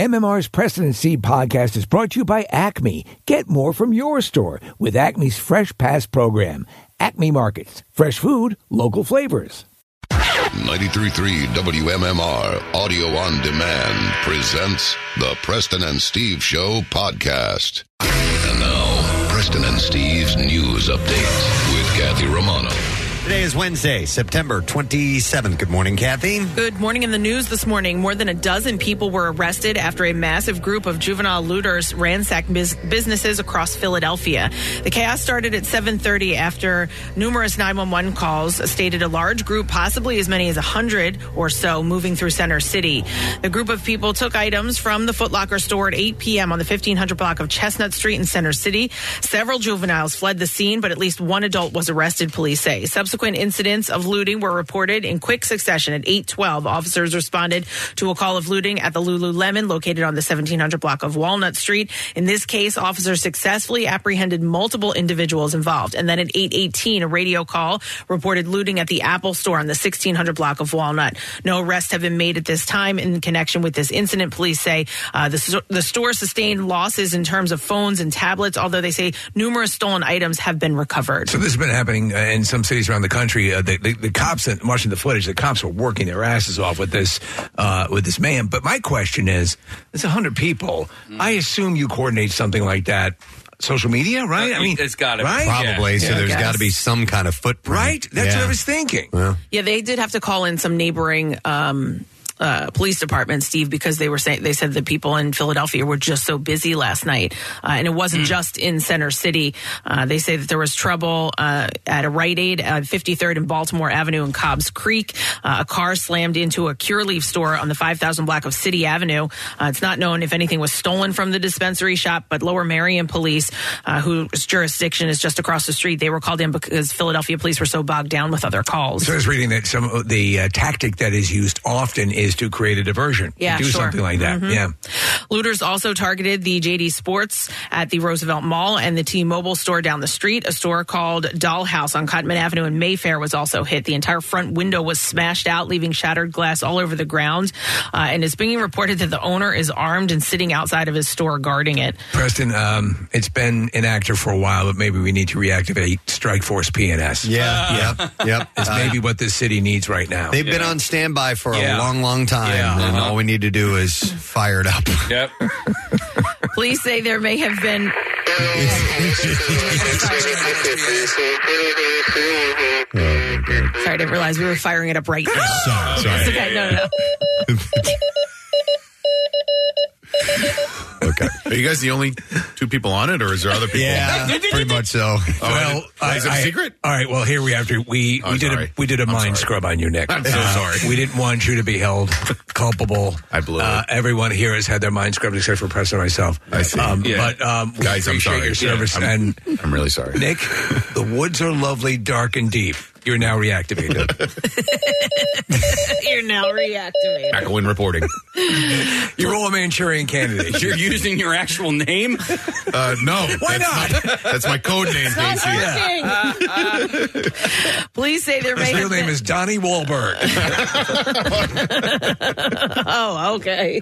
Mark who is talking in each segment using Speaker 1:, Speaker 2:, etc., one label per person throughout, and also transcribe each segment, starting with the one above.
Speaker 1: MMR's and Steve podcast is brought to you by Acme. Get more from your store with Acme's Fresh Pass program. Acme Markets. Fresh food, local flavors.
Speaker 2: 93.3 WMMR Audio on Demand presents the Preston and Steve Show podcast. And now, Preston and Steve's news update with Kathy Romano.
Speaker 3: Today is Wednesday, September 27th. Good morning, Kathy.
Speaker 4: Good morning. In the news this morning, more than a dozen people were arrested after a massive group of juvenile looters ransacked biz- businesses across Philadelphia. The chaos started at 7:30 after numerous 911 calls stated a large group, possibly as many as 100 or so, moving through Center City. The group of people took items from the Foot Locker store at 8 p.m. on the 1500 block of Chestnut Street in Center City. Several juveniles fled the scene, but at least one adult was arrested. Police say. Subsequent incidents of looting were reported in quick succession at 812. Officers responded to a call of looting at the Lululemon located on the 1700 block of Walnut Street. In this case, officers successfully apprehended multiple individuals involved. And then at 818, a radio call reported looting at the Apple store on the 1600 block of Walnut. No arrests have been made at this time in connection with this incident. Police say uh, the, the store sustained losses in terms of phones and tablets, although they say numerous stolen items have been recovered.
Speaker 1: So this has been happening uh, in some cities around the country. Uh, the, the, the cops, and watching the footage, the cops were working their asses off with this uh, with this man. But my question is, it's hundred people. I assume you coordinate something like that. Social media, right? I mean,
Speaker 5: it's got to
Speaker 1: right?
Speaker 3: Probably. So
Speaker 4: Yeah, I
Speaker 3: there's
Speaker 4: guess.
Speaker 3: got to be some kind of footprint.
Speaker 1: right. That's what I was thinking.
Speaker 4: Yeah, they did have to call in some neighboring um, uh, police department, Steve, because they were saying they said the people in Philadelphia were just so busy last night, uh, and it wasn't just in Center City. Uh, they say that there was trouble uh, at a Rite Aid, uh, 53rd and Baltimore Avenue in Cobbs Creek. Uh, a car slammed into a Curaleaf store on the 5000 block of City Avenue. Uh, it's not known if anything was stolen from the dispensary shop, but Lower Merion Police, uh, whose jurisdiction is just across the street, they were called in because Philadelphia police were so bogged down with other calls.
Speaker 1: So I was reading that some of the tactic that is used often is to create a diversion.
Speaker 4: Yeah,
Speaker 1: do
Speaker 4: sure.
Speaker 1: something like that.
Speaker 4: Mhm.
Speaker 1: Yeah.
Speaker 4: Looters also targeted the JD Sports at the Roosevelt Mall and the T-Mobile store down the street. A store called Dollhouse on Cottman Avenue in Mayfair was also hit. The entire front window was smashed out, leaving shattered glass all over the ground. Uh, and it's being reported that the owner is armed and sitting outside of his store guarding it.
Speaker 1: Preston, um, it's been inactive for a while, but maybe we need to reactivate Strike Force PNS.
Speaker 3: Yeah. yep. Yep.
Speaker 1: It's
Speaker 3: Uh,
Speaker 1: maybe what this city needs right now.
Speaker 3: They've been on standby for
Speaker 1: Yeah.
Speaker 3: a long, long time,
Speaker 1: Yeah.
Speaker 3: and
Speaker 1: Uh-huh.
Speaker 3: all we need to do is fire it up.
Speaker 5: Yep.
Speaker 4: Police say there may have been. Sorry, I didn't realize we were firing it up right now.
Speaker 3: Sorry, sorry.
Speaker 4: It's okay. No, no, no.
Speaker 3: Okay.
Speaker 6: Are you guys the only two people on it, or is there other people?
Speaker 3: Yeah, pretty much so.
Speaker 1: well,
Speaker 6: Oh, is it a secret?
Speaker 1: All right. Well, here we have to. We
Speaker 6: Oh,
Speaker 1: we did a we did a
Speaker 6: I'm
Speaker 1: mind
Speaker 6: sorry.
Speaker 1: scrub on you, Nick. Uh,
Speaker 6: I'm so sorry.
Speaker 1: We didn't want you to be held culpable.
Speaker 6: I blew
Speaker 1: Uh,
Speaker 6: it.
Speaker 1: everyone here has had their mind scrubbed except for Preston and myself.
Speaker 6: I see.
Speaker 1: Um,
Speaker 6: Yeah.
Speaker 1: But um, we
Speaker 6: Guys, I'm
Speaker 1: appreciate
Speaker 6: sorry.
Speaker 1: your service.
Speaker 6: Yeah, I'm-
Speaker 1: and
Speaker 6: I'm really sorry.
Speaker 1: Nick, the woods are lovely, dark and deep. You're now reactivated.
Speaker 4: You're now reactivated.
Speaker 6: Echoing reporting.
Speaker 1: You're all a Manchurian candidate.
Speaker 5: You're using your actual name?
Speaker 6: Uh, no.
Speaker 1: Why
Speaker 6: that's
Speaker 1: not?
Speaker 6: My, that's my code name, Casey.
Speaker 4: Police say there may
Speaker 1: His real
Speaker 4: have
Speaker 1: name
Speaker 4: been-
Speaker 1: is Donnie Wahlberg.
Speaker 4: Oh, okay.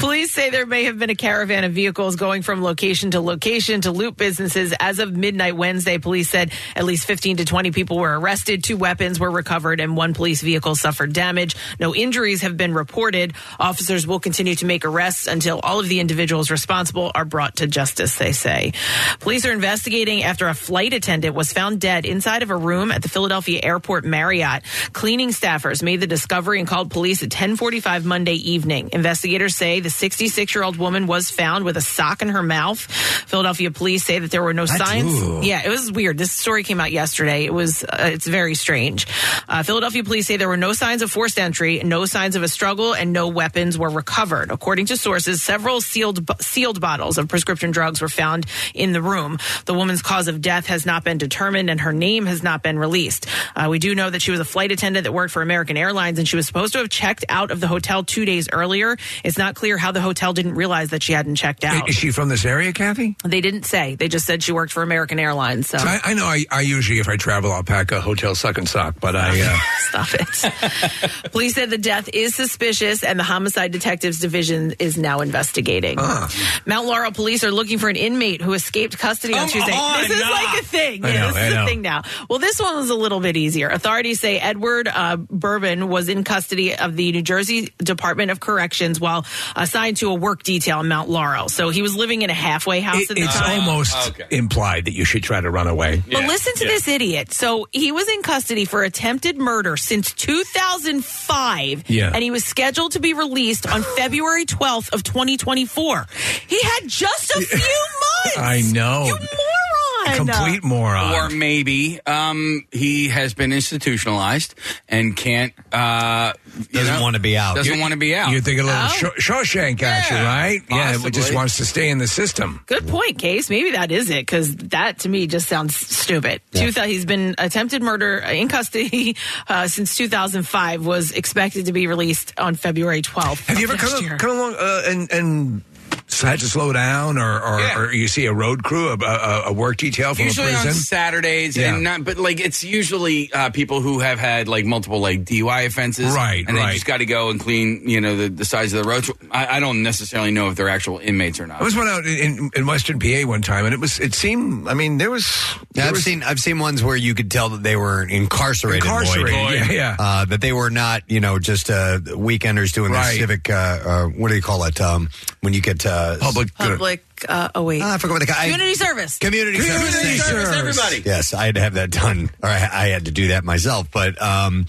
Speaker 4: Police say there may have been a caravan of vehicles going from location to location to loot businesses. As of midnight Wednesday, police said at least 15 to 20 people were arrested, two weapons were recovered, and one police vehicle suffered damage. No injuries have been reported. Officers will continue to make arrests until all of the individuals responsible are brought to justice, they say. Police are investigating after a flight attendant was found dead inside of a room at the Philadelphia Airport Marriott. Cleaning staffers made the discovery and called police at 1045 Monday evening. Investigators say the 66 year old woman was found with a sock in her mouth. Philadelphia police say that there were no signs.
Speaker 1: ooh.
Speaker 4: Yeah, it was weird. This story came out yesterday. It was, uh, it's very strange. Uh, Philadelphia police say there were no signs of forced entry, no signs of a struggle, and no weapons were recovered. According to sources, several sealed sealed bottles of prescription drugs were found in the room. The woman's cause of death has not been determined, and her name has not been released. Uh, we do know that she was a flight attendant that worked for American Airlines, and she was supposed to have checked out of the hotel two days earlier. It's not clear how the hotel didn't realize that she hadn't checked out.
Speaker 1: Is she from this area, Kathy?
Speaker 4: They didn't say. They just said she worked for American Airlines. So.
Speaker 1: I, I know I, I usually, if I travel, I'll pack a hotel suck and sock, but I. Uh,
Speaker 4: Stop it. Police said the death is suspicious and the homicide Detectives Division is now investigating. Mount Laurel police are looking for an inmate who escaped custody on
Speaker 5: Come
Speaker 4: Tuesday.
Speaker 5: on,
Speaker 4: this is
Speaker 5: nah.
Speaker 4: like a thing. Yeah,
Speaker 1: know,
Speaker 4: this
Speaker 1: I
Speaker 4: is
Speaker 1: know.
Speaker 4: a thing now. Well, this one was a little bit easier. Authorities say Edward uh, Bourbon was in custody of the New Jersey Department of Corrections while assigned to a work detail in Mount Laurel. So he was living in a halfway house
Speaker 1: It-
Speaker 4: at the
Speaker 1: it's
Speaker 4: time.
Speaker 1: almost
Speaker 5: Okay.
Speaker 1: implied that you should try to run away.
Speaker 4: But listen to
Speaker 5: yeah.
Speaker 4: this idiot. So he was in custody for attempted murder since 2005.
Speaker 1: Yeah.
Speaker 4: And he was scheduled to be released on February 12th of 2024. He had just a few months.
Speaker 1: I know.
Speaker 4: You moron.
Speaker 1: Complete moron.
Speaker 5: Or maybe um, he has been institutionalized and can't. Uh,
Speaker 3: Doesn't
Speaker 5: know,
Speaker 3: wanna be out.
Speaker 5: Doesn't want to be out.
Speaker 1: You're thinking a little
Speaker 4: Oh.
Speaker 1: Shaw- Shawshank action,
Speaker 5: Yeah,
Speaker 1: right? Yeah, it just wants to stay in the system.
Speaker 4: Good point, Case. Maybe that is it because that to me just sounds stupid. Two thou- he's been attempted murder in custody uh, since 2005. Was expected to be released on February 12th.
Speaker 1: Have you ever come,
Speaker 4: year.
Speaker 1: come along uh, and and had to slow down, or or,
Speaker 5: Yeah.
Speaker 1: or you see a road crew, a, a, a work detail from
Speaker 5: usually
Speaker 1: a
Speaker 5: on? Saturdays,
Speaker 1: Yeah.
Speaker 5: and not, but like it's usually uh, people who have had like multiple like DUI offenses,
Speaker 1: Right,
Speaker 5: And
Speaker 1: right.
Speaker 5: they just got to go and clean, you know, the, the sides of the roads. I, I don't necessarily know if they're actual inmates or not.
Speaker 1: I was one out in, in Western PA one time, and it was it seemed. I mean, there was
Speaker 3: Yeah,
Speaker 1: there
Speaker 3: I've
Speaker 1: was
Speaker 3: seen I've seen ones where you could tell that they were incarcerated.
Speaker 1: incarcerated.
Speaker 3: Lloyd.
Speaker 1: Yeah, yeah.
Speaker 3: Uh, that they were not, you know, just uh, weekenders doing their
Speaker 1: Right.
Speaker 3: civic. Uh, uh, what do you call it? Um, when you get uh,
Speaker 1: Public.
Speaker 4: Public. Uh, oh wait.
Speaker 3: Ah, I forgot what they call
Speaker 4: Community service.
Speaker 3: Community,
Speaker 1: Community
Speaker 3: service.
Speaker 1: Service.
Speaker 5: everybody.
Speaker 3: Yes, I had to have that done, or I, I had to do that myself. But um,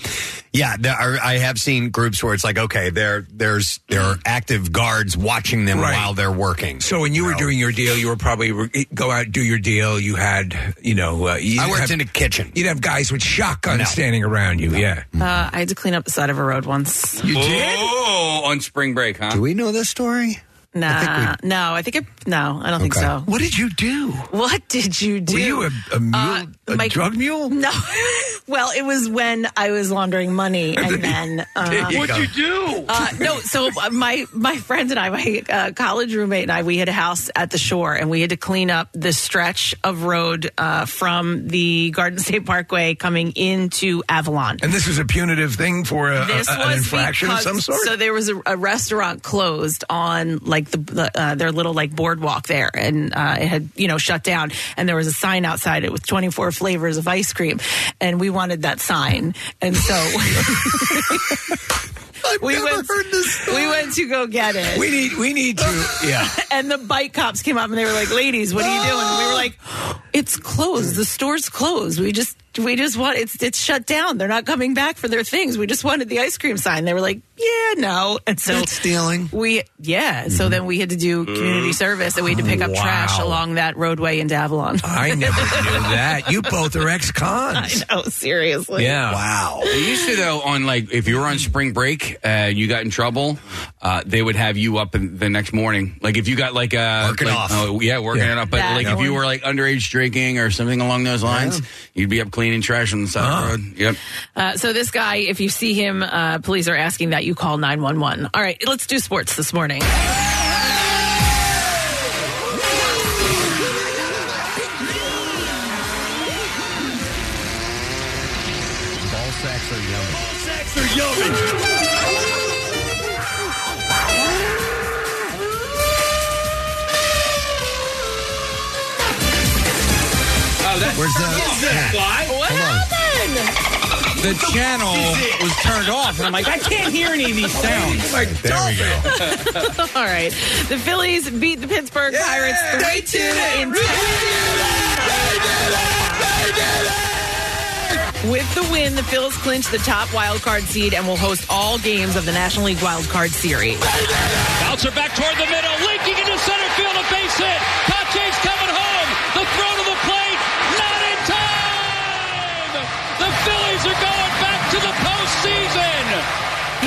Speaker 3: yeah, there are, I have seen groups where it's like, okay, there, there's there are active guards watching them
Speaker 1: Right.
Speaker 3: while they're working.
Speaker 1: So when you were
Speaker 3: know.
Speaker 1: doing your deal, you were probably go out do your deal. You had you know uh, you
Speaker 3: I worked
Speaker 1: have,
Speaker 3: in a kitchen.
Speaker 1: You'd have guys with shotguns
Speaker 3: No.
Speaker 1: standing around you. Yeah,
Speaker 4: Uh, I had to clean up the side of a road once.
Speaker 1: you did.
Speaker 5: Oh, on spring break, huh?
Speaker 3: Do we know this story?
Speaker 4: Nah, no, I think it. No, I don't think so.
Speaker 1: What did you do?
Speaker 4: What did you do?
Speaker 1: Were you a, a mule,
Speaker 4: Uh,
Speaker 1: a
Speaker 4: my-
Speaker 1: drug mule?
Speaker 4: No. well, it was when I was laundering money, and then uh,
Speaker 1: What'd you do?
Speaker 4: uh, no. So uh, my my friend and I, my uh, college roommate and I, we had a house at the shore, and we had to clean up the stretch of road uh, from the Garden State Parkway coming into Avalon.
Speaker 1: and this was a punitive thing for a,
Speaker 4: This
Speaker 1: a- an
Speaker 4: was
Speaker 1: infraction
Speaker 4: because,
Speaker 1: of some sort.
Speaker 4: So there was a, a restaurant closed on like the, the uh, their little like boardwalk there, and uh, it had you know shut down. And there was a sign outside it with 24 flavors of ice cream, and we wanted that sign, and so we went. We went to go get it.
Speaker 1: we need we need to yeah.
Speaker 4: and the bike cops came up and they were like, "Ladies, what are you doing?" And we were like, "It's closed. The store's closed. We just we just want it's it's shut down. They're not coming back for their things. We just wanted the ice cream sign." They were like, "Yeah, no." And so
Speaker 3: That's stealing.
Speaker 4: we yeah. So then we had to do community service and we had to pick up
Speaker 1: Wow.
Speaker 4: trash along that roadway into Avalon.
Speaker 1: I never knew that. You both are ex-cons.
Speaker 4: I know, seriously.
Speaker 1: Yeah.
Speaker 3: Wow.
Speaker 5: They used to though on like if you were on spring break, uh, you got in trouble, uh, they would have you up in the next morning. Like if you got like uh,
Speaker 3: Working
Speaker 5: like,
Speaker 3: off.
Speaker 5: oh, yeah, working
Speaker 1: Yeah.
Speaker 5: it up. But
Speaker 4: That
Speaker 5: like if you were like underage drinking or something along those lines, you'd be up cleaning trash on the side of the road. Yep.
Speaker 4: Uh, so this guy, if you see him, uh, police are asking that you call 911. All right, let's do sports this morning.
Speaker 3: The
Speaker 5: channel was turned off, and I'm like, I can't hear any of these sounds.
Speaker 3: There we go.
Speaker 4: All right. The Phillies beat the Pittsburgh Pirates 3 2 in With the win, the Phillies clinch the top wild card seed and will host all games of the National League wild card series.
Speaker 7: Bouncer back toward the middle, linking into center field, a base hit. Pache's coming home.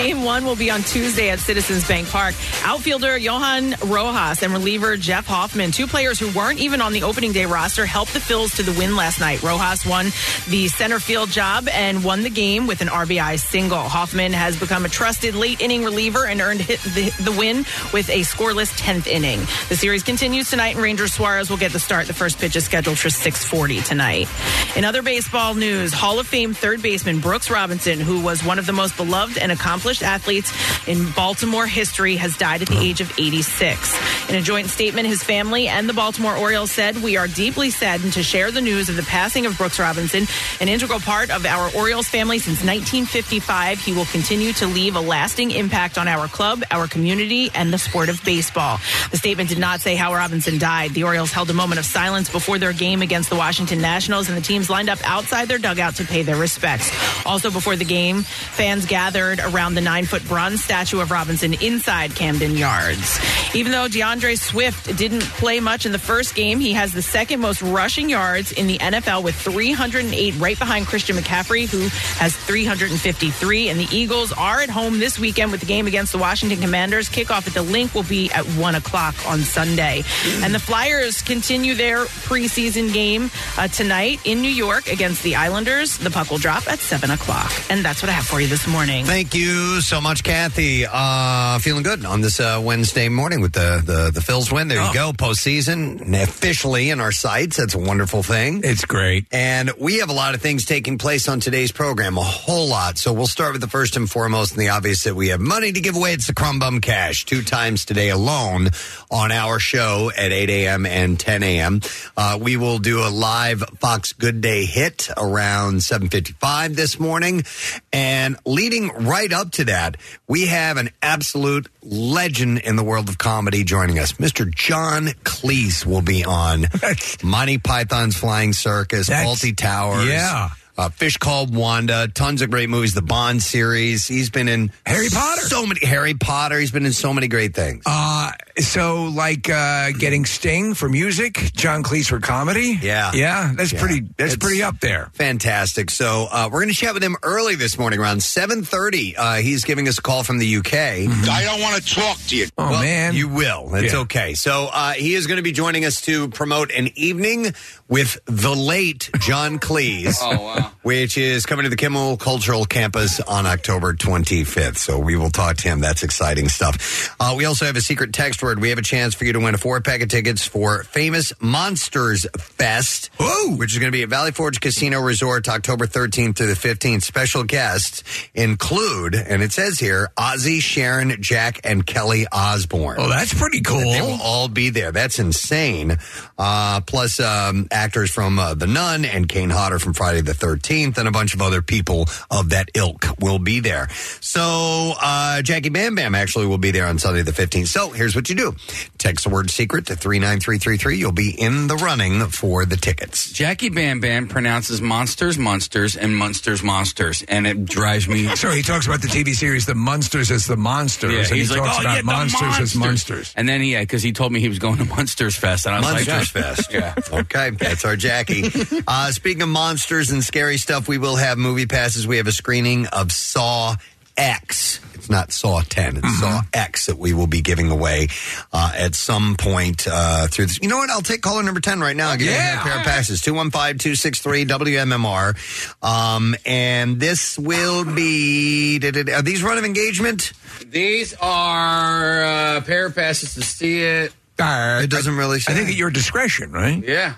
Speaker 4: Game one will be on Tuesday at Citizens Bank Park. Outfielder Johan Rojas and reliever Jeff Hoffman, two players who weren't even on the opening day roster, helped the Phils to the win last night. Rojas won the center field job and won the game with an RBI single. Hoffman has become a trusted late inning reliever and earned the, the win with a scoreless 10th inning. The series continues tonight, and Ranger Suarez will get the start. The first pitch is scheduled for 6:40 tonight. In other baseball news, Hall of Fame third baseman Brooks Robinson, who was one of the most beloved and accomplished accomplished athletes in Baltimore history, has died at the age of 86. In a joint statement, his family and the Baltimore Orioles said, We are deeply saddened to share the news of the passing of Brooks Robinson, an integral part of our Orioles family since 1955. He will continue to leave a lasting impact on our club, our community, and the sport of baseball. The statement did not say how Robinson died. The Orioles held a moment of silence before their game against the Washington Nationals, and the teams lined up outside their dugout to pay their respects. Also, before the game, fans gathered around the nine foot bronze statue of Robinson inside Camden Yards. Even though DeAndre Swift didn't play much in the first game, he has the second most rushing yards in the NFL with 308, right behind Christian McCaffrey, who has 353. And the Eagles are at home this weekend with the game against the Washington Commanders. Kickoff at the Linc will be at 1 o'clock on Sunday. And the Flyers continue their preseason game uh, tonight in New York against the Islanders. The puck will drop at 7 o'clock. And that's what I have for you this morning.
Speaker 3: Thank you so much, Kathy. Uh, feeling good on this uh, Wednesday morning with the the, the Phils win. There you go, postseason officially in our sights. That's a wonderful thing.
Speaker 1: It's great.
Speaker 3: And we have a lot of things taking place on today's program, a whole lot. So we'll start with the first and foremost, and the obvious that we have money to give away. It's the Crumb Bum Cash two times today alone on our show at 8 a.m. and 10 a.m. Uh, we will do a live Fox Good Day hit around 7:55 this morning, and leading right up to that, we have an absolute legend in the world of comedy joining us. Mr. John Cleese will be on Monty Python's Flying Circus,
Speaker 1: That's-
Speaker 3: Fawlty Towers.
Speaker 1: Yeah.
Speaker 3: Uh, Fish Called Wanda, tons of great movies. The Bond series. He's been in
Speaker 1: Harry Potter.
Speaker 3: So many Harry Potter. He's been in so many great things.
Speaker 1: Uh, so like uh, getting Sting for music, John Cleese for comedy.
Speaker 3: Yeah.
Speaker 1: yeah, that's
Speaker 3: Yeah.
Speaker 1: pretty. That's
Speaker 3: It's-
Speaker 1: pretty up there.
Speaker 3: Fantastic. So uh, we're going to chat with him early this morning around seven thirty. Uh, he's giving us a call from the UK.
Speaker 8: I don't want to talk to you.
Speaker 1: Oh
Speaker 3: Well,
Speaker 1: man,
Speaker 3: you will. It's
Speaker 1: Yeah.
Speaker 3: okay. So uh, he is going to be joining us to promote an evening with the late John Cleese.
Speaker 5: Oh, wow.
Speaker 3: Which is coming to the Kimmel Cultural Campus on October 25th. So we will talk to him. That's exciting stuff. Uh, we also have a secret text word. We have a chance for you to win a four pack of tickets for Famous Monsters Fest, which is going to be at Valley Forge Casino Resort October 13th through the 15th. Special guests include, and it says here, Ozzy, Sharon, Jack, and Kelly Osbourne.
Speaker 1: Oh, that's pretty cool.
Speaker 3: They will all be there. That's insane. Uh, plus, um, actors from uh, The Nun and Kane Hodder from Friday the 13th, and a bunch of other people of that ilk will be there. So, uh, Jackie Bam Bam actually will be there on Sunday the 15th. So, here's what you do text the word secret to 39333. You'll be in the running for the tickets.
Speaker 5: Jackie Bam Bam pronounces monsters, monsters, and monsters, monsters, and it drives me.
Speaker 1: So he talks about the TV series The Munsters as the Monsters,
Speaker 5: Yeah,
Speaker 1: and he
Speaker 5: like,
Speaker 1: talks
Speaker 5: oh,
Speaker 1: about
Speaker 5: yeah, the
Speaker 1: Monsters as Monsters.
Speaker 5: And then, yeah, because he told me he was going to Monsters Fest, and I was
Speaker 3: Monsters
Speaker 5: like,
Speaker 3: Fest.
Speaker 5: Yeah.
Speaker 3: Okay, that's our Jackie. Uh, speaking of monsters and scary stuff, we will have movie passes. We have a screening of Saw X. It's not Saw 10, it's Saw X that we will be giving away uh, at some point uh, through this. You know what? I'll take caller number 10 right now. I'll give you a pair of passes 215 263 WMMR. Um, and this will be. did it- Are these run of engagement?
Speaker 5: These are uh, pair of passes to see it.
Speaker 3: It doesn't really say.
Speaker 1: I think at your discretion, right?
Speaker 5: Yeah.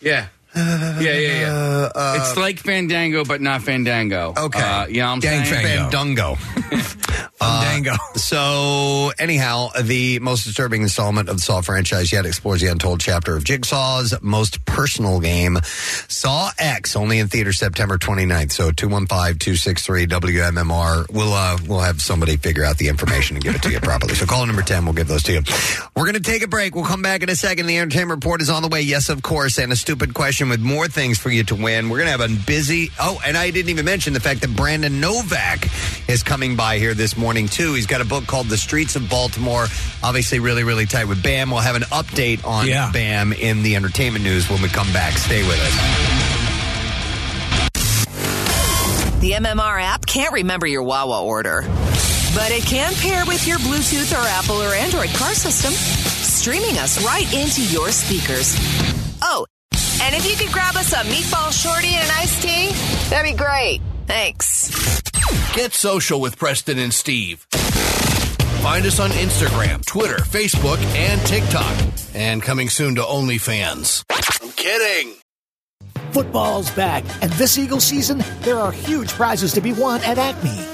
Speaker 5: Yeah. Yeah, yeah, yeah.
Speaker 3: Uh,
Speaker 5: it's like Fandango, but not Fandango.
Speaker 3: Okay.
Speaker 5: Uh, you know what I'm
Speaker 1: Gang
Speaker 5: saying?
Speaker 1: Fango.
Speaker 3: Fandango.
Speaker 1: Fandango.
Speaker 3: So, anyhow, the most disturbing installment of the Saw franchise yet explores the untold chapter of Jigsaw's most personal game, Saw X, only in theater September 29th. So, 215-263-WMMR. We'll, uh, we'll have somebody figure out the information and give it to you properly. So, call number 10. We'll give those to you. We're going to take a break. We'll come back in a second. The entertainment report is on the way. Yes, of course. And a stupid question with more things for you to win. We're going to have a busy. Oh, and I didn't even mention the fact that Brandon Novak is coming by here this morning, too. He's got a book called The Streets of Baltimore. Obviously, really, really tight with Bam. We'll have an update on
Speaker 1: Yeah.
Speaker 3: Bam in the entertainment news when we come back. Stay with us.
Speaker 9: The MMR app can't remember your Wawa order, but it can pair with your Bluetooth or Apple or Android car system, streaming us right into your speakers. Oh, and if you could grab us a meatball shorty and an iced tea, that'd be great. Thanks.
Speaker 10: Get social with Preston and Steve. Find us on Instagram, Twitter, Facebook, and TikTok. And coming soon to OnlyFans. I'm kidding.
Speaker 11: Football's back, and this Eagle season, there are huge prizes to be won at Acme.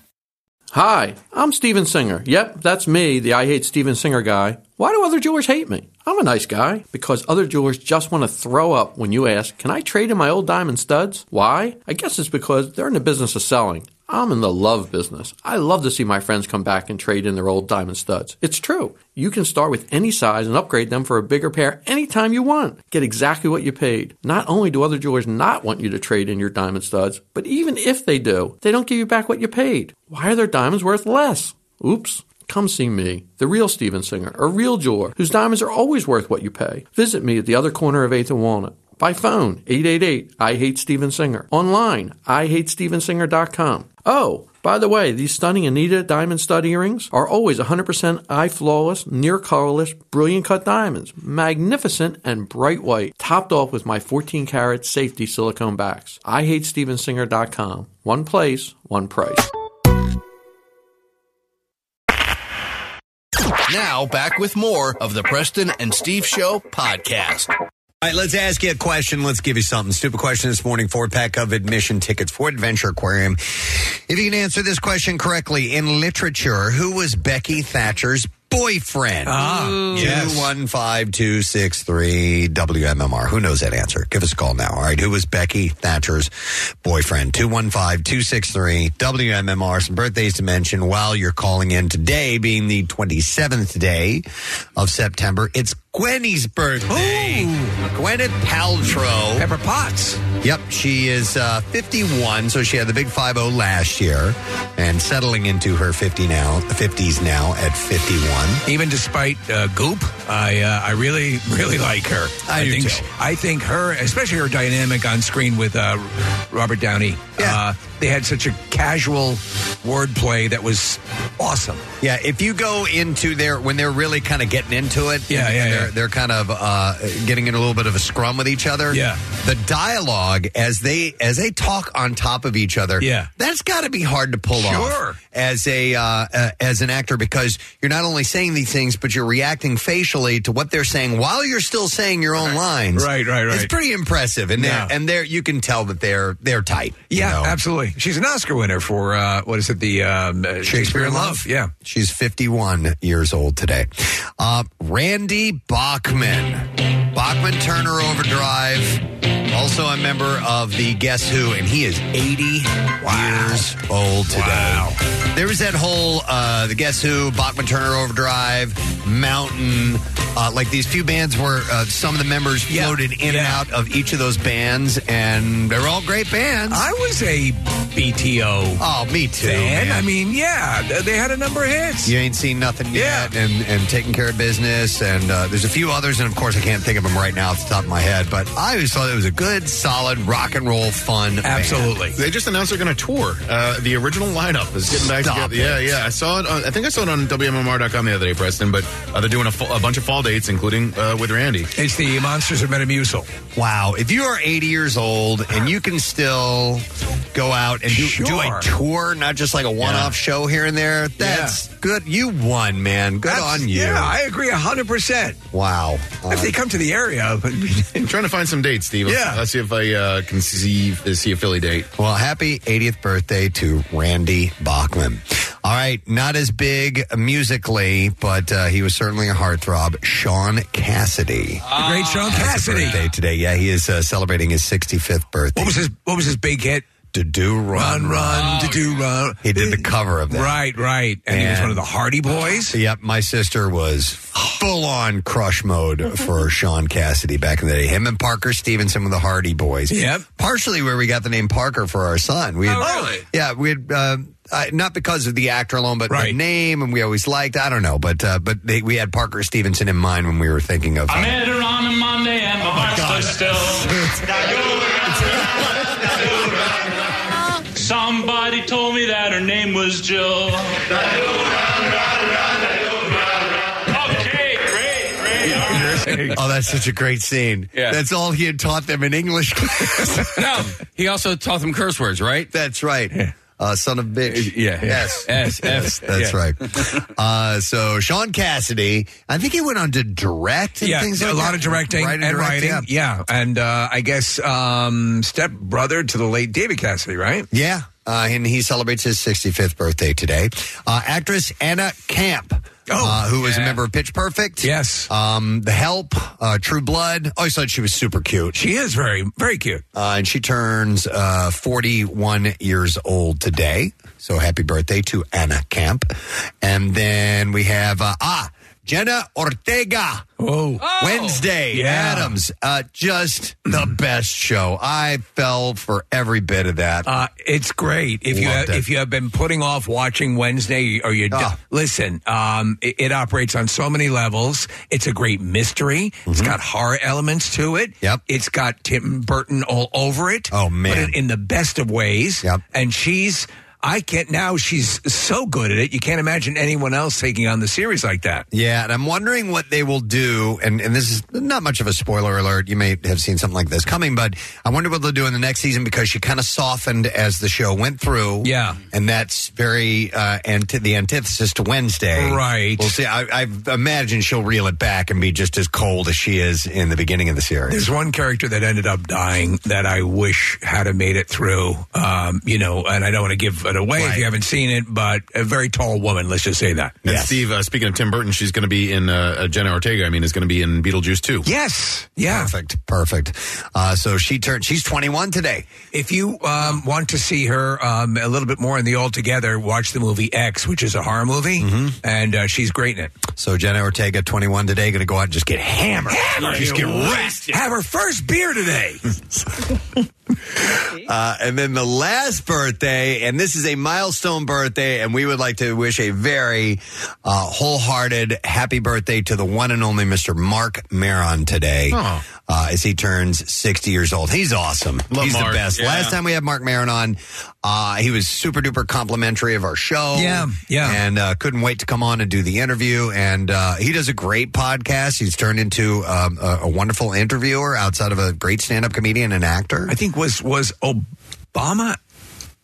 Speaker 12: Hi, I'm Steven Singer. Yep, that's me, the I Hate Steven Singer guy. Why do other jewelers hate me? I'm a nice guy. Because other jewelers just want to throw up when you ask, Can I trade in my old diamond studs? Why? I guess it's because they're in the business of selling. I'm in the love business. I love to see my friends come back and trade in their old diamond studs. It's true. You can start with any size and upgrade them for a bigger pair anytime you want. Get exactly what you paid. Not only do other jewelers not want you to trade in your diamond studs, but even if they do, they don't give you back what you paid. Why are their diamonds worth less? Oops. Come see me, the real Steven Singer, a real jeweler whose diamonds are always worth what you pay. Visit me at the other corner of 8th and Walnut. By phone, 888 I Hate Steven Singer. Online, IHateStevenSinger.com. Oh, by the way, these stunning Anita diamond stud earrings are always 100% eye flawless, near colorless, brilliant cut diamonds. Magnificent and bright white, topped off with my 14 karat safety silicone backs. IHateStevenSinger.com. One place, one price.
Speaker 10: Now, back with more of the Preston and Steve Show podcast.
Speaker 3: All right, let's ask you a question. Let's give you something. Stupid question this morning. Four pack of admission tickets for Adventure Aquarium. If you can answer this question correctly, in literature, who was Becky Thatcher's boyfriend?
Speaker 1: Ah, yes.
Speaker 3: 215-263 WMMR. Who knows that answer? Give us a call now. All right, who was Becky Thatcher's boyfriend? 215-263 WMMR. Some birthdays to mention while you're calling in today, being the 27th day of September. It's Gwenny's birthday. Gwyneth Paltrow.
Speaker 1: Pepper Potts.
Speaker 3: Yep, she is uh, 51, so she had the big 5-0 last year, and settling into her 50 now, 50s now at 51.
Speaker 1: Even despite uh, Goop, I uh, I really really like her.
Speaker 3: I do
Speaker 1: think
Speaker 3: too.
Speaker 1: I think her, especially her dynamic on screen with uh, Robert Downey. Uh, they had such a casual wordplay that was awesome.
Speaker 3: Yeah, if you go into their when they're really kind of getting into it,
Speaker 1: Yeah,
Speaker 3: and
Speaker 1: yeah,
Speaker 3: they're, they're kind of uh, getting in a little bit of a scrum with each other.
Speaker 1: Yeah.
Speaker 3: the dialogue as they as they talk on top of each other.
Speaker 1: Yeah.
Speaker 3: that's got to be hard to pull
Speaker 1: Sure.
Speaker 3: off as a uh, uh, as an actor because you're not only saying these things but you're reacting facially to what they're saying while you're still saying your own lines.
Speaker 1: Right, right, right.
Speaker 3: It's pretty impressive, and
Speaker 1: Yeah.
Speaker 3: and they're you can tell that they're they're tight.
Speaker 1: Yeah, absolutely. She's an Oscar winner for uh, what is it? The um, uh, Shakespeare in Love. Yeah.
Speaker 3: She's 51 years old today. Uh, Randy Bachman. Bachman Turner Overdrive. Also a member of the Guess Who, and he is 80 years old today. Wow. There was that whole uh, the Guess Who, Bachman Turner Overdrive, Mountain, uh, like these few bands were uh, some of the members floated in and out of each of those bands, and they were all great bands.
Speaker 1: I was a BTO.
Speaker 3: Oh, me too.
Speaker 1: fan.
Speaker 3: man.
Speaker 1: I mean, yeah, they had a number of hits.
Speaker 3: You ain't seen nothing yet, and and taking care of business, and uh, there's a few others, and of course I can't think of them right now off the top of my head. But I always thought it was a good, solid rock and roll, fun.
Speaker 1: Absolutely.
Speaker 6: They just announced they're going to tour. Uh, the original lineup is getting back
Speaker 3: Stop
Speaker 6: together. Yeah,
Speaker 3: it.
Speaker 6: yeah. I saw it. On, I think I saw it on WMMR.com the other day, Preston. But uh, they're doing a, fu- a bunch of fall dates, including uh, with Randy.
Speaker 1: It's the Monsters of Metamucil.
Speaker 3: Wow, if you are 80 years old and you can still go out and do, do a tour, not just like a one-off show here and there, that's good. You won, man. Good
Speaker 1: That's-
Speaker 3: on you.
Speaker 1: Yeah, I agree hundred percent.
Speaker 3: Wow.
Speaker 1: If they come to the area, but
Speaker 6: I'm trying to find some dates, Steve.
Speaker 1: Yeah.
Speaker 6: Let's see if I uh, can see see a Philly date.
Speaker 3: Well, happy 80th birthday to Randy Bachman. All right, not as big musically, but uh, he was certainly a heartthrob. Shaun Cassidy.
Speaker 1: the great Shaun
Speaker 3: Has a
Speaker 1: Cassidy.
Speaker 3: birthday today. Yeah, he is uh, celebrating his 65th birthday.
Speaker 1: What was his What was his big hit?
Speaker 3: To do run
Speaker 1: Run, run, to do run.
Speaker 3: He did the cover of that.
Speaker 1: Right, right, and, he was one of the Hardy Boys.
Speaker 3: Yep, my sister was full on crush mode for Shaun Cassidy back in the day. Him and Parker Stevenson were the Hardy Boys.
Speaker 1: Yep.
Speaker 3: Partially where we got the name Parker for our son. We had,
Speaker 1: Oh, really?
Speaker 3: Yeah, we had. Uh, uh, not because of the actor alone, but the
Speaker 1: Right.
Speaker 3: name, and we always liked. I don't know, but uh, but they, we had Parker Stevenson in mind when we were thinking of.
Speaker 7: I met her on a Monday and my heart stood still. Somebody told me that her name was Jill. Okay,
Speaker 3: oh, that's such a great scene.
Speaker 5: Yeah.
Speaker 3: That's all he had taught them in English class.
Speaker 5: no, he also taught them curse words, right?
Speaker 3: That's right. Uh, son of bitch.
Speaker 5: Yeah.
Speaker 3: Yes.
Speaker 5: S,
Speaker 3: Yes,
Speaker 5: F.
Speaker 3: that's
Speaker 5: yeah.
Speaker 3: right. Uh, so Shaun Cassidy, I think he went on to direct and
Speaker 1: yeah,
Speaker 3: things
Speaker 1: a
Speaker 3: like
Speaker 1: lot
Speaker 3: that.
Speaker 1: of directing
Speaker 3: Write
Speaker 1: and
Speaker 3: direct,
Speaker 1: writing. Yeah, and uh, I guess um, step brother to the late David Cassidy, right?
Speaker 3: Yeah, uh, and he celebrates his 65th birthday today. Uh, actress Anna Camp, uh, who was a member of Pitch Perfect.
Speaker 1: Oh, Yes.
Speaker 3: Um, the Help, uh, True Blood. I always thought she was super cute.
Speaker 1: She is very, very cute.
Speaker 3: Uh, and she turns uh, 41 years old today. So happy birthday to Anna Camp. And then we have, uh, ah, Jenna Ortega.
Speaker 1: Oh.
Speaker 3: Wednesday
Speaker 1: Yeah.
Speaker 3: Addams. Uh, just the best show. I fell for every bit of that.
Speaker 1: Uh, it's great if you
Speaker 3: Loved
Speaker 1: have,
Speaker 3: it.
Speaker 1: if you have been putting off watching Wednesday or you
Speaker 3: Ah.
Speaker 1: listen. Um, it, it operates on so many levels. It's a great mystery. It's got horror elements to it.
Speaker 3: Mm-hmm. Yep.
Speaker 1: It's got Tim Burton all over it.
Speaker 3: Oh, man.
Speaker 1: but in, in the best of ways.
Speaker 3: Yep.
Speaker 1: And she's. I can't now. She's so good at it. You can't imagine anyone else taking on the series like that.
Speaker 3: Yeah, and I'm wondering what they will do. And, and this is not much of a spoiler alert. You may have seen something like this coming, but I wonder what they'll do in the next season because she kind of softened as the show went through.
Speaker 1: Yeah.
Speaker 3: and that's very uh, anti- the antithesis to Wednesday.
Speaker 1: Right.
Speaker 3: We'll see. I, I imagine she'll reel it back and be just as cold as she is in the beginning of the series.
Speaker 1: There's one character that ended up dying that I wish had made it through. Um, you know, and I don't want to give it away if you haven't seen it, but a very tall woman. Let's just say that.
Speaker 6: And Steve, uh, speaking of Tim Burton, she's going to be in uh, uh, Jenna Ortega. I mean, is going to be in Beetlejuice too.
Speaker 1: Yes. Yeah.
Speaker 3: Perfect. Perfect. Uh, so she turned. She's 21 today.
Speaker 1: If you um, want to see her um, a little bit more in the Altogether, watch the movie X, which is a horror movie, and uh, she's great in it.
Speaker 3: So Jenna Ortega, 21 today, going to go out and just get hammered.
Speaker 1: Hammered.
Speaker 3: Just get wrecked.
Speaker 1: Have her first beer today.
Speaker 3: Uh, and then the last birthday, and this is a milestone birthday, and we would like to wish a very uh, wholehearted happy birthday to the one and only Mr. Marc Maron today,
Speaker 6: Oh.
Speaker 3: uh, as he turns 60 years old. He's awesome.
Speaker 6: Love
Speaker 3: He's
Speaker 6: Mark,
Speaker 3: the best.
Speaker 6: yeah.
Speaker 3: Last time we had Marc Maron on, uh, he was super duper complimentary of our show.
Speaker 1: Yeah, yeah.
Speaker 3: And uh, couldn't wait to come on and do the interview. And uh, he does a great podcast. He's turned into um, a, a wonderful interviewer outside of a great stand up comedian and actor.
Speaker 1: I think was was Obama.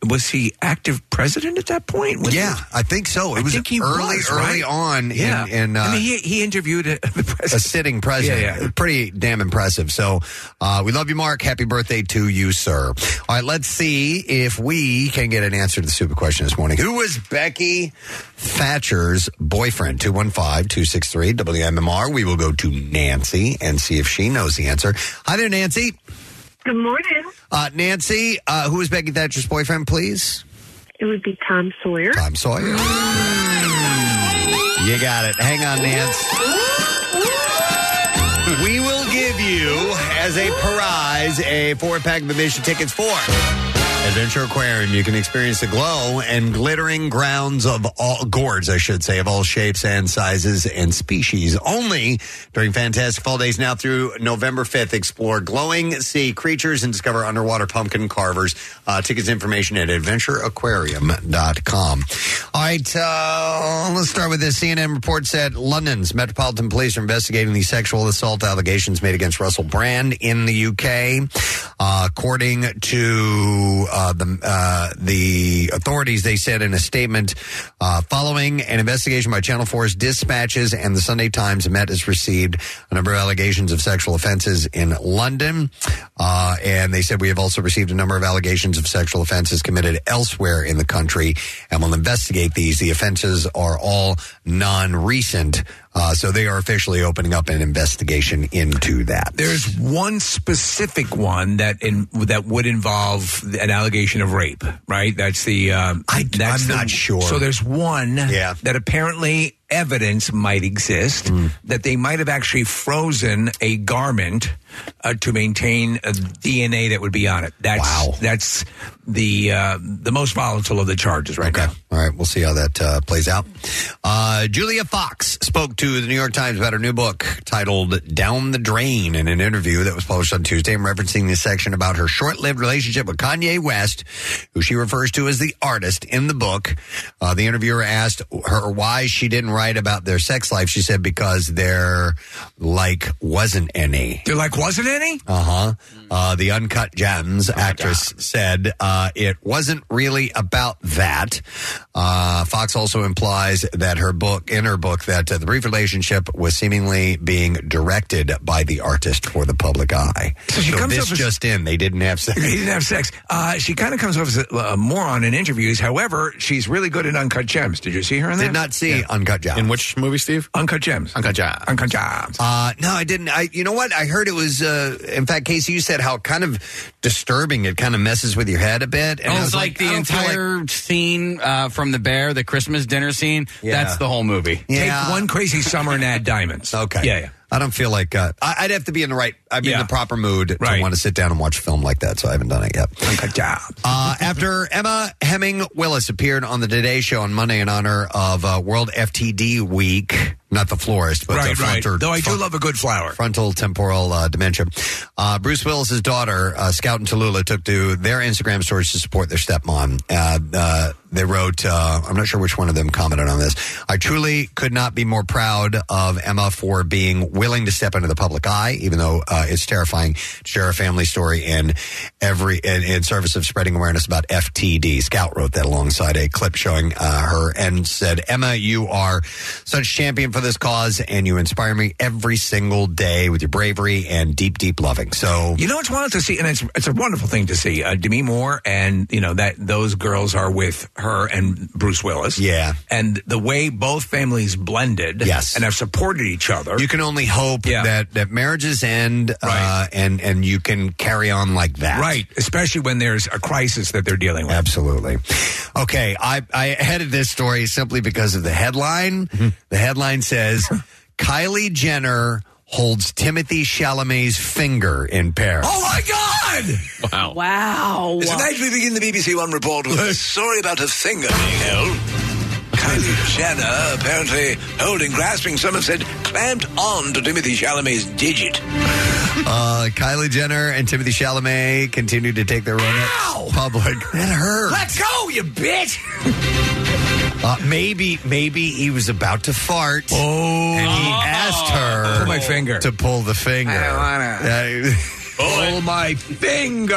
Speaker 1: Was he active president at that point? Was
Speaker 3: Yeah,
Speaker 1: he-
Speaker 3: I think so. It
Speaker 1: I
Speaker 3: was early,
Speaker 1: was,
Speaker 3: early on
Speaker 1: Yeah.
Speaker 3: in, in uh,
Speaker 1: I mean, he, he interviewed uh, the president.
Speaker 3: a sitting president.
Speaker 1: Yeah, yeah.
Speaker 3: Pretty damn impressive. So uh, we love you, Mark. Happy birthday to you, sir. All right, let's see if we can get an answer to the super question this morning. Who was Becky Thatcher's boyfriend? 215 263 WMMR. We will go to Nancy and see if she knows the answer. Hi there, Nancy.
Speaker 13: Good morning.
Speaker 3: Uh, Nancy, uh, who was Becky Thatcher's boyfriend, please?
Speaker 13: It would be Tom Sawyer.
Speaker 3: Tom Sawyer. You got it. Hang on, Nance. We will give you, as a prize, a four pack of admission tickets for Adventure Aquarium. You can experience the glow and glittering grounds of all gourds, I should say, of all shapes and sizes and species. Only during fantastic fall days now through November 5th. Explore glowing sea creatures and discover underwater pumpkin carvers. Uh, tickets information at adventureaquarium.com. All right, uh, let's start with this. CNN report said London's Metropolitan Police are investigating the sexual assault allegations made against Russell Brand in the UK. Uh, according to uh, the uh, the authorities, they said in a statement, uh, following an investigation by Channel 4's dispatches and the Sunday Times, Met has received a number of allegations of sexual offenses in London, uh, and they said we have also received a number of allegations of sexual offenses committed elsewhere in the country, and will investigate these. The offenses are all non-recent. Uh, so they are officially opening up an investigation into that.
Speaker 1: There's one specific one that in that would involve an allegation of rape, right? That's the. Um,
Speaker 3: I,
Speaker 1: that's
Speaker 3: I'm
Speaker 1: the-
Speaker 3: not sure.
Speaker 1: So there's one
Speaker 3: Yeah.
Speaker 1: that apparently evidence might exist
Speaker 3: Hmm.
Speaker 1: that they might have actually frozen a garment uh, to maintain DNA that would be on it. That's, wow. That's the uh, the most volatile of the charges right now.
Speaker 3: All right, we'll see how that uh, plays out. Uh, Julia Fox spoke to the New York Times about her new book titled Down the Drain in an interview that was published on Tuesday, referencing the section about her short lived relationship with Kanye West, who she refers to as the artist in the book. Uh, the interviewer asked her why she didn't write about their sex life. She said because there, like, wasn't any.
Speaker 1: There, like, wasn't any?
Speaker 3: Uh-huh. Uh The Uncut Gems actress said uh, it wasn't really about that. Uh, Fox also implies that her book, in her book, that uh, the brief relationship was seemingly being directed by the artist for the public eye. So,
Speaker 1: she comes
Speaker 3: this
Speaker 1: off as-
Speaker 3: just in, they didn't have sex.
Speaker 1: He didn't have sex. Uh, she kind of comes off as a uh, moron in interviews. However, she's really good at Uncut Gems. Did you see her in that?
Speaker 3: Did not see Uncut Gems.
Speaker 6: In which movie, Steve?
Speaker 1: Uncut Gems.
Speaker 6: Uncut Gems.
Speaker 1: Uncut Gems.
Speaker 3: Uh, no, I didn't. I, you know what? I heard it was. Uh, in fact, Casey, you said how kind of disturbing it kind of messes with your head a bit. And
Speaker 5: oh,
Speaker 3: I was
Speaker 5: like,
Speaker 3: I
Speaker 5: the
Speaker 3: don't feel like-
Speaker 5: entire scene uh, from the bear, the Christmas dinner scene.
Speaker 3: Yeah.
Speaker 5: That's the whole movie.
Speaker 1: Take one crazy summer and add diamonds.
Speaker 3: Okay.
Speaker 1: Yeah, yeah.
Speaker 3: I don't feel like uh, I, I'd have to be in the right. I'd be in
Speaker 1: Yeah.
Speaker 3: the proper mood to
Speaker 1: Right.
Speaker 3: want to sit down and watch a film like that. So I haven't done it yet.
Speaker 1: Uncut Gems.
Speaker 3: Uh, after Emma Heming Willis appeared on the Today Show on Monday in honor of uh, World FTD Week, not the florist, but
Speaker 1: Right,
Speaker 3: the
Speaker 1: right.
Speaker 3: frontal,
Speaker 1: Though I do love a good flower.
Speaker 3: frontal temporal uh, dementia. Uh, Bruce Willis's daughter, uh, Scout and Tallulah, took to their Instagram stories to support their stepmom. Uh, uh, they wrote, uh, I'm not sure which one of them commented on this. I truly could not be more proud of Emma for being willing to step into the public eye, even though uh, it's terrifying to share a family story in every in, in service of spreading awareness about FTD. Scout wrote that alongside a clip showing uh, her and said, Emma, you are such a champion for this cause, and you inspire me every single day with your bravery and deep, deep loving. So
Speaker 1: You know, it's wonderful to see, and it's it's a wonderful thing to see. Uh, Demi Moore and you know that those girls are with her and Bruce Willis.
Speaker 3: Yeah.
Speaker 1: and the way both families blended,
Speaker 3: Yes.
Speaker 1: and have supported each other.
Speaker 3: you can only hope that that marriages end, uh, and and you can carry on like that.
Speaker 1: right, especially when there's a crisis that they're dealing with.
Speaker 3: Absolutely. Okay, I, I headed this story simply because of the headline. The headline says Kylie Jenner holds Timothy Chalamet's finger in Paris.
Speaker 1: Oh my God!
Speaker 6: Wow.
Speaker 4: Wow.
Speaker 14: Tonight we begin the BBC One report with a story about a finger being held. Kylie Jenner apparently holding, grasping, some have said, clamped on to Timothy Chalamet's digit.
Speaker 3: Uh, Kylie Jenner and Timothy Chalamet continue to take their romance public. That hurt.
Speaker 1: Let's go, you bitch!
Speaker 3: Uh, maybe, maybe he was about to fart,
Speaker 1: Oh,
Speaker 3: and he asked her
Speaker 1: Pull my finger.
Speaker 3: to pull the finger.
Speaker 1: I
Speaker 3: Uh,
Speaker 1: Pull my finger.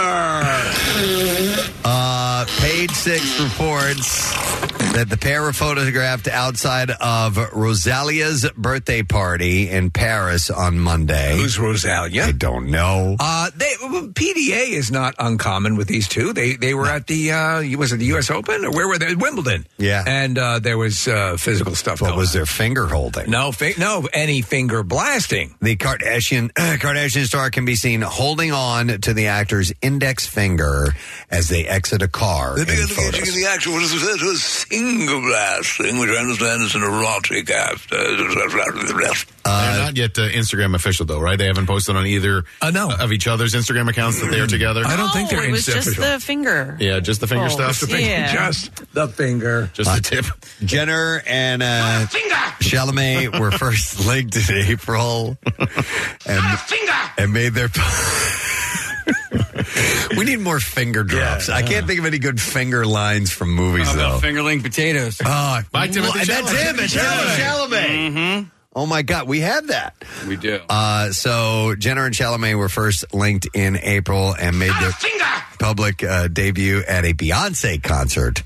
Speaker 3: Uh, page six reports that the pair were photographed outside of Rosalia's birthday party in Paris on Monday.
Speaker 1: Who's Rosalia?
Speaker 3: I don't know.
Speaker 1: Uh, they, PDA is not uncommon with these two. They they were at the uh, was it the U.S. Open or where were they? Wimbledon.
Speaker 3: Yeah.
Speaker 1: and uh, there was uh, physical stuff.
Speaker 3: What
Speaker 1: going
Speaker 3: was
Speaker 1: on.
Speaker 3: their finger holding?
Speaker 1: No, fi- no, any finger blasting.
Speaker 3: The Kardashian Kardashian star can be seen holding on to the actor's index finger as they exit a car.
Speaker 14: The
Speaker 3: in photos.
Speaker 14: engaging in the action was referred to as finger blasting, which I understand is an erotic act.
Speaker 6: Uh, They're not yet uh, Instagram official, though, right? They haven't posted on either
Speaker 1: Uh, no.
Speaker 6: of each other's Instagram accounts that they are together.
Speaker 1: I don't think
Speaker 4: Oh,
Speaker 1: they're
Speaker 4: it was
Speaker 1: Insta
Speaker 4: just
Speaker 1: official.
Speaker 4: the finger.
Speaker 6: Yeah, just the finger
Speaker 4: Oh,
Speaker 6: stuff.
Speaker 1: the finger,
Speaker 4: Yeah.
Speaker 1: just the finger.
Speaker 6: Just the tip.
Speaker 3: Jenner and uh, Chalamet were first linked in April, and, and made their. we need more finger drops. I can't think of any good finger lines from movies
Speaker 5: How about
Speaker 3: though.
Speaker 5: fingerling potatoes?
Speaker 3: Oh,
Speaker 6: Bye, Timothy
Speaker 3: well, that's him. It's Timothy Chalamet.
Speaker 5: Mm-hmm.
Speaker 3: Oh my God, we have that.
Speaker 5: We do.
Speaker 3: Uh, so Jenner and Chalamet were first linked in April and made their public uh, debut at a Beyonce concert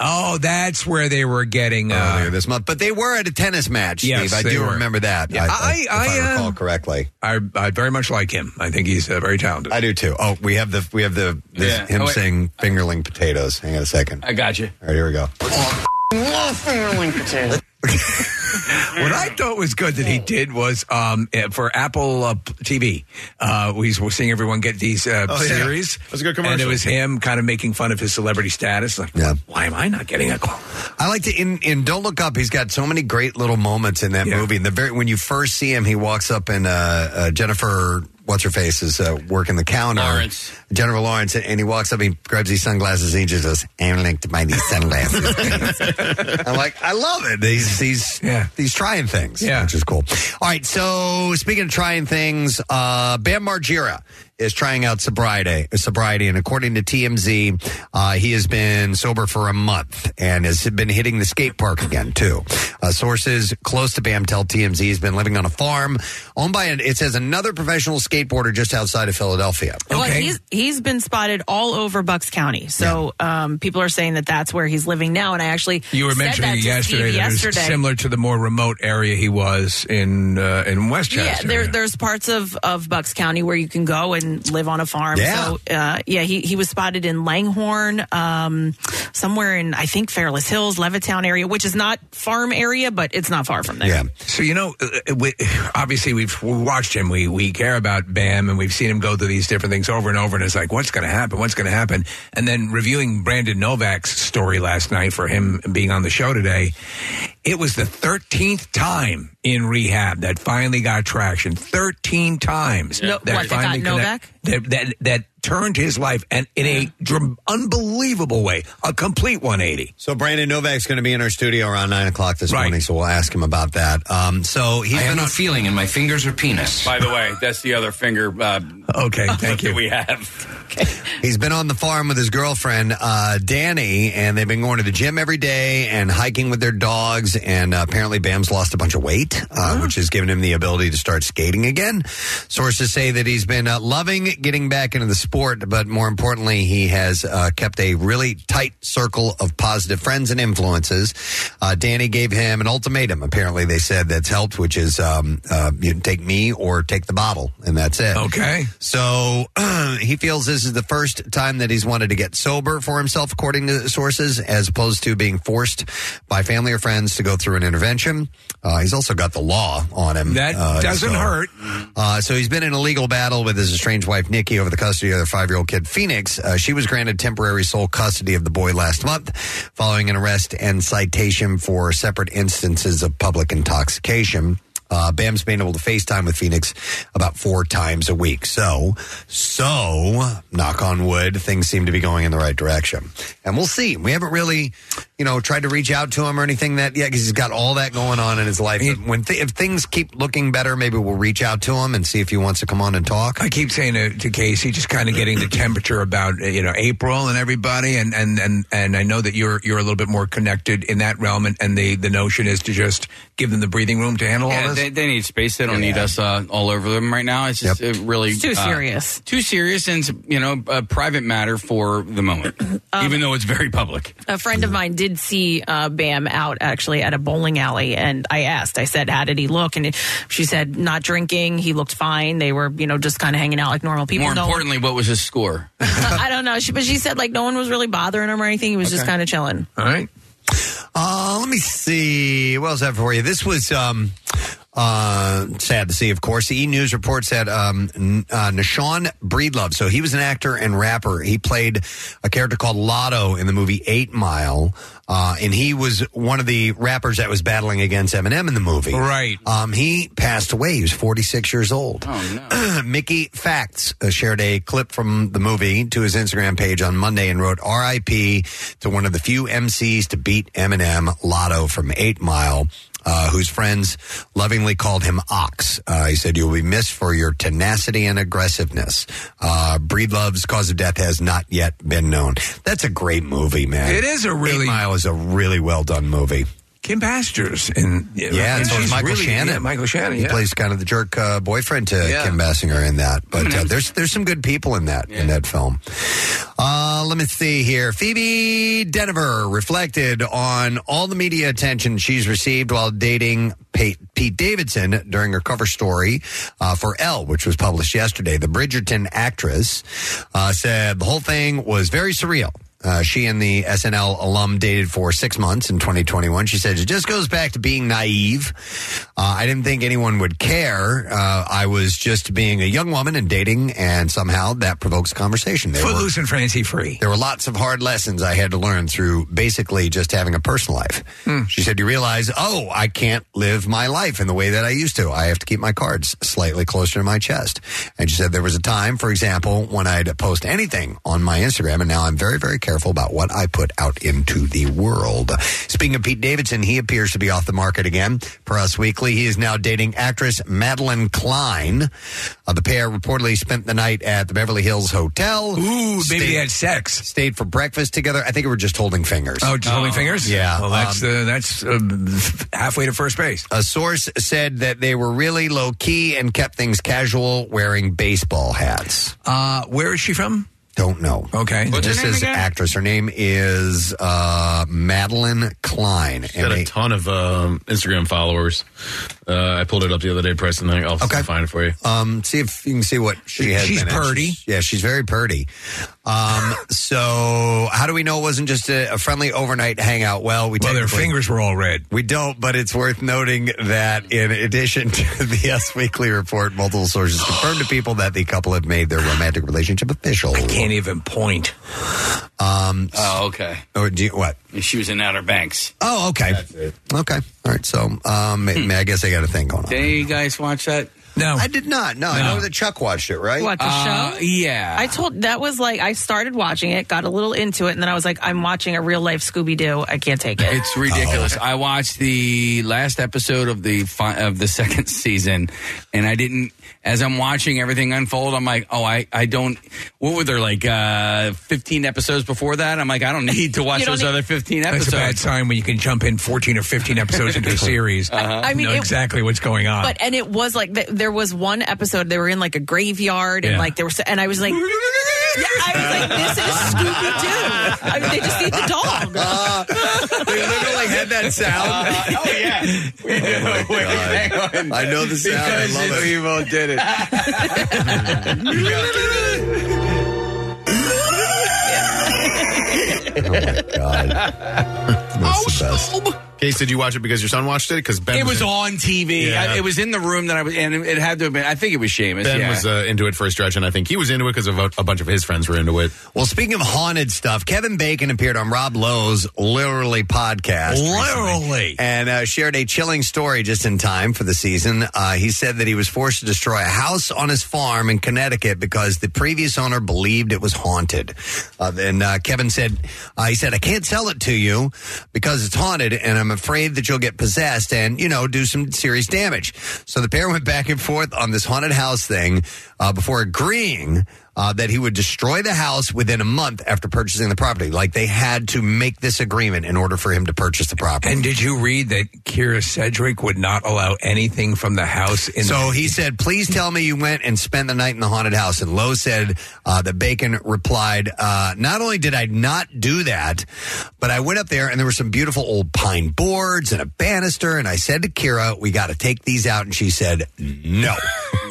Speaker 1: Oh, that's where they were getting.
Speaker 3: earlier
Speaker 1: Uh,
Speaker 3: this month. But they were at a tennis match,
Speaker 1: Yes,
Speaker 3: Steve. I
Speaker 1: they
Speaker 3: do
Speaker 1: were.
Speaker 3: remember that.
Speaker 1: Yeah,
Speaker 3: I,
Speaker 1: I-
Speaker 3: if
Speaker 1: I,
Speaker 3: I,
Speaker 1: uh,
Speaker 3: recall correctly.
Speaker 1: I, I very much like him. I think he's uh, very talented.
Speaker 3: I do too. Oh, we have the we have the this,
Speaker 5: Yeah.
Speaker 3: him
Speaker 5: Oh, wait.
Speaker 3: saying fingerling potatoes. Hang on a second.
Speaker 5: I got you.
Speaker 3: All right, here we go.
Speaker 1: What I thought was good that he did was um, eh, for Apple uh, TV. Uh, we were seeing everyone get these uh,
Speaker 6: Oh, yeah.
Speaker 1: series.
Speaker 6: That was a good
Speaker 1: And it was him kind of making fun of his celebrity status. Like,
Speaker 3: Yeah.
Speaker 1: why am I not getting a call?
Speaker 3: I like to in in Don't Look Up. He's got so many great little moments in that
Speaker 1: Yeah.
Speaker 3: movie. And the very when you first see him, he walks up and uh, uh, Jennifer what's her face is uh, working the counter.
Speaker 5: Lawrence.
Speaker 3: Jennifer Lawrence, and he walks up, he grabs these sunglasses, and he just goes, "I'm like to buy these sunglasses." please." I'm like, I love it. He's he's he's trying things, yeah, which is cool. All right, so speaking of trying things, uh, Bam Margera is trying out sobriety, sobriety, and according to TMZ, uh, he has been sober for a month and has been hitting the skate park again too. Uh, sources close to Bam tell TMZ he's been living on a farm owned by an, it says another professional skateboarder just outside of Philadelphia.
Speaker 4: Well, he's he's been spotted all over Bucks County, so um, people are saying that that's where he's living now. And I actually
Speaker 1: You were
Speaker 4: said
Speaker 1: mentioning
Speaker 4: that to
Speaker 1: yesterday
Speaker 4: Steve
Speaker 1: that it
Speaker 4: yesterday.
Speaker 1: similar to the more remote area he was in uh, in West Chester.
Speaker 4: Yeah, there, there's parts of, of Bucks County where you can go and live on a farm.
Speaker 1: Yeah.
Speaker 4: So, uh, yeah, he, he was spotted in Langhorne, um, somewhere in, I think, Fairless Hills, Levittown area, which is not farm area, but it's not far from there.
Speaker 3: Yeah.
Speaker 1: So you know, uh, we, obviously we've we watched him. We we care about Bam, and we've seen him go through these different things over and over. And it's like, what's going to happen? What's going to happen? And then reviewing Brandon Novak's story last night for him being on the show today, it was the thirteenth time in rehab that finally got traction. Thirteen times.
Speaker 4: No- what, that got
Speaker 1: finally
Speaker 4: Novak?
Speaker 1: That, that that turned his life and in a dr- unbelievable way, a complete one eighty.
Speaker 3: So Brandon Novak's going to be in our studio around nine o'clock this morning, so we'll ask him about that. Um, so he's
Speaker 5: I have
Speaker 3: been
Speaker 5: no
Speaker 3: on-
Speaker 5: feeling in my fingers or penis. By the way, that's the other finger. Uh,
Speaker 1: okay,
Speaker 5: thank you. we have.
Speaker 3: He's been on the farm with his girlfriend, uh, Danny, and they've been going to the gym every day and hiking with their dogs. And uh, apparently, Bam's lost a bunch of weight, uh, which has given him the ability to start skating again. Sources say that he's been uh, loving getting back into the sport, but more importantly, he has uh, kept a really tight circle of positive friends and influences. Uh, Danny gave him an ultimatum. Apparently, they said that's helped, which is um, uh, you take me or take the bottle, and that's it.
Speaker 1: Okay.
Speaker 3: So he feels this is the first time that he's wanted to get sober for himself, according to sources, as opposed to being forced by family or friends to go through an intervention. Uh, he's also got the law on him.
Speaker 1: That
Speaker 3: Uh,
Speaker 1: doesn't
Speaker 3: so-
Speaker 1: hurt.
Speaker 3: uh, so he's been in a legal battle with his estranged wife Nikki over the custody of five-year-old kid Phoenix. Uh, she was granted temporary sole custody of the boy last month, following an arrest and citation for separate instances of public intoxication. Uh, Bam's been able to FaceTime with Phoenix about four times a week. So, so knock on wood, things seem to be going in the right direction. And we'll see. We haven't really, you know, tried to reach out to him or anything that yet because he's got all that going on in his life. But when th- if things keep looking better, maybe we'll reach out to him and see if he wants to come on and talk.
Speaker 1: I keep saying to, to Casey, just kind of getting the temperature about you know April and everybody, and and and and I know that you're you're a little bit more connected in that realm, and, and the the notion is to just give them the breathing room to handle all this.
Speaker 5: they, they need space. They don't need us uh, all over them right now. It's just uh, really
Speaker 4: It's too
Speaker 5: uh,
Speaker 4: serious.
Speaker 5: too serious, and it's, you know a private matter for the moment, even though it's very public.
Speaker 4: A friend of mine did see uh, Bam out actually at a bowling alley, and I asked, I said, "How did he look?" And she said, "Not drinking. He looked fine. They were, you know, just kind of hanging out like normal people."
Speaker 5: More
Speaker 4: No-
Speaker 5: importantly, what was his score?
Speaker 4: I don't know. She, but she said like no one was really bothering him or anything. He was just kind of chilling.
Speaker 1: All right.
Speaker 3: Uh, let me see. What else I have for you? This was um, uh, sad to see, of course. The E! News reports that um, N- uh, Nashawn Breedlove, so he was an actor and rapper. He played a character called Lotto in the movie Eight Mile, uh, and he was one of the rappers that was battling against Eminem in the movie.
Speaker 1: Right.
Speaker 3: Um, he passed away. He was 46 years old.
Speaker 5: Oh no.
Speaker 3: Mickey Factz uh, shared a clip from the movie to his Instagram page on Monday and wrote RIP to one of the few MCs to beat Eminem, Lotto from 8 Mile. Uh, whose friends lovingly called him Ox. Uh, he said, You'll be missed for your tenacity and aggressiveness. Uh, Breedlove's cause of death has not yet been known. That's a great movie, man.
Speaker 1: It is a really-
Speaker 3: Eight Mile is a really well done movie.
Speaker 1: Kim Pastures and
Speaker 3: Yeah, and so
Speaker 1: she's
Speaker 3: Michael
Speaker 1: really-
Speaker 3: Shannon.
Speaker 1: yeah, Michael Shannon.
Speaker 3: He
Speaker 1: Yeah.
Speaker 3: plays kind of the jerk uh, boyfriend to
Speaker 1: Yeah.
Speaker 3: Kim Basinger in that. But uh, there's there's some good people in that in that film. Uh, let me see here. Phoebe Dynevor reflected on all the media attention she's received while dating Pete, Pete Davidson during her cover story uh, for Elle, which was published yesterday. The Bridgerton actress uh, said the whole thing was very surreal. Uh, she and the SNL alum dated for six months in 2021. She said it just goes back to being naive. Uh, I didn't think anyone would care. Uh, I was just being a young woman and dating, and somehow that provokes conversation. There were,
Speaker 1: Footloose and fancy free.
Speaker 3: there were lots of hard lessons I had to learn through basically just having a personal life. She said, You realize, oh, I can't live my life in the way that I used to. I have to keep my cards slightly closer to my chest. And she said, There was a time, for example, when I'd post anything on my Instagram, and now I'm very, very careful about what I put out into the world. Speaking of Pete Davidson, he appears to be off the market again. Per Us Weekly, he is now dating actress Madelyn Cline. Uh, the pair reportedly spent the night at the Beverly Hills Hotel.
Speaker 1: Ooh, maybe they had sex.
Speaker 3: Stayed for breakfast together. I think we were just holding fingers.
Speaker 1: Oh, just holding fingers?
Speaker 3: Yeah.
Speaker 1: Well, that's
Speaker 3: Um,
Speaker 1: uh, that's uh, halfway to first base.
Speaker 3: a source said that they were really low key and kept things casual, wearing baseball hats.
Speaker 1: Uh, where is she from?
Speaker 3: Don't know.
Speaker 1: Okay.
Speaker 6: What's her
Speaker 3: this
Speaker 6: name
Speaker 3: is
Speaker 6: again?
Speaker 3: actress. Her name is uh, Madelyn Cline.
Speaker 6: She's got a ton of um, Instagram followers. Uh, I pulled it up the other day, Preston. I think I'll
Speaker 3: Okay.
Speaker 6: find it for you.
Speaker 3: Um, see if you can see what she has.
Speaker 1: She's
Speaker 3: been in.
Speaker 1: purty.
Speaker 3: She's- yeah, she's very purty. Um, so how do we know it wasn't just a, a friendly overnight hangout? Well, we
Speaker 1: Well, their
Speaker 3: technically-
Speaker 1: fingers were all red.
Speaker 3: We don't, but it's worth noting that in addition to the Us Weekly report, multiple sources confirmed to people that the couple have made their romantic relationship official.
Speaker 1: Can't even point.
Speaker 3: Um,
Speaker 5: Oh, okay.
Speaker 3: or do you, what?
Speaker 5: She was in Outer Banks.
Speaker 3: Oh, okay. Okay. All right. So, um, I guess I got a thing going on.
Speaker 5: Did any of you guys watch that?
Speaker 1: No.
Speaker 3: I did not. No, I know that Chuck watched it, right?
Speaker 4: What the
Speaker 5: Uh,
Speaker 4: show?
Speaker 5: yeah.
Speaker 4: I told that was like I started watching it, got a little into it, and then I was like, I'm watching a real life Scooby Doo. I can't take it.
Speaker 5: It's ridiculous. I watched the last episode of the fi- of the second season, and I didn't. As I'm watching everything unfold, I'm like, oh, I, I don't. What were there like uh, 15 episodes before that? I'm like, I don't need to watch
Speaker 4: You don't
Speaker 5: those
Speaker 4: need-
Speaker 5: other 15 episodes.
Speaker 1: That's a
Speaker 5: episodes.
Speaker 1: bad sign when you can jump in 14 or 15 episodes into a series.
Speaker 4: I mean,
Speaker 1: know
Speaker 4: it-
Speaker 1: exactly what's going on.
Speaker 4: But and it was like th- there was one episode they were in like a graveyard and
Speaker 1: Yeah.
Speaker 4: like there was and I was like, yeah, I was like, this is Scooby Doo. I mean, they just eat the dog.
Speaker 3: they literally had that sound.
Speaker 5: Uh, oh yeah.
Speaker 3: Oh, my God. I know the sound. I love it.
Speaker 5: We both did it.
Speaker 3: Oh my god, that's the best.
Speaker 6: Case, did you watch it because your son watched it? Because Ben
Speaker 5: It was
Speaker 6: in-
Speaker 5: on TV.
Speaker 6: Yeah.
Speaker 5: I, it was in the room that I was, and it had to have been. I think it was Seamus.
Speaker 6: Ben
Speaker 5: yeah.
Speaker 6: was uh, into it for a stretch, and I think he was into it because a, a bunch of his friends were into it.
Speaker 3: Well, speaking of haunted stuff, Kevin Bacon appeared on Rob Lowe's Literally podcast. recently
Speaker 1: Literally.
Speaker 3: And uh, shared a chilling story just in time for the season. Uh, he said that he was forced to destroy a house on his farm in Connecticut because the previous owner believed it was haunted. Uh, and uh, Kevin said, uh, he said, I can't sell it to you because it's haunted and I'm afraid that you'll get possessed and, you know, do some serious damage. So the pair went back and forth on this haunted house thing uh, before agreeing uh, that he would destroy the house within a month after purchasing the property. Like they had to make this agreement in order for him to purchase the property.
Speaker 1: and did you read that Kyra Sedgwick would not allow anything from the house in
Speaker 3: so
Speaker 1: the-
Speaker 3: he said, "Please tell me you went and spent the night in the haunted house." And Lowe said uh, that Bacon replied, uh, "Not only did I not do that, but I went up there and there were some beautiful old pine boards and a banister. And I said to Kyra, we got to take these out.' And she said, No,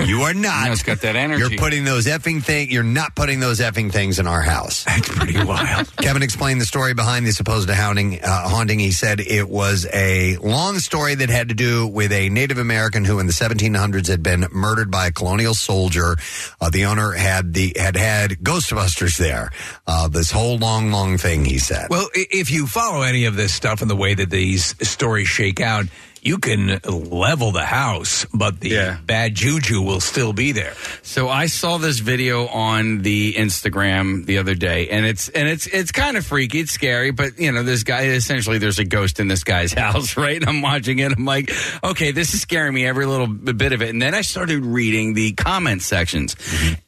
Speaker 3: you are not.
Speaker 5: No, it's got that energy.
Speaker 3: You're putting those effing thing. You're not putting those effing things in our house."
Speaker 1: That's pretty wild.
Speaker 3: Kevin explained the story behind the supposed haunting. Uh, haunting. He said it was a long story that had to do with a Native American who, in the 1700s, had been murdered by a colonial soldier. Uh, the owner had the had had Ghostbusters there. Uh, this whole long, long thing. He said.
Speaker 1: Well, i- if you follow any of this stuff and the way that these stories shake out, you can level the house, but the bad juju will still be there.
Speaker 5: So I saw this video on the Instagram the other day, and it's and it's it's kind of freaky, it's scary, but you know, this guy essentially there's a ghost in this guy's house, right? And I'm watching it, I'm like, okay, this is scaring me every little bit of it. And then I started reading the comment sections,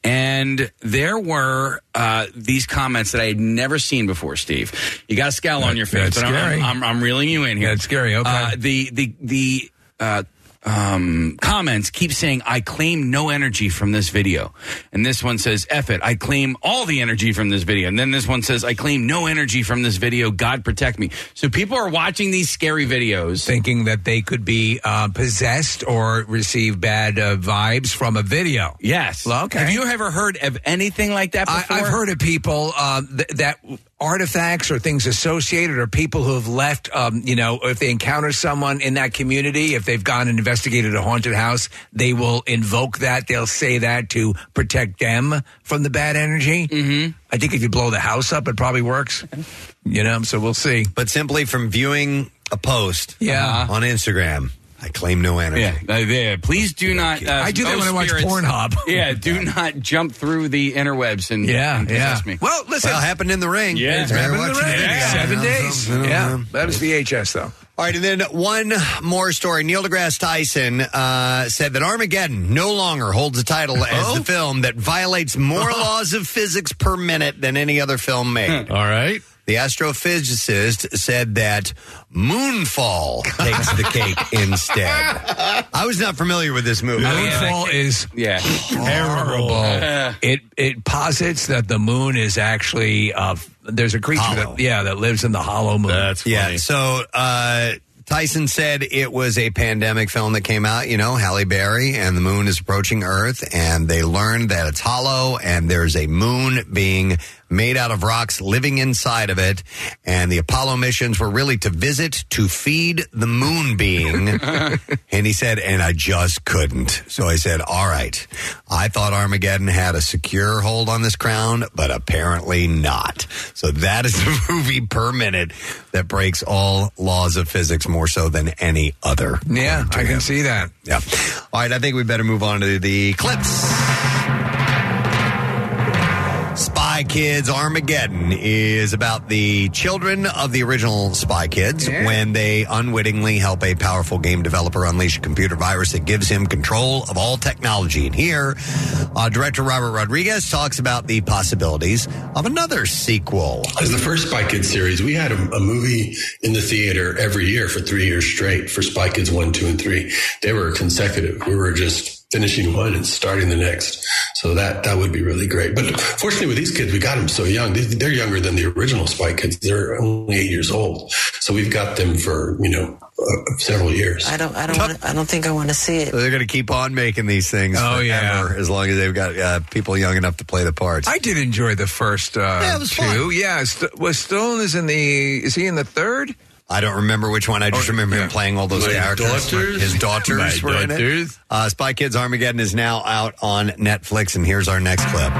Speaker 5: and there were uh, these comments that I had never seen before. Steve, you got a scowl on your face, but I'm. I'm, I'm reeling you in here.
Speaker 1: That's scary. Okay.
Speaker 5: Uh, the the the uh, um, comments keep saying, "I claim no energy from this video," and this one says, "F it, I claim all the energy from this video," and then this one says, "I claim no energy from this video. God protect me." So people are watching these scary videos,
Speaker 1: thinking that they could be uh, possessed or receive bad uh, vibes from a video.
Speaker 5: Yes.
Speaker 1: Well, okay.
Speaker 5: Have you ever heard of anything like that
Speaker 1: I,
Speaker 5: before?
Speaker 1: I've heard of people uh, th- that artifacts or things associated or people who have left um, you know if they encounter someone in that community if they've gone and investigated a haunted house they will invoke that. They'll say that to protect them from the bad energy. Mm-hmm. i think if you blow the house up it probably works. You know so we'll see.
Speaker 3: But simply from viewing a post
Speaker 1: Yeah.
Speaker 3: on Instagram, I claim no energy.
Speaker 5: Yeah, uh, yeah. Please do not. Uh,
Speaker 1: I do that
Speaker 5: oh,
Speaker 1: when I watch
Speaker 5: spirits.
Speaker 1: Pornhub.
Speaker 5: Yeah, do not jump through the interwebs and
Speaker 1: Yeah,
Speaker 5: and
Speaker 1: yeah.
Speaker 5: possess me.
Speaker 1: Well, listen.
Speaker 3: Well, happened in the ring.
Speaker 5: Yeah.
Speaker 3: It's
Speaker 1: Happened in the ring.
Speaker 3: an area.
Speaker 1: seven days yeah that was vhs though
Speaker 3: All right, and then one more story. Neil deGrasse Tyson uh, said that Armageddon no longer holds the title as
Speaker 1: Oh.
Speaker 3: the film that violates more laws of physics per minute than any other film made.
Speaker 6: All right.
Speaker 3: The astrophysicist said that Moonfall takes the cake instead. I was not familiar with this movie.
Speaker 1: Moonfall is
Speaker 5: Yeah.
Speaker 1: horrible.
Speaker 5: Uh.
Speaker 1: it it posits that the moon is actually uh, there's a creature
Speaker 3: Hollow.
Speaker 1: that yeah that lives in the hollow moon.
Speaker 6: That's funny.
Speaker 3: Yeah. So uh, Tyson said it was a pandemic film that came out. You know, Halle Berry and the moon is approaching Earth, and they learned that it's hollow, and there's a moon being made out of rocks living inside of it. And the Apollo missions were really to visit to feed the moon being. and he said, and I just couldn't. So I said, all right. I thought Armageddon had a secure hold on this crown, but apparently not. So that is the movie per minute that breaks all laws of physics more so than any other.
Speaker 1: yeah, I can see that.
Speaker 3: Yeah. All right, I think we better move on to the clips. Spy Kids Armageddon is about the children of the original Spy Kids when they unwittingly help a powerful game developer unleash a computer virus that gives him control of all technology. And here, uh, director Robert Rodriguez talks about the possibilities of another sequel.
Speaker 15: As the first Spy Kids series, we had a, a movie in the theater every year for three years straight for Spy Kids 1, 2, and 3. They were consecutive. We were just finishing one and starting the next. So that, that would be really great. But fortunately with these kids, we got them so young. They, they're younger than the original Spy Kids. They're only eight years old. So we've got them for, you know, uh, several years.
Speaker 16: I don't. I don't. Want I don't think I want to see it.
Speaker 3: So they're going to keep on making these things
Speaker 1: Oh,
Speaker 3: forever
Speaker 1: yeah.
Speaker 3: as long as they've got uh, people young enough to play the parts.
Speaker 1: I did enjoy the first uh,
Speaker 3: Yeah, it was
Speaker 1: two.
Speaker 3: fun.
Speaker 1: Yeah, St- was Stone is in the is he in the third?
Speaker 3: I don't remember which one. I just remember him playing all those
Speaker 15: My
Speaker 3: characters.
Speaker 15: daughters.
Speaker 3: His daughters
Speaker 6: My
Speaker 3: were in it. Uh, Spy Kids Armageddon is now out on Netflix, and here's our next clip.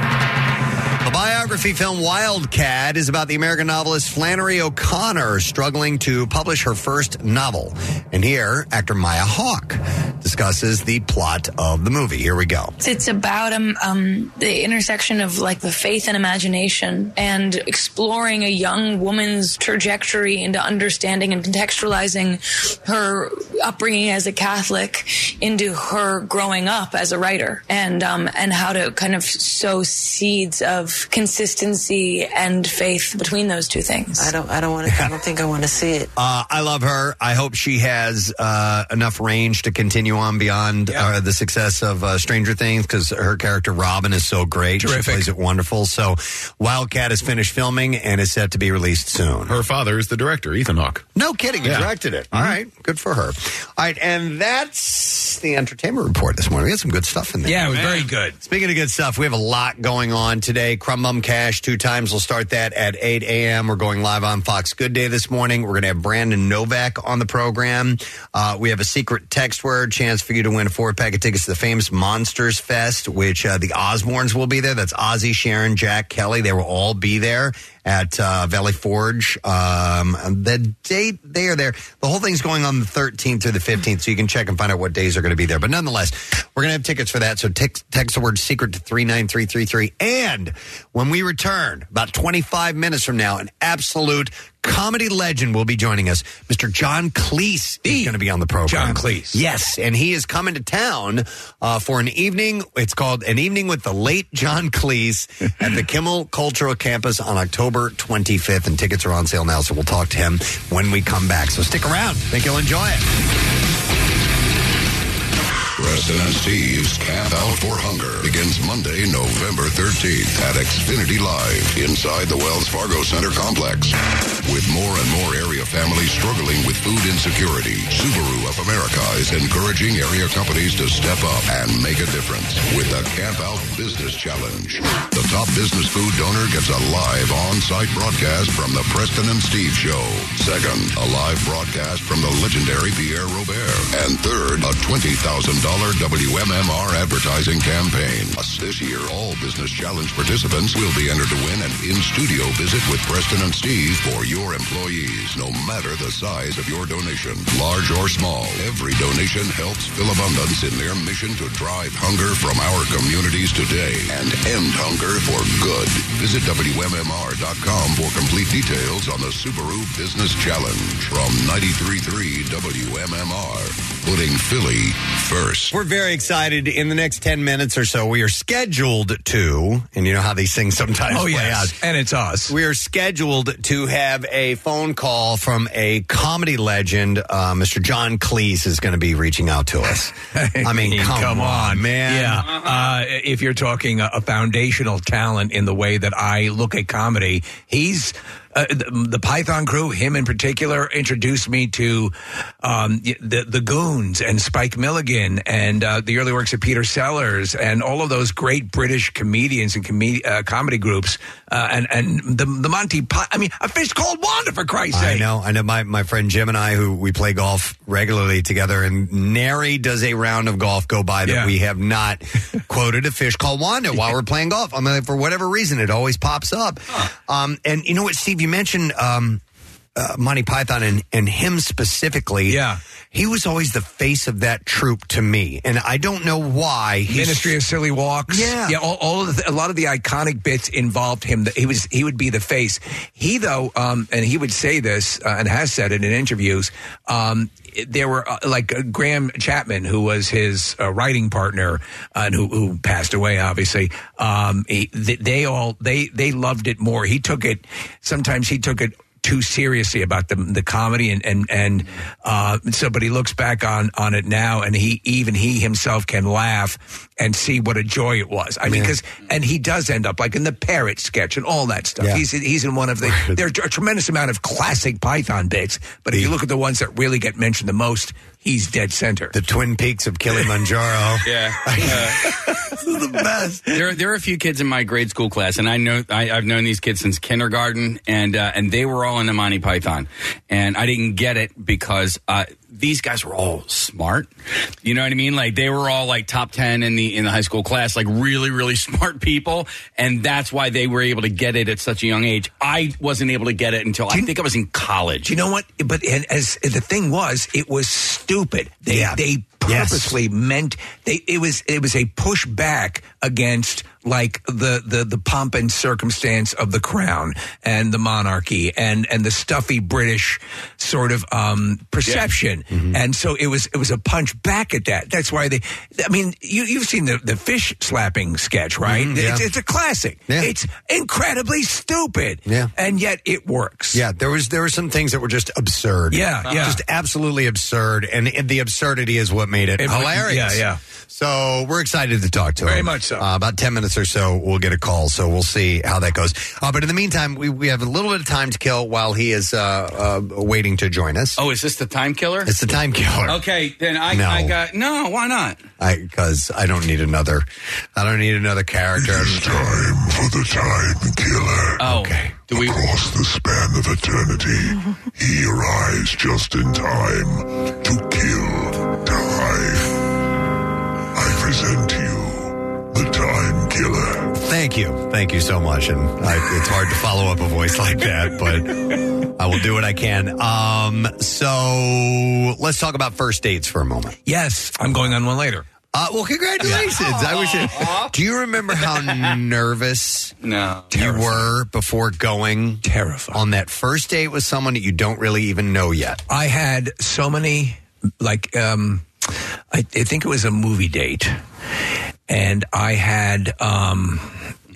Speaker 3: The biography film Wildcat is about the American novelist Flannery O'Connor struggling to publish her first novel. And here, actor Maya Hawke discusses the plot of the movie. Here we go.
Speaker 17: It's about um, um, the intersection of like the faith and imagination and exploring a young woman's trajectory into understanding and contextualizing her upbringing as a Catholic into her growing up as a writer and um, and how to kind of sow seeds of consistency and faith between those two things.
Speaker 16: I don't. I don't want to. I don't think I want to see it.
Speaker 3: Uh, I love her. I hope she has uh, enough range to continue on beyond uh, the success of uh, Stranger Things because her character Robin is so great.
Speaker 1: Terrific.
Speaker 3: She plays it wonderful. So, Wildcat is finished filming and is set to be released soon.
Speaker 6: Her father is the director, Ethan Hawke.
Speaker 3: No kidding. He
Speaker 6: Yeah.
Speaker 3: directed it. All right. Good for her. All right. And that's the entertainment report this morning. We had some good stuff in there.
Speaker 1: Yeah, it was very good.
Speaker 3: Speaking of good stuff, we have a lot going on today. Crumb Bum Cash, two times. We'll start that at 8 a.m. We're going live on Fox Good Day this morning. We're going to have Brandon Novak on the program. Uh, we have a secret text word, chance for you to win a four pack of tickets to the famous Monsters Fest, which uh, the Osbournes will be there. That's Ozzy, Sharon, Jack, Kelly. They will all be there at uh, Valley Forge. Um, the date they are there. The whole thing's going on the 13th through the 15th, so you can check and find out what days are going to be there. But nonetheless, we're going to have tickets for that. So text, text the word secret to 39333. And when we return, about 25 minutes from now, an absolute comedy legend will be joining us. Mr. John Cleese is going to be on the program.
Speaker 1: John Cleese.
Speaker 3: Yes, and he is coming to town uh, for an evening. It's called An Evening with the Late John Cleese at the Kimmel Cultural Campus on October 25th. And tickets are on sale now, so we'll talk to him when we come back. So stick around. I think you'll enjoy it.
Speaker 2: Preston and Steve's Camp Out for Hunger begins Monday, November 13th at Xfinity Live inside the Wells Fargo Center complex. With more and more area families struggling with food insecurity, Subaru of America is encouraging area companies to step up and make a difference with the Camp Out Business Challenge. The top business food donor gets a live on-site broadcast from the Preston and Steve Show. Second, a live broadcast from the legendary Pierre Robert. And third, a $20,000 WMMR advertising campaign. Plus, This year, all Business Challenge participants will be entered to win an in-studio visit with Preston and Steve for your employees, no matter the size of your donation, large or small. Every donation helps Philabundance in their mission to drive hunger from our communities today and end hunger for good. Visit WMMR.com for complete details on the Subaru Business Challenge from 93.3 WMMR, putting Philly first.
Speaker 3: We're very excited. In the next 10 minutes or so, we are scheduled to, and you know how these things sometimes
Speaker 1: Oh,
Speaker 3: play
Speaker 1: yes.
Speaker 3: out.
Speaker 1: And it's us.
Speaker 3: We are scheduled to have a phone call from a comedy legend. Uh, Mr. John Cleese is going to be reaching out to us. I mean, come, on, man.
Speaker 1: Yeah. Uh, if you're talking a, a foundational talent in the way that I look at comedy, he's. Uh, the, the Python crew, him in particular, introduced me to um, the the Goons and Spike Milligan and uh, the early works of Peter Sellers and all of those great British comedians and com- uh, comedy groups uh, and and the the Monty. Py- I mean, a fish called Wanda for Christ's sake.
Speaker 3: I know. I know. My, my friend Jim and I, who we play golf regularly together, and nary does a round of golf go by that
Speaker 1: Yeah.
Speaker 3: we have not quoted a fish called Wanda while we're playing golf. I mean, for whatever reason, it always pops up. Um, and you know what, Steve? You mentioned um, uh, Monty Python and, and him specifically.
Speaker 1: Yeah.
Speaker 3: He was always the face of that troupe to me, and I don't know why. He's-
Speaker 1: Ministry of Silly Walks.
Speaker 3: Yeah.
Speaker 1: yeah. All, all of the, a lot of the iconic bits involved him. He was he would be the face. He though, um, and he would say this uh, and has said it in interviews. Um, there were uh, like uh, Graham Chapman, who was his uh, writing partner uh, and who, who passed away, obviously. Um, he, they, they all they they loved it more. He took it. Sometimes he took it too seriously about the the comedy and and and uh, so but he looks back on on it now and he even he himself can laugh and see what a joy it was. I mean, because and he does end up like in the parrot sketch and all that stuff.
Speaker 3: Yeah.
Speaker 1: He's he's in one of the there are a tremendous amount of classic Python bits, but if you look at the ones that really get mentioned the most, he's dead center.
Speaker 3: the Twin Peaks of Kilimanjaro.
Speaker 5: Yeah.
Speaker 3: this is the best.
Speaker 5: There, there are a few kids in my grade school class, and I know I, I've known these kids since kindergarten, and uh, and they were all into Monty Python, and I didn't get it because uh, these guys were all smart. You know what I mean? Like they were all like top ten in the in the high school class, like really really smart people, and that's why they were able to get it at such a young age. I wasn't able to get it until I think I was in college.
Speaker 1: You know what? But and as the thing was, it was stupid. They
Speaker 3: Yeah.
Speaker 1: they
Speaker 3: Yes.
Speaker 1: purposely meant they it was it was a pushback against like the the the pomp and circumstance of the crown and the monarchy and and the stuffy British sort of um perception.
Speaker 3: Mm-hmm.
Speaker 1: And so it was it was a punch back at that. That's why they I mean, you you've seen the the fish slapping sketch, right?
Speaker 3: Mhm, yeah.
Speaker 1: it's, it's a classic.
Speaker 3: Yeah.
Speaker 1: It's incredibly stupid.
Speaker 3: Yeah.
Speaker 1: And yet it works.
Speaker 3: Yeah, there was there were some things that were just absurd.
Speaker 1: Yeah, yeah.
Speaker 3: just absolutely absurd, and, and the absurdity is what made it,
Speaker 1: It-
Speaker 3: hilarious.
Speaker 1: yeah, yeah.
Speaker 3: So we're excited to talk to him.
Speaker 1: Very much so.
Speaker 3: Uh, about ten minutes or so, we'll get a call. So we'll see how that goes. Uh, but in the meantime, we, we have a little bit of time to kill while he is uh, uh, waiting to join us.
Speaker 5: Oh, is this the time killer?
Speaker 3: It's the time killer.
Speaker 5: Okay, then I,
Speaker 3: No.
Speaker 5: I got no. Why not?
Speaker 3: Because I, don't need another. I don't need another character.
Speaker 2: Time for the time killer.
Speaker 5: Oh,
Speaker 3: okay.
Speaker 5: Do we?
Speaker 2: Across the span of eternity, he arrives just in time to kill
Speaker 3: Thank you. Thank you so much. And I, it's hard to follow up a voice like that, but I will do what I can. Um, so let's talk about first dates for a moment.
Speaker 1: Yes, I'm going on one later.
Speaker 3: Uh, well, congratulations. I wish it, Do you remember how nervous
Speaker 5: No.
Speaker 3: you were before going
Speaker 1: Terrified.
Speaker 3: on that first date with someone that you don't really even know yet?
Speaker 1: I had so many, like, um, I, I think it was a movie date, and I had, um,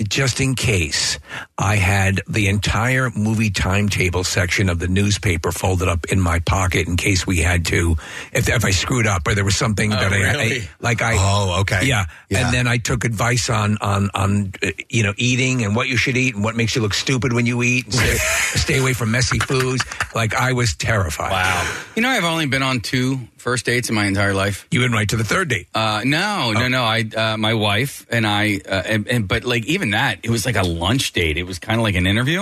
Speaker 1: just in case, I had the entire movie timetable section of the newspaper folded up in my pocket in case we had to, if, if I screwed up or there was something
Speaker 3: Oh,
Speaker 1: that I,
Speaker 3: really?
Speaker 1: I like I
Speaker 3: Oh, okay.
Speaker 1: yeah.
Speaker 3: Yeah.
Speaker 1: and then I took advice on on on uh, you know eating and what you should eat and what makes you look stupid when you eat and stay, stay away from messy foods. Like I was terrified. Wow,
Speaker 5: You know, I've only been on two first dates in my entire life.
Speaker 1: you went right to the third date.
Speaker 5: Uh, no, no, no. I, uh, my wife and I, uh, and, and but like even that, it was like a lunch date. It was kind of like an interview.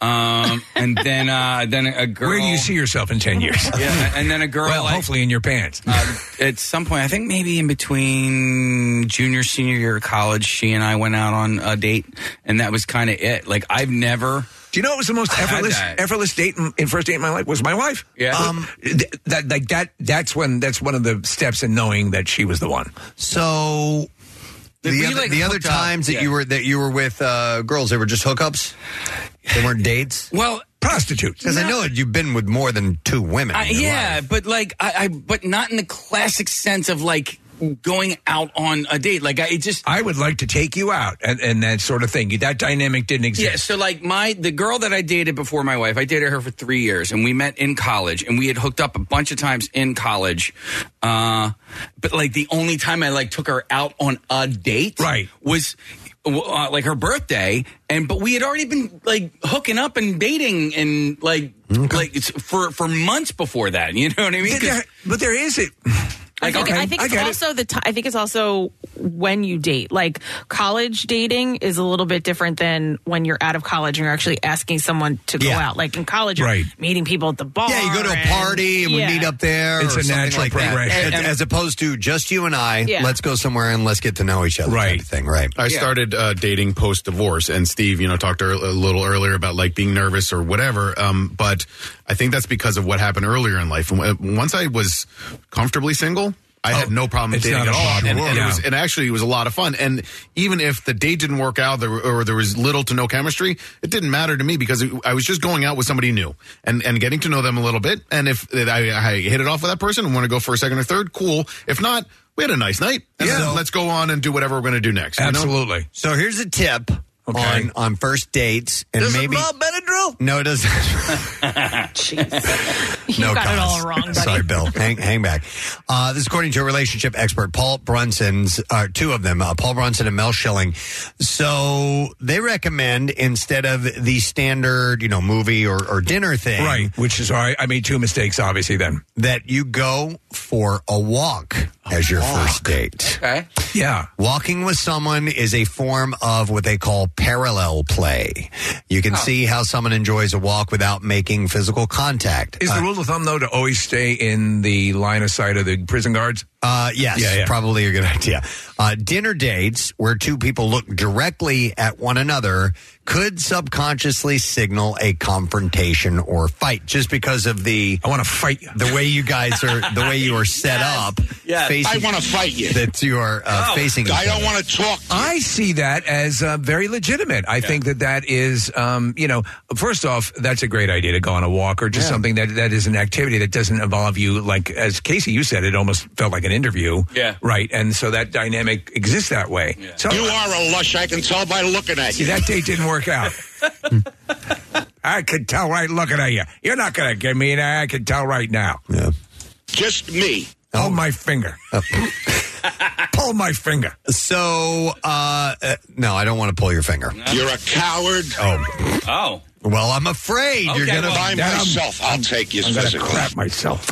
Speaker 5: Um, and then, uh, then a girl.
Speaker 1: Where do you see yourself in ten years?
Speaker 5: Yeah, and then a girl.
Speaker 1: Well,
Speaker 5: like,
Speaker 1: hopefully in your pants.
Speaker 5: uh, at some point, I think maybe in between junior senior year of college, she and I went out on a date, and that was kind of it. Like I've never.
Speaker 1: Do you know what was the most effortless
Speaker 5: that.
Speaker 1: effortless date in, in first date in my life was my wife.
Speaker 5: Yeah.
Speaker 1: Um, th- that like that that's when that's one of the steps in knowing that she was the one.
Speaker 3: So
Speaker 5: Did
Speaker 3: the other,
Speaker 5: like,
Speaker 3: the other
Speaker 5: hooked up?
Speaker 3: times that
Speaker 5: Yeah.
Speaker 3: you were that you were with uh, girls, they were just hookups. They weren't dates.
Speaker 5: Well,
Speaker 1: prostitutes.
Speaker 3: Because I know that you've been with more than two women.
Speaker 5: I, yeah,
Speaker 3: life.
Speaker 5: but like I, I, but not in the classic sense of like going out on a date. Like I it just.
Speaker 1: I would like to take you out and, and that sort of thing. That dynamic didn't exist.
Speaker 5: Yeah, so like my the girl that I dated before my wife, I dated her for three years, and we met in college, and we had hooked up a bunch of times in college. Uh, but like the only time I like took her out on a date,
Speaker 1: Right.
Speaker 5: was uh, like her birthday, and but we had already been like hooking up and dating and like like it's for for months before that. You know what I mean?
Speaker 1: But there, but there is it.
Speaker 4: I think,
Speaker 1: Okay,
Speaker 4: I think
Speaker 1: I
Speaker 4: it's
Speaker 1: get it.
Speaker 4: also the. T- I think it's also when you date. Like college dating is a little bit different than when you're out of college and you're actually asking someone to go
Speaker 3: Yeah.
Speaker 4: out. Like in college, you're
Speaker 1: Right.
Speaker 4: meeting people at the bar.
Speaker 3: Yeah, you go to a party and
Speaker 4: yeah.
Speaker 3: we meet up there.
Speaker 1: It's
Speaker 3: or
Speaker 1: a natural
Speaker 3: like that.
Speaker 1: progression.
Speaker 3: As, as opposed to just you and I.
Speaker 4: Yeah.
Speaker 3: Let's go somewhere and let's get to know each other.
Speaker 1: Right.
Speaker 3: Kind of thing. Right.
Speaker 6: I started uh, dating post divorce, and Steve, you know, talked a little earlier about like being nervous or whatever. Um, but I think that's because of what happened earlier in life. Uh, once I was comfortably single. I had oh, no problem
Speaker 1: Oh,
Speaker 6: dating at all,
Speaker 1: problem.
Speaker 6: and, and it was, and actually, it was a lot of fun. And even if the date didn't work out, there, or there was little to no chemistry, it didn't matter to me because it, I was just going out with somebody new and, and getting to know them a little bit. And if I, I hit it off with that person and want to go for a second or third, cool. If not, we had a nice night. And
Speaker 3: Yeah.
Speaker 6: then let's go on and do whatever we're going to do next. you know?
Speaker 1: Absolutely.
Speaker 3: So here's a tip
Speaker 1: Okay.
Speaker 3: on on first dates, and
Speaker 1: Does it
Speaker 3: maybe
Speaker 1: involve
Speaker 3: Benadryl. No, it doesn't.
Speaker 4: Jeez. you
Speaker 3: no
Speaker 4: got it all wrong, buddy.
Speaker 3: Sorry, Bill. Hang, hang back. Uh, this is according to a relationship expert, Paul Brunson's, uh, two of them, uh, Paul Brunson and Mel Schilling. So they recommend instead of the standard, you know, movie or, or dinner thing,
Speaker 1: Right. Which is why I made two mistakes, obviously, then.
Speaker 3: that you go for a walk as your first date.
Speaker 5: Okay.
Speaker 1: Yeah.
Speaker 3: Walking with someone is a form of what they call parallel play. You can see how someone enjoys a walk without making physical contact.
Speaker 1: Is
Speaker 3: Uh,
Speaker 1: the rule of thumb, though, to always stay in the line of sight of the prison guards?
Speaker 3: Uh, yes,
Speaker 1: Yeah, yeah.
Speaker 3: probably a good idea. Uh, dinner dates where two people look directly at one another could subconsciously signal a confrontation or fight just because of the
Speaker 1: I want to fight you.
Speaker 3: the way you guys are the way you are set up
Speaker 5: Yes.
Speaker 3: facing
Speaker 8: I want to fight you.
Speaker 3: that you are uh, facing
Speaker 8: I
Speaker 3: each
Speaker 8: don't
Speaker 3: other.
Speaker 8: want to talk. to you.
Speaker 1: I see that as uh, very legitimate. I think that that is, um, you know, first off, that's a great idea to go on a walk or just something that that is an activity that doesn't involve you. Like as Casey, you said, it almost felt like an interview.
Speaker 5: Yeah.
Speaker 1: Right. And so that dynamic exists that way. So
Speaker 8: You are a lush. I can tell by looking at
Speaker 1: see
Speaker 8: you.
Speaker 1: that date didn't work out. I could tell right looking at you. You're not going to give me that. I can tell right now.
Speaker 3: Yeah.
Speaker 8: Just me.
Speaker 1: Pull my finger. Pull my finger.
Speaker 3: So, uh, uh, no, I don't want to pull your finger.
Speaker 8: You're a coward.
Speaker 3: Oh,
Speaker 5: Oh.
Speaker 3: Well, I'm afraid you're gonna.
Speaker 5: well,
Speaker 8: By
Speaker 1: I'm-
Speaker 8: myself, I'll take you
Speaker 1: I'm going to crap myself.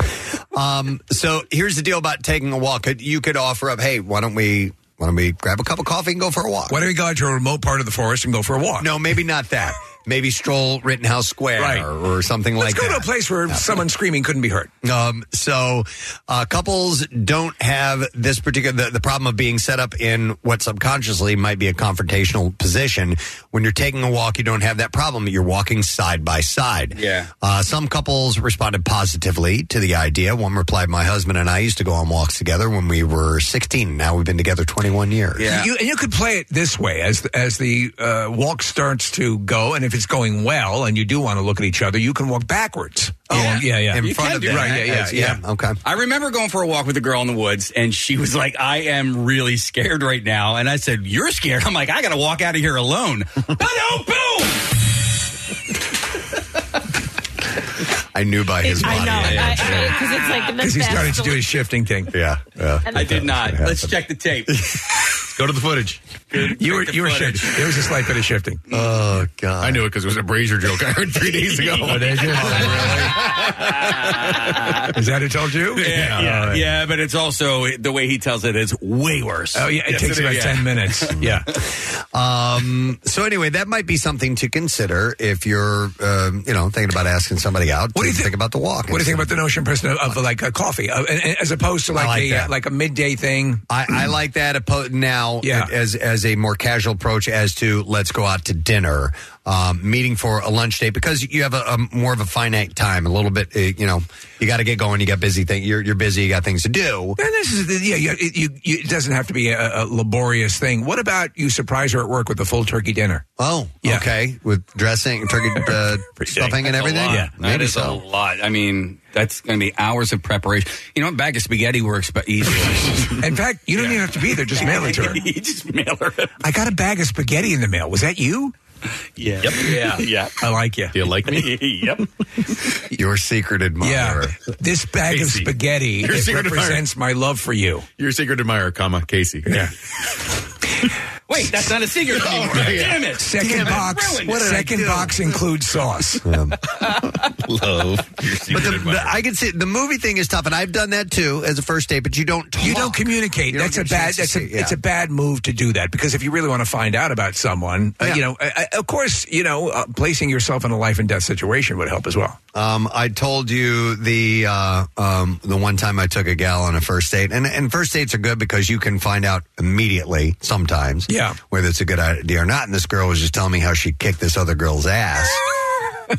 Speaker 3: Um, so here's the deal about taking a walk. You could offer up, hey, why don't we, why don't we grab a cup of coffee and go for a walk?
Speaker 1: Why don't we go out to a remote part of the forest and go for a walk?
Speaker 3: No, maybe not that. Maybe stroll Rittenhouse Square
Speaker 1: Right.
Speaker 3: or, or something
Speaker 1: Let's
Speaker 3: like
Speaker 1: go
Speaker 3: that.
Speaker 1: to a place where someone screaming couldn't be heard.
Speaker 3: Um, so, uh, couples don't have this particular, the, the problem of being set up in what subconsciously might be a confrontational position. When you're taking a walk, you don't have that problem. You're walking side by side.
Speaker 5: Yeah.
Speaker 3: Uh, some couples responded positively to the idea. One replied, my husband and I used to go on walks together when we were 16. Now we've been together 21 years.
Speaker 5: Yeah.
Speaker 1: You, and you could play it this way as as the uh, walk starts to go, and if it's going well and you do want to look at each other, you can walk backwards. Oh, yeah, yeah.
Speaker 5: You can do that.
Speaker 1: Right, yeah, yeah, yeah.
Speaker 3: Okay.
Speaker 5: I remember going for a walk with a girl in the woods, and she was like, "I am really scared right now." And I said, "You're scared?" I'm like, "I got to walk out of here alone." boom!
Speaker 3: I knew by his
Speaker 4: I
Speaker 3: body.
Speaker 4: know,
Speaker 3: Yeah,
Speaker 4: I-
Speaker 3: yeah.
Speaker 4: 'cause it's like the
Speaker 1: Because he
Speaker 4: best
Speaker 1: started to do his shifting thing.
Speaker 3: Yeah, yeah.
Speaker 5: I did not. Let's check the tape.
Speaker 6: Go to the footage.
Speaker 1: You were you were shifting. There was a slight bit of shifting.
Speaker 3: Oh God!
Speaker 6: I knew it because it was a Brazier joke I heard three days ago.
Speaker 1: Oh, did you? Is that who told you?
Speaker 5: Yeah, yeah,
Speaker 1: All right.
Speaker 5: yeah, but it's also the way he tells it is way worse.
Speaker 1: Oh yeah, it
Speaker 5: Yes,
Speaker 1: takes
Speaker 5: is,
Speaker 1: about
Speaker 5: yeah.
Speaker 1: ten minutes. Yeah.
Speaker 3: Um, so anyway, that might be something to consider if you're, um, you know, thinking about asking somebody out.
Speaker 1: What do you
Speaker 3: think, about the walk?
Speaker 1: What do you think about the notion, person, of, of like a coffee, uh, and- and as opposed to
Speaker 3: I
Speaker 1: like,
Speaker 3: like
Speaker 1: a uh,
Speaker 3: that.
Speaker 1: like a midday thing?
Speaker 3: I, I like that oppo- now
Speaker 1: Yeah.
Speaker 3: as as a more casual approach as to let's go out to dinner, um, meeting for a lunch date because you have a, a more of a finite time, a little bit. Uh, you know, you got to get going. You got busy thing. You're you're busy. You got things to do.
Speaker 1: And this is the, yeah, you, it, you, you, it doesn't have to be a, a laborious thing. What about you surprise her at work with a full turkey dinner?
Speaker 3: Oh, Yeah. okay, with dressing, turkey uh, stuffing, and
Speaker 5: That's a
Speaker 3: everything.
Speaker 5: lot. that
Speaker 3: maybe
Speaker 5: is
Speaker 3: so.
Speaker 5: a lot. I mean, that's going to be hours of preparation. You know, a bag of spaghetti works but easy.
Speaker 1: In fact, you don't even have to be there. Just mail it to her.
Speaker 5: you just mail her.
Speaker 1: I got a bag of spaghetti in the mail. Was that you?
Speaker 5: Yeah.
Speaker 6: Yep.
Speaker 5: Yeah. Yeah.
Speaker 1: I like you.
Speaker 6: Do you like me?
Speaker 5: yep.
Speaker 3: Your secret admirer.
Speaker 1: Yeah. This bag of spaghetti
Speaker 6: Your
Speaker 1: it
Speaker 6: secret admirer.
Speaker 1: represents my love for you.
Speaker 6: Your secret admirer, comma Casey. Yeah.
Speaker 5: Wait, that's not a secret anymore. Damn it.
Speaker 1: Second
Speaker 5: Damn
Speaker 1: box.
Speaker 5: Ruined it.
Speaker 1: Second box includes sauce.
Speaker 6: Love. Your
Speaker 3: But
Speaker 6: secret
Speaker 3: the, the, I can see the movie thing is tough, and I've done that too as a first date. But you don't talk.
Speaker 1: You don't communicate.
Speaker 3: You don't
Speaker 1: that's a bad.
Speaker 3: chance to
Speaker 1: That's a.
Speaker 3: yeah.
Speaker 1: It's a bad move to do that because if you really want to find out about someone, uh, you know, uh, uh, of course, you know, uh, placing yourself in a life and death situation would help as well.
Speaker 3: Um, I told you the uh, um, the one time I took a gal on a first date, and and first dates are good because you can find out immediately sometimes,
Speaker 1: Yeah.
Speaker 3: whether it's a good idea or not. And this girl was just telling me how she kicked this other girl's ass.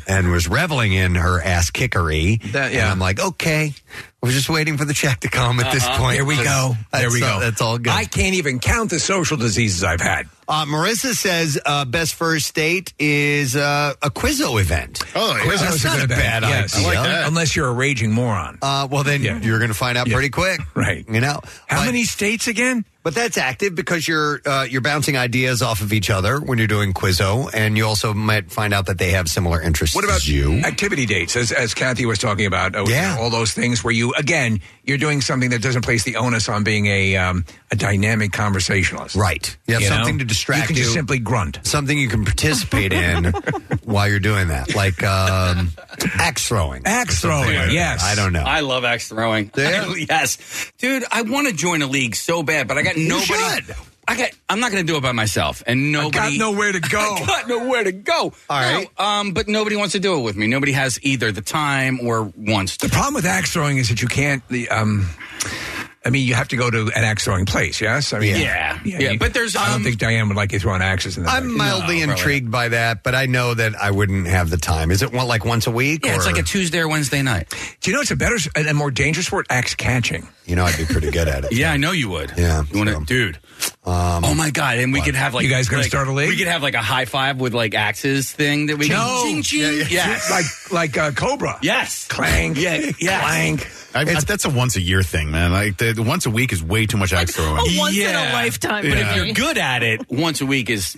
Speaker 3: And was reveling in her ass kickery.
Speaker 1: That- yeah.
Speaker 3: And I'm like, okay. I was just waiting for the check to come at this point.
Speaker 1: Here we go. There we go.
Speaker 3: That's all good.
Speaker 1: I can't even count the social diseases I've had.
Speaker 3: Uh, Marissa says uh, best first date is uh, a Quizzo event.
Speaker 6: Oh, yeah.
Speaker 1: Quizzo's
Speaker 3: That's
Speaker 1: a
Speaker 3: not
Speaker 1: good
Speaker 3: a bad
Speaker 1: Yes.
Speaker 3: idea.
Speaker 6: I like that.
Speaker 1: Unless you're a raging moron.
Speaker 3: Uh, well, then
Speaker 1: Yeah.
Speaker 3: you're going to find out
Speaker 1: Yeah.
Speaker 3: pretty quick,
Speaker 1: Right.
Speaker 3: You know
Speaker 1: How
Speaker 3: But-
Speaker 1: many states again?
Speaker 3: But that's active because you're uh, you're bouncing ideas off of each other when you're doing Quizzo, and you also might find out that they have similar interests.
Speaker 1: What about
Speaker 3: as you?
Speaker 1: activity dates, as, as Kathy was talking about? uh,
Speaker 3: Yeah.
Speaker 1: all those things where you again you're doing something that doesn't place the onus on being a um, a dynamic conversationalist.
Speaker 3: Right. You have
Speaker 1: You know?
Speaker 3: something to distract
Speaker 1: You can just
Speaker 3: you.
Speaker 1: simply grunt.
Speaker 3: Something you can participate in while you're doing that, like um, axe throwing.
Speaker 1: Axe throwing,
Speaker 3: Something.
Speaker 1: yes.
Speaker 3: I don't know.
Speaker 5: I love axe throwing. yes, dude. I want to join a league so bad, but I got nobody.
Speaker 3: should.
Speaker 5: I got. I'm not going to do it by myself, and nobody.
Speaker 1: I got nowhere to go.
Speaker 5: I got nowhere to go.
Speaker 3: All right.
Speaker 5: No, um, but nobody wants to do it with me. Nobody has either the time or wants to.
Speaker 1: The problem with axe throwing is that you can't. The um, I mean, you have to go to an axe throwing place. Yes, I mean,
Speaker 5: Yeah. Yeah,
Speaker 1: you-
Speaker 5: but there's,
Speaker 1: I don't
Speaker 5: um,
Speaker 1: think Diane would like you throwing axes in the.
Speaker 3: I'm mildly
Speaker 5: No,
Speaker 3: intrigued by that, but I know that I wouldn't have the time. Is it one, like once a week?
Speaker 5: Yeah, it's like a Tuesday or Wednesday night.
Speaker 1: Do you know it's a better and more dangerous sport? Axe catching.
Speaker 3: You know, I'd be pretty good at it.
Speaker 5: Yeah, I know you would.
Speaker 3: Yeah,
Speaker 5: you want to,
Speaker 3: so-
Speaker 5: dude. oh my god! And we could have like
Speaker 1: You guys gonna
Speaker 5: like-
Speaker 1: start a league?
Speaker 5: We could have like a high five with like axes thing that we
Speaker 1: No.
Speaker 5: can. Ching, ching.
Speaker 1: Yeah, yeah.
Speaker 5: Yes.
Speaker 1: like like uh, Cobra.
Speaker 5: yes.
Speaker 1: Clang.
Speaker 5: Yeah. Yeah.
Speaker 1: Clang.
Speaker 6: I, that's a once a year thing, man. Like the, the once a week is way too much axe throwing.
Speaker 4: a once in
Speaker 5: Yeah.
Speaker 4: a lifetime.
Speaker 5: But if you're good at it, once a week is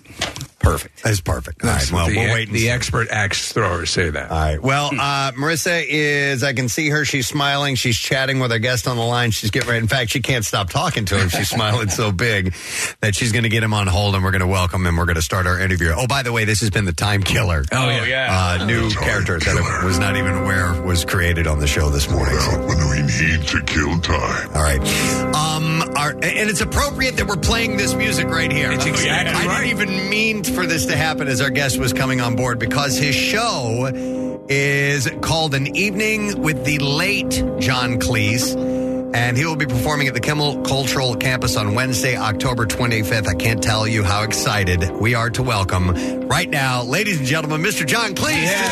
Speaker 5: perfect.
Speaker 3: That's perfect. All right, well,
Speaker 1: the,
Speaker 3: we'll wait and
Speaker 1: the
Speaker 3: see.
Speaker 1: expert axe throwers say that.
Speaker 3: All right. Well, uh, Marissa is, I can see her. She's smiling. She's chatting with our guest on the line. She's getting ready. In fact, she can't stop talking to him. She's smiling so big that she's going to get him on hold and we're going to welcome him. We're going to start our interview. Oh, by the way, this has been the Time Killer.
Speaker 1: Oh, yeah.
Speaker 5: yeah.
Speaker 3: Uh, new character that I was not even aware was created on the show this morning. So-
Speaker 2: When we need to kill time.
Speaker 3: all right. Um, our, and it's appropriate that we're playing this music right here.
Speaker 1: It's oh, exactly
Speaker 3: I
Speaker 1: right.
Speaker 3: didn't even mean for this to happen as our guest was coming on board because his show is called An Evening with the Late John Cleese. And he will be performing at the Kimmel Cultural Campus on Wednesday, October 25th. I can't tell you how excited we are to welcome right now, ladies and gentlemen, Mr. John Cleese to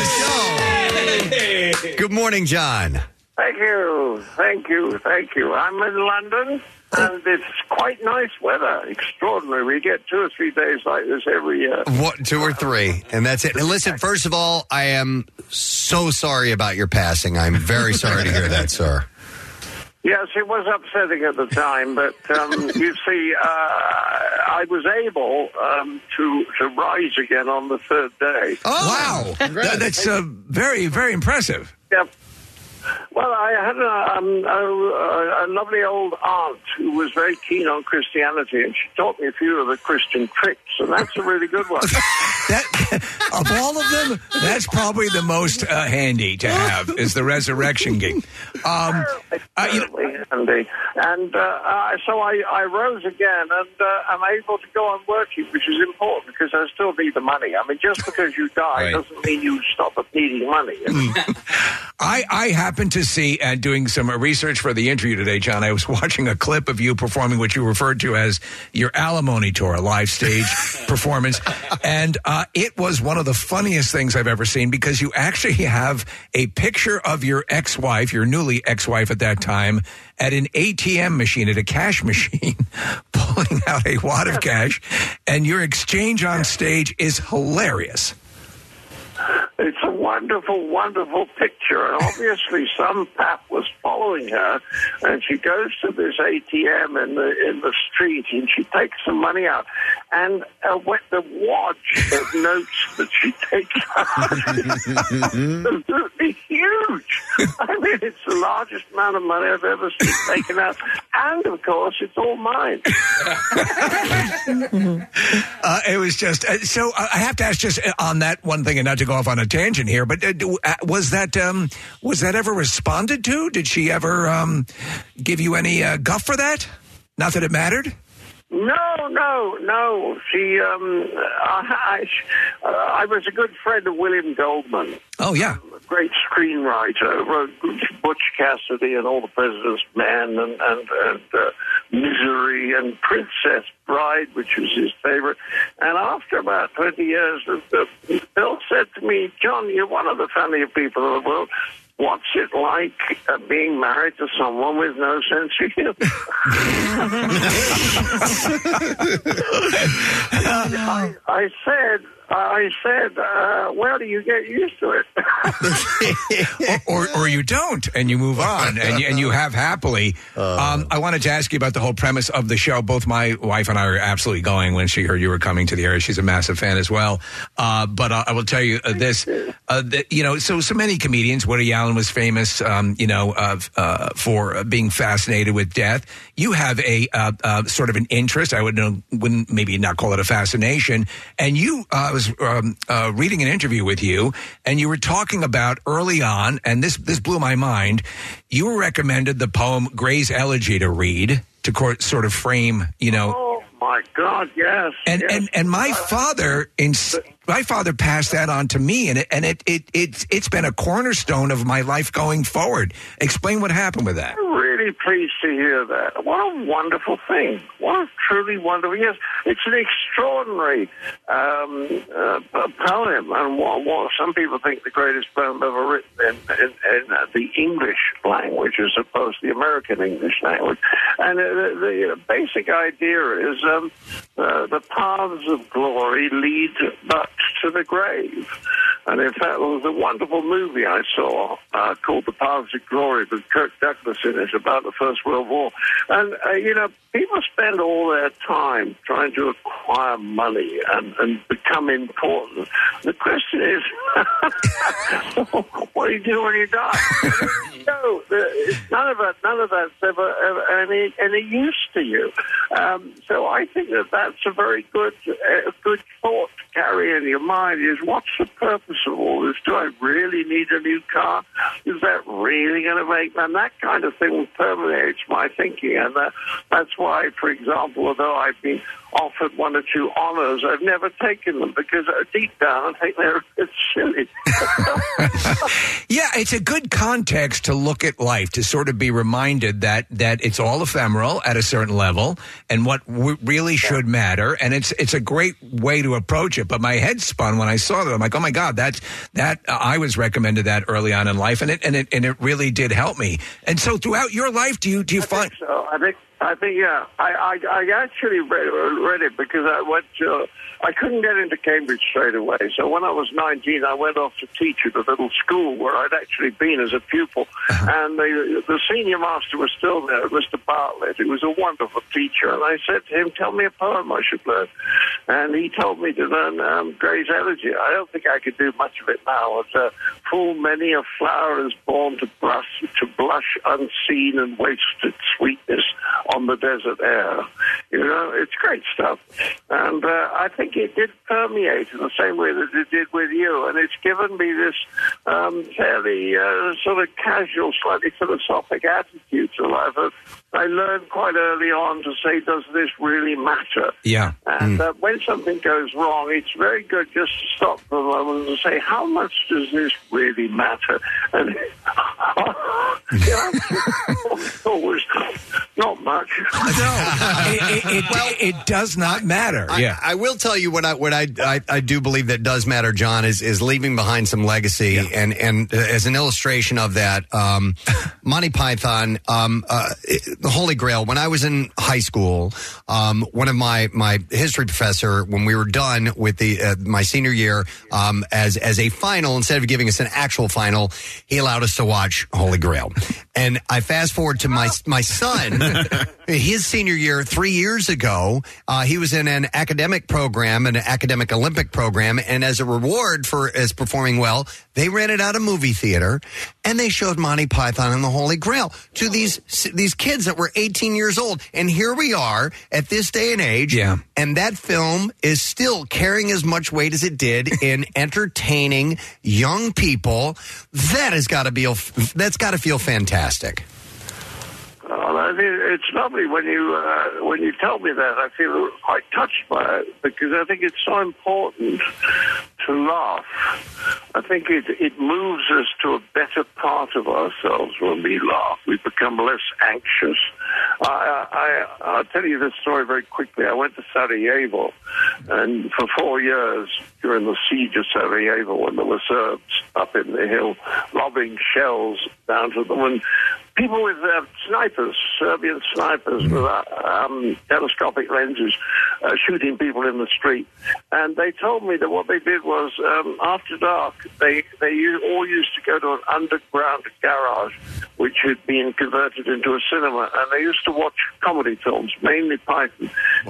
Speaker 3: the show. Good morning, John.
Speaker 18: Thank you. Thank you. Thank you. I'm in London. And it's quite nice weather. Extraordinary. We get two or three days like this every year.
Speaker 3: What, two or three, and that's it. And listen, first of all, I am so sorry about your passing. I'm very sorry to hear that, sir.
Speaker 18: Yes, it was upsetting at the time, but um, you see, uh, I was able um, to to rise again on the third day.
Speaker 1: wow, That- that's uh, very, very impressive.
Speaker 18: Yep. Well, I had a, um, a, a lovely old aunt who was very keen on Christianity, and she taught me a few of the Christian tricks, and that's a really good one.
Speaker 1: Of all of them, that's probably the most uh, handy to have is the resurrection gig. Um, uh, you know,
Speaker 18: handy. And uh, so I, I rose again, and uh, I'm able to go on working, which is important because I still need the money. I mean, just because you die
Speaker 1: Right.
Speaker 18: doesn't mean you stop needing money.
Speaker 1: I, I happened to see, uh, doing some uh, research for the interview today, John, I was watching a clip of you performing what you referred to as your alimony tour, a live stage performance. And uh, it was one of the funniest things I've ever seen because you actually have a picture of your ex wife, your newly ex wife at that time, at an ATM machine, at a cash machine, pulling out a wad of cash. And your exchange on stage is hilarious.
Speaker 18: It's a wonderful, wonderful picture, and obviously some pap was following her, and she goes to this ATM in the in the street, and she takes some money out, and uh, with the wad of notes that she takes out is absolutely huge. I mean, it's the largest amount of money I've ever seen taken out, and of course, it's all mine.
Speaker 1: Uh, it was just uh, so. Uh, I have to ask just uh, on that one thing, and not to go off on a tangent here, but uh, uh, was that um, was that ever responded to? Did she ever um, give you any uh, guff for that? Not that it mattered.
Speaker 18: No, no, no. She, um, I, I, uh, I was a good friend of William Goldman.
Speaker 1: Oh yeah,
Speaker 18: a great screenwriter. Wrote Butch Cassidy and All the President's Men and and, and uh, Misery and Princess Bride, which was his favorite. And after about twenty years, Bill said to me, "John, you're one of the funnier people in the world." What's it like uh, being married to someone with no sense of humor? I, I said, I said, uh, well, do you get used to it?
Speaker 1: or, or you don't, and you move on, and you, and you have happily. um, I wanted to ask you about the whole premise of the show. Both my wife and I are absolutely going when she heard you were coming to the area. She's a massive fan as well. Uh, but uh, I will tell you uh, this: uh, that, you know, so so many comedians. Woody Allen was famous, um, you know, uh, uh, for uh, being fascinated with death. You have a uh, uh, sort of an interest. I would know, wouldn't maybe not call it a fascination. And you, uh, I was um, uh, reading an interview with you, and you were talking about early on, and this this blew my mind. You were recommended the poem "Gray's Elegy" to read to court, sort of frame, you know,
Speaker 18: Oh my God, yes.
Speaker 1: and
Speaker 18: yes.
Speaker 1: and and my father in my father passed that on to me and it and it, it it's it's been a cornerstone of my life going forward explain what happened with that
Speaker 18: really pleased to hear that. What a wonderful thing. What a truly wonderful. Yes, it's an extraordinary um, uh, poem, and what, what some people think the greatest poem ever written in, in, in uh, the English language as opposed to the American English language. And uh, the, the basic idea is um, uh, the paths of glory lead but to the grave. And in fact, there was a wonderful movie I saw uh, called The Paths of Glory with Kirk Douglas in it about the First World War. And, uh, you know, people spend all their time trying to acquire money and, and become important. The question is, what do you do when you die? no, none of that, none of that's ever, ever any, any use to you. Um, so I think that that's a very good, uh, good thought to carry in your mind is what's the purpose of all this? Do I really need a new car? Is that really going to make, and that kind of thing permeates my thinking. And uh, that's why, for example, although I've been offered one or two honors, I've never taken them because uh, deep down I think they're a bit silly.
Speaker 1: yeah it's a good context to look at life to sort of be reminded that that it's all ephemeral at a certain level and what w- really should matter. And it's it's a great way to approach it but my head spun when i saw that i'm like oh my god that's that uh, i was recommended that early on in life and it and it and it really did help me. And so throughout your life do you do you find
Speaker 18: So. I think I think yeah. I I, I actually read, read it because I went to. I couldn't get into Cambridge straight away. So when I was 19, I went off to teach at a little school where I'd actually been as a pupil. And the, the senior master was still there, Mr. Bartlett. He was a wonderful teacher. And I said to him, tell me a poem I should learn. And he told me to learn um, Gray's Elegy. I don't think I could do much of it now. It's uh, full many a flower is born to blush, to blush unseen and waste its sweetness on the desert air. You know, it's great stuff. And uh, I think it did permeate in the same way that it did with you. And it's given me this um, fairly uh, sort of casual, slightly philosophic attitude to life. Uh, I learned quite early on to say, does this really matter?
Speaker 1: Yeah.
Speaker 18: And uh, when something goes wrong, it's very good just to stop for a moment and say, how much does this really matter? And you know, always not much.
Speaker 1: it, it, it, it does not matter.
Speaker 3: I,
Speaker 1: yeah.
Speaker 3: I will tell you what I what I, I I do believe that does matter, John, is is leaving behind some legacy, and and uh, as an illustration of that, um, Monty Python, um, uh, it- the Holy Grail. When I was in high school, um, one of my my history professor, when we were done with the uh, my senior year, um, as as a final, instead of giving us an actual final, he allowed us to watch Holy Grail, and I fast forward to my my son. his senior year three years ago, uh, he was in an academic program, an academic Olympic program, and as a reward for as performing well, they rented out a movie theater and they showed Monty Python and the Holy Grail to these these kids that were 18 years old. And here we are at this day and age, yeah. and that film is still carrying as much weight as it did in entertaining young people. That has got to be that's got to feel fantastic.
Speaker 18: Mean, it's lovely when you uh, when you tell me that. I feel quite touched by it because I think it's so important to laugh. I think it it moves us to a better part of ourselves when we laugh. We become less anxious. I, I I'll tell you this story very quickly. I went to Sarajevo, and for four years during the siege of Sarajevo, when there were Serbs up in the hill lobbing shells down to them, and people with uh, snipers, Serbian snipers with uh, um, telescopic lenses, uh, shooting people in the street. And they told me that what they did was, um, after dark, they they all used to go to an underground garage, which had been converted into a cinema, and they used to watch comedy films, mainly Python.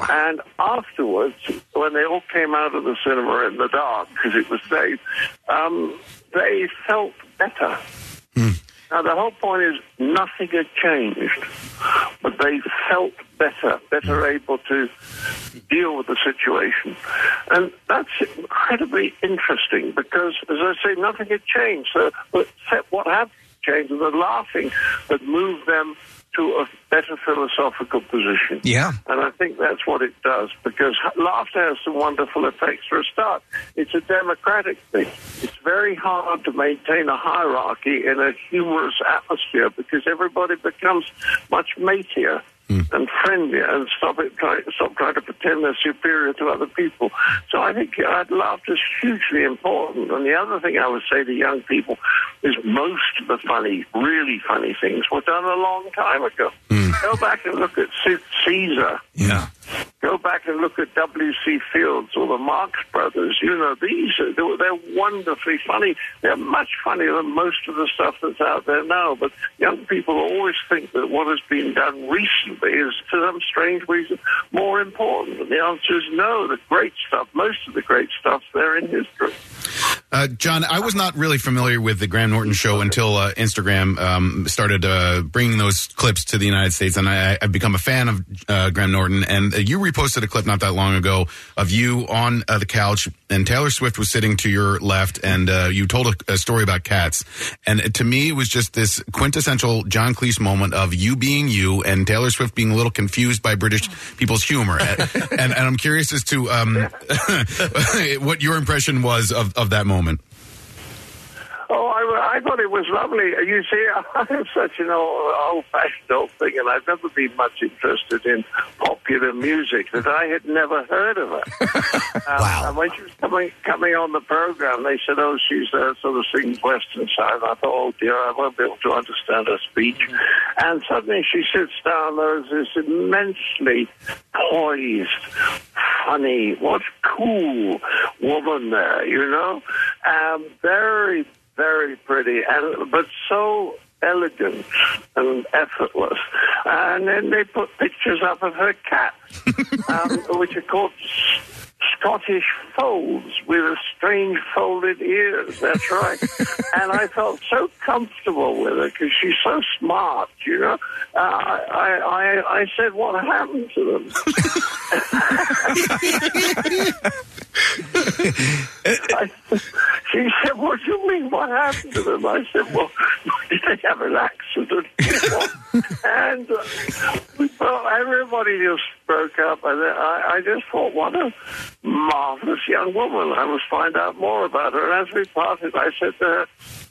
Speaker 18: And afterwards, when they all came out of the cinema in the dark because it was safe, um, they felt better. Now, the whole point is nothing had changed, but they felt better, better mm. able to deal with the situation. And that's incredibly interesting because, as I say, nothing had changed. So, except what had changed was the laughing that moved them to a better philosophical position.
Speaker 1: Yeah.
Speaker 18: And I think that's what it does because laughter has some wonderful effects. For a start, it's a democratic thing. It's very hard to maintain a hierarchy in a humorous atmosphere because everybody becomes much matier. And friendly and stop it, try, stop trying to pretend they're superior to other people. So I think uh, laughter is hugely important. And the other thing I would say to young people is most of the funny, really funny things were done a long time ago. Go back and look at Caesar.
Speaker 1: Yeah.
Speaker 18: Go back and look at W.C. Fields or the Marx Brothers. You know, these are, they're, they're wonderfully funny. They're much funnier than most of the stuff that's out there now. But young people always think that what has been done recently is, for some strange reason, more important. And the answer is no. The great stuff, most of the great stuff's there in history.
Speaker 6: Uh, John, I was not really familiar with the Graham Norton show until uh, Instagram um, started uh, bringing those clips to the United States, and I, I've become a fan of uh, Graham Norton. And uh, you reposted a clip not that long ago of you on uh, the couch, and Taylor Swift was sitting to your left, and uh, you told a, a story about cats. And to me, it was just this quintessential John Cleese moment of you being you, and Taylor Swift being a little confused by British people's humor. and, and, and I'm curious as to um, what your impression was of, of that moment moment.
Speaker 18: Oh, I, I thought it was lovely. You see, I'm such an old, old-fashioned old thing, and I've never been much interested in popular music that I had never heard of her. um, wow. And when she was coming coming on the program, they said, "Oh, she's uh, sort of sings western side." I thought, "Oh dear, I won't be able to understand her speech." And suddenly she sits down. There's this immensely poised, funny, what cool woman there, you know, um, very very pretty, and but so elegant and effortless. And then they put pictures up of her cat, um, which are called Scottish folds with strange folded ears. That's right. and I felt so comfortable with her because she's so smart. You know, uh, I, I I said, "What happened to them?" I, she said, "What do you mean? What happened to them?" I said, "Well, did they have an accident?" and uh, well, everybody just broke up, and I, I just thought, "What a marvelous young woman!" I must find out more about her. And as we parted, I said to her,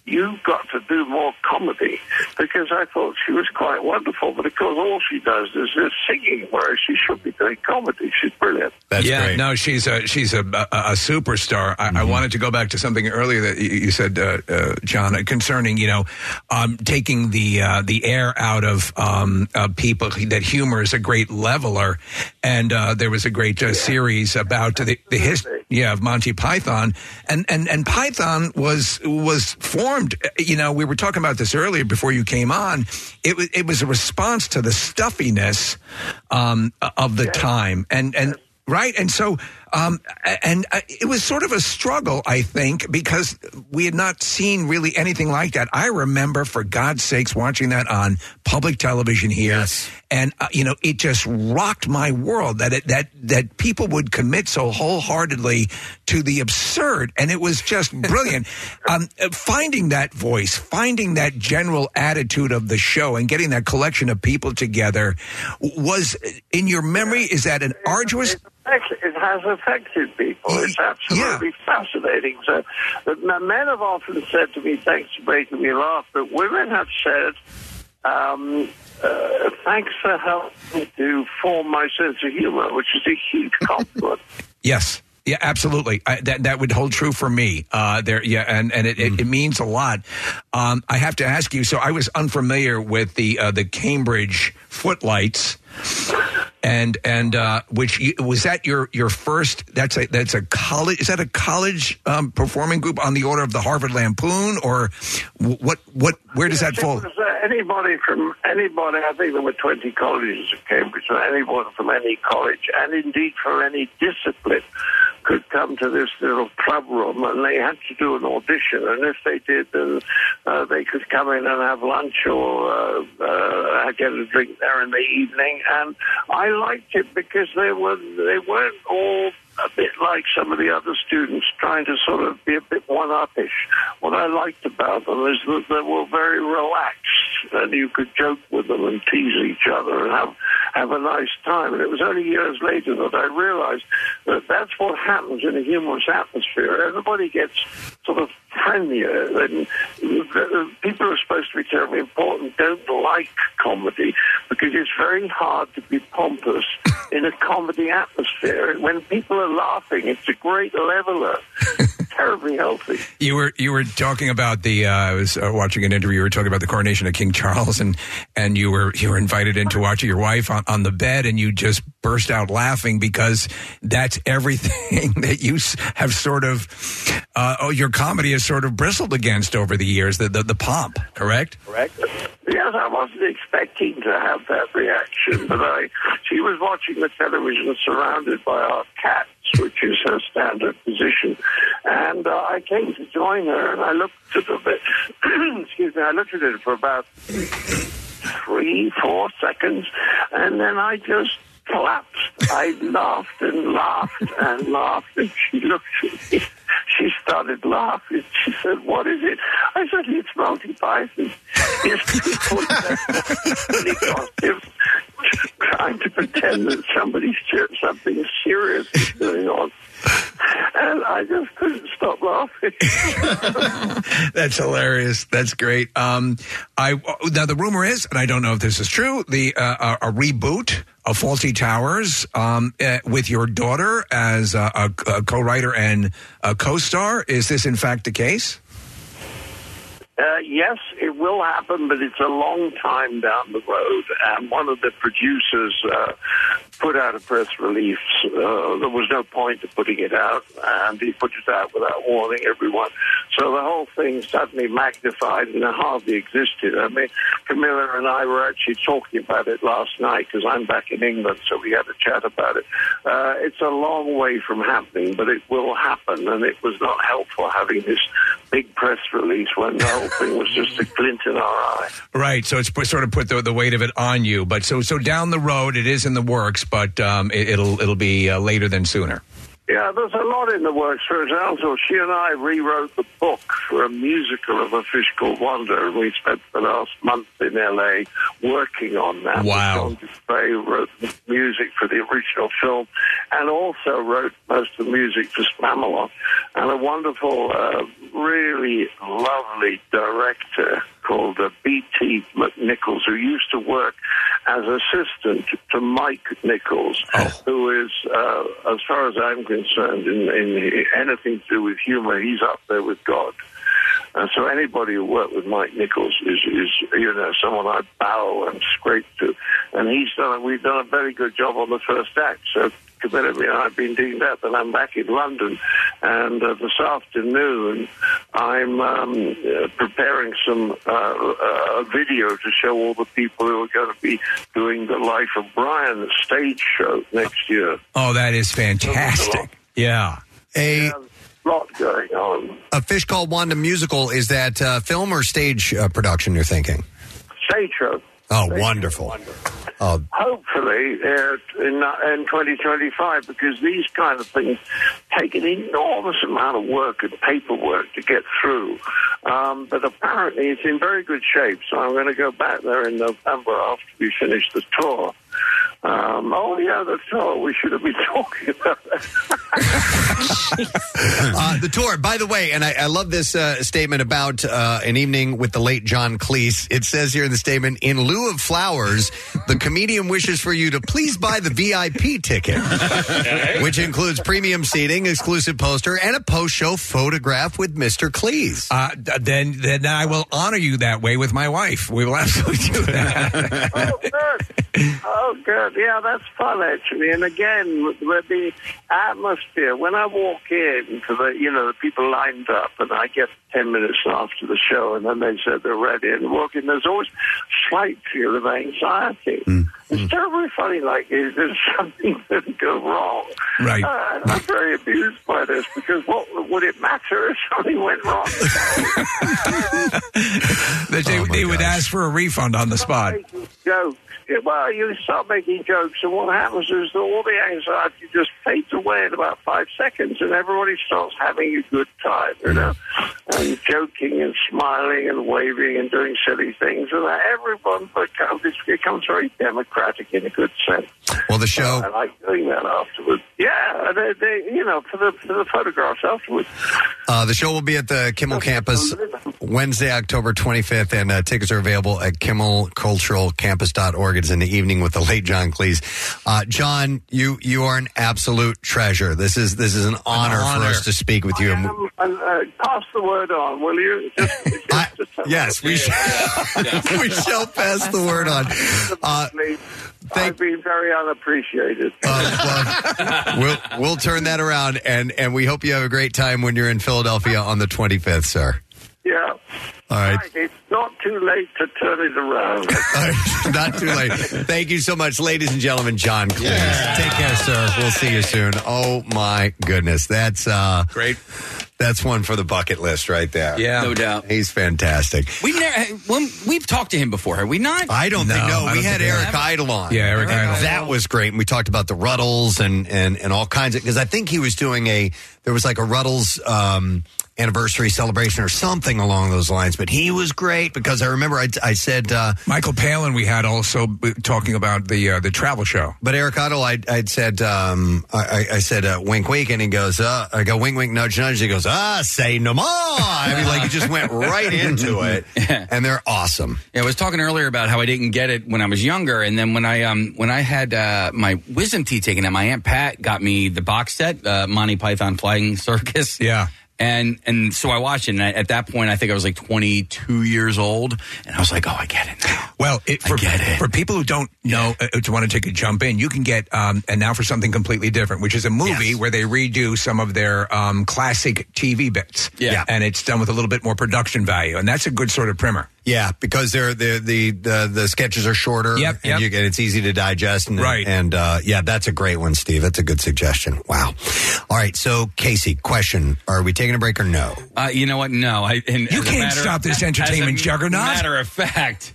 Speaker 18: "You've got to do more comedy," because I thought she was quite wonderful. But of course, all she does is this singing, whereas she should be doing comedy. She's brilliant.
Speaker 1: yeah, no, she's a she's a, a, a superstar. I, I wanted to go back to something earlier that you, you said, uh, uh, John, uh, concerning you know um, taking the uh, the air out of um, uh, people. That humor is a great leveler, and uh, there was a great uh, series about the the history, yeah, of Monty Python, and and and Python was was formed. You know, we were talking about this earlier before you came on. It was it was a response to the stuffiness um, of the time, and and right, and so. Um, and uh, it was sort of a struggle, I think, because we had not seen really anything like that. I remember, for God's sakes, watching that on public television here, and uh, you know, it just rocked my world that it, that that people would commit so wholeheartedly to the absurd, and it was just brilliant. um, uh, finding that voice, finding that general attitude of the show, and getting that collection of people together was, in your memory, is that an arduous
Speaker 18: it has affected people. It's absolutely fascinating. So, the the men have often said to me, "Thanks for making me laugh," but women have said, um, uh, "Thanks for helping to form my sense of humor," which is a huge compliment.
Speaker 1: Yes. Yeah, absolutely. I, that that would hold true for me. Uh, there, yeah, and and it, it, it means a lot. Um, I have to ask you. So I was unfamiliar with the uh, the Cambridge footlights, and and uh, which you, was that your your first? That's a that's a college. Is that a college um, performing group on the order of the Harvard Lampoon, or what? What? Where does that
Speaker 18: Yes, it
Speaker 1: fall?
Speaker 18: was, uh, anybody from anybody, I think there were 20 colleges at Cambridge, so anyone from any college, and indeed from any discipline, could come to this little club room and they had to do an audition. And if they did, then uh, they could come in and have lunch or uh, uh, get a drink there in the evening. And I liked it because they were they weren't all a bit like some of the other students trying to sort of be a bit one-uppish. What I liked about them is that they were very relaxed and you could joke with them and tease each other and have, have a nice time. And it was only years later that I realized that that's what happens in a humorous atmosphere. Everybody gets sort of friendlier and people who are supposed to be terribly important don't like comedy because it's very hard to be pompous in a comedy atmosphere. And when people are laughing, it's a great leveler. Terribly healthy.
Speaker 1: You were you were talking about the. Uh, I was uh, watching an interview. You were talking about the coronation of King Charles, and and you were you were invited in to watch your wife on, on the bed, and you just burst out laughing because that's everything that you have sort of. Uh, oh, your comedy has sort of bristled against over the years. The the, the pomp, correct?
Speaker 18: Correct. Yes, I wasn't expecting to have that reaction, but I. She was watching the television, surrounded by our cats, which is her standard position, and uh, I came to join her, and I looked at it. excuse me, I looked at it for about three, four seconds, and then I just collapsed. I laughed and laughed and laughed, and she looked at me. She started laughing. She said, "What is it?" I said, "It's Monty Python. It's people in costumes trying to pretend that somebody's something serious is going on." and I just couldn't stop laughing.
Speaker 1: That's hilarious. That's great. Um, I now the rumor is, and I don't know if this is true, the uh, a, a reboot of Fawlty Towers um, uh, with your daughter as a, a, a co-writer and a co-star. Is this in fact the case?
Speaker 18: Uh, yes, it will happen, but it's a long time down the road. And one of the producers uh, put out a press release. Uh, there was no point to putting it out, and he put it out without warning everyone. So the whole thing suddenly magnified and hardly existed. I mean, Camilla and I were actually talking about it last night because I'm back in England, so we had a chat about it. Uh, it's a long way from happening, but it will happen, and it was not helpful having this big press release when the whole thing was just a glint in our eye.
Speaker 1: Right. So it's sort of put the, the weight of it on you. But so so down the road, it is in the works, but um, it, it'll it'll be uh, later than sooner.
Speaker 18: Yeah, there's a lot in the works. For example, she and I rewrote the book for a musical of A Fish Called Wanda, and we spent the last month in L.A. working on that.
Speaker 1: Wow.
Speaker 18: Du Prez wrote the music for the original film, and also wrote most of the music for Spamalot. And a wonderful, uh, really lovely director called uh, B.T. McNicholl, who used to work as assistant to Mike Nichols, who is, uh, as far as I'm concerned, in, in anything to do with humor, he's up there with God. And so anybody who worked with Mike Nichols is, is you know, someone I bow and scrape to. And he's done, we've done a very good job on the first act. So Camilla and I have been doing that, and I'm back in London. And uh, this afternoon, I'm um, uh, preparing some uh, uh, video to show all the people who are going to be doing the Life of Brian stage show next year.
Speaker 1: Oh, that is fantastic. Yeah.
Speaker 3: A
Speaker 18: lot going on.
Speaker 3: A Fish Called Wanda musical is that uh, film or stage uh, production? You're thinking?
Speaker 18: Stage show.
Speaker 3: Oh, wonderful. Oh,
Speaker 18: hopefully uh, in, uh, in 2025 because these kind of things take an enormous amount of work and paperwork to get through. Um, but apparently it's in very good shape, so I'm going to go back there in November after we finish the tour. Um, oh yeah, the tour. We should have been talking about that.
Speaker 3: uh, the tour, by the way, and I, I love this uh, statement about uh, an evening with the late John Cleese. It says here in the statement, in lieu of flowers, the comedian wishes for you to please buy the VIP ticket, which includes premium seating, exclusive poster, and a post-show photograph with Mr. Cleese.
Speaker 1: Uh, then then I will honor you that way with my wife. We will absolutely do that.
Speaker 18: oh, good. Oh, good. Yeah, that's fun actually. And again, with the atmosphere when I walk in to the, you know, the people lined up, and I get ten minutes after the show, and then they said they're ready, and walk in. There's always slight feel of anxiety. It's terribly funny. Like, is there something that could go wrong?
Speaker 1: Right.
Speaker 18: Uh, I'm very amused by this because what would it matter if something went wrong?
Speaker 1: That they, they would ask for a refund on the spot.
Speaker 18: jokes. Well, you start making jokes, and what happens is that all the anxiety just fades away in about five seconds, and everybody starts having a good time, you know, and joking and smiling and waving and doing silly things, and everyone becomes it becomes very democratic in a good sense.
Speaker 3: Well, the show.
Speaker 18: I like doing that afterwards. Yeah, they, they, you know, for the for the photographs afterwards.
Speaker 3: Uh, the show will be at the Kimmel campus Wednesday, October 25th, and uh, tickets are available at kimmelculturalcampus.org. It's in the evening with the late John Cleese. Uh, John, you you are an absolute treasure. This is this is an honor, for us to speak with you.
Speaker 18: And, uh, pass the word on, will you? Just, just, just
Speaker 3: yes, we shall. we shall pass the word on. Uh,
Speaker 18: I've been very unappreciated.
Speaker 3: we'll we'll turn that around, and and we hope you have a great time when you're in Philadelphia on the 25th, sir.
Speaker 18: Yeah.
Speaker 3: All right.
Speaker 18: It's not too late to turn it around.
Speaker 3: Not too late. Thank you so much, ladies and gentlemen. John Cleese. Take care, sir. We'll see you soon. Oh my goodness, that's uh
Speaker 1: great.
Speaker 3: That's one for the bucket list right there.
Speaker 5: Yeah. No doubt.
Speaker 3: He's fantastic.
Speaker 5: We've never, when, we've talked to him before, have we not?
Speaker 3: I don't think no.
Speaker 5: I
Speaker 3: We
Speaker 5: don't
Speaker 3: had Eric
Speaker 5: have.
Speaker 3: Idle on.
Speaker 1: Yeah, Eric Idle.
Speaker 3: That was great. And we talked about the Rutles and and and all kinds of because I think he was doing a there was like a Rutles um anniversary celebration or something along those lines. But he was great because I remember I, I said uh,
Speaker 1: Michael Palin. We had also talking about the uh, the travel show.
Speaker 3: But Eric Idle, I I'd said um, I, I said uh, wink wink, and he goes, uh, I go wink wink nudge nudge. He goes, ah, say no more. I mean, like he just went right into it, and they're awesome.
Speaker 5: Yeah, I was talking earlier about how I didn't get it when I was younger, and then when I um when I had uh, my wisdom teeth taken out, my aunt Pat got me the box set, uh, Monty Python Flying Circus.
Speaker 1: Yeah.
Speaker 5: And and so I watched it, and I, at that point, I think I was like 22 years old, and I was like, "Oh, I get it now."
Speaker 1: Well, it, for, for people who don't know, uh, to want to take a jump in, you can get, um, and now for something completely different, which is a movie where they redo some of their um, classic TV bits.
Speaker 3: Yeah.
Speaker 1: And it's done with a little bit more production value. And that's a good sort of primer.
Speaker 3: Yeah, because they're, they're the the the sketches are shorter.
Speaker 1: Yep,
Speaker 3: and
Speaker 1: yep.
Speaker 3: you get it's easy to digest. And,
Speaker 1: Right.
Speaker 3: and uh, yeah, that's a great one, Steve. That's a good suggestion. Wow. All right, so Casey, question: Are we taking a break or no?
Speaker 5: Uh, you know what? No, I. And
Speaker 1: You can't stop this entertainment
Speaker 5: as a
Speaker 1: entertainment juggernaut.
Speaker 5: Matter of fact,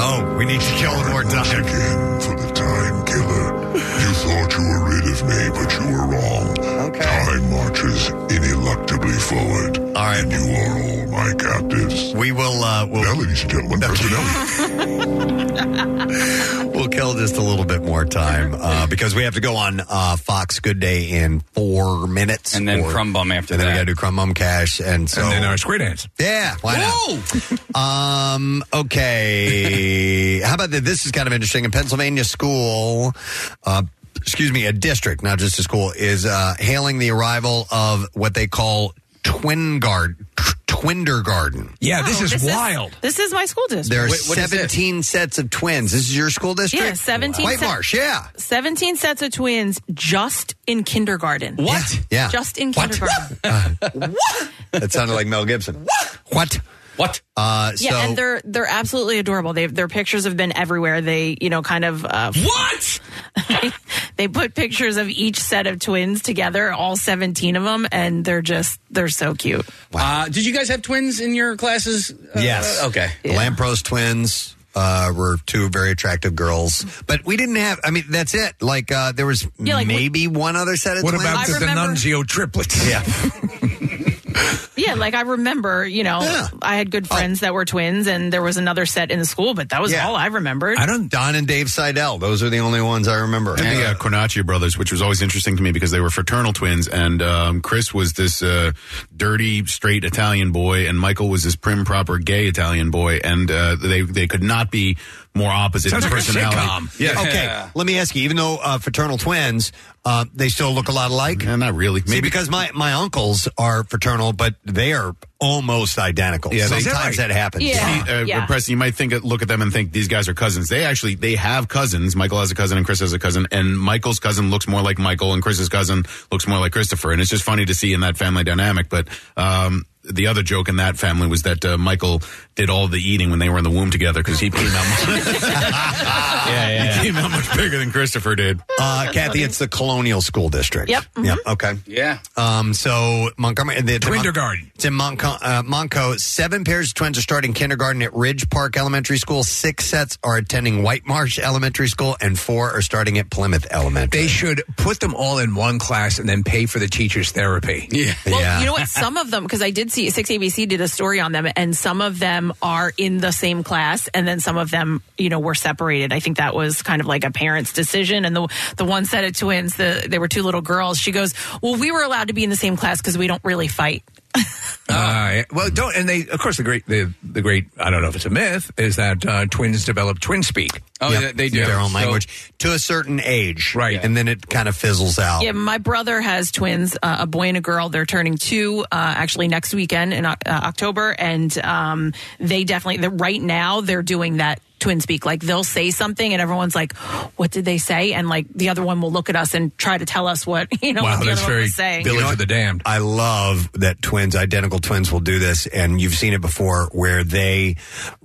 Speaker 3: Oh, we need to kill one more time.
Speaker 19: again for the time killer. You thought you were rid of me, but marches ineluctably forward.
Speaker 3: All right.
Speaker 19: And you are all my captives.
Speaker 3: We will. Uh, we'll
Speaker 19: Now, ladies and gentlemen, President Elliot.
Speaker 3: we'll kill just a little bit more time uh, because we have to go on uh, Fox Good Day in four minutes,
Speaker 5: and then
Speaker 3: Or-
Speaker 5: Crumb Bum after that.
Speaker 3: and then we got to do Crumb Bum Cash, and so
Speaker 1: and then our square dance.
Speaker 3: Yeah, why not? um, okay. How about that? This is kind of interesting. In Pennsylvania, school, uh, excuse me, a district, not just a school, is uh, hailing the arrival of what they call twin guard, twindergarten.
Speaker 1: Yeah, this
Speaker 4: Wow,
Speaker 1: is wild.
Speaker 4: this is my school district.
Speaker 3: There are
Speaker 5: Wait, what is this?
Speaker 3: 17 sets of twins. This is your school district?
Speaker 4: Yeah, 17
Speaker 3: White
Speaker 4: set-
Speaker 3: Marsh, yeah.
Speaker 4: 17 sets of twins just in kindergarten.
Speaker 5: What?
Speaker 3: Yeah.
Speaker 4: Just in kindergarten.
Speaker 3: What?
Speaker 4: kindergarten.
Speaker 3: That sounded like Mel Gibson. What?
Speaker 5: What?
Speaker 3: Uh,
Speaker 4: yeah, and they're they're absolutely adorable. They their pictures have been everywhere. They you know kind of uh,
Speaker 5: What?
Speaker 4: they put pictures of each set of twins together, all seventeen of them, and they're just they're so cute.
Speaker 5: Uh, did you guys have twins in your classes? Uh,
Speaker 3: Yes.
Speaker 5: Okay.
Speaker 3: The Lampros twins uh, were two very attractive girls, but we didn't have. I mean, that's it. Like uh, there was
Speaker 4: Yeah, like,
Speaker 3: maybe one other set of twins.
Speaker 1: What
Speaker 3: twins.
Speaker 1: about
Speaker 4: I
Speaker 1: the
Speaker 4: remember-
Speaker 1: D'Annunzio triplets?
Speaker 3: Yeah,
Speaker 4: Yeah, like I remember, you know,
Speaker 3: Yeah.
Speaker 4: I had good friends that were twins, and there was another set in the school, but that was
Speaker 3: Yeah.
Speaker 4: all I remembered.
Speaker 3: I don't. Don and Dave Seidel. Those are the only ones I remember.
Speaker 6: And the uh, Cornacchia brothers, which was always interesting to me because they were fraternal twins, and um, Chris was this uh, dirty, straight Italian boy, and Michael was this prim, proper, gay Italian boy, and uh, they they could not be more opposite
Speaker 1: Sounds
Speaker 6: in
Speaker 1: like a
Speaker 6: personality.
Speaker 1: sitcom.
Speaker 6: Yeah.
Speaker 3: Okay, let me ask you. Even though uh, fraternal twins, uh, they still look a lot alike.
Speaker 6: Yeah, not really.
Speaker 3: See,
Speaker 6: Maybe
Speaker 3: because my my uncles are fraternal, but they are almost identical.
Speaker 6: Yeah,
Speaker 3: sometimes
Speaker 1: that right?
Speaker 3: that happens.
Speaker 4: Yeah.
Speaker 6: See, uh,
Speaker 4: Yeah.
Speaker 6: Preston, you might think look at them and think these guys are cousins. They actually they have cousins. Michael has a cousin and Chris has a cousin, and Michael's cousin looks more like Michael, and Chris's cousin looks more like Christopher. And it's just funny to see in that family dynamic. But um, the other joke in that family was that uh, Michael did all the eating when they were in the womb together because he came out. yeah, yeah, he came out much bigger than Christopher did.
Speaker 3: Uh, Kathy, it's the Colonial School District.
Speaker 4: Yep.
Speaker 3: Yep. Okay.
Speaker 5: Yeah.
Speaker 3: Um, so Montgomery, the, the
Speaker 1: Twindergarten.
Speaker 3: It's in Monco, uh, Monco. Seven pairs of twins are starting kindergarten at Ridge Park Elementary School. Six sets are attending White Marsh Elementary School, and four are starting at Plymouth Elementary.
Speaker 1: They should put them all in one class and then pay for the teacher's therapy.
Speaker 5: Yeah.
Speaker 4: Well,
Speaker 3: Yeah.
Speaker 4: you know what? Some of them, because I did see Six ABC did a story on them, and some of them are in the same class, and then some of them, you know, were separated. I think that was kind of like a parent's decision. And the the one set of twins, the they were two little girls. She goes, "Well, we were allowed to be in the same class because we don't really fight."
Speaker 1: Uh, well, don't and they of course the great the the great I don't know if it's a myth is that uh, twins develop twin speak.
Speaker 5: Oh,
Speaker 3: Yep.
Speaker 5: yeah, they do.
Speaker 3: their own
Speaker 5: So-
Speaker 3: language to a certain age,
Speaker 1: Right.
Speaker 3: And then it kind of fizzles out.
Speaker 4: Yeah, my brother has twins, uh, a boy and a girl. They're turning two uh, actually next weekend in uh, October, and um, they definitely. They're, right now, they're doing that twin speak. Like they'll say something, and everyone's like, "What did they say?" And like the other one will look at us and try to tell us what you know
Speaker 1: wow,
Speaker 4: what the
Speaker 1: that's
Speaker 4: other one was saying.
Speaker 1: village of the damned.
Speaker 3: I love that twins, identical twins, will do this, and you've seen it before, where they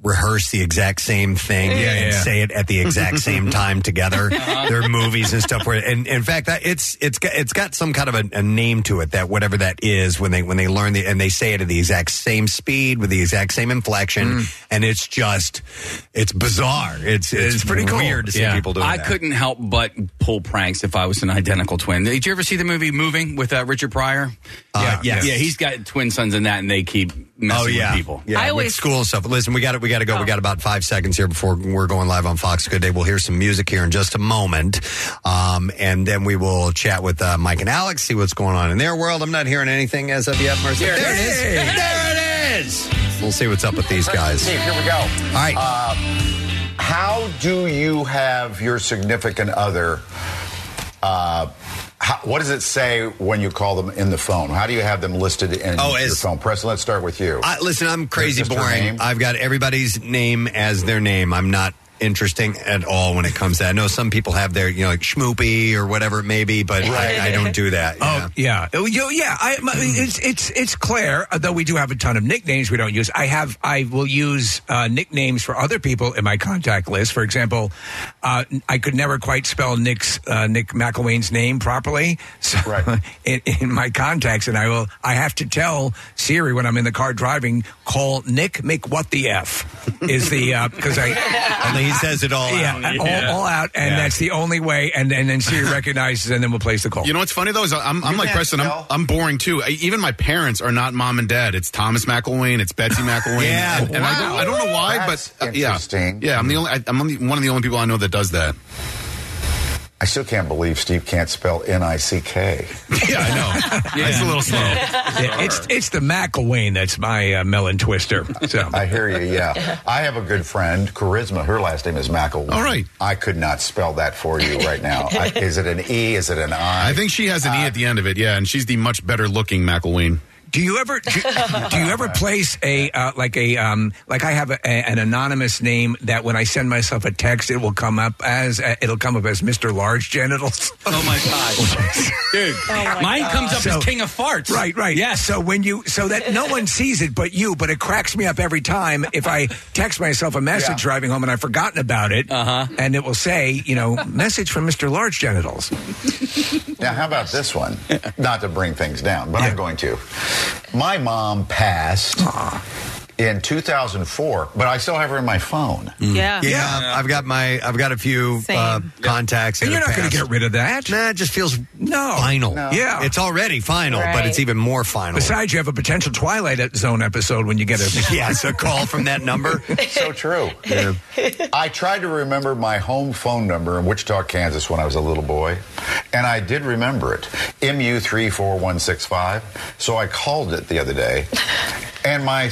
Speaker 3: rehearse the exact same thing
Speaker 1: Yeah,
Speaker 3: and
Speaker 1: yeah.
Speaker 3: say it at the exact same time together.
Speaker 4: Uh-huh.
Speaker 3: There are movies and stuff where, and in fact, that it's it's got it's got some kind of a, a name to it that whatever that is when they when they learn the and they say it at the exact same speed with the exact same inflection,
Speaker 1: Mm.
Speaker 3: and it's just it's bizarre. It's it's, pretty weird to see people doing that.
Speaker 5: I
Speaker 3: that.
Speaker 5: couldn't help but pull pranks if I was an identical twin. Did you ever see the movie Moving with uh, Richard Pryor?
Speaker 3: Uh, yes.
Speaker 5: yeah, he's got twin sons in that, and they keep messing
Speaker 3: Oh yeah,
Speaker 5: with people.
Speaker 3: yeah. with school and stuff. Listen, we got it. We got to go. We got about five seconds here before we're going live on Fox Good Day. We'll hear some music here in just a moment, um, and then we will chat with uh, Mike and Alex, see what's going on in their world. I'm not hearing anything as of yet, Marcel.
Speaker 20: There
Speaker 3: there it
Speaker 20: is.
Speaker 3: is. There it is. We'll see what's up with these guys.
Speaker 20: Steve, here we go. All
Speaker 3: right.
Speaker 20: Uh, how do you have your significant other? Uh, how, what does it say when you call them in the phone? How do you have them listed in
Speaker 3: Oh,
Speaker 20: your
Speaker 3: as-
Speaker 20: phone? Preston, let's start with you.
Speaker 3: I, listen, I'm crazy boring. I've got everybody's name as their name. I'm not interesting at all when it comes to that. I know some people have their, you know, like Schmoopy or whatever it may be, but I, I don't do that.
Speaker 1: Oh yeah, Oh, yo, yeah. I, my- it's it's it's Claire. uh, Though we do have a ton of nicknames we don't use. I have I will use uh, nicknames for other people in my contact list. For example, uh, I could never quite spell Nick's uh, Nick McElwain's name properly. So in, in my contacts, and I will I have to tell Siri when I'm in the car driving, call Nick make what the f is the because I
Speaker 3: Only he says it all
Speaker 1: yeah,
Speaker 3: out.
Speaker 1: all,
Speaker 3: Yeah.
Speaker 1: all out, and
Speaker 3: Yeah.
Speaker 1: that's the only way. And and then Siri recognizes, and then we'll place the call.
Speaker 6: You know what's funny though is I'm, I'm like Preston. I'm. I'm boring too. I, even my parents are not mom and dad. It's Thomas McElwain. It's Betsy McElwain.
Speaker 20: Yeah,
Speaker 6: and, and I, don't, I don't know why,
Speaker 20: That's
Speaker 6: but uh, yeah, yeah. I'm the only. I, I'm only, one of the only people I know that does that.
Speaker 20: I still can't believe Steve can't spell N I C K.
Speaker 6: Yeah, I know. It's a little slow.
Speaker 1: Yeah, it's it's the McElwain that's my uh, melon twister. So
Speaker 20: I hear you. Yeah, I have a good friend, Charisma. Her last name is McElwain.
Speaker 6: All right.
Speaker 20: I could not spell that for you right now. I, is it an E? Is it an I?
Speaker 6: I think she has an E at the end of it. Yeah, and she's the much better looking McElwain.
Speaker 1: Do you ever do, do you ever place a uh, like a um, like I have a, a- an anonymous name that when I send myself a text it will come up as uh, it'll come up as Mr. Large Genitals.
Speaker 5: Oh my god, dude! mine comes up
Speaker 1: So-
Speaker 5: as King of Farts.
Speaker 1: Right, right. Yeah. So when you so that no one sees it but you, but it cracks me up every time if I text myself a message
Speaker 20: Yeah.
Speaker 1: driving home and I've forgotten about it, uh-huh. and it will say, you know, message from Mr. Large Genitals.
Speaker 20: Now, how about this one? Not to bring things down, but I'm going to. My mom passed in 2004, but I still have her in my phone.
Speaker 4: Yeah.
Speaker 3: Yeah, I've got my, I've got a few uh, contacts.
Speaker 1: And
Speaker 3: that
Speaker 1: you're
Speaker 3: have
Speaker 1: not going to get rid of that.
Speaker 3: Nah, it just feels
Speaker 1: no
Speaker 3: final.
Speaker 1: Yeah,
Speaker 3: it's already final, but it's even more final.
Speaker 1: Besides, you have a potential Twilight Zone episode when you get a
Speaker 3: yes, a call from that number.
Speaker 20: so true. I tried to remember my home phone number in Wichita, Kansas when I was a little boy, and I did remember it MU34165. So I called it the other day, and my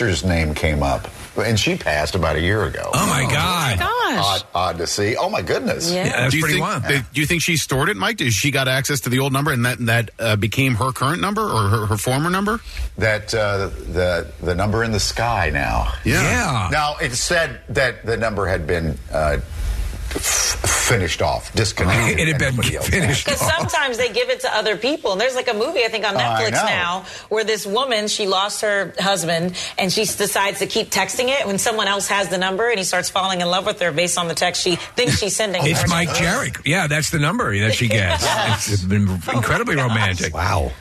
Speaker 20: sister's name came up, and she passed about a year ago.
Speaker 1: Oh, my God.
Speaker 4: Gosh.
Speaker 20: Odd, odd to see. Oh, my goodness.
Speaker 6: do you think, uh, Do you think she stored it, Mike? Did she got access to the old number and that that uh, became her current number or her, her former number?
Speaker 20: That uh, the the number in the sky now.
Speaker 6: Yeah. Yeah.
Speaker 20: Now it said that the number had been uh, f- finished off, disconnected.
Speaker 1: It had been
Speaker 20: and
Speaker 1: finished.
Speaker 21: Because sometimes they give it to other people. And there's like a movie, I think, on Netflix
Speaker 20: know.
Speaker 21: now where this woman, she lost her husband and she decides to keep texting it when someone else has the number and he starts falling in love with her based on the text she thinks she's sending.
Speaker 1: It's
Speaker 21: her.
Speaker 1: Mike Jerrick. Yeah, that's the number that she gets. It's been incredibly romantic.
Speaker 3: Wow.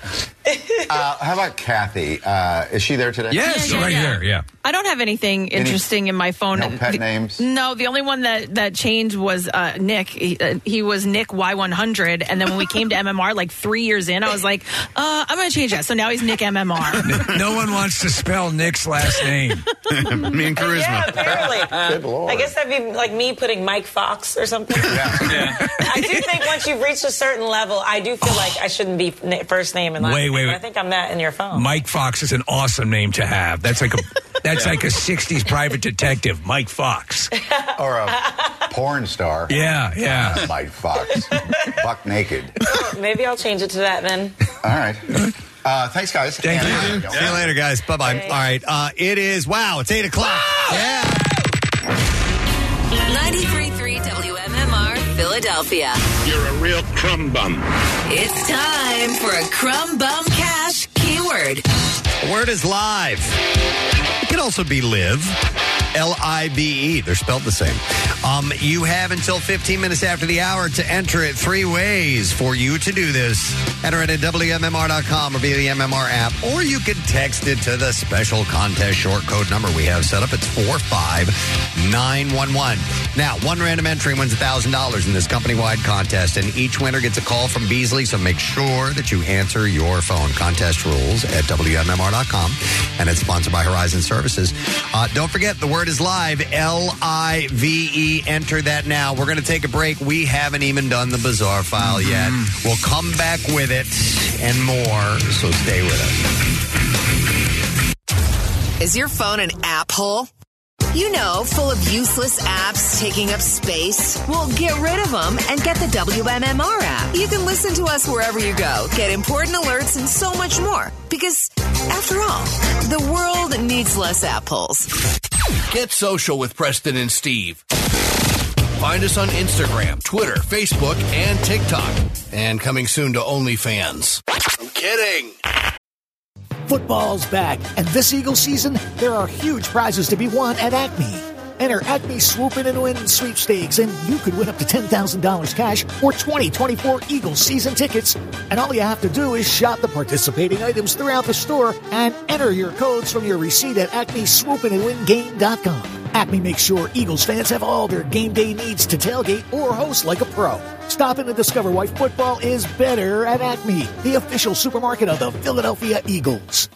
Speaker 20: Uh, how about Kathy? Uh, is she there today?
Speaker 1: Yes,
Speaker 4: Yeah, yeah,
Speaker 1: right
Speaker 4: yeah.
Speaker 1: here. Yeah.
Speaker 4: I don't have anything interesting in my phone.
Speaker 20: no pet
Speaker 4: The-
Speaker 20: names?
Speaker 4: No, the only one that that changed was uh, Nick. He, uh, he was Nick Y100, and then when we came to MMR, like three years in, I was like, uh, I'm going to change that. So now he's Nick MMR.
Speaker 1: No one wants to spell Nick's last name.
Speaker 6: Me and charisma.
Speaker 21: Yeah, apparently.
Speaker 20: Good lord.
Speaker 21: I guess that'd be like me putting Mike Fox or something. I do think once you've reached a certain level, I do feel like I shouldn't be first name and last
Speaker 1: Wait,
Speaker 21: name.
Speaker 1: Wait, wait.
Speaker 21: I think I'm that in your phone.
Speaker 1: Mike Fox is an awesome name to have. That's like a that's like a '60s private detective, Mike Fox.
Speaker 20: or a porn star.
Speaker 1: Yeah, yeah.
Speaker 20: Uh, Mike Fox. Buck naked.
Speaker 21: Maybe I'll change it to that then.
Speaker 20: All right. Uh, thanks, guys.
Speaker 3: Thank
Speaker 20: And-
Speaker 3: you. See you later, guys. Bye bye. All right. Uh, it is, wow, it's 8 o'clock. Yeah.
Speaker 9: 93.3 WMMR Philadelphia.
Speaker 8: You're a real crumb bum.
Speaker 9: It's time for a crumb bum cash keyword.
Speaker 3: The word is live. It can also be live. L I V E. They're spelled the same. Um, you have until 15 minutes after the hour to enter it. Three ways for you to do this. Enter it at WMMR.com or via the MMR app, or you can text it to the special contest short code number we have set up. It's 45911. Now, one random entry wins $1,000 in this company wide contest, and each winner gets a call from Beasley, so make sure that you answer your phone. Contest rules at WMMR.com, and it's sponsored by Horizon Services. Uh, don't forget, the word is live L I V E. Enter that now. We're going to take a break. We haven't even done the bizarre file yet. Mm-hmm. We'll come back with it and more, so stay with us.
Speaker 9: Is your phone an app hole? You know, full of useless apps taking up space. Well, get rid of them and get the WMMR app. You can listen to us wherever you go, get important alerts, and so much more. Because, after all, the world needs less app holes.
Speaker 10: Get social with Preston and Steve. Find us on Instagram, Twitter, Facebook, and TikTok. And coming soon to OnlyFans. I'm kidding.
Speaker 22: Football's back, and this Eagle season, there are huge prizes to be won at Acme. Enter Acme Swoop and Win sweepstakes, and you could win up to $10,000 cash or 2024 Eagles season tickets. And all you have to do is shop the participating items throughout the store and enter your codes from your receipt at acmeswoopinandwingame.com. Acme makes sure Eagles fans have all their game day needs to tailgate or host like a pro. Stop in and discover why football is better at Acme, the official supermarket of the Philadelphia Eagles.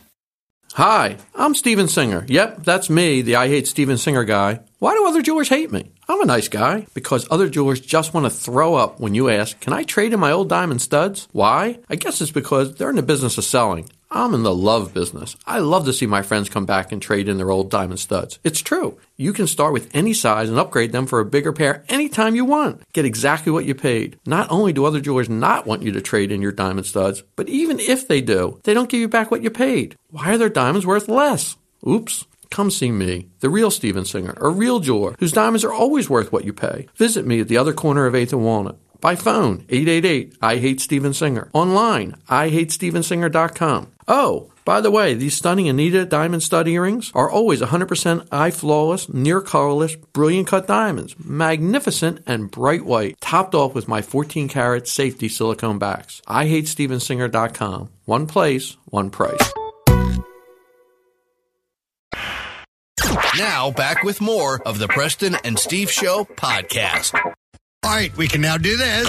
Speaker 12: Hi, I'm Steven Singer. Yep, that's me, the I Hate Steven Singer guy. Why do other jewelers hate me? I'm a nice guy. Because other jewelers just want to throw up when you ask, Can I trade in my old diamond studs? Why? I guess it's because they're in the business of selling. I'm in the love business. I love to see my friends come back and trade in their old diamond studs. It's true. You can start with any size and upgrade them for a bigger pair anytime you want. Get exactly what you paid. Not only do other jewelers not want you to trade in your diamond studs, but even if they do, they don't give you back what you paid. Why are their diamonds worth less? Oops. Come see me, the real Steven Singer, a real jeweler whose diamonds are always worth what you pay. Visit me at the other corner of 8th and Walnut. By phone, 888 I Hate Steven Singer. Online, IHateStevenSinger.com. Oh, by the way, these stunning Anita diamond stud earrings are always 100% eye flawless, near colorless, brilliant cut diamonds. Magnificent and bright white, topped off with my 14 karat safety silicone backs. I hate IHateStevenSinger.com. One place, one price.
Speaker 10: Now, back with more of the Preston and Steve Show podcast.
Speaker 3: All right, we can now do this.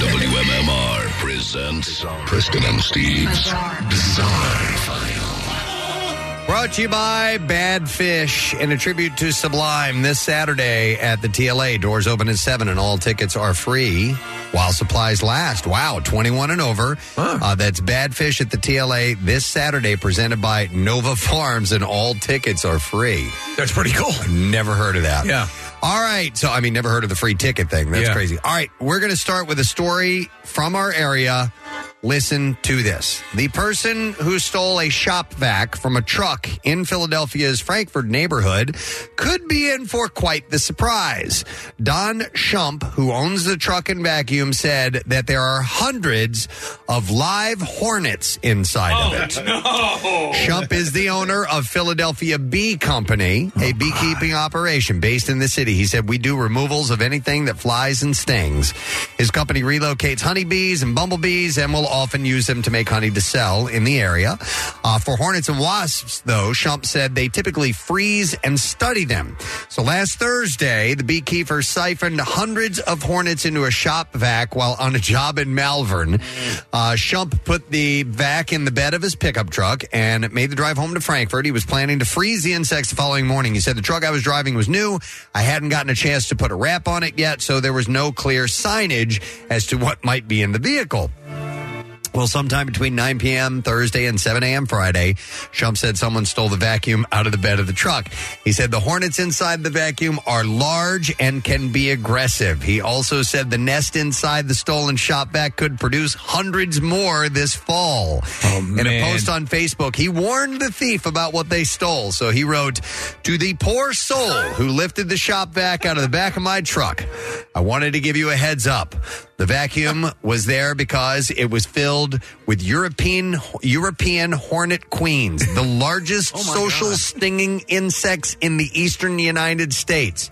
Speaker 2: WMMR presents Preston and Steve's Bizarre File.
Speaker 3: Brought to you by Badfish in a tribute to Sublime this Saturday at the TLA. Doors open at 7 and all tickets are free while supplies last. Wow, 21 and over. Uh, that's Badfish at the TLA this Saturday presented by Nova Farms and all tickets are free.
Speaker 1: That's pretty cool.
Speaker 3: Never heard of that.
Speaker 1: Yeah.
Speaker 3: All right. So, I mean, never heard of the free ticket thing. That's
Speaker 1: Yeah.
Speaker 3: crazy. All right. We're going to start with a story from our area. Listen to this. The person who stole a shop vac from a truck in Philadelphia's Frankford neighborhood could be in for quite the surprise. Don Shump, who owns the truck and vacuum, said that there are hundreds of live hornets inside of it.
Speaker 7: Oh, no.
Speaker 3: Shump is the owner of Philadelphia Bee Company, a oh, beekeeping operation based in the city. He said, We do removals of anything that flies and stings. His company relocates honeybees and bumblebees and will often use them to make honey to sell in the area. Uh, for hornets and wasps, though, Shump said they typically freeze and study them. So last Thursday, the beekeeper siphoned hundreds of hornets into a shop vac while on a job in Malvern. Uh, Shump put the vac in the bed of his pickup truck and made the drive home to Frankford. He was planning to freeze the insects the following morning. He said the truck I was driving was new. I hadn't gotten a chance to put a wrap on it yet, so there was no clear signage as to what might be in the vehicle. Well, sometime between 9 p.m. Thursday and 7 a.m. Friday, Shump said someone stole the vacuum out of the bed of the truck. He said the hornets inside the vacuum are large and can be aggressive. He also said the nest inside the stolen shop vac could produce hundreds more this fall. Oh, In a
Speaker 1: man.
Speaker 3: post on Facebook, he warned the thief about what they stole. So he wrote, To the poor soul who lifted the shop vac out of the back of my truck, I wanted to give you a heads up. The vacuum was there because it was filled with European European hornet queens, the largest
Speaker 1: Oh
Speaker 3: social stinging insects in the eastern United States.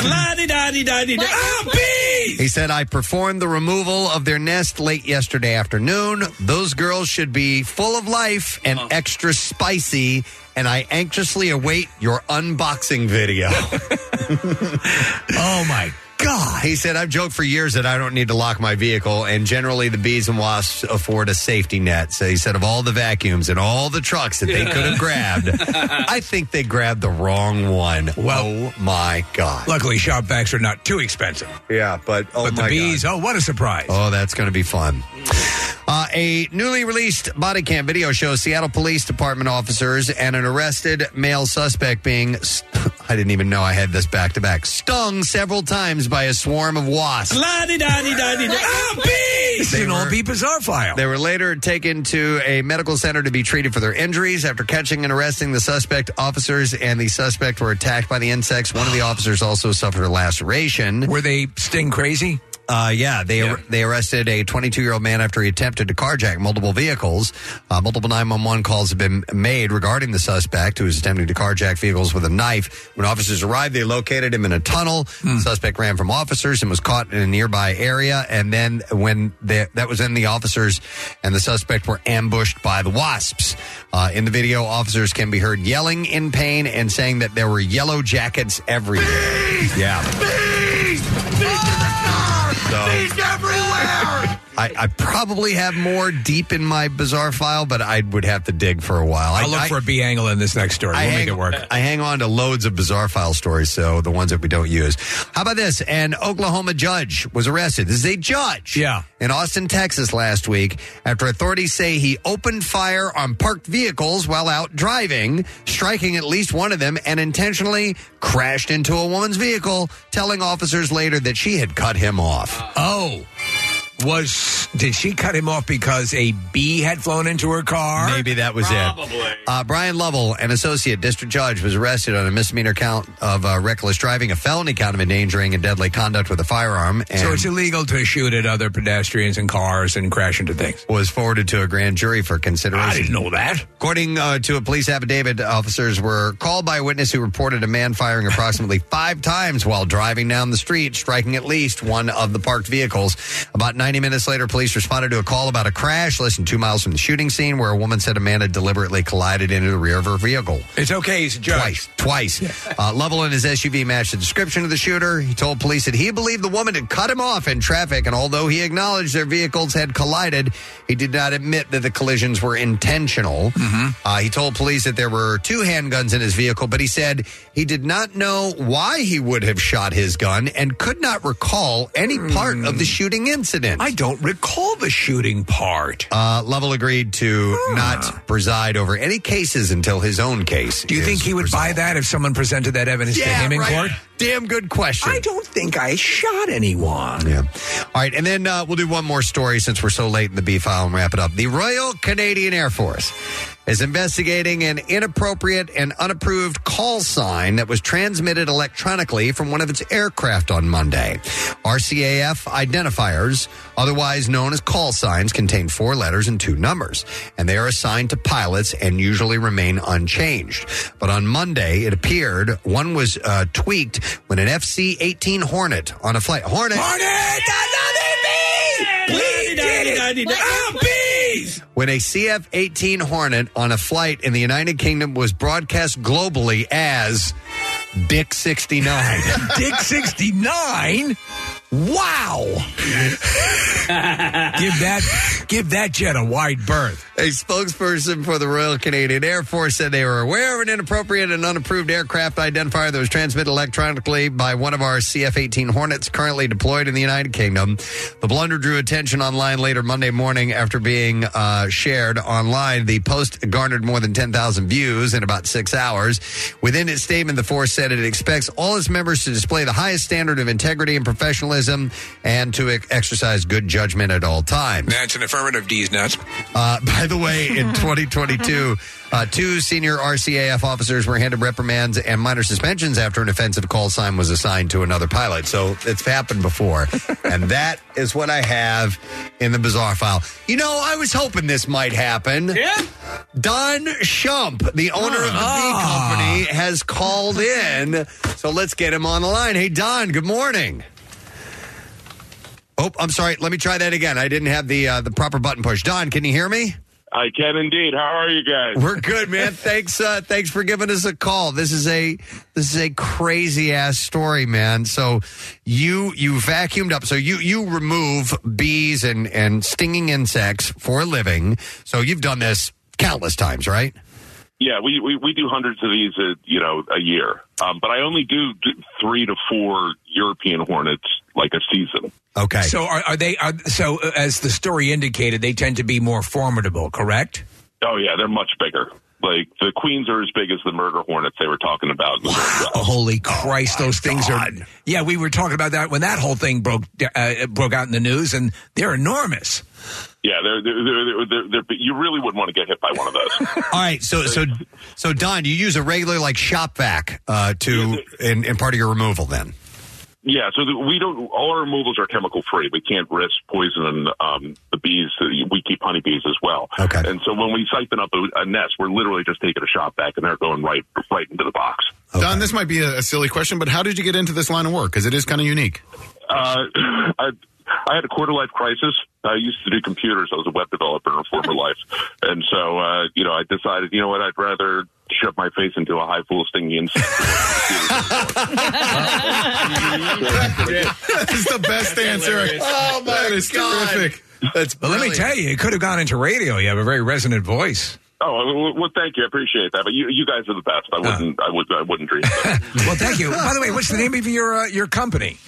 Speaker 3: He said, I performed the removal of their nest late yesterday afternoon. Those girls should be full of life and extra spicy, and I anxiously await your unboxing video.
Speaker 1: oh, my God.
Speaker 3: He said, I've joked for years that I don't need to lock my vehicle, and generally the bees and wasps afford a safety net. So he said, of all the vacuums and all the trucks that they could have grabbed, I think they grabbed the wrong one. oh, my God.
Speaker 1: Luckily, shop vacs are not too expensive.
Speaker 3: Yeah, but oh
Speaker 1: but the
Speaker 3: my
Speaker 1: bees, oh, what a surprise.
Speaker 3: Oh, that's going to be fun. Uh, a newly released body cam video shows Seattle Police Department officers and an arrested male suspect being, st- I didn't even know I had this back to back, stung several times by a swarm of wasps.
Speaker 1: This is an all beat bizarre file.
Speaker 3: They were later taken to a medical center to be treated for their injuries. After catching and arresting the suspect, officers and the suspect were attacked by the insects. One of the officers also suffered a laceration.
Speaker 1: Were they sting crazy?
Speaker 3: Uh, yeah, they they arrested a 22 year old man after he attempted to carjack multiple vehicles. Uh, multiple 911 calls have been made regarding the suspect who was attempting to carjack vehicles with a knife. When officers arrived, they located him in a tunnel. The suspect ran from officers and was caught in a nearby area. And then when the, that was in the officers and the suspect were ambushed by the wasps. Uh, in the video, officers can be heard yelling in pain and saying that there were yellow jackets everywhere. Yeah.
Speaker 19: Everywhere!
Speaker 3: I, I probably have more deep in my bizarre file, but I would have to dig for a while.
Speaker 1: I'll
Speaker 3: I,
Speaker 1: look
Speaker 3: I-
Speaker 1: for a B angle in this next story. We'll
Speaker 3: hang,
Speaker 1: make it work.
Speaker 3: I hang on to loads of bizarre file stories, so the ones that we don't use. How about this? An Oklahoma judge was arrested. This is a judge.
Speaker 1: Yeah.
Speaker 3: In Austin, Texas last week after authorities say he opened fire on parked vehicles while out driving, striking at least one of them and intentionally crashed into a woman's vehicle, telling officers later that she had cut him off.
Speaker 1: Oh. Was did she cut him off because a bee had flown into her car?
Speaker 3: Maybe that was it. Uh, Brian Lovell, an associate district judge, was arrested on a misdemeanor count of uh, reckless driving, a felony count of endangering and deadly conduct with a firearm, and
Speaker 1: So it's illegal to shoot at other pedestrians and cars and crash into things.
Speaker 3: was forwarded to a grand jury for consideration.
Speaker 1: I didn't know that.
Speaker 3: According uh, to a police affidavit, officers were called by a witness who reported a man firing approximately five times while driving down the street, striking at least one of the parked vehicles. About 90 minutes later, police responded to a call about a crash less than two miles from the shooting scene where a woman said a man had deliberately collided into the rear of her vehicle.
Speaker 1: It's okay. He's a judge.
Speaker 3: Twice. Twice. Uh, Lovell and his SUV matched the description of the shooter. He told police that he believed the woman had cut him off in traffic, and although he acknowledged their vehicles had collided, he did not admit that the collisions were intentional. Uh, he told police that there were two handguns in his vehicle, but he said he did not know why he would have shot his gun and could not recall any part of the shooting incident.
Speaker 1: I don't recall the shooting part.
Speaker 3: Uh, Lovell agreed to not preside over any cases until his own case.
Speaker 1: Do you think he would buy that if someone presented that evidence to him in court?
Speaker 3: Damn good question.
Speaker 1: I don't think I shot anyone.
Speaker 3: Yeah. All right, and then uh, we'll do one more story since we're so late in the B file and wrap it up. The Royal Canadian Air Force is investigating an inappropriate and unapproved call sign that was transmitted electronically from one of its aircraft on Monday. RCAF identifiers, otherwise known as call signs, contain four letters and two numbers, and they are assigned to pilots and usually remain unchanged. But on Monday, it appeared one was uh, tweaked when an FC 18 Hornet on a flight. Hornet! When a CF 18 Hornet on a flight in the United Kingdom was broadcast globally as Dick 69.
Speaker 1: Dick 69? Wow. give that give that jet a wide berth.
Speaker 3: A spokesperson for the Royal Canadian Air Force said they were aware of an inappropriate and unapproved aircraft identifier that was transmitted electronically by one of our CF 18 Hornets currently deployed in the United Kingdom. The blunder drew attention online later Monday morning after being uh, shared online. The post garnered more than 10,000 views in about six hours. Within its statement, the force said it expects all its members to display the highest standard of integrity and professionalism professionalism and to ex- exercise good judgment at all times.
Speaker 1: That's an affirmative. D's nuts.
Speaker 3: Uh, by the way, in 2022, uh, two senior RCAF officers were handed reprimands and minor suspensions after an offensive call sign was assigned to another pilot. So it's happened before. and that is what I have in the bizarre file. You know, I was hoping this might happen. Yeah. Don Shump, the owner of the bee company, has called in. So let's get him on the line. Hey, Don, good morning. Oh, I'm sorry. Let me try that again. I didn't have the uh, the proper button push. Don, can you hear me?
Speaker 23: I can indeed. How are you guys?
Speaker 3: We're good, man. thanks, uh, thanks for giving us a call. This is a this is a crazy ass story, man. So you you vacuumed up. So you you remove bees and and stinging insects for a living. So you've done this countless times, right?
Speaker 23: Yeah, we, we, we do hundreds of these, a, you know, a year. Um, but I only do d- three to four European hornets like a season.
Speaker 3: Okay.
Speaker 1: So are, are they? Are, so uh, as the story indicated, they tend to be more formidable. Correct.
Speaker 23: Oh yeah, they're much bigger. Like the queens are as big as the murder hornets they were talking about.
Speaker 1: Oh, holy Christ, those things are. Yeah, we were talking about that when that whole thing broke uh, broke out in the news, and they're enormous.
Speaker 23: Yeah, they're, they're, they're, they're, they're, you really wouldn't want to get hit by one of those.
Speaker 3: All right. So so so Don, you use a regular like shop vac uh, to in, in part of your removal then.
Speaker 23: Yeah, so the, we don't. All our removals are chemical free. We can't risk poisoning um, the bees. We keep honeybees as well.
Speaker 3: Okay.
Speaker 23: And so when we siphon up a, a nest, we're literally just taking a shop vac, and they're going right right into the box.
Speaker 6: Don, this might be a, a silly question, but how did you get into this line of work? Because it is kind of unique.
Speaker 23: Uh, I, I had a quarter life crisis. I used to do computers. I was a web developer in a former life, and so uh, you know I decided, you know what, I'd rather shove my face into a high full of stinging insects.
Speaker 6: That's the best answer.
Speaker 3: Oh my
Speaker 6: That is
Speaker 3: God.
Speaker 6: terrific.
Speaker 3: That's
Speaker 1: But let me tell you, it could have gone into radio. You have a very resonant voice.
Speaker 23: Oh well, well, thank you. I appreciate that. But you, you guys are the best. I wouldn't, I would, I wouldn't dream. That.
Speaker 1: Well, thank you. By the way, what's the name of your uh, your company?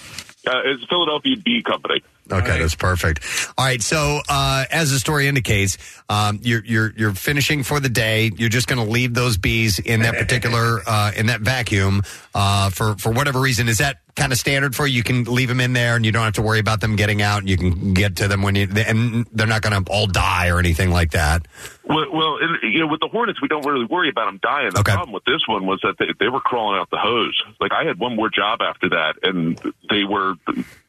Speaker 23: Uh, it's Philadelphia Bee Company.
Speaker 3: Okay, that's perfect. All right, so uh, as the story indicates, um, you're you're you're finishing for the day. You're just going to leave those bees in that particular uh, in that vacuum uh, for for whatever reason. Is that kind of standard for you? You can leave them in there, and you don't have to worry about them getting out. And you can get to them when you and they're not going to all die or anything like that.
Speaker 23: Well, well, and, you know, with the hornets, we don't really worry about them dying. The problem with this one was that they, they were crawling out the hose. Like I had one more job after that, and they were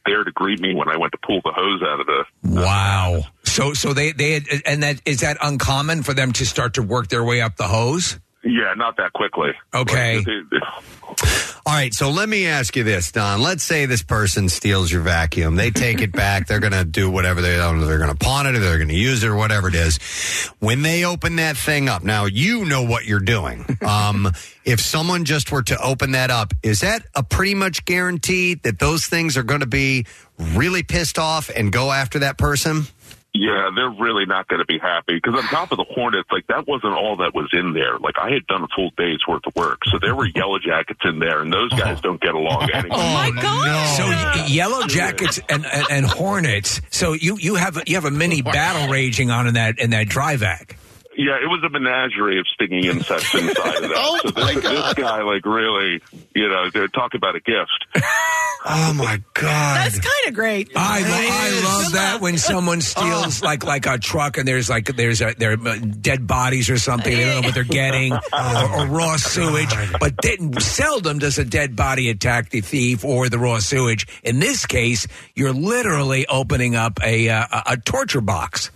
Speaker 23: there to greet me when I went to pull the hose out of the.
Speaker 1: Wow. So so they they had, and that is that uncommon for them to start to work their way up the hose.
Speaker 23: Yeah, not that quickly.
Speaker 1: Okay.
Speaker 23: Like, they- they-
Speaker 3: All right, so let me ask you this, Don. Let's say this person steals your vacuum. They take it back. They're going to do whatever they don't know. They're going to pawn it or they're going to use it or whatever it is. When they open that thing up, now you know what you're doing. Um, if someone just were to open that up, is that a pretty much guarantee that those things are going to be really pissed off and go after that person?
Speaker 23: Yeah, they're really not going to be happy because on top of the Hornets, like that wasn't all that was in there. Like I had done a full day's worth of work, so there were yellow jackets in there, and those guys oh. don't get along anyway.
Speaker 1: Oh my oh, god! So y- yellow jackets and, and, and hornets. So you you have a, you have a mini battle raging on in that in that dry vac.
Speaker 23: Yeah, it was a menagerie of stinging insects inside of that.
Speaker 1: Oh,
Speaker 23: so this, this guy, like, really, you know, they're talk about a gift.
Speaker 3: Oh my god,
Speaker 4: That's kind of great.
Speaker 1: I, I love that when someone steals like like a truck and there's like there's a, there are dead bodies or something. They don't know what they're getting or, or raw sewage. But then seldom does a dead body attack the thief or the raw sewage. In this case, you're literally opening up a uh, a, a torture box.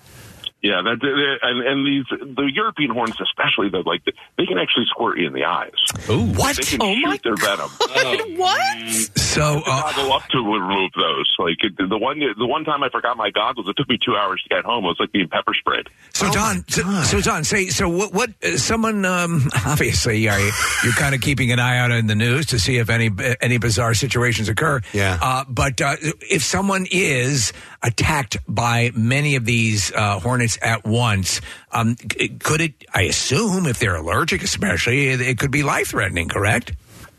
Speaker 23: Yeah, that and, and these the European hornets, especially, though, like they can actually squirt you in the eyes.
Speaker 1: Ooh,
Speaker 23: what? They can
Speaker 4: Oh
Speaker 23: shoot their venom.
Speaker 4: what?
Speaker 1: So
Speaker 23: uh, goggle up to remove those. Like the one the one time I forgot my goggles, it took me two hours to get home. It was like being pepper sprayed.
Speaker 1: So Don, so, so Don, say so. What? What? Uh, someone um, obviously are you, you're kind of keeping an eye out in the news to see if any any bizarre situations occur.
Speaker 3: Yeah.
Speaker 1: Uh, but uh, if someone is attacked by many of these uh, hornets at once, um, could it? I assume if they're allergic, especially, it, it could be life threatening. Correct?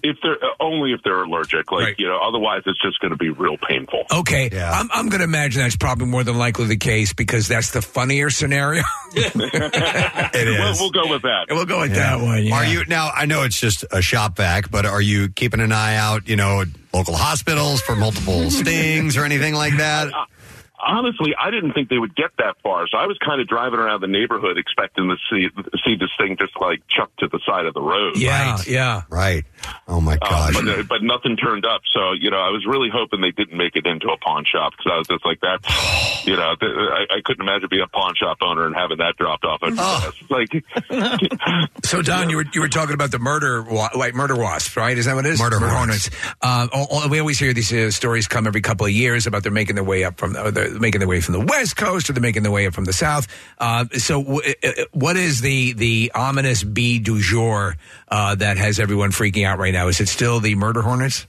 Speaker 23: if they're uh, only if they're allergic, like you know, otherwise it's just going to be real painful.
Speaker 1: Okay, I'm, I'm going to imagine that's probably more than likely the case because that's the funnier scenario.
Speaker 3: It
Speaker 23: We'll, we'll go with that.
Speaker 1: We'll go with that one. Yeah.
Speaker 3: Are you now? I know it's just a shop vac, but are you keeping an eye out? You know, local hospitals for multiple stings or anything like that?
Speaker 23: Honestly, I didn't think they would get that far, so I was kind of driving around the neighborhood expecting to see see this thing just like chucked to the side of the road.
Speaker 1: Yeah, yeah.
Speaker 3: Right. Oh my
Speaker 23: Uh,
Speaker 3: gosh.
Speaker 23: but, uh, but nothing turned up. So, you know, I was really hoping they didn't make it into a pawn shop because I was just like, that, you know, th- I, I couldn't imagine being a pawn shop owner and having that dropped off. on your desk. Like,
Speaker 1: So Don, you were you were talking about the murder wa- like murder wasps, right? Is that what it is?
Speaker 3: Murder
Speaker 1: hornets. Uh, all- all- we always hear these uh, stories come every couple of years about they're making their way up from or they're making their way from the west coast or they're making their way up from the south. Uh, so, w- uh, uh, what is the the ominous bee du jour uh, that has everyone freaking out right now? Is it still the murder hornets?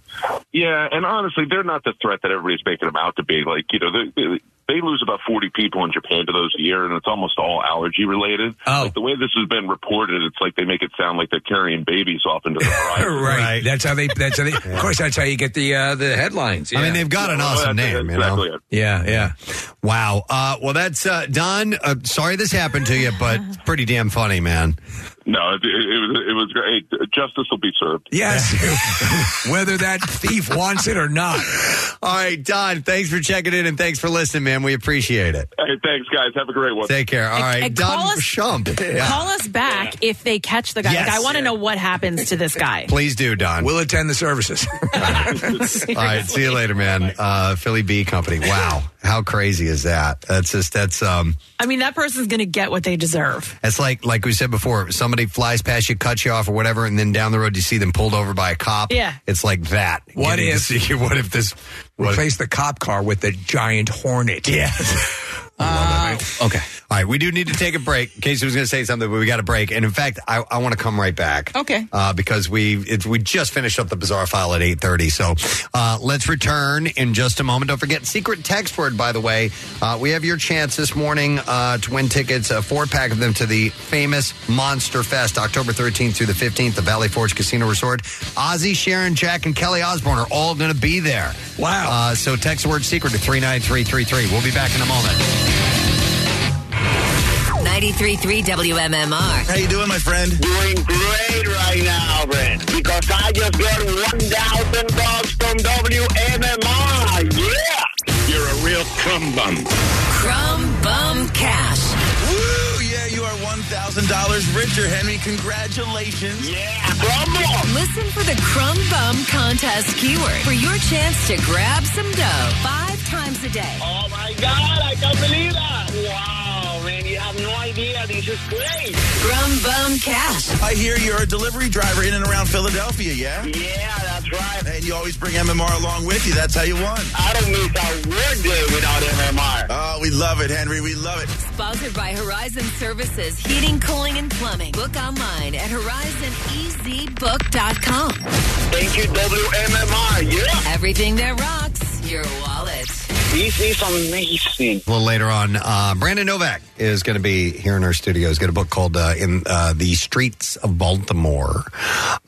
Speaker 23: yeah, and honestly, they're not the threat that everybody's making them out to be. Like, you know, they, they, they lose about 40 people in Japan to those a year, and it's almost all allergy related.
Speaker 1: Oh.
Speaker 23: Like, the way this has been reported, it's like they make it sound like they're carrying babies off into the horizon.
Speaker 1: right. That's how they. That's how they. Of course, that's how you get the uh, the headlines.
Speaker 3: I mean, they've got an awesome name, you know.
Speaker 1: Yeah, yeah.
Speaker 3: Wow. Uh, well, that's uh, Don. Uh, sorry this happened to you, but it's pretty damn funny, man.
Speaker 23: No, it, it, it was it was great. Justice will be served.
Speaker 1: Yes, whether that thief wants it or not.
Speaker 3: All right, Don. Thanks for checking in and thanks for listening, man. We appreciate it.
Speaker 23: Hey, thanks, guys. Have a great one.
Speaker 3: Take care. All right,
Speaker 4: and
Speaker 3: Don
Speaker 4: call us-
Speaker 3: Shump. Yeah.
Speaker 4: Call us back if they catch the guy. Like, I want to know what happens to this guy.
Speaker 3: Please do, Don.
Speaker 1: We'll attend the services.
Speaker 3: All right, see you later, man. Uh, Philly Bee Company. Wow, how crazy is that? That's just that's um,
Speaker 4: I mean, that person's going to get what they deserve.
Speaker 3: It's like like we said before. Somebody flies past you, cuts you off, or whatever, and then down the road you see them pulled over by a cop.
Speaker 4: Yeah.
Speaker 3: it's like that.
Speaker 1: What
Speaker 3: Getting to
Speaker 1: if-
Speaker 3: see- what if this? What,
Speaker 1: Replace the cop car with the giant hornet.
Speaker 3: Yeah.
Speaker 5: okay.
Speaker 3: All right, we do need to take a break. Casey was going to say something, but we got a break. And in fact, I, I want to come right back.
Speaker 4: Okay.
Speaker 3: Uh, because we it, we just finished up the bizarre file at eight thirty. So uh, let's return in just a moment. Don't forget secret text word. By the way, uh, we have your chance this morning uh, to win tickets, a four pack of them to the famous Monster Fest, October thirteenth through the fifteenth, the Valley Forge Casino Resort. Ozzy, Sharon, Jack, and Kelly Osbourne are all going to be there.
Speaker 1: Wow.
Speaker 3: Uh, so text the word secret to three nine three three three. We'll be back in a moment.
Speaker 24: 93.3 WMMR.
Speaker 25: How you doing, my friend?
Speaker 18: Doing great right now, Brent, because I just got 1,000 bucks from WMMR. Yeah!
Speaker 8: You're a real crumb bum.
Speaker 24: Crumb Bum Cash.
Speaker 25: Woo! Yeah, you are $1,000 richer, Henry. Congratulations.
Speaker 18: Yeah, crumb bum.
Speaker 24: Listen for the Crumb Bum Contest keyword for your chance to grab some dough five times a day.
Speaker 18: Oh my God, I can't believe that. Wow, man, you have no idea. This is great.
Speaker 24: Crumb Bum Cash.
Speaker 25: I hear you're a delivery driver in and around Philadelphia, yeah?
Speaker 18: Yeah, that's right.
Speaker 25: And you always bring MMR along with you. That's how you won.
Speaker 18: I don't miss a work day without MMR.
Speaker 25: Oh, we love it, Henry. We love it.
Speaker 24: Sponsored by Horizon Services, Heating, Cooling, and Plumbing. Book online at horizonezbook.com.
Speaker 18: Thank you, WMMR. Yeah.
Speaker 24: Everything that rocks your wallet.
Speaker 18: This is amazing.
Speaker 3: A little later on, uh, Brandon Novak is going to be here in our studio. He's got a book called uh, "In uh, the Streets of Baltimore,"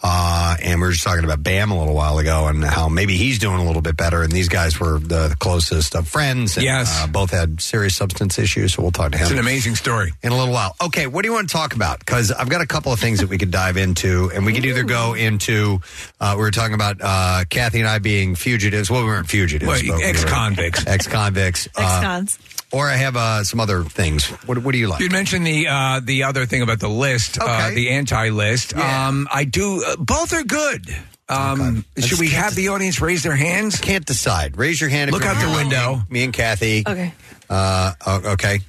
Speaker 3: uh, and we were just talking about Bam a little while ago and how maybe he's doing a little bit better. And these guys were the closest of friends. And,
Speaker 1: Yes.
Speaker 3: uh, both had serious substance issues. So we'll talk to him.
Speaker 1: It's an amazing story.
Speaker 3: in a little while. Okay, what do you want to talk about? Because I've got a couple of things that we could dive into, and we could either go into. Uh, we were talking about uh, Kathy and I being fugitives. Well, we weren't fugitives,
Speaker 1: Well,
Speaker 3: but we were
Speaker 1: ex-convicts.
Speaker 3: Ex-convicts. Uh,
Speaker 4: Ex-cons.
Speaker 3: or I have uh, some other things. What, what do you like?
Speaker 1: You'd mentioned the uh, the other thing about the list, uh,
Speaker 3: Okay.
Speaker 1: the anti list. Um, I do. Uh, both are good. Um, should we have the audience raise their hands?
Speaker 3: Can't decide. Raise your hand. if
Speaker 1: Look
Speaker 3: you're
Speaker 1: out the
Speaker 3: here.
Speaker 1: window.
Speaker 3: Me and Kathy.
Speaker 4: Okay.
Speaker 3: Uh, o- okay.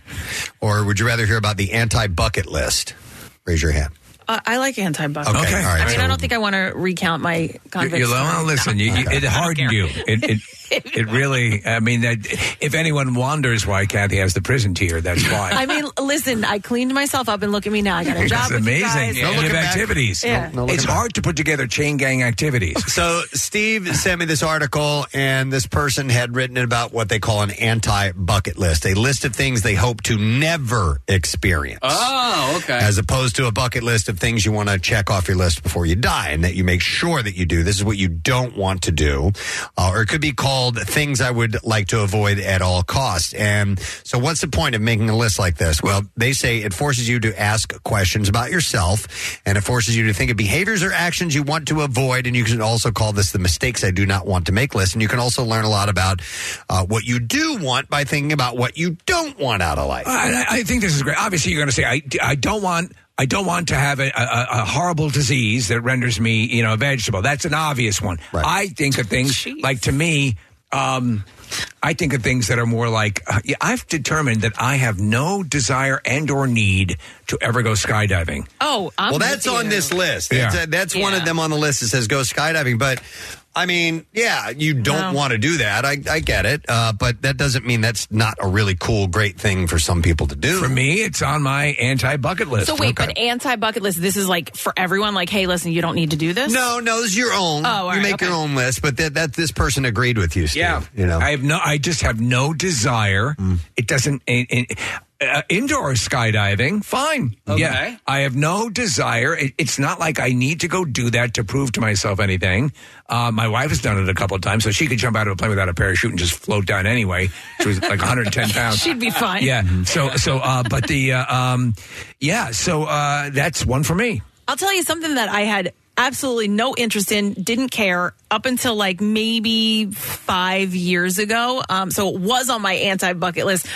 Speaker 3: Or would you rather hear about the anti-bucket list? Raise your hand.
Speaker 4: Uh, I like anti-buck.
Speaker 3: Okay, all right,
Speaker 4: I mean,
Speaker 3: so-
Speaker 4: I don't think I want to recount my
Speaker 1: You,
Speaker 4: convict.
Speaker 1: you well,
Speaker 4: story.
Speaker 1: listen, you, you, it hardened you. It, it, it really. I mean, that, if anyone wonders why Kathy has the prison tier, that's why.
Speaker 4: I mean, listen, I cleaned myself up and look at me now. I got a job
Speaker 1: It's
Speaker 4: with you
Speaker 1: amazing.
Speaker 4: guys.
Speaker 1: And of activities.
Speaker 4: Yeah. No- no
Speaker 1: it's
Speaker 3: looking back.
Speaker 1: hard to put together chain gang activities.
Speaker 3: So Steve sent me this article, and this person had written about what they call an anti-bucket list, a list of things they hope to never experience.
Speaker 5: Oh, okay.
Speaker 3: As opposed to a bucket list of of things you want to check off your list before you die, and that you make sure that you do. This is what you don't want to do, uh, or it could be called things I would like to avoid at all costs. And so, what's the point of making a list like this? Well, they say it forces you to ask questions about yourself, and it forces you to think of behaviors or actions you want to avoid. And you can also call this the mistakes I do not want to make list. And you can also learn a lot about uh, what you do want by thinking about what you don't want out of life.
Speaker 1: I, I think this is great. Obviously, you're going to say, I, I don't want. I don't want to have a, a, a horrible disease that renders me, you know, a vegetable. That's an obvious one. I think of things like to me. Um, I think of things that are more like uh, yeah, I've determined that I have no desire and or need to ever go skydiving.
Speaker 4: Oh, I'm
Speaker 3: well,
Speaker 4: with
Speaker 3: that's on
Speaker 4: you.
Speaker 3: this list.
Speaker 1: Yeah.
Speaker 3: That's, uh, that's one of them on the list that says go skydiving. But I mean, yeah, you don't
Speaker 4: No.
Speaker 3: want to do that. I, I get it. Uh, but that doesn't mean that's not a really cool, great thing for some people to do.
Speaker 1: For me, it's on my anti bucket list.
Speaker 4: So wait, but anti bucket list. This is like for everyone. Like, hey, listen, you don't need to do this.
Speaker 3: No, no, this is your own.
Speaker 4: Oh, all
Speaker 3: you
Speaker 4: right,
Speaker 3: make
Speaker 4: okay.
Speaker 3: your own list, but that, that this person agreed with you, Steve.
Speaker 1: Yeah,
Speaker 3: you know.
Speaker 1: I have no. I just have no desire. It doesn't. in- in- uh, indoor skydiving, fine.
Speaker 5: Okay.
Speaker 1: Yeah, I have no desire. It, it's not like I need to go do that to prove to myself anything. Uh, my wife has done it a couple of times, so she could jump out of a plane without a parachute and just float down anyway. She was like 110 pounds.
Speaker 4: She'd be fine.
Speaker 1: Yeah. So so, uh, but the uh, um, yeah. So uh, that's one for me.
Speaker 4: I'll tell you something that I had absolutely no interest in, didn't care up until like maybe five years ago. Um, so it was on my anti bucket list.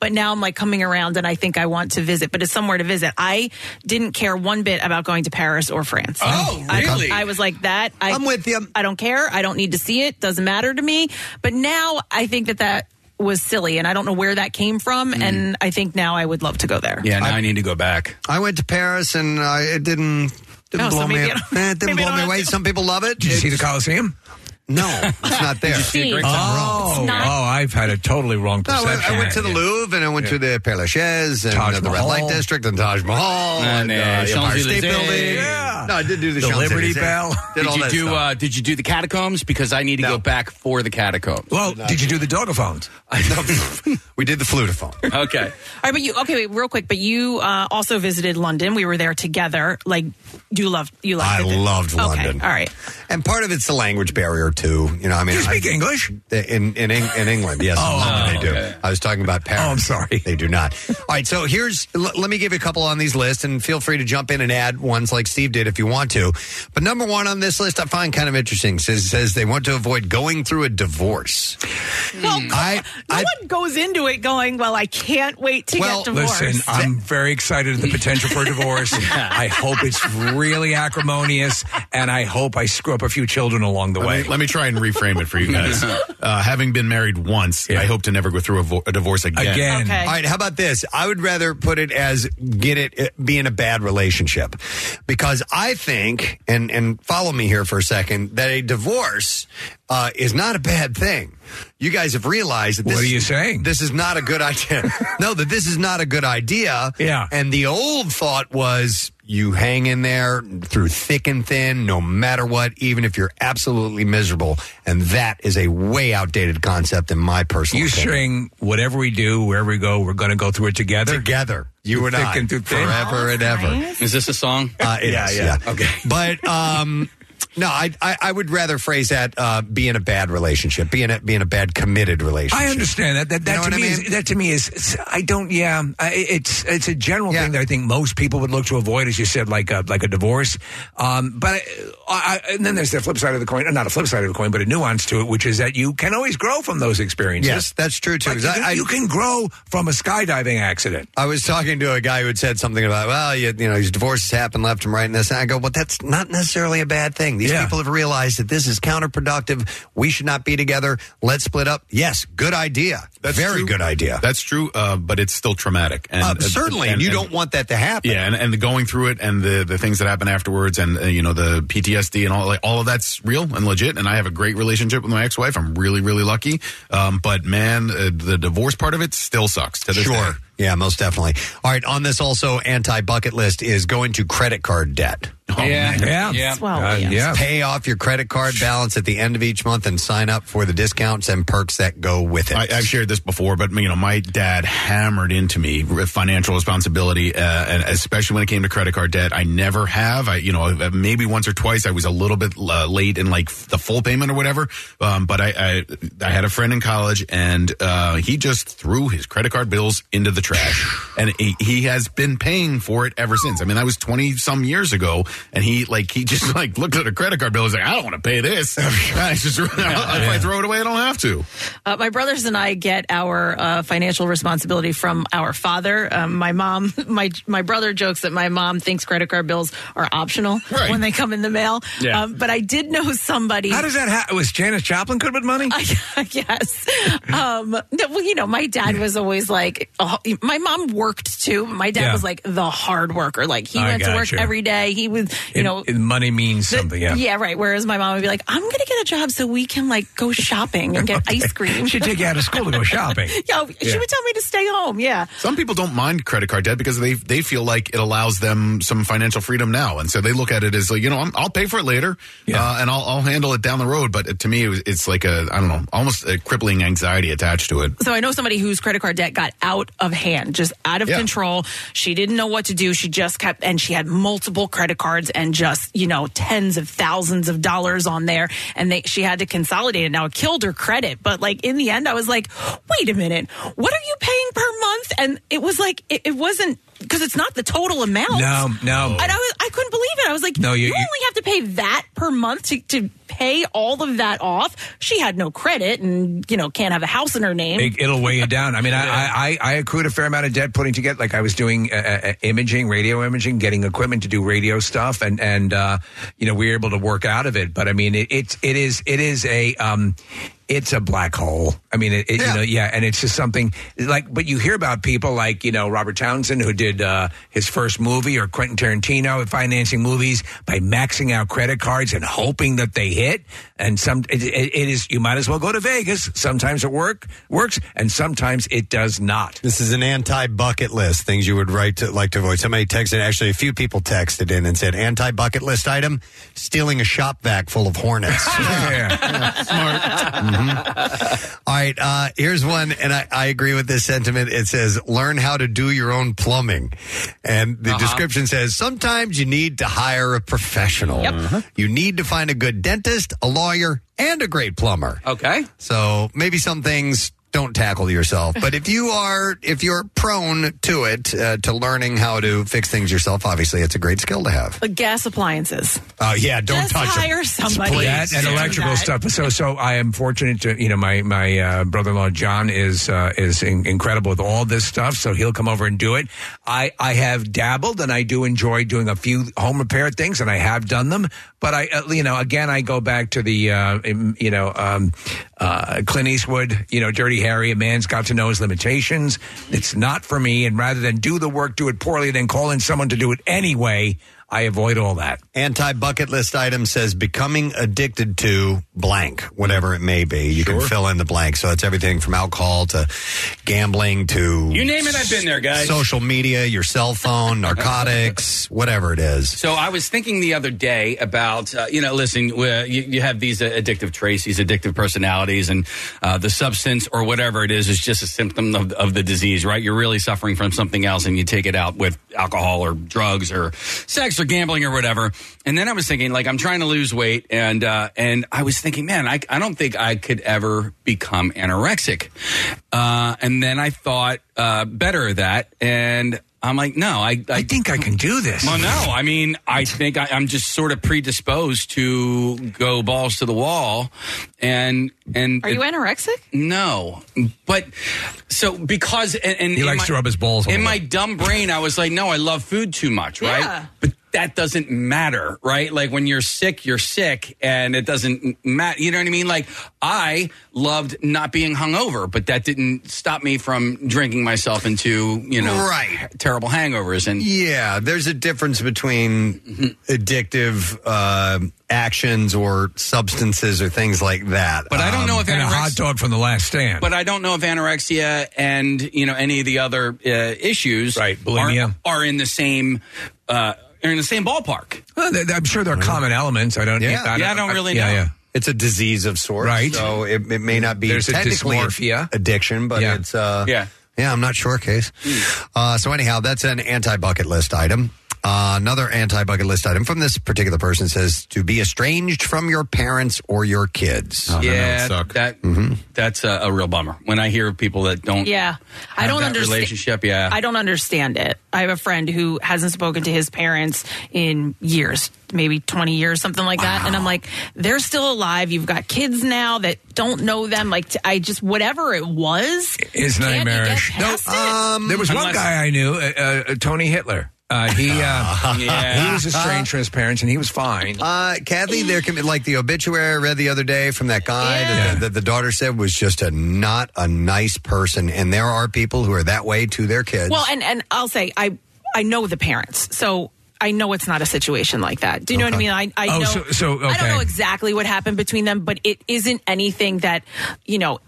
Speaker 4: But now I'm like coming around and I think I want to visit, but it's somewhere to visit. I didn't care one bit about going to Paris or France.
Speaker 3: Oh,
Speaker 4: I-
Speaker 3: really?
Speaker 4: I, was like that. I,
Speaker 3: I'm with you.
Speaker 4: I don't care. I don't need to see it. Doesn't matter to me. But now I think that that was silly and I don't know where that came from.
Speaker 3: Mm.
Speaker 4: And I think now I would love to go there.
Speaker 5: Yeah, now I, need to go back.
Speaker 3: I went to Paris and uh, it didn't. Didn't
Speaker 4: Oh, so
Speaker 3: blow me.
Speaker 4: maybe
Speaker 3: up.
Speaker 4: I don't-
Speaker 3: Eh, it didn't blow me away. Some people love it.
Speaker 1: Did you see the
Speaker 3: It's-
Speaker 1: Coliseum?
Speaker 3: No, it's not there.
Speaker 4: See,
Speaker 1: Oh,
Speaker 4: It's not-
Speaker 1: oh, I've had a totally wrong
Speaker 3: No, I
Speaker 1: perception.
Speaker 3: went, I went to the Louvre and I went to the Père Lachaise and
Speaker 1: Taj
Speaker 3: uh, the Red Light District and Taj Mahal
Speaker 5: And,
Speaker 3: and,
Speaker 5: uh,
Speaker 3: uh, the Empire State
Speaker 5: Champs-Elysees.
Speaker 3: Building.
Speaker 1: Yeah.
Speaker 3: No, I did do the,
Speaker 1: The Liberty
Speaker 3: Champs-Elysees.
Speaker 1: Bell.
Speaker 3: Did
Speaker 5: Did
Speaker 3: all
Speaker 5: you
Speaker 3: that
Speaker 5: do?
Speaker 3: stuff.
Speaker 5: Uh, did you do the catacombs? Because I need to
Speaker 3: No.
Speaker 5: go back for the catacombs.
Speaker 1: Well, did you do the dogophones?
Speaker 3: we did the flutophone.
Speaker 5: okay.
Speaker 4: All right, but you okay? Wait, real quick. But you uh, also visited London. We were there together. Like, do you love you
Speaker 3: I
Speaker 4: liked it?
Speaker 3: loved
Speaker 4: Okay,
Speaker 3: London.
Speaker 4: all right.
Speaker 3: And part of it's the language barrier too. You know, I mean,
Speaker 1: Do you speak
Speaker 3: I-
Speaker 1: English?
Speaker 3: in in, in England. Yes,
Speaker 1: Oh,
Speaker 3: in they do.
Speaker 5: okay.
Speaker 3: I was talking about Paris.
Speaker 1: Oh, I'm sorry.
Speaker 3: They do not. All right, so here's l- let me give you a couple on these lists, and feel free to jump in and add ones like Steve did if you want to. But number one on this list, I find kind of interesting. Says says they want to avoid going through a divorce.
Speaker 4: Well,
Speaker 3: I,
Speaker 4: no
Speaker 3: I
Speaker 4: one goes into it going, "Well, I can't wait to
Speaker 3: Well,
Speaker 4: get divorced."
Speaker 1: Listen, I'm very excited at the potential for a divorce. I hope it's really acrimonious, and I hope I screw up a few children along the
Speaker 6: Let
Speaker 1: way.
Speaker 6: me, let me try and reframe it for you guys. Uh, having been married once, I hope to never go through a, vo- a divorce again.
Speaker 1: Again.
Speaker 4: Okay.
Speaker 3: All right, how about this? I would rather put it as get it uh, be in a bad relationship because I think and and follow me here for a second that a divorce uh, is not a bad thing. You guys have realized that this
Speaker 1: What are you saying?
Speaker 3: This is not a good idea. no, that this is not a good idea.
Speaker 1: Yeah.
Speaker 3: And the old thought was you hang in there through thick and thin, no matter what, even if you're absolutely miserable. And that is a way outdated concept in my personal
Speaker 1: You
Speaker 3: opinion.
Speaker 1: string whatever we do, wherever we go, we're going to go through it together.
Speaker 3: together. You
Speaker 1: Through
Speaker 3: and
Speaker 1: thick
Speaker 3: I,
Speaker 1: and through thin.
Speaker 3: forever and ever.
Speaker 5: Is this a song?
Speaker 3: Uh, it
Speaker 1: Yeah,
Speaker 3: is,
Speaker 1: yeah.
Speaker 3: Okay, but um, no, I, I I would rather phrase that uh, be in a bad relationship, be in a be in a bad committed relationship.
Speaker 1: I understand that. That, that
Speaker 3: know
Speaker 1: to
Speaker 3: what
Speaker 1: me
Speaker 3: I
Speaker 1: is
Speaker 3: mean?
Speaker 1: that to me is I don't. Yeah, I, it's it's a general thing that I think most people would look to avoid, as you said, like a like a divorce. Um, but I, I, and then there's the flip side of the coin, not a flip side of the coin, but a nuance to it, which is that you can always grow from those experiences.
Speaker 3: Yes, that's true too.
Speaker 1: Like,
Speaker 3: 'cause
Speaker 1: you,
Speaker 3: I-
Speaker 1: can,
Speaker 3: I-
Speaker 1: you can grow from a skydiving accident.
Speaker 3: I was talking to a guy who had said something about, well, you, you know, his divorces happen left and right and this. And I go, well, that's not necessarily a bad thing. These
Speaker 1: Yeah.
Speaker 3: people have realized that this is counterproductive. We should not be together. Let's split up. Yes, good idea. Very
Speaker 6: true.
Speaker 3: good idea.
Speaker 6: That's true, uh, but it's still traumatic. And,
Speaker 3: Uh, certainly, and, you don't want that to happen.
Speaker 6: Yeah, and, and the going through it and the, the things that happen afterwards and, uh, you know, the PTSD and all, like, all of that's real and legit. And I have a great relationship with my ex-wife. I'm really, really lucky. Um, but man, uh, the divorce part of it still sucks to this
Speaker 3: Sure.
Speaker 6: day.
Speaker 3: Yeah, most definitely. All right, on this also anti bucket list is going to credit card debt.
Speaker 5: yeah,
Speaker 1: yeah.
Speaker 5: yeah.
Speaker 4: Well,
Speaker 1: Uh,
Speaker 4: yes.
Speaker 1: yeah.
Speaker 3: Pay off your credit card balance at the end of each month and sign up for the discounts and perks that go with it.
Speaker 6: I, I've shared this before, but you know, my dad hammered into me financial responsibility, uh, and especially when it came to credit card debt. I never have. I, you know, maybe once or twice I was a little bit uh, late in like the full payment or whatever. Um, but I, I, I had a friend in college, and uh, he just threw his credit card bills into the trash, and he, he has been paying for it ever since. I mean, that was twenty some years ago, and he like he just like looked at a credit card bill. and was like, I don't want to pay this. I just if I throw it away, I don't have to.
Speaker 4: Uh, my brothers and I get our uh, financial responsibility from our father. Um, my mom, my my brother jokes that my mom thinks credit card bills are optional
Speaker 1: Right.
Speaker 4: when they come in the mail.
Speaker 1: Yeah.
Speaker 4: Um, but I did know somebody.
Speaker 1: How does that happen? Was Janis Joplin good with money?
Speaker 4: yes. Um, well, you know, my dad was always like, uh, my mom worked too. My dad
Speaker 1: Yeah.
Speaker 4: was like the hard worker. Like he
Speaker 1: I
Speaker 4: went to work
Speaker 1: gotcha.
Speaker 4: every day. He was, you
Speaker 1: It-
Speaker 4: know,
Speaker 1: it- money means something. Yeah. Yeah.
Speaker 4: right. Whereas my mom would be like, I'm going to get a job so we can like go shopping and get ice cream.
Speaker 1: She'd take you out of school to go shopping.
Speaker 4: yeah, she
Speaker 6: Yeah.
Speaker 4: would tell me to stay home. Yeah.
Speaker 6: Some people don't mind credit card debt because they they feel like it allows them some financial freedom now, and so they look at it as like you know I'm, I'll pay for it later, uh, and I'll, I'll handle it down the road. But to me, it was, it's like a I don't know, almost a crippling anxiety attached to it.
Speaker 4: So I know somebody whose credit card debt got out of hand, just out of
Speaker 6: Yeah.
Speaker 4: control. She didn't know what to do. She just kept, and she had multiple credit cards and just, you know, tens of thousands of dollars on there. And they, she had to consolidate it. Now it killed her credit. But like in the end, I was like, wait a minute, what are you paying per month? And it was like, it, it wasn't, because it's not the total amount.
Speaker 1: No, no.
Speaker 4: And I was, I couldn't believe it. I was like,
Speaker 1: No, you-
Speaker 4: you,
Speaker 1: you-
Speaker 4: only have to pay that per month to, to pay all of that off. She had no credit and, you know, can't have a house in her name.
Speaker 1: It, it'll weigh you down. I mean, I, I, I I accrued a fair amount of debt putting together. Like I was doing uh, uh, imaging, radio imaging, getting equipment to do radio stuff, and and uh, you know we were able to work out of it. But I mean, it, it's it is it is a um, it's a black hole. I mean, it, it, you know, yeah, and it's just something like. But you hear about people like you know Robert Townsend who did uh, his first movie, or Quentin Tarantino financing movies by maxing out credit cards and hoping that they hit. And some it, it, it is you might as well go to Vegas. Sometimes it work works, and sometimes it does not.
Speaker 3: This is an anti-bucket list. Things you would write to, like to avoid. Somebody texted. Actually, a few people texted in and said anti-bucket list item: stealing a shop vac full of hornets. Mhm. All right, uh, here's one, and I, I agree with this sentiment. It says, "Learn how to do your own plumbing," and the
Speaker 26: Uh-huh.
Speaker 3: description says, "Sometimes you need to hire a professional. You need to find a good dentist, a lawyer, and a great plumber."
Speaker 5: Okay.
Speaker 3: So maybe some things don't tackle yourself, but if you are if you're prone to it uh, to learning how to fix things yourself, obviously it's a great skill to have.
Speaker 4: Like gas appliances.
Speaker 3: Oh yeah, don't
Speaker 4: Just
Speaker 3: touch
Speaker 4: hire somebody.
Speaker 1: Please. that and
Speaker 4: to do
Speaker 1: electrical
Speaker 4: that.
Speaker 1: stuff. So, so I am fortunate to, you know, my my uh, brother-in-law John is uh, is in, incredible with all this stuff. So he'll come over and do it. I I have dabbled and I do enjoy doing a few home repair things, and I have done them. But I, uh, you know, again, I go back to the, uh, you know, um, uh, Clint Eastwood, you know, Dirty Harry. A man's got to know his limitations. It's not for me, and rather than do the work, do it poorly, then call in someone to do it anyway. I avoid all that.
Speaker 3: Anti bucket list item says becoming addicted to blank, whatever it may be. You can fill in the blank. So it's everything from alcohol to gambling to
Speaker 5: You name it, I've been there, guys.
Speaker 3: social media, your cell phone, narcotics, whatever it is.
Speaker 5: So I was thinking the other day about, uh, you know, listen, uh, you, you have these uh, addictive traits, these addictive personalities, and uh, the substance or whatever it is is just a symptom of, of the disease, right? You're really suffering from something else, and you take it out with alcohol or drugs or sex or gambling or whatever. And then I was thinking, like, I'm trying to lose weight, and uh, and I was thinking, man, I, I don't think I could ever become anorexic. Uh, and then I thought uh, better of that, and I'm like, no, I, I,
Speaker 1: think I can do this.
Speaker 5: Well, no, I mean, I think I, I'm just sort of predisposed to go balls to the wall, and and
Speaker 4: Are you anorexic?
Speaker 5: no, but so because and, and
Speaker 1: He
Speaker 5: in
Speaker 1: likes
Speaker 5: my-
Speaker 1: to rub his balls on
Speaker 5: in
Speaker 1: the
Speaker 5: my dumb brain. I was like, no, I love food too much, right?
Speaker 4: Yeah.
Speaker 5: But that doesn't matter, right? Like when you're sick, you're sick, and it doesn't matter. You know what I mean? Like I loved not being hungover, but that didn't stop me from drinking myself into you know
Speaker 3: Right.
Speaker 5: terrible hangovers. And
Speaker 3: Yeah, there's a difference between addictive uh, actions or substances or things like that.
Speaker 5: But I don't know if
Speaker 1: and a
Speaker 5: anorex-
Speaker 1: hot dog from the last stand.
Speaker 5: But I don't know if anorexia and you know any of the other uh, issues, right?
Speaker 1: bulimia.
Speaker 5: are, are in the same uh, are in the same ballpark.
Speaker 1: Well, th- I'm sure there are common elements. I don't.
Speaker 3: Yeah.
Speaker 5: Yeah, I don't really
Speaker 1: yeah,
Speaker 5: know.
Speaker 1: Yeah.
Speaker 3: It's a disease of sorts,
Speaker 1: Right.
Speaker 3: So it, it may not be
Speaker 1: There's a
Speaker 3: technically
Speaker 1: dysmorphia.
Speaker 3: addiction, but
Speaker 1: Yeah.
Speaker 3: it's uh,
Speaker 5: Yeah.
Speaker 3: yeah. I'm not sure, case. Uh, so anyhow, that's an anti-bucket list item. Uh, another anti-bucket list item from this particular person says to be estranged from your parents or your kids.
Speaker 5: yeah, that that's a, a real bummer. When I hear of people that don't,
Speaker 4: Yeah. I
Speaker 5: have
Speaker 4: don't
Speaker 5: that
Speaker 4: understand-
Speaker 5: relationship. Yeah,
Speaker 4: I don't understand it. I have a friend who hasn't spoken to his parents in years, maybe 20 years, something like that. And I'm like, they're still alive. You've got kids now that don't know them. Like, t- I just, whatever it was,
Speaker 1: Is
Speaker 4: can't you get
Speaker 1: nightmarish. No,
Speaker 4: past it?
Speaker 3: Um,
Speaker 1: there was one
Speaker 5: unless-
Speaker 1: guy I knew, uh, uh, Tony Hitler. Uh, he uh,
Speaker 5: Yeah.
Speaker 1: he was estranged from his parents, and he was fine.
Speaker 3: Uh, Kathy, there can be like the obituary I read the other day from that guy that, that the daughter said was just a not a nice person, and there are people who are that way to their kids.
Speaker 4: Well, and, and I'll say, I, I know the parents. So, I know it's not a situation like that. Do you know what I mean? I, I
Speaker 1: Oh,
Speaker 4: know.
Speaker 1: so- so,
Speaker 4: I don't
Speaker 1: okay.
Speaker 4: know exactly what happened between them, but it isn't anything that, you know,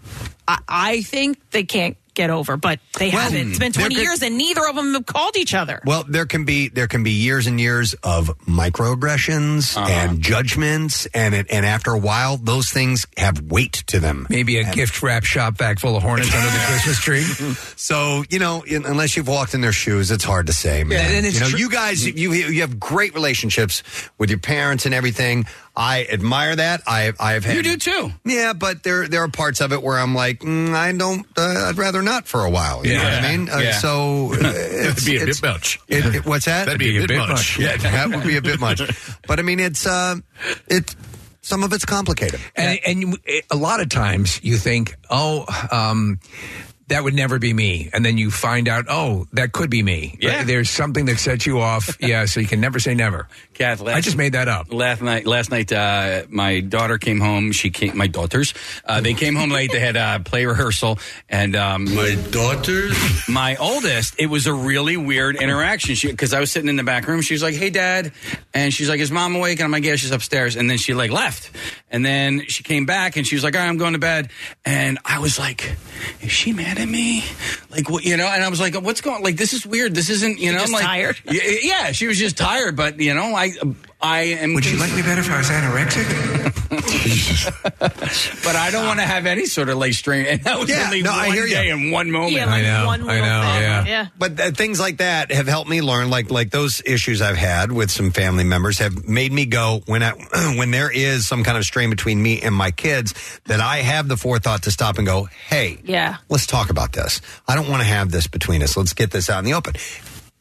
Speaker 4: I, I think they can't get over. But they
Speaker 3: Well,
Speaker 4: haven't. It's been twenty
Speaker 3: could-
Speaker 4: years, and neither of them have called each other.
Speaker 3: Well, there can be there can be years and years of microaggressions
Speaker 1: Uh-huh.
Speaker 3: and judgments, and it, and after a while, those things have weight to them.
Speaker 1: Maybe a gift wrap shop bag full of hornets under the Christmas tree.
Speaker 3: So you know, in, unless you've walked in their shoes, it's hard to say. Man.
Speaker 1: Yeah, and it's
Speaker 3: you know,
Speaker 1: tr-
Speaker 3: you guys, you you have great relationships with your parents and everything. I admire that. I I've had
Speaker 5: you do too.
Speaker 3: Yeah, but there there are parts of it where I'm like, mm, I don't. Uh, I'd rather not for a while. You know what I mean? Uh,
Speaker 6: Yeah.
Speaker 3: So uh,
Speaker 6: That'd be a
Speaker 3: it's-
Speaker 6: bit much.
Speaker 3: It, it- what's that?
Speaker 6: That'd be a bit much.
Speaker 3: Yeah, that would be a bit much. But I mean, it's uh, it. Some of it's complicated.
Speaker 1: And, and you, a lot of times you think, oh, um, that would never be me. And then you find out, oh, that could be me.
Speaker 5: Yeah.
Speaker 1: There's something that sets you off. yeah, so you can never say never.
Speaker 5: Kath, last,
Speaker 1: I just made that up.
Speaker 5: Last night, last night, uh, my daughter came home. She came. My daughters, uh, they came home late. They had uh, play rehearsal, and um, my daughters, my oldest, it was a really weird interaction. She because I was sitting in the back room. She was like, "Hey, Dad," and she's like, "Is Mom awake?" And I'm like, "Yeah, she's upstairs." And then she like left, and then she came back, and she was like, "All right, I'm going to bed." And I was like, "Is she mad at me?" Like, what, you know? And I was like, "What's going? Like, this is weird. This isn't, you know."
Speaker 4: just
Speaker 5: I'm like,
Speaker 4: tired?
Speaker 5: Yeah, yeah, she was just tired, but you know, I, um, I am.
Speaker 1: Would you like me better if I was anorexic?
Speaker 5: But I don't want to have any sort of like strain. And that was
Speaker 3: Yeah,
Speaker 5: only
Speaker 3: no, I
Speaker 5: one
Speaker 3: hear you.
Speaker 5: day in one moment.
Speaker 4: Yeah, like
Speaker 1: I know,
Speaker 4: one
Speaker 1: I know,
Speaker 4: thing.
Speaker 1: yeah.
Speaker 4: yeah.
Speaker 3: But uh, things like that have helped me learn. Like like those issues I've had with some family members have made me go when I when there is some kind of strain between me and my kids that I have the forethought to stop and go, hey,
Speaker 4: Yeah.
Speaker 3: let's talk about this. I don't want to have this between us. Let's get this out in the open.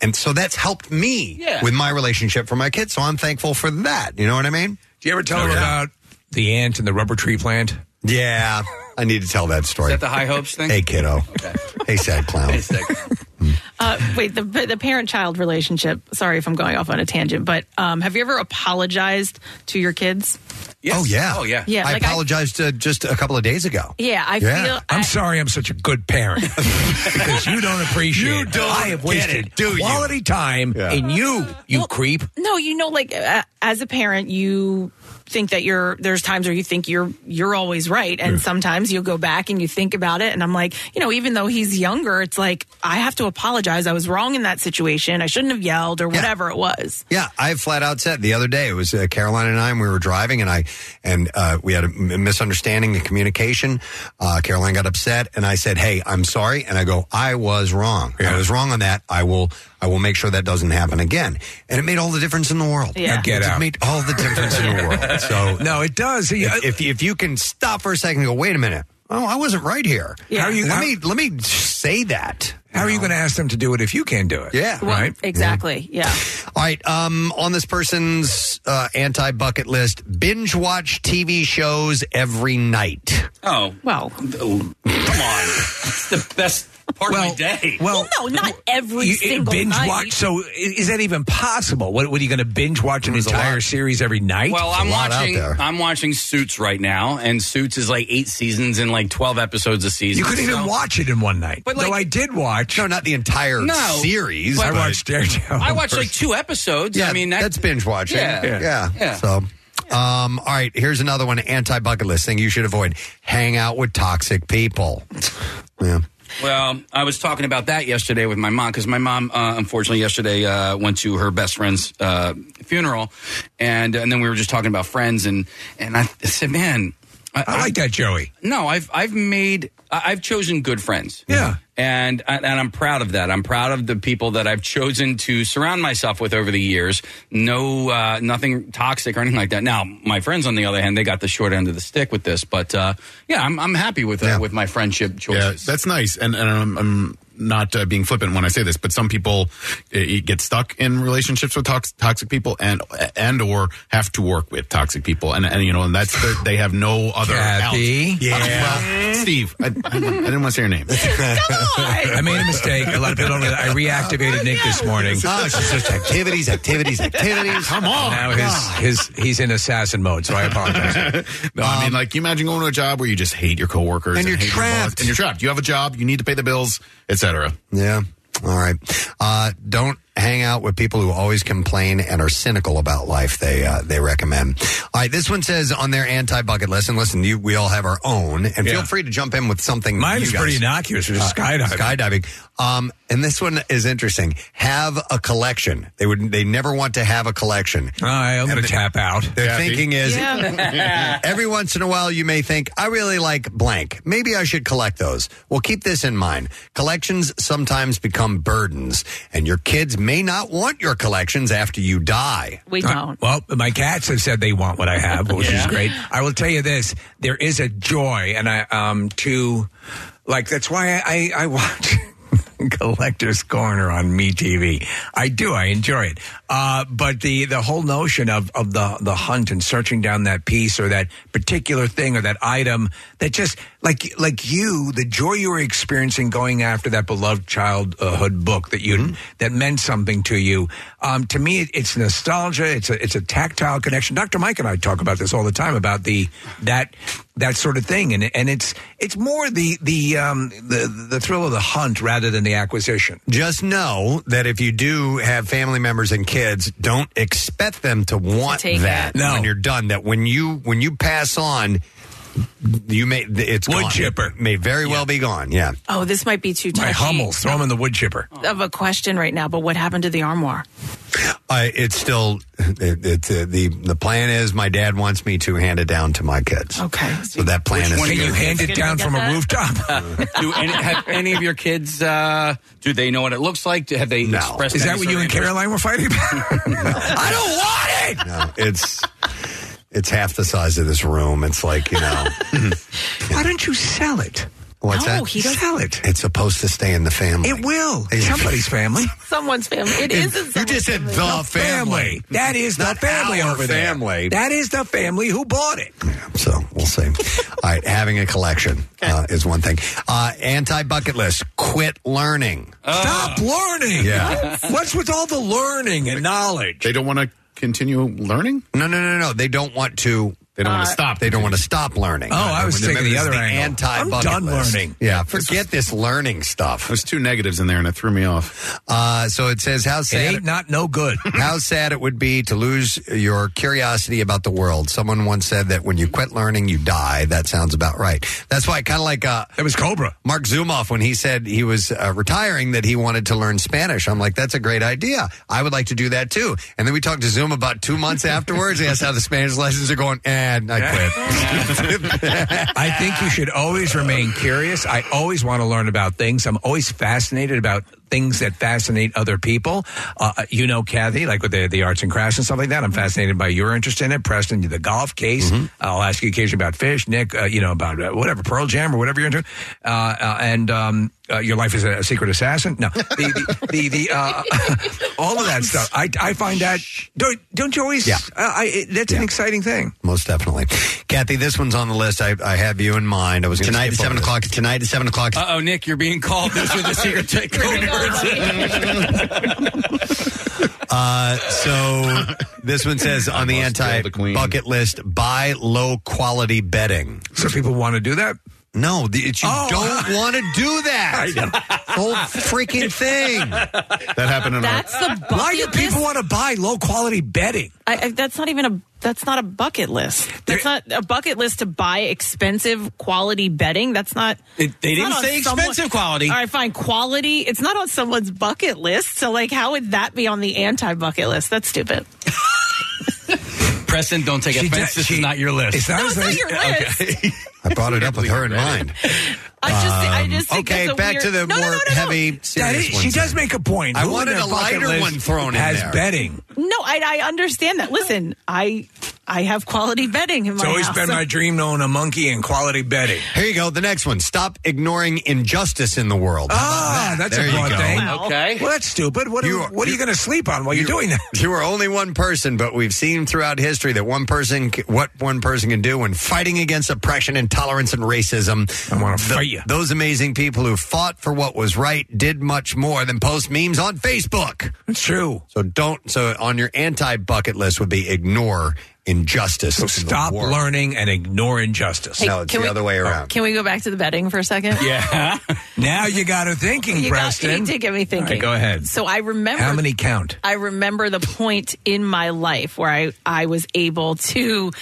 Speaker 3: And so that's helped me
Speaker 5: Yeah.
Speaker 3: with my relationship for my kids. So I'm thankful for that. You know what I mean?
Speaker 1: Do you ever tell
Speaker 3: Oh,
Speaker 1: them
Speaker 3: yeah.
Speaker 1: about the ant and the rubber tree plant?
Speaker 3: Yeah, I need to tell that story.
Speaker 5: Is that the high hopes thing?
Speaker 3: hey, kiddo. Hey, sad clown.
Speaker 5: Hey, sick.
Speaker 4: Uh, wait, the the parent child relationship. Sorry if I'm going off on a tangent, but um, have you ever apologized to your kids?
Speaker 5: Yes.
Speaker 3: Oh yeah,
Speaker 5: Oh yeah.
Speaker 4: Yeah,
Speaker 3: I
Speaker 4: like I-
Speaker 3: apologized uh, just a couple of days ago.
Speaker 4: Yeah, I
Speaker 3: Yeah.
Speaker 4: feel.
Speaker 1: I'm
Speaker 4: I,
Speaker 1: sorry I'm such a good parent because you don't appreciate
Speaker 3: You don't
Speaker 1: I have wasted
Speaker 3: it, do you?
Speaker 1: quality time
Speaker 3: Yeah.
Speaker 1: in you, you
Speaker 4: Well,
Speaker 1: creep.
Speaker 4: No, you know, like uh, as a parent, you think that you're. There's times where you think you're you're always right, and sometimes you'll go back and you think about it, and I'm like, you know, even though he's younger, it's like I have to apologize. I was wrong in that situation. I shouldn't have yelled or whatever it was.
Speaker 3: Yeah, I flat out said the other day it was uh, Caroline and I. and We were driving, and I and uh, we had a misunderstanding in communication. Uh, Caroline got upset, and I said, "Hey, I'm sorry." And I go, "I was wrong. I was wrong on that. I will. I will make sure that doesn't happen again." And it made all the difference in the world.
Speaker 4: Yeah.
Speaker 1: Now get
Speaker 3: it
Speaker 1: out.
Speaker 3: made all the difference in the world. So
Speaker 1: No, it does.
Speaker 3: If, if if you can stop for a second and go, "Wait a minute." Oh, I wasn't right here.
Speaker 4: Yeah.
Speaker 1: How are you-
Speaker 3: let
Speaker 1: how-
Speaker 3: me let me say that.
Speaker 1: How are you going to ask them to do it if you can't do it?
Speaker 3: Yeah.
Speaker 4: Well,
Speaker 1: Right?
Speaker 4: Exactly. Yeah.
Speaker 3: All right. Um, on this person's uh, anti bucket list, binge watch TV shows every night.
Speaker 5: Oh
Speaker 4: Well,
Speaker 5: come on! It's the best Part
Speaker 1: well,
Speaker 5: of my day.
Speaker 1: Well,
Speaker 4: no, not every
Speaker 1: you,
Speaker 4: single
Speaker 1: binge
Speaker 4: night.
Speaker 1: watch. So is that even possible? What, what are you going to binge watch an entire series every night?
Speaker 5: Well, I'm watching. I'm watching Suits right now, and Suits is like eight seasons and like twelve episodes a season.
Speaker 1: You couldn't even watch it in one night.
Speaker 5: But,
Speaker 1: Though I did watch.
Speaker 3: No, not the entire
Speaker 5: No,
Speaker 3: series.
Speaker 5: but-
Speaker 1: I watched Daredevil.
Speaker 5: I watched like two episodes.
Speaker 3: Yeah,
Speaker 5: I mean, that,
Speaker 3: that's binge watching.
Speaker 5: Yeah.
Speaker 3: yeah.
Speaker 5: Yeah.
Speaker 3: So, um, all right. Here's another one. Anti bucket list thing you should avoid: hang out with toxic people. Yeah.
Speaker 5: Well, I was talking about that yesterday with my mom because my mom, uh, unfortunately, yesterday uh, went to her best friend's uh, funeral, and and then we were just talking about friends, and and I said, man, I,
Speaker 1: I like that, Joey.
Speaker 5: No, I've I've made I- I've chosen good friends.
Speaker 1: Yeah.
Speaker 5: And and I'm proud of that. I'm proud of the people that I've chosen to surround myself with over the years. No, uh, nothing toxic or anything like that. Now, my friends, on the other hand, they got the short end of the stick with this. But uh, yeah, I'm I'm happy with uh, with my friendship choices.
Speaker 6: Yeah, that's nice. And, and I'm, I'm not uh, being flippant when I say this, but some people uh, get stuck in relationships with tox- toxic people and and or have to work with toxic people, and, and you know, and that's the, they have no other
Speaker 1: Kathy?
Speaker 6: out.
Speaker 1: Yeah.
Speaker 6: well, Steve, I, I, I didn't want to say your name.
Speaker 1: I made a mistake. A lot of people don't know that. I reactivated Nick this morning.
Speaker 3: Oh, it's just activities, activities, activities.
Speaker 6: Come on.
Speaker 1: Now his, his he's in assassin mode, so I apologize.
Speaker 6: no, I mean, like, you imagine going to a job where you just hate your coworkers
Speaker 3: And you're
Speaker 6: hate your boss,
Speaker 3: trapped.
Speaker 6: and you're trapped. You have a job, you need to pay the bills, etc.
Speaker 3: Yeah. All right. Uh, don't hang out with people who always complain and are cynical about life. They uh, they recommend. All right. This one says on their anti bucket list, and listen, you, we all have our own, and feel free to jump in with something.
Speaker 1: Mine
Speaker 3: you
Speaker 1: is
Speaker 3: guys-
Speaker 1: pretty innocuous, which is skydiving.
Speaker 3: Skydiving. Um, and this one is interesting. Have a collection. They would. They never want to have a collection.
Speaker 1: All right, I'm going to tap out.
Speaker 3: Their
Speaker 1: Kathy?
Speaker 3: thinking is every once in a while you may think, I really like blank. Maybe I should collect those. Well, keep this in mind. Collections sometimes become burdens, and your kids may not want your collections after you die.
Speaker 4: We don't.
Speaker 1: Well, my cats have said they want what I have, which is
Speaker 3: Yeah.
Speaker 1: great. I will tell you this: there is a joy, and I um to like that's why I I, I watch. Collector's Corner on Me TV. I do. I enjoy it. Uh, but the the whole notion of of the the hunt and searching down that piece or that particular thing or that item that just like like you, the joy you were experiencing going after that beloved childhood book that you that meant something to you. Um, to me, it's nostalgia. It's a it's a tactile connection. Dr. Mike and I talk about this all the time about the that that sort of thing, and and it's it's more the the um, the the thrill of the hunt rather than the acquisition.
Speaker 3: Just know that if you do have family members and kids, don't expect them to want
Speaker 4: take
Speaker 3: that
Speaker 4: it.
Speaker 1: No.
Speaker 3: when you're done. That when you when you pass on, you may it's
Speaker 1: Wood
Speaker 3: gone.
Speaker 1: chipper.
Speaker 3: It may very well be gone. Yeah.
Speaker 4: Oh, this might be too touchy.
Speaker 1: My Hummels, throw them in the wood chipper.
Speaker 4: Of a question right now, but what happened to the armoire?
Speaker 3: I, it's still it, it's uh, the the plan is my dad wants me to hand it down to my kids.
Speaker 4: Okay.
Speaker 3: So that plan is
Speaker 1: Can you hand it down from
Speaker 4: get
Speaker 1: a rooftop?
Speaker 5: do any, have any of your kids? Uh, do they know what it looks like? Do- Have they
Speaker 3: No.
Speaker 5: expressed?
Speaker 1: Is that
Speaker 5: any
Speaker 1: what
Speaker 5: sort
Speaker 1: you
Speaker 5: of
Speaker 1: and
Speaker 5: interest?
Speaker 1: Caroline were fighting about? I don't want it.
Speaker 3: no, it's it's half the size of this room. It's like you know
Speaker 1: Why don't you sell it?
Speaker 3: what's
Speaker 4: No,
Speaker 3: that?
Speaker 4: he doesn't.
Speaker 1: Sell it.
Speaker 3: It's supposed to stay in the family.
Speaker 1: It will.
Speaker 3: Yeah.
Speaker 1: Somebody's family.
Speaker 4: Someone's family. It is. in
Speaker 3: You
Speaker 4: someone's
Speaker 3: just said
Speaker 4: family.
Speaker 3: the family.
Speaker 1: That is the
Speaker 3: Not
Speaker 1: family
Speaker 3: our
Speaker 1: over
Speaker 3: family.
Speaker 1: there. That is the family who bought it.
Speaker 3: So we'll see. All right, having a collection uh, is one thing. Uh, Anti bucket list: quit learning.
Speaker 1: Stop learning.
Speaker 3: Yeah.
Speaker 1: What's with all the learning and knowledge?
Speaker 6: They don't want to continue learning?
Speaker 3: No, no, no, no. They don't want to.
Speaker 6: They don't want to stop.
Speaker 3: They don't want to stop learning.
Speaker 1: Oh, I was
Speaker 3: Remember,
Speaker 1: thinking the other angle.
Speaker 3: Anti
Speaker 1: I'm done
Speaker 3: list.
Speaker 1: learning.
Speaker 3: Yeah, forget this learning stuff.
Speaker 6: There's two negatives in there, and it threw me off.
Speaker 3: Uh, so it says how
Speaker 1: It
Speaker 3: sad
Speaker 1: ain't not no good.
Speaker 3: how sad it would be to lose your curiosity about the world. Someone once said that when you quit learning, you die. That sounds about right. That's why kind of like uh,
Speaker 1: That was Cobra.
Speaker 3: Marc Zumoff when he said he was uh, retiring that he wanted to learn Spanish. I'm like, that's a great idea. I would like to do that too. And then we talked to Zoom about two months afterwards. He asked how the Spanish lessons are going, and I quit.
Speaker 1: I think you should always remain curious. I always want to learn about things. I'm always fascinated about things that fascinate other people. Uh, you know, Kathy, like with the, the arts and crafts and stuff like that. I'm fascinated by your interest in it. Preston, the golf case. I'll ask you occasionally about fish. Nick, uh, you know, about uh, whatever, Pearl Jam or whatever you're into. Uh, uh, and um, uh, your life is a secret assassin. No, the, the, the, the uh, all of that stuff. I, I find that, don't, don't you always,
Speaker 3: Yeah.
Speaker 1: uh, I, that's an exciting thing.
Speaker 3: Most definitely. Kathy, this one's on the list. I, I have you in mind. I was gonna
Speaker 5: Tonight at 7
Speaker 3: this.
Speaker 5: o'clock.
Speaker 3: Tonight at 7 o'clock.
Speaker 5: Uh oh, Nick, you're being called. Those are the secret t- code words.
Speaker 3: Uh, so this one says on the anti bucket list, buy low quality bedding.
Speaker 1: So people want to do that?
Speaker 3: No, the, you
Speaker 1: Oh.
Speaker 3: don't want to do that. Whole freaking thing.
Speaker 6: That happened in
Speaker 4: That's the bucket
Speaker 1: Why do people want to buy low quality bedding?
Speaker 4: I, I, that's not even a that's not a bucket list. That's not a bucket list to buy expensive quality bedding. That's not.
Speaker 5: It- they
Speaker 4: it's
Speaker 5: didn't
Speaker 4: not on
Speaker 5: say
Speaker 4: someone-
Speaker 5: expensive quality.
Speaker 4: All right, fine. Quality. It's not on someone's bucket list. So, like, how would that be on the anti bucket list? That's stupid.
Speaker 5: Preston, don't take
Speaker 1: She
Speaker 5: offense.
Speaker 1: did-
Speaker 5: this
Speaker 1: she-
Speaker 5: is not your list.
Speaker 1: It's not
Speaker 4: No, it's not your list.
Speaker 3: I brought it up with her in mind.
Speaker 4: I just, I
Speaker 3: Um,
Speaker 4: just think
Speaker 3: okay,
Speaker 4: that's a
Speaker 3: back
Speaker 4: weird-
Speaker 3: to the
Speaker 4: No, no,
Speaker 3: more
Speaker 4: no, no, no.
Speaker 3: heavy,
Speaker 1: That
Speaker 3: serious
Speaker 1: is,
Speaker 3: ones.
Speaker 1: she does
Speaker 3: then.
Speaker 1: make a point.
Speaker 3: I
Speaker 1: Who in
Speaker 3: wanted
Speaker 1: their
Speaker 3: a
Speaker 1: bucket
Speaker 3: lighter
Speaker 1: list
Speaker 3: one thrown in
Speaker 1: has
Speaker 3: there.
Speaker 1: bedding.
Speaker 4: No, I, I understand that. Listen, I I have quality bedding in my
Speaker 1: It's always
Speaker 4: house.
Speaker 1: been my dream to own a monkey and quality bedding.
Speaker 3: Here you go. The next one. Stop ignoring injustice in the world. How
Speaker 1: Ah,
Speaker 3: that?
Speaker 1: that's
Speaker 3: There
Speaker 1: a
Speaker 3: you
Speaker 1: broad
Speaker 3: go.
Speaker 1: thing.
Speaker 5: Okay.
Speaker 1: Well, that's stupid. What,
Speaker 3: You
Speaker 1: are,
Speaker 3: are-
Speaker 1: what are you going to sleep on while you're doing that?
Speaker 3: You are only one person, but we've seen throughout history that one person, c- what one person can do when fighting against oppression, intolerance, and racism.
Speaker 1: I want to fight you.
Speaker 3: Those amazing people who fought for what was right did much more than post memes on Facebook.
Speaker 1: It's true.
Speaker 3: So don't. So on your anti bucket list would be ignore injustice.
Speaker 1: So
Speaker 3: in
Speaker 1: stop
Speaker 3: world.
Speaker 1: learning and ignore injustice.
Speaker 4: Hey,
Speaker 3: no, it's the
Speaker 4: we-
Speaker 3: other way oh, around.
Speaker 4: Can we go back to the bedding for a second?
Speaker 5: Yeah.
Speaker 1: Now you got her thinking,
Speaker 4: You, got, you did get me thinking.
Speaker 1: All right, go ahead.
Speaker 4: So I remember
Speaker 1: How many count?
Speaker 4: I remember the point in my life where I, I was able to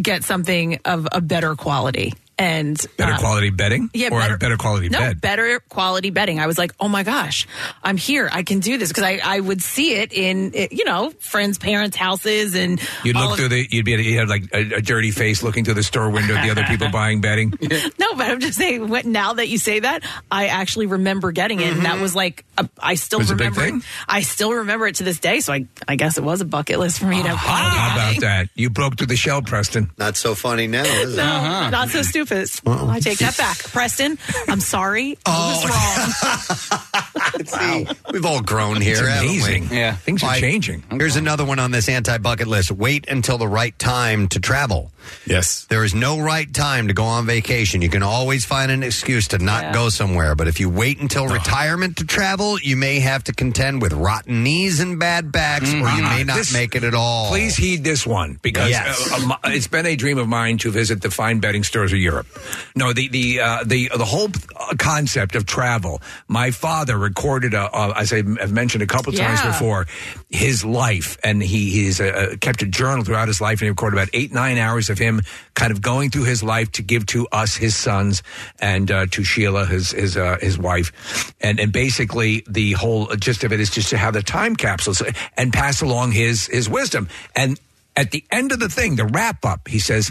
Speaker 4: get something of a better quality. And
Speaker 1: Better
Speaker 4: uh,
Speaker 1: quality bedding?
Speaker 4: Yeah,
Speaker 1: or
Speaker 4: better,
Speaker 1: a better quality
Speaker 4: no,
Speaker 1: bed?
Speaker 4: better quality bedding. I was like, oh my gosh, I'm here. I can do this because I, I would see it in you know friends' parents' houses and
Speaker 1: You'd look
Speaker 4: of-
Speaker 1: through the, you'd be, you had like a, a dirty face looking through the store window at the other people buying bedding.
Speaker 4: No, but I'm just saying. What, now that you say that, I actually remember getting it, and that was like a, I still
Speaker 1: Was it a big
Speaker 4: remember. it.
Speaker 1: thing?
Speaker 4: I still remember it to this day. So I, I guess it was a bucket list for me to. have quality
Speaker 1: How about that? You broke through the shell, Preston.
Speaker 3: Not so funny now, is it?
Speaker 4: No, not so stupid. I take that back, Preston. I'm sorry. I oh, was wrong.
Speaker 3: See, we've all grown here.
Speaker 1: It's amazing.
Speaker 5: Yeah.
Speaker 1: Things are
Speaker 3: Like,
Speaker 1: changing.
Speaker 3: Here's another one on this anti bucket list. Wait until the right time to travel.
Speaker 6: Yes.
Speaker 3: There is no right time to go on vacation. You can always find an excuse to not
Speaker 4: Yeah.
Speaker 3: go somewhere. But if you wait until retirement to travel, you may have to contend with rotten knees and bad backs, or you may not
Speaker 1: This-
Speaker 3: make it at all.
Speaker 1: Please heed this one because
Speaker 3: Yes.
Speaker 1: uh, um, it's been a dream of mine to visit the fine bedding stores of Europe. No, the the uh, the the whole uh, concept of travel. My father recorded, a, uh, as I've mentioned a couple times
Speaker 4: Yeah.
Speaker 1: before, his life, and he he's uh, kept a journal throughout his life, and he recorded about eight nine hours of him kind of going through his life to give to us, his sons, and uh, to Sheila, his his uh, his wife, and and basically the whole gist of it is just to have the time capsules and pass along his his wisdom and. At the end of the thing, the wrap up, he says,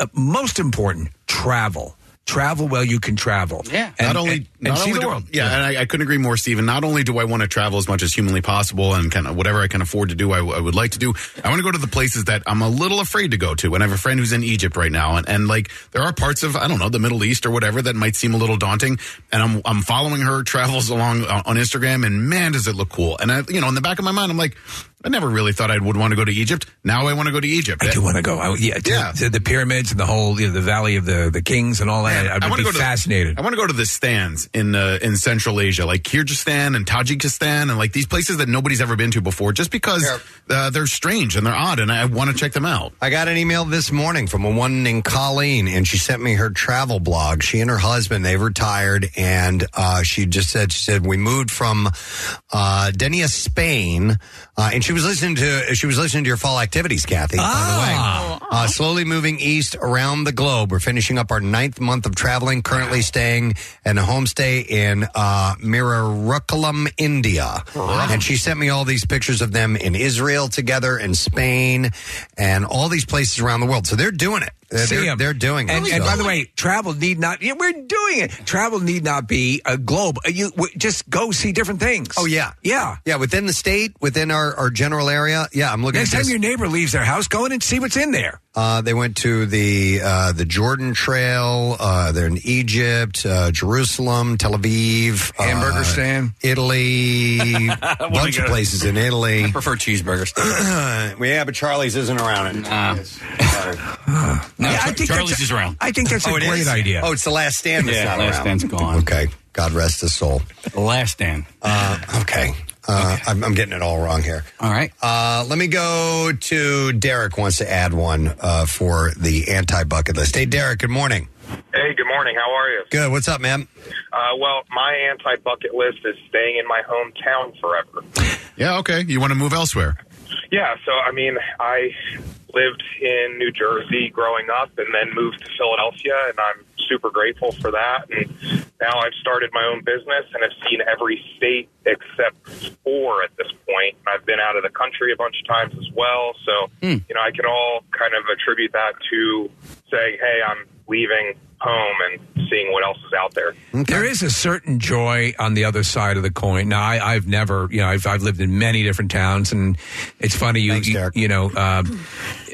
Speaker 1: uh, most important, travel. Travel while you can travel.
Speaker 5: Yeah.
Speaker 1: And,
Speaker 6: not only,
Speaker 1: and, and
Speaker 6: not
Speaker 1: see
Speaker 6: only
Speaker 1: the
Speaker 6: do-
Speaker 1: world.
Speaker 6: Yeah, and I, I couldn't agree more, Stephen. Not only do I want to travel as much as humanly possible and kind of whatever I can afford to do, I, I would like to do. I want to go to the places that I'm a little afraid to go to. And I have a friend who's in Egypt right now, and, and like there are parts of I don't know the Middle East or whatever that might seem a little daunting. And I'm I'm following her travels along uh, on Instagram, and man, does it look cool. And I, you know, in the back of my mind, I'm like, I never really thought I would want to go to Egypt. Now I want to go to Egypt.
Speaker 1: I do want to go. I, yeah, to,
Speaker 6: Yeah.
Speaker 1: to the pyramids and the whole, you know, the Valley of the, the Kings and all that. I, would
Speaker 6: wanna
Speaker 1: be
Speaker 6: go to-
Speaker 1: fascinated.
Speaker 6: I want to go to the stands in uh, in Central Asia, like Kyrgyzstan and Tajikistan, and like these places that nobody's ever been to before, just because uh, they're strange and they're odd, and I want to check them out.
Speaker 3: I got an email this morning from a woman named Colleen, and she sent me her travel blog. She and her husband they've retired, and uh, she just said she said we moved from uh, Denia, Spain, uh, and she was listening to she was listening to your fall activities, Kathy. By the way, uh, slowly moving east around the globe. We're finishing up our ninth month of traveling. Currently staying in a homestay in uh, Mararikulam, India, and she sent me all these pictures of them in Israel together, in Spain, and all these places around the world. So they're doing it. They're-
Speaker 1: See
Speaker 3: they're- they're doing it,
Speaker 1: And,
Speaker 3: so.
Speaker 1: and by the way, travel need not. Yeah, we're doing it. Travel need not be a globe. Uh, You w- just go see different things.
Speaker 3: Oh yeah,
Speaker 1: yeah,
Speaker 3: yeah. Within the state, within our, our general area. Yeah, I'm looking
Speaker 1: Next
Speaker 3: at
Speaker 1: time
Speaker 3: this.
Speaker 1: your neighbor leaves their house, go in and see what's in there.
Speaker 3: Uh, they went to the uh, the Jordan Trail. Uh, they're in Egypt, uh, Jerusalem, Tel Aviv,
Speaker 1: Hamburger
Speaker 3: uh,
Speaker 1: stand.
Speaker 3: Italy, a bunch of places in Italy.
Speaker 5: I prefer cheeseburgers.
Speaker 3: well, yeah, but Charlie's isn't around it.
Speaker 5: no,
Speaker 1: Yeah, I
Speaker 5: Char-
Speaker 1: think
Speaker 5: Charlie's
Speaker 1: that's-
Speaker 5: is around.
Speaker 1: I think that's a
Speaker 3: Oh, it
Speaker 1: great
Speaker 3: is?
Speaker 1: idea.
Speaker 3: Oh, it's the last stand. That's
Speaker 5: Yeah,
Speaker 3: not
Speaker 5: last
Speaker 3: around.
Speaker 5: stand's gone.
Speaker 3: Okay, God rest his soul.
Speaker 5: The last stand.
Speaker 3: Uh, okay. Uh, I'm, I'm getting it all wrong here.
Speaker 5: All right.
Speaker 3: Uh, let me go to Derek. Wants to add one uh, for the anti bucket list. Hey, Derek. Good morning.
Speaker 26: Hey, good morning. How are you?
Speaker 3: Good. What's up, man?
Speaker 26: Uh, well, my anti bucket list is staying in my hometown forever.
Speaker 6: Yeah, okay. You want to move elsewhere?
Speaker 26: Yeah, so I mean, I lived in New Jersey growing up and then moved to Philadelphia, and I'm super grateful for that. And now I've started my own business and I've seen every state except four at this point. I've been out of the country a bunch of times as well. So, you know, I can all kind of attribute that to saying, hey, I'm leaving home and seeing what else is out there.
Speaker 1: There is a certain joy on the other side of the coin. Now, I, I've never, you know, I've, I've lived in many different towns, and it's funny, you, you, you know, um,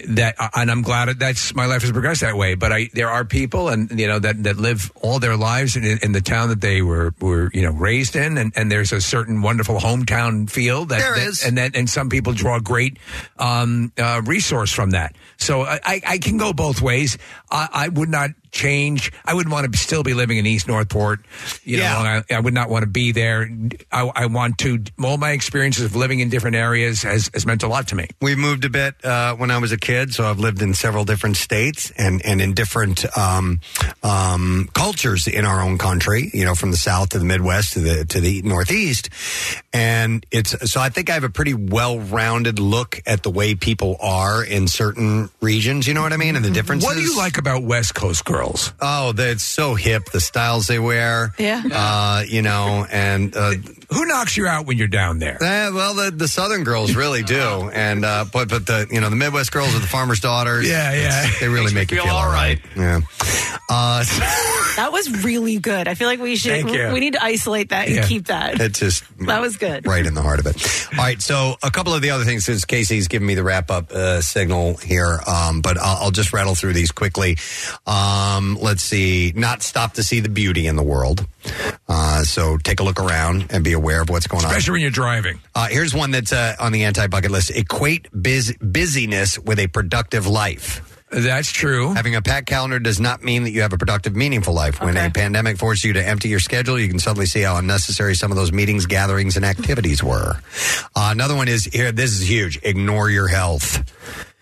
Speaker 1: that, and I'm glad that that's my life has progressed that way. But I, there are people, and you know, that that live all their lives in, in the town that they were were you know raised in, and, and there's a certain wonderful hometown feel that
Speaker 3: There
Speaker 1: that-
Speaker 3: is.
Speaker 1: and that and some people draw great um, uh, resource from that. So I, I, I can go both ways. I, I would not change. I wouldn't want to still be living in East Northport. You know, Long Island. I would not want to be there. I, I want to. All my experiences of living in different areas has, has meant a lot to me.
Speaker 3: We moved a bit uh, when I was a kid, so I've lived in several different states and, and in different um, um, cultures in our own country. You know, from the south to the Midwest to the to the northeast, and it's so I think I have a pretty well rounded look at the way people are in certain regions. You know what I mean, and the differences.
Speaker 1: What do you like about West Coast girls?
Speaker 3: Oh, that's so hip. The styles they wear.
Speaker 4: Yeah.
Speaker 3: Uh, you know, and uh,
Speaker 1: Who knocks you out when you're down there?
Speaker 3: Eh, well, the, the Southern girls really do, and uh, but but the you know the Midwest girls are the farmers' daughters.
Speaker 1: Yeah, yeah.
Speaker 3: It's- they really make you feel all right. Yeah. Uh,
Speaker 4: That was really good. I feel like we should.
Speaker 3: Thank you.
Speaker 4: We need to isolate that and
Speaker 3: Yeah.
Speaker 4: keep that.
Speaker 3: It's just
Speaker 4: That was good.
Speaker 3: right in the heart of it. All right, so a couple of the other things since Casey's giving me the wrap up uh, signal here, um, but I'll, I'll just rattle through these quickly. Um, let's see, not stop to see the beauty in the world. Uh, so take a look around and be aware of what's going on.
Speaker 1: Especially when you're driving.
Speaker 3: Uh, here's one that's uh, on the anti bucket list. Equate biz- busyness with a productive life.
Speaker 1: That's true.
Speaker 3: Having a packed calendar does not mean that you have a productive, meaningful life. When a pandemic forces you to empty your schedule, you can suddenly see how unnecessary some of those meetings, gatherings, and activities were. Uh, another one is here. This is huge. Ignore your health.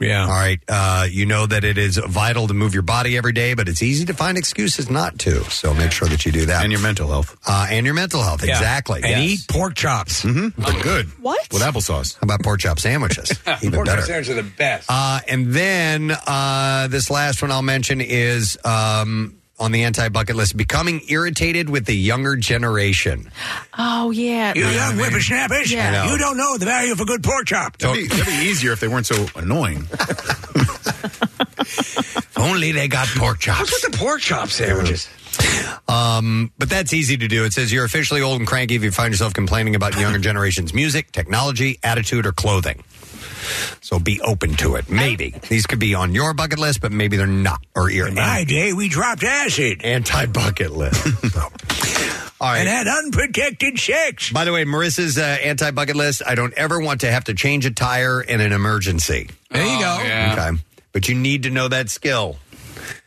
Speaker 1: Yeah.
Speaker 3: All right. Uh, you know that it is vital to move your body every day, but it's easy to find excuses not to. So make sure that you do that.
Speaker 6: And your mental health.
Speaker 3: Uh, and your mental health.
Speaker 1: Yeah.
Speaker 3: Exactly.
Speaker 1: And
Speaker 3: yes.
Speaker 1: eat pork chops.
Speaker 3: Mm-hmm.
Speaker 6: They're good.
Speaker 4: What?
Speaker 6: With applesauce.
Speaker 3: How about pork chop sandwiches? Even
Speaker 1: pork
Speaker 3: better.
Speaker 1: chop sandwiches are the best.
Speaker 3: Uh, and then uh, this last one I'll mention is um, on the anti bucket list becoming irritated with the younger generation.
Speaker 4: Oh yeah.
Speaker 1: You young whippersnappers,
Speaker 4: Yeah.
Speaker 3: I know.
Speaker 1: you don't know the value of a good pork chop.
Speaker 6: That'd be, that'd be easier if they weren't so annoying.
Speaker 3: If only they got pork chops.
Speaker 1: What's with the pork chop sandwiches?
Speaker 3: Um, but that's easy to do. It says you're officially old and cranky if you find yourself complaining about younger generation's music, technology, attitude, or clothing. So be open to it. Maybe these could be on your bucket list, but maybe they're not. Or your
Speaker 1: In my day, we dropped acid
Speaker 3: anti bucket list. All right.
Speaker 1: and had unprotected sex.
Speaker 3: By the way, Marissa's uh, anti bucket list. I don't ever want to have to change a tire in an emergency.
Speaker 1: There you go.
Speaker 3: Okay, but you need to know that skill.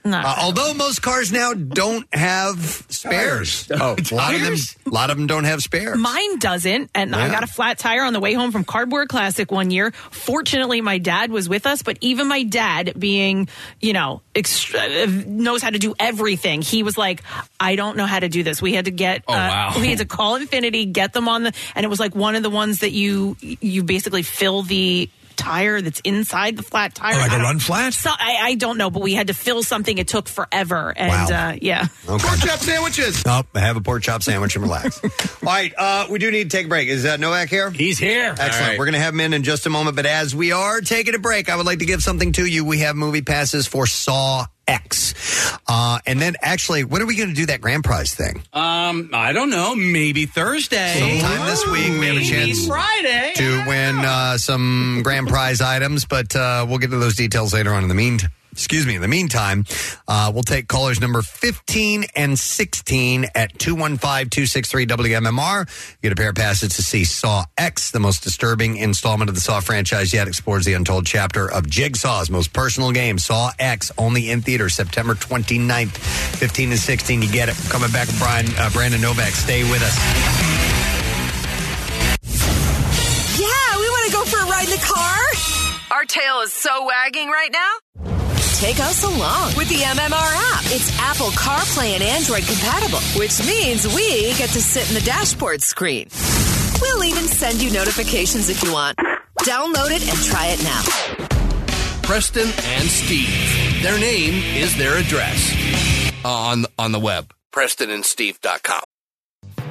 Speaker 4: No.
Speaker 3: Uh, although most cars now don't have spares. Oh, a lot of them. A lot of them don't have spares.
Speaker 4: Mine doesn't, and I got a flat tire on the way home from Cardboard Classic one year. Fortunately, my dad was with us, but even my dad, being you know extra, knows how to do everything, he was like, "I don't know how to do this." We had to get,
Speaker 5: Oh,
Speaker 4: uh,
Speaker 5: wow.
Speaker 4: we had to call Infiniti, get them on the, and it was like one of the ones that you you basically fill the tire that's inside the flat tire.
Speaker 1: Oh, like a run flat?
Speaker 4: So, I, I don't know, but we had to fill something. It took forever, and
Speaker 3: Wow.
Speaker 4: uh, yeah.
Speaker 3: Okay.
Speaker 6: Pork chop sandwiches.
Speaker 3: Oh, have a pork chop sandwich and relax. All right, uh, we do need to take a break. Is uh, Novak here?
Speaker 5: He's here.
Speaker 3: Excellent.
Speaker 5: All right.
Speaker 3: We're going to have him in in just a moment. But as we are taking a break, I would like to give something to you. We have movie passes for Saw X. Uh, and then actually, when are we going to do that grand prize thing?
Speaker 5: Um, I don't know. Maybe Thursday.
Speaker 3: Sometime this week, we have a
Speaker 5: Maybe
Speaker 3: chance
Speaker 5: Friday.
Speaker 3: to win uh, some grand prize items, but uh, we'll get to those details later on in the meantime. Excuse me. In the meantime, uh, we'll take callers number 15 and 16 at 215-263-WMMR. Get a pair of passes to see Saw X, the most disturbing installment of the Saw franchise yet, explores the untold chapter of Jigsaw's most personal game, Saw X, only in theater September 29th. 15 and 16, you get it. Coming back with Brian, uh, Brandon Novak. Stay with us.
Speaker 9: Yeah, we want to go for a ride in the car. Our tail is so wagging right now. Take us along with the MMR app. It's Apple CarPlay and Android compatible, which means we get to sit in the dashboard screen. We'll even send you notifications if you want. Download it and try it now.
Speaker 10: Preston and Steve. Their name is their address uh, on on the web. PrestonandSteve.com.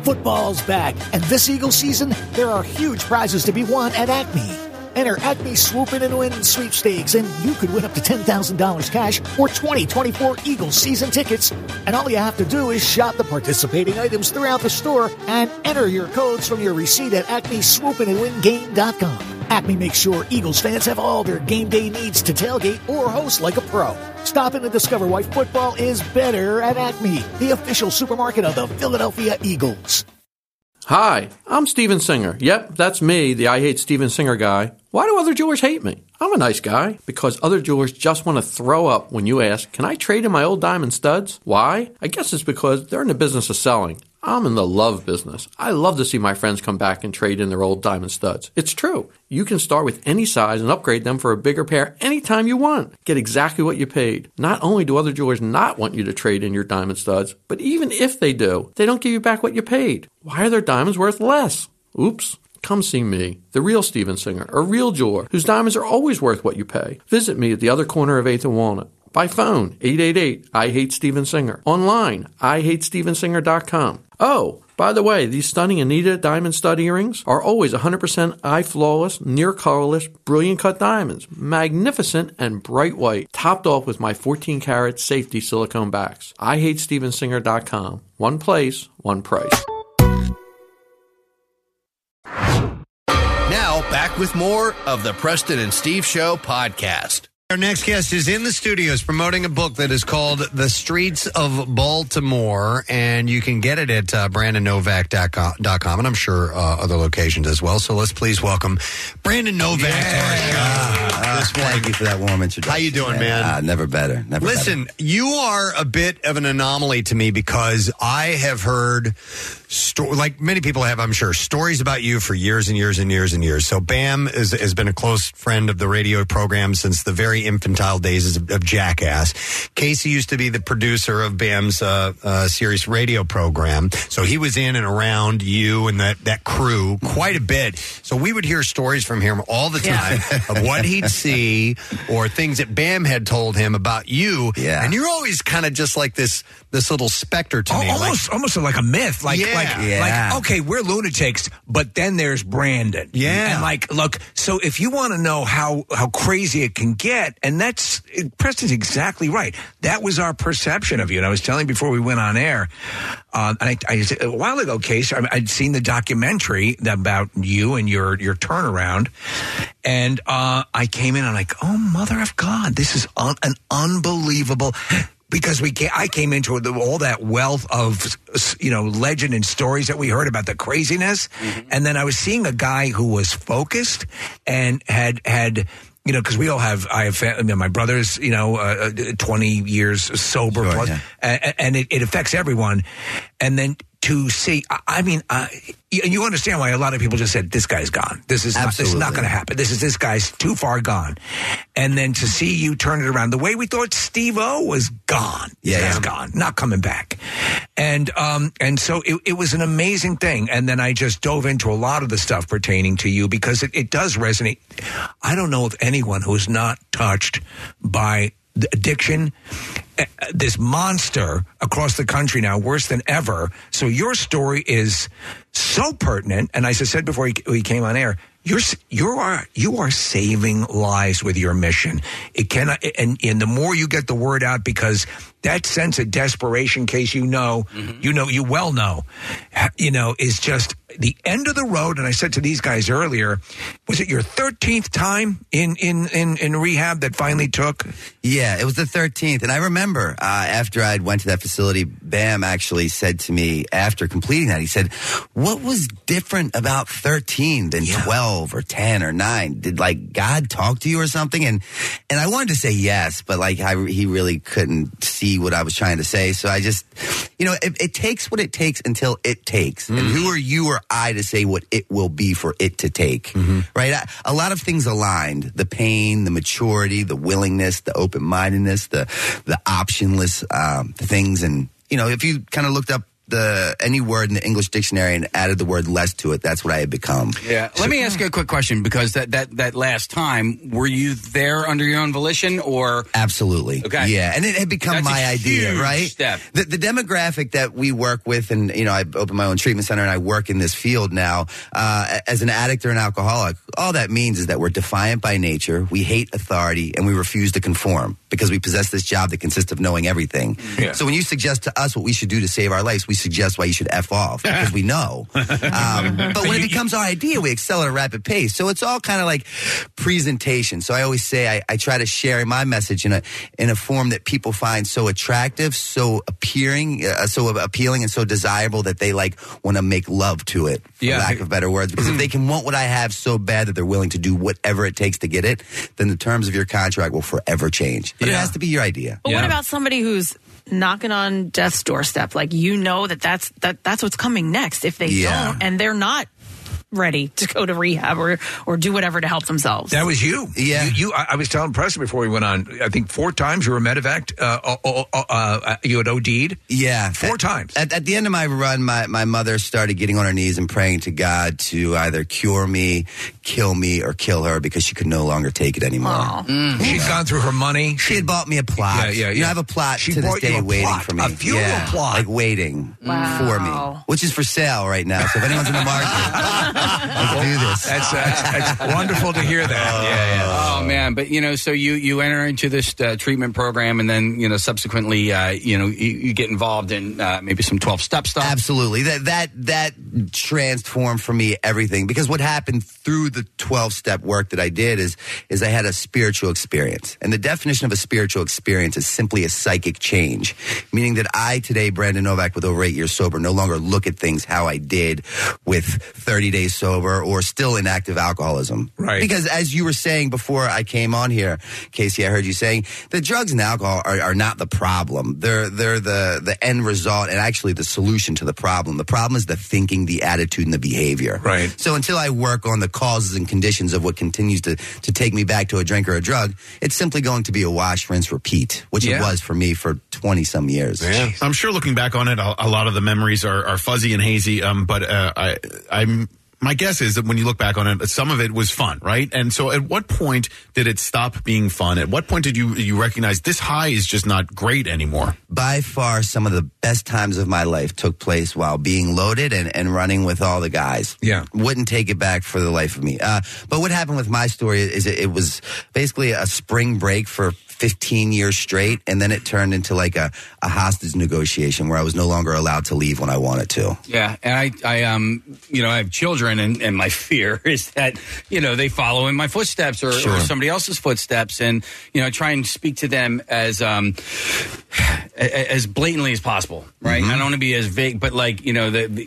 Speaker 22: Football's back, and this Eagle season, there are huge prizes to be won at Acme. Enter Acme Swoop In and Win sweepstakes, and you could win up to $10,000 cash or 2024 Eagles season tickets. And all you have to do is shop the participating items throughout the store and enter your codes from your receipt at acmeswoopinandwingame.com. Acme makes sure Eagles fans have all their game day needs to tailgate or host like a pro. Stop in and discover why football is better at Acme, the official supermarket of the Philadelphia Eagles.
Speaker 12: Hi, I'm Steven Singer. Yep, that's me, the I Hate Steven Singer guy. Why do other jewelers hate me? I'm a nice guy. Because other jewelers just want to throw up when you ask, Can I trade in my old diamond studs? Why? I guess it's because they're in the business of selling. I'm in the love business. I love to see my friends come back and trade in their old diamond studs. It's true. You can start with any size and upgrade them for a bigger pair anytime you want. Get exactly what you paid. Not only do other jewelers not want you to trade in your diamond studs, but even if they do, they don't give you back what you paid. Why are their diamonds worth less? Oops. Come see me, the real Steven Singer, a real jeweler whose diamonds are always worth what you pay. Visit me at the other corner of 8th and Walnut. By phone, 888 I Hate Steven Singer. Online, IHateStevenSinger.com. Oh, by the way, these stunning Anita diamond stud earrings are always 100% eye flawless, near colorless, brilliant cut diamonds. Magnificent and bright white, topped off with my 14 karat safety silicone backs. I hate IHateStevenSinger.com. One place, one price.
Speaker 10: Back with more of the Preston and Steve Show podcast.
Speaker 3: Our next guest is in the studios promoting a book that is called The Streets of Baltimore, and you can get it at uh, BrandonNovak.com, and I'm sure uh, other locations as well. So let's please welcome Brandon Novak to our show.
Speaker 27: Uh, thank you for that warm introduction.
Speaker 3: How you doing, man?
Speaker 27: Uh, never better. Never
Speaker 3: Listen, you are a bit of an anomaly to me because I have heard, sto- like many people have, I'm sure, stories about you for years and years and years and years. So Bam is, has been a close friend of the radio program since the very infantile days of, of Jackass. Casey used to be the producer of Bam's uh, uh, series radio program, so he was in and around you and that that crew quite a bit. So we would hear stories from him all the time of what he'd see or things that Bam had told him about you.
Speaker 27: Yeah.
Speaker 3: And you're always kind of just like this this little specter to me.
Speaker 1: almost, almost like a myth. Like,
Speaker 3: Yeah.
Speaker 1: like,
Speaker 3: Yeah.
Speaker 1: like, okay, we're lunatics, but then there's Brandon.
Speaker 3: Yeah.
Speaker 1: and like, look. So if you want to know how how crazy it can get, and that's Preston's exactly right. That was our perception of you. And I was telling before we went on air, uh, and I, I a while ago, Case, I, I'd seen the documentary about you and your your turnaround, and uh, I came in and I'm like, oh mother of God, this is un- an unbelievable. Because we, ca- I came into all that wealth of, you know, legend and stories that we heard about the craziness, and then I was seeing a guy who was focused and had had you know, because we all have, I have, I mean, my brother's, you know, uh, uh, 20 years sober, plus, a- and, it, it affects everyone. And then to see, I, I mean, uh, you, you understand why a lot of people just said, this guy's gone. This is not, this is not going to happen. This is, this guy's too far gone. And then to see you turn it around the way we thought Steve-O was gone.
Speaker 27: Yeah,
Speaker 1: He's
Speaker 27: yeah.
Speaker 1: gone, not coming back. And, um, and so it, it was an amazing thing. And then I just dove into a lot of the stuff pertaining to you because it, it does resonate. I don't know of anyone who is not touched by addiction, this monster across the country now, worse than ever. So your story is so pertinent. And as I said before we we came on air, You're you are you are saving lives with your mission. It cannot, and and the more you get the word out, because that sense of desperation, case you know, you know, you well know, you know, is just the end of the road. And I said to these guys earlier, was it your thirteenth time in in in in rehab that finally took?
Speaker 27: Yeah, it was the 13th. And I remember uh, after I went to that facility, Bam actually said to me after completing that, he said, What was different about 13 than 12 or 10 or 9? Did like God talk to you or something? And and I wanted to say yes, but like I, he really couldn't see what I was trying to say. So I just, you know, it, it takes what it takes until it takes. And who are you or I to say what it will be for it to take? Right? I, a lot of things aligned the pain, the maturity, the willingness, the open mindedness, the, the optionless um, things. And, you know, if you kind of looked up the any word in the English dictionary and added the word less to it, that's what I had become.
Speaker 5: Yeah. Let me ask you a quick question because that, that, that last time, were you there under your own volition or?
Speaker 27: Absolutely.
Speaker 5: Okay.
Speaker 27: Yeah, and it had become
Speaker 5: That's a
Speaker 27: my idea,
Speaker 5: huge
Speaker 27: right?
Speaker 5: step.
Speaker 27: The, the demographic that we work with, and you know, I opened my own treatment center, and I work in this field now. Uh, as an addict or an alcoholic, all that means is that we're defiant by nature, we hate authority, and we refuse to conform because we possess this job that consists of knowing everything.
Speaker 1: Yeah.
Speaker 27: So when you suggest to us what we should do to save our lives, we suggest why you should f off because we know. Um, but when it becomes our idea, we excel at a rapid pace. So it's all kind of like presentation. So I always say I, I try to share my message in a in a form that people find so attractive, so appearing, uh, so appealing, and so desirable that they like want to make love to it. For
Speaker 1: Yeah.
Speaker 27: lack of better words, because if they can want what I have so bad that they're willing to do whatever it takes to get it, then the terms of your contract will forever change. But it has to be your idea.
Speaker 4: But what about somebody who's knocking on death's doorstep? Like you know that that's that that's what's coming next if they
Speaker 27: Yeah.
Speaker 4: don't, and they're not ready to go to rehab or or do whatever to help themselves.
Speaker 1: That was you.
Speaker 27: Yeah.
Speaker 1: You, you I, I was telling Preston before we went on, I think four times you were medevac. Uh, uh, uh, uh, you had OD'd.
Speaker 27: Yeah,
Speaker 1: Four
Speaker 27: At-
Speaker 1: times.
Speaker 27: At, at the end of my run, my, my mother started getting on her knees and praying to God to either cure me, kill me, or kill her because she could no longer take it anymore.
Speaker 1: She'd gone through her money.
Speaker 27: She had bought me a plot.
Speaker 1: Yeah, yeah,
Speaker 27: You know,
Speaker 1: yeah.
Speaker 27: I have a plot
Speaker 1: She
Speaker 27: to this
Speaker 1: bought you
Speaker 27: day
Speaker 1: a
Speaker 27: waiting
Speaker 1: plot,
Speaker 27: for me.
Speaker 1: a funeral
Speaker 27: yeah,
Speaker 1: plot.
Speaker 27: like waiting
Speaker 4: Wow.
Speaker 27: for me, which is for sale right now. So if anyone's in the market, let's do this.
Speaker 1: That's, that's, that's wonderful to hear that. yeah, yeah.
Speaker 5: Oh man, but you know, so you you enter into this uh, treatment program, and then you know, subsequently, uh, you know, you, you get involved in uh, maybe some twelve step stuff.
Speaker 27: Absolutely. That that that transformed for me everything because what happened through the 12 step work that I did is is I had a spiritual experience. And the definition of a spiritual experience is simply a psychic change, meaning that I today Brandon Novak with over 8 years sober no longer look at things how I did with 30 days sober or still in active alcoholism.
Speaker 1: Right.
Speaker 27: Because as you were saying before I came on here, Casey, I heard you saying that drugs and alcohol are, are not the problem. They're they're the the end result and actually the solution to the problem. The problem is the thinking, the attitude, and the behavior.
Speaker 1: Right.
Speaker 27: So until I work on the causes and conditions of what continues to to take me back to a drink or a drug, it's simply going to be a wash, rinse, repeat, which
Speaker 6: Yeah.
Speaker 27: it was for me for twenty some years.
Speaker 6: I'm sure looking back on it, a, a lot of the memories are, are fuzzy and hazy. Um, but uh, I, I'm my guess is that when you look back on it, some of it was fun, right? And so, at what point did it stop being fun? At what point did you you recognize this high is just not great anymore?
Speaker 27: by far some of the best times of my life took place while being loaded and, and running with all the guys.
Speaker 1: Yeah.
Speaker 27: Wouldn't take it back for the life of me. Uh, but what happened with my story is it, it was basically a spring break for 15 years straight. And then it turned into like a, a hostage negotiation where I was no longer allowed to leave when I wanted to.
Speaker 5: Yeah, and I, I, um, you know, I have children, and, and my fear is that you know they follow in my footsteps or,
Speaker 27: Sure.
Speaker 5: or somebody else's footsteps, and you know, try and speak to them as um, as blatantly as possible, right? I don't want to be as vague, but like you know, the the,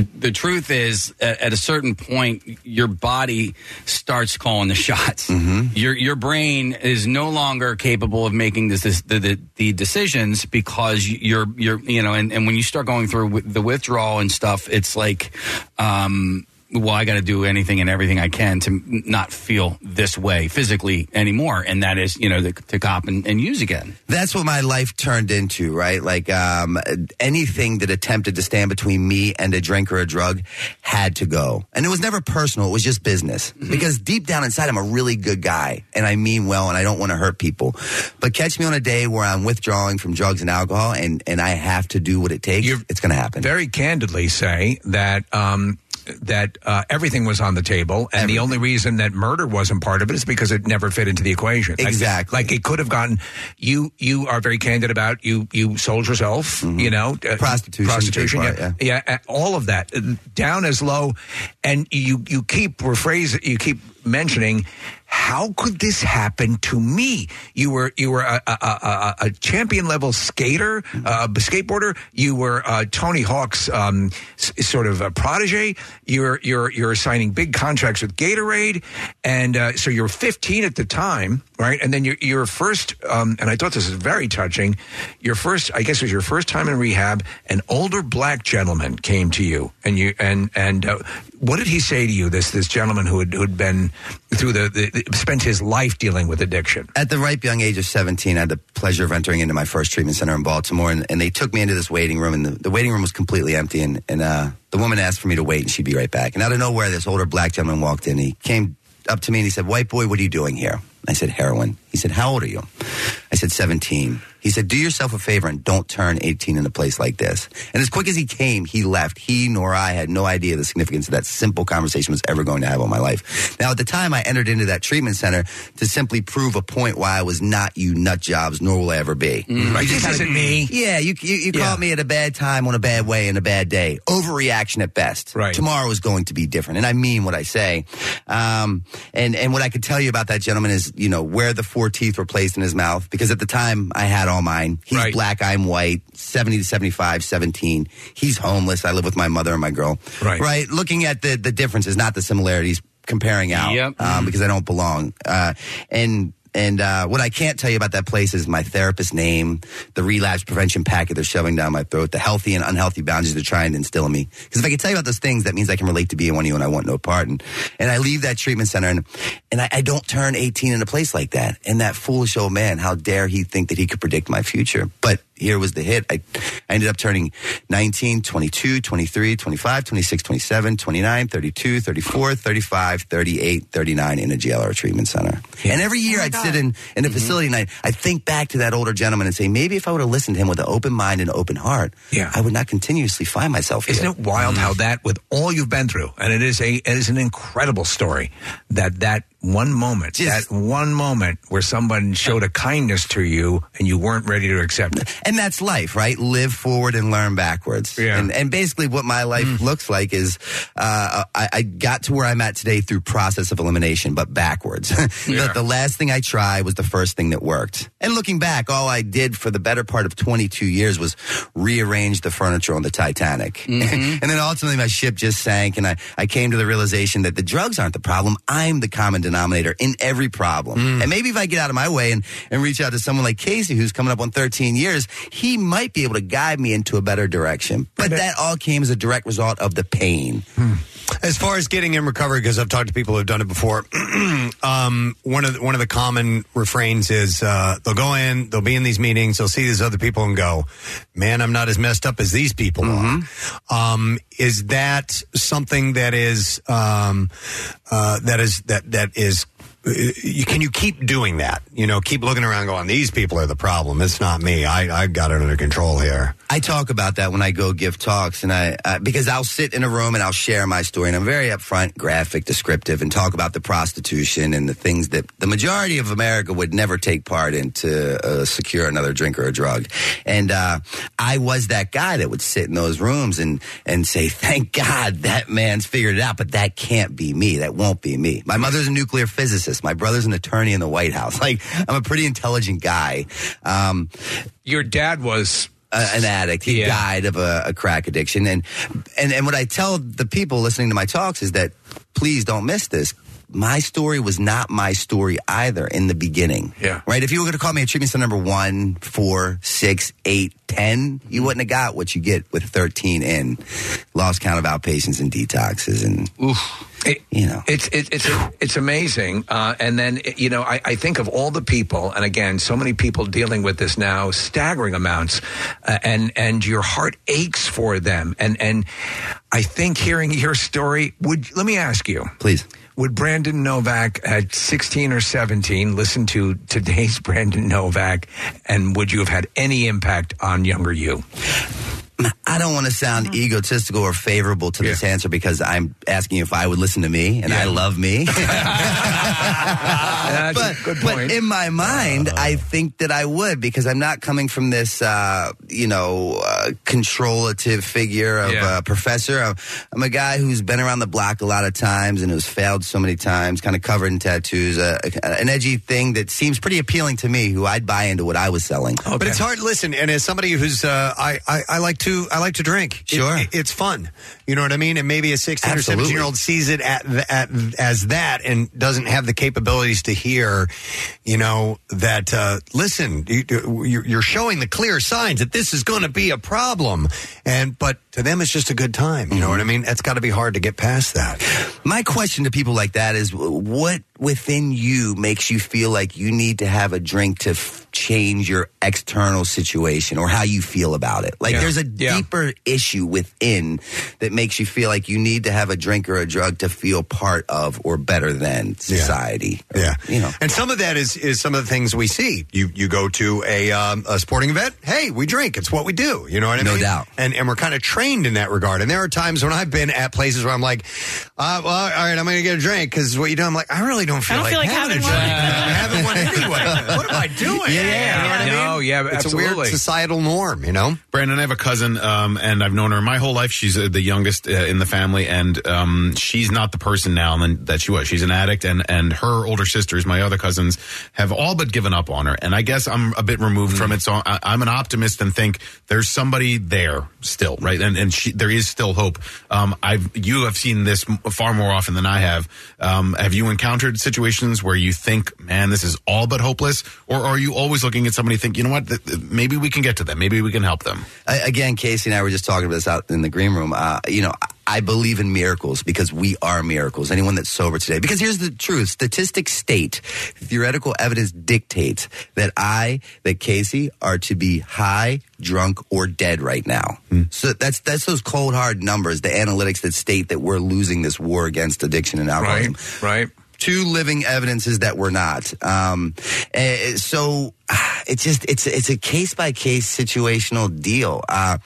Speaker 5: the, the truth is, at, at a certain point, your body starts calling the shots. Your your brain is no longer capable of making this, this the, the the decisions because you're you're you know, and, and when you start going through the withdrawal and stuff, it's like. um well, I got to do anything and everything I can to not feel this way physically anymore, and that is, you know, to, to cop and, and use again.
Speaker 27: That's what my life turned into, right? Like um, anything that attempted to stand between me and a drink or a drug had to go. And it was never personal, it was just business. Because deep down inside, I'm a really good guy and I mean well and I don't want to hurt people. But catch me on a day where I'm withdrawing from drugs and alcohol and, and I have to do what it takes, it's going to happen.
Speaker 1: Very candidly say that um, that uh, everything was on the table, and the only reason that murder wasn't part of it is because it never fit into the equation. Like-
Speaker 27: Exactly.
Speaker 1: Like, it could have gotten. You you are very candid about you you sold yourself. You know, uh,
Speaker 27: Mm-hmm. Prostitution,
Speaker 1: prostitution,
Speaker 27: big
Speaker 1: yeah,
Speaker 27: part,
Speaker 1: yeah, uh, all of that uh, down as low, and you you keep rephrase you keep mentioning. How could this happen to me? You were you were a, a, a, a champion level skater, uh, skateboarder. You were uh, Tony Hawk's um, s- sort of a protege. You're you're you're signing big contracts with Gatorade, and uh, so you're 15 at the time, right? And then your your first, um, and I thought this is very touching. Your first, I guess, it was your first time in rehab. An older black gentleman came to you, and you and and uh, what did he say to you? This this gentleman who had who'd been through the, the spent his life dealing with addiction.
Speaker 27: At the ripe young age of 17, I had the pleasure of entering into my first treatment center in Baltimore, and, and they took me into this waiting room, and the, the waiting room was completely empty, and, and uh, the woman asked for me to wait, and she'd be right back. And out of nowhere, this older black gentleman walked in. He came up to me, and he said, white boy, what are you doing here? I said, heroin. He said, how old are you? I said, 17. He said, do yourself a favor and don't turn 18 in a place like this. And as quick as he came, he left. He nor I had no idea the significance of that simple conversation was ever going to have on my life. Now, at the time, I entered into that treatment center to simply prove a point why I was not you nut jobs, nor will I ever be.
Speaker 1: Right,
Speaker 27: You
Speaker 1: this isn't me.
Speaker 27: Yeah, you, you, you
Speaker 1: Yeah.
Speaker 27: caught me at a bad time on a bad way in a bad day. Overreaction at best.
Speaker 1: Right.
Speaker 27: Tomorrow is going to be different. And I mean what I say. Um, and, and what I could tell you about that gentleman is, you know, where the four teeth were placed in his mouth. Because at the time, I had all mine. He's
Speaker 1: Right.
Speaker 27: black, I'm white, 70 to 75, 17. He's homeless. I live with my mother and my girl.
Speaker 1: Right.
Speaker 27: Right. Looking at the, the differences, not the similarities, comparing out.
Speaker 5: Yep.
Speaker 27: Um, because I don't belong. Uh, and, and uh, what I can't tell you about that place is my therapist's name, the relapse prevention packet they're shoving down my throat, the healthy and unhealthy boundaries they're trying to instill in me. Because if I can tell you about those things, that means I can relate to being one of you and I want no part. And, and I leave that treatment center and, and I, I don't turn 18 in a place like that. And that foolish old man, how dare he think that he could predict my future? But here was the hit. I, I ended up turning 19, 22, 23, 25, 26, 27, 29, 32, 34, 35, 38, 39 in a a treatment center. And every year oh I'd sit in, in a mm-hmm. facility and I, I'd think back to that older gentleman and say, maybe if I would have listened to him with an open mind and open heart,
Speaker 1: Yeah.
Speaker 27: I would not continuously find myself here.
Speaker 1: Isn't it wild how mm. that, with all you've been through, and it is a it is an incredible story that that one moment,
Speaker 27: Just-
Speaker 1: that one moment where someone showed a kindness to you and you weren't ready to accept it.
Speaker 27: And that's life, right? Live forward and learn backwards.
Speaker 1: Yeah.
Speaker 27: And, and basically, what my life looks like is uh, I, I got to where I'm at today through process of elimination, but backwards. the, the last thing I tried was the first thing that worked. And looking back, all I did for the better part of 22 years was rearrange the furniture on the Titanic. and then ultimately, my ship just sank, and I, I came to the realization that the drugs aren't the problem. I'm the common denominator in every problem. Mm. And maybe if I get out of my way and, and reach out to someone like Casey, who's coming up on 13 years, he might be able to guide me into a better direction. But that all came as a direct result of the pain. Hmm.
Speaker 3: As far as getting in recovery, because I've talked to people who've done it before, um, one of the, one of the common refrains is uh, they'll go in, they'll be in these meetings, they'll see these other people, and go, "Man, I'm not as messed up as these people are." Um, is that something that is um, uh, that is that that is? Can you keep doing that? You know, keep looking around, going, "These people are the problem. It's not me. I I got it under control here."
Speaker 27: I talk about that when I go give talks, and I because I'll sit in a room and I'll share my story, and I'm very upfront, graphic, descriptive, and talk about the prostitution and the things that the majority of America would never take part in to uh, secure another drink or a drug. And uh, I was that guy that would sit in those rooms and and say, "Thank God that man's figured it out," but that can't be me. That won't be me. My mother's a nuclear physicist. My brother's an attorney in the White House. Like I'm a pretty intelligent guy. Um,
Speaker 1: Your dad was
Speaker 27: a, an addict. He
Speaker 1: Yeah.
Speaker 27: died of a, a crack addiction, and and and what I tell the people listening to my talks is that please don't miss this. My story was not my story either in the beginning.
Speaker 1: Yeah.
Speaker 27: Right. If you were going to call me a treatment center number one, four, six, eight, ten, you wouldn't have got what you get with thirteen in lost count of outpatients and detoxes and
Speaker 1: It,
Speaker 27: you know.
Speaker 1: it's it, it's it's amazing. Uh, and then you know, I, I think of all the people, and again, so many people dealing with this now, staggering amounts, uh, and and your heart aches for them. And and I think hearing your story would let me ask you,
Speaker 27: please.
Speaker 1: Would Brandon Novak at 16 or 17 listen to today's Brandon Novak, and would you have had any impact on younger you?
Speaker 27: I don't want to sound egotistical or favorable to this answer because I'm asking if I would listen to me, and I love me.
Speaker 1: That's
Speaker 27: but,
Speaker 1: a good
Speaker 27: but in my mind, I think that I would because I'm not coming from this, uh, you know, uh, controlative figure of
Speaker 1: Yeah.
Speaker 27: a professor. I'm, I'm a guy who's been around the block a lot of times and who's failed so many times, kind of covered in tattoos. Uh, an edgy thing that seems pretty appealing to me, who I'd buy into what I was selling.
Speaker 3: But it's hard. To listen, and as somebody who's, uh, I, I, I like to, I like to drink.
Speaker 27: Sure.
Speaker 3: it- it's fun. You know what I mean? And maybe a sixteen or seventeen year old sees it at, at as that and doesn't have the capabilities to hear, you know, that. Uh, listen, you, you're showing the clear signs that this is going to be a problem, and but to them it's just a good time. You know what I mean? That's got to be hard to get past that.
Speaker 27: My question to people like that is what within you makes you feel like you need to have a drink to f- change your external situation or how you feel about it? Like there's a
Speaker 1: Yeah.
Speaker 27: deeper issue within that makes you feel like you need to have a drink or a drug to feel part of or better than society. Or,
Speaker 3: Yeah,
Speaker 27: You know.
Speaker 3: and some of that is is some of the things we see. You you go to a um, a sporting event. Hey, we drink. It's what we do. You know what I
Speaker 27: No
Speaker 3: mean?
Speaker 27: No doubt.
Speaker 3: And and we're kind of trained in that regard. And there are times when I've been at places where I'm like, uh, well, all right, I'm going to get a drink because what you do. I'm like, I really don't feel
Speaker 4: don't
Speaker 3: like
Speaker 4: feel like
Speaker 3: having,
Speaker 4: having
Speaker 3: a drink. I'm having one anyway. what am I doing?
Speaker 1: Yeah,
Speaker 3: You know what I mean?
Speaker 1: no, yeah,
Speaker 3: it's a
Speaker 1: absolutely.
Speaker 3: weird societal norm. You know.
Speaker 6: Brandon, I have a cousin, um, and I've known her my whole life. She's uh, the youngest uh, in the family, and um, she's not the person now that she was. She's an addict, and and her older sisters, my other cousins, have all but given up on her. And I guess I'm a bit removed from it, so I, I'm an optimist and think there's somebody there still, right? And and she, there is still hope. Um, I've you have seen this far more often than I have. Um, have you encountered situations where you think, man, this is all but hopeless, or are you always looking at somebody think, you know what, th- th- maybe we can get to them, maybe we can help them?
Speaker 27: I, again, Casey and I were just talking about this out in the green room. Uh, you know, I- believe in miracles because we are miracles. Anyone that's sober today, because here's the truth: statistics state, theoretical evidence dictates that I, that Casey, are to be high, drunk, or dead right now. So that's that's those cold hard numbers, the analytics that state that we're losing this war against addiction and alcoholism
Speaker 1: Right, right.
Speaker 27: Two living evidences that we're not. Um, eh, so it's just it's it's a case by case situational deal. Uh,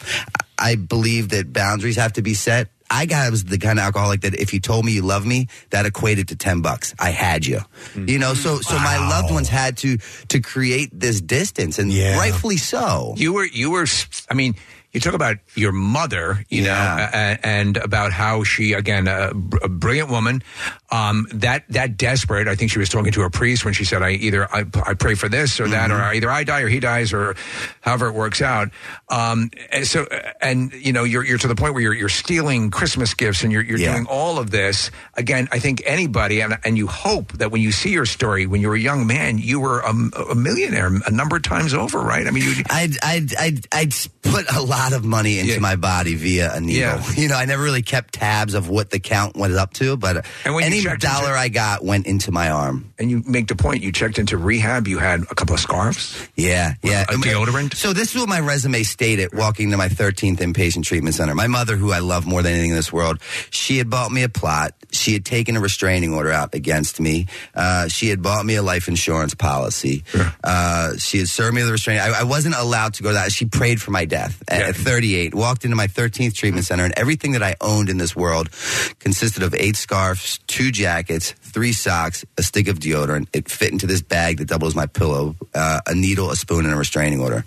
Speaker 27: I believe that boundaries have to be set. I got was the kind of alcoholic that if you told me you love me, that equated to ten bucks. I had you, you know. So so my loved ones had to to create this distance, and yeah. rightfully so.
Speaker 1: You were, you were. I mean, you talk about your mother, you know, a- and about how she, again, a, a brilliant woman, um, that that desperate. I think she was talking to a priest when she said, "I either I, I pray for this or that, or either I die or he dies, or however it works out." Um, and so, and you know, you're you're to the point where you're you're stealing Christmas gifts and you're you're
Speaker 27: Yeah.
Speaker 1: doing all of this. Again, I think anybody, and and you hope that when you see your story when you were a young man, you were a, a millionaire a number of times over, right? I mean, you.
Speaker 27: I'd, I'd, I'd, I'd put a lot of money into my body via a needle.
Speaker 1: Yeah.
Speaker 27: You know, I never really kept tabs of what the count went up to, but
Speaker 1: And
Speaker 27: any dollar
Speaker 1: into-
Speaker 27: I got went into my arm.
Speaker 1: And you make the point. You checked into rehab. You had a couple of scarves.
Speaker 27: Yeah, yeah.
Speaker 1: A deodorant.
Speaker 27: So this is what my resume stated walking to my 13th inpatient treatment center. My mother, who I love more than anything in this world, she had bought me a plot. She had taken a restraining order out against me. Uh, she had bought me a life insurance policy. Uh, she had served me the restraining. I, I wasn't allowed to go to that. She prayed for my death at, at 38. Walked into my 13th treatment center, and everything that I owned in this world consisted of eight scarves, two jackets, three socks, a stick of deodorant. It fit into this bag that doubles my pillow, uh, a needle, a spoon, and a restraining order.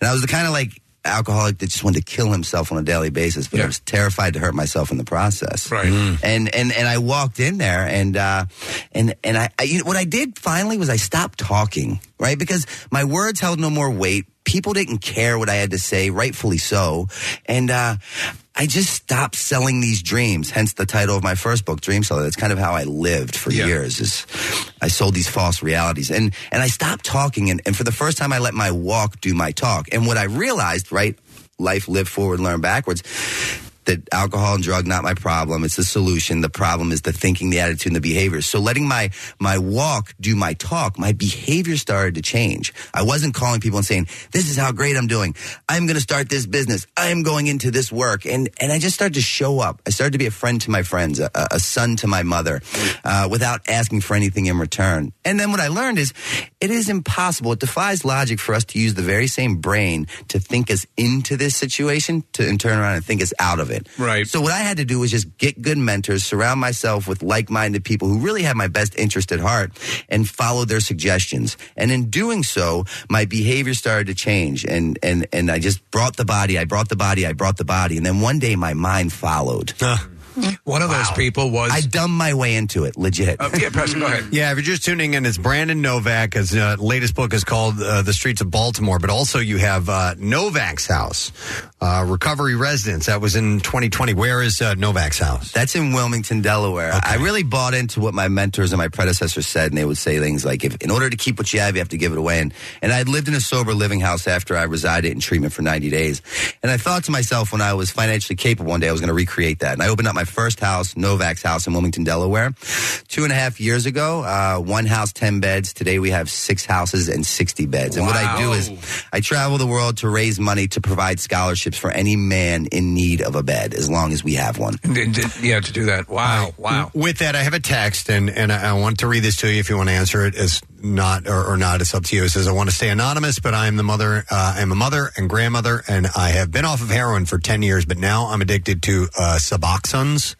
Speaker 27: And I was the kind of like alcoholic that just wanted to kill himself on a daily basis, but I was terrified to hurt myself in the process.
Speaker 1: Right. Mm.
Speaker 27: And and and I walked in there, and uh, and and I, I you know, what I did finally was I stopped talking, right? Because my words held no more weight. People didn't care what I had to say, rightfully so, and. uh I just stopped selling these dreams. Hence the title of my first book, Dream Seller. That's kind of how I lived for years. Is I sold these false realities, and and I stopped talking. And, and for the first time, I let my walk do my talk. And what I realized, right, life live forward, learn backwards. That alcohol and drug not my problem. It's the solution. The problem is the thinking, the attitude, and the behavior. So letting my my walk do my talk, my behavior started to change. I wasn't calling people and saying, "This is how great I'm doing. I'm going to start this business. I'm going into this work," and and I just started to show up. I started to be a friend to my friends, a, a son to my mother, uh, without asking for anything in return. And then what I learned is, it is impossible. It defies logic for us to use the very same brain to think us into this situation to and turn around and think us out of it.
Speaker 1: Right.
Speaker 27: So what I had to do was just get good mentors, surround myself with like-minded people who really have my best interest at heart, and follow their suggestions. And in doing so, my behavior started to change, and and and I just brought the body. I brought the body. I brought the body, and then one day my mind followed.
Speaker 1: One of those people was
Speaker 27: I dumbed my way into it, legit.
Speaker 1: Uh, yeah, Preston, go ahead.
Speaker 3: Yeah, if you're just tuning in, it's Brandon Novak. His uh, latest book is called uh, The Streets of Baltimore, but also you have uh, Novak's house, uh, Recovery Residence. That was in 2020. Where is uh, Novak's house?
Speaker 27: That's in Wilmington, Delaware. I really bought into what my mentors and my predecessors said, and they would say things like, "If in order to keep what you have, you have to give it away." And and I'd lived in a sober living house after I resided in treatment for 90 days, and I thought to myself when I was financially capable one day, I was going to recreate that, and I opened up my first house, Novak's house in Wilmington, Delaware, two and a half years ago. Uh, one house, 10 beds. Today we have six houses and 60 beds. And what I do is I travel the world to raise money to provide scholarships for any man in need of a bed, as long as we have one.
Speaker 1: Yeah, to do that. Wow, wow.
Speaker 3: With that, I have a text, and, and I, I want to read this to you if you want to answer it as not or, or not. It's up to you. It says, I want to stay anonymous, but I am the mother. Uh, I'm a mother and grandmother, and I have been off of heroin for 10 years, but now I'm addicted to uh, Suboxones,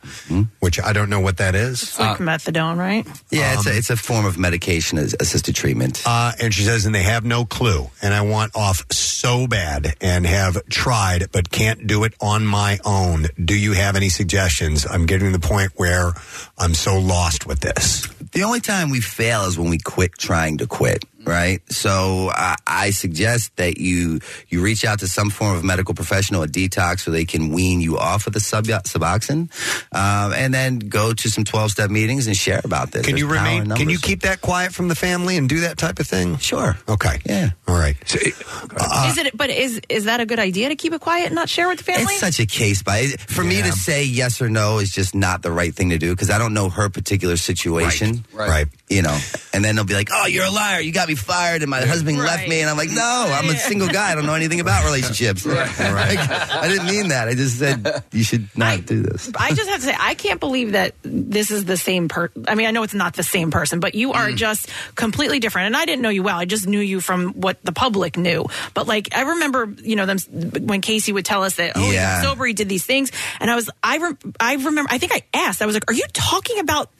Speaker 3: which I don't know what that is.
Speaker 4: It's like methadone, right?
Speaker 27: Yeah, it's, a, it's a form of medication assisted treatment.
Speaker 3: Uh, and she says, and they have no clue. And I want off so bad and have tried, but can't do it on my own. Do you have any suggestions? I'm getting to the point where I'm so lost with this.
Speaker 27: The only time we fail is when we quit trying to quit, right? So I, I suggest that you you reach out to some form of medical professional, a detox, so they can wean you off of the sub, Suboxone, um, and then go to some twelve step meetings and share about this.
Speaker 3: Can you
Speaker 27: There's power in
Speaker 3: remain? Can you keep that quiet from the family and do that type of thing?
Speaker 27: Sure.
Speaker 3: Okay.
Speaker 27: Yeah.
Speaker 3: All right.
Speaker 4: is it? But is is that a good idea to keep it quiet and not share with the family?
Speaker 27: It's such a case by for me to say yes or no is just not the right thing to do because I don't know her particular situation.
Speaker 3: Right. Right.
Speaker 27: You know, and then they'll be like, "Oh, you're a liar! You got me fired, and my husband left me." And I'm like, "No, I'm a single guy. I don't know anything about relationships. Like, I didn't mean that. I just said you should not do this."
Speaker 4: I just have to say, I can't believe that this is the same person. I mean, I know it's not the same person, but you
Speaker 27: Mm.
Speaker 4: are just completely different. And I didn't know you well. I just knew you from what the public knew. But like, I remember, you know, them when Casey would tell us that, oh, he
Speaker 27: Yeah.
Speaker 4: got sober, he did these things. And I was, I, re- I remember, I think I asked, I was like, are you talking about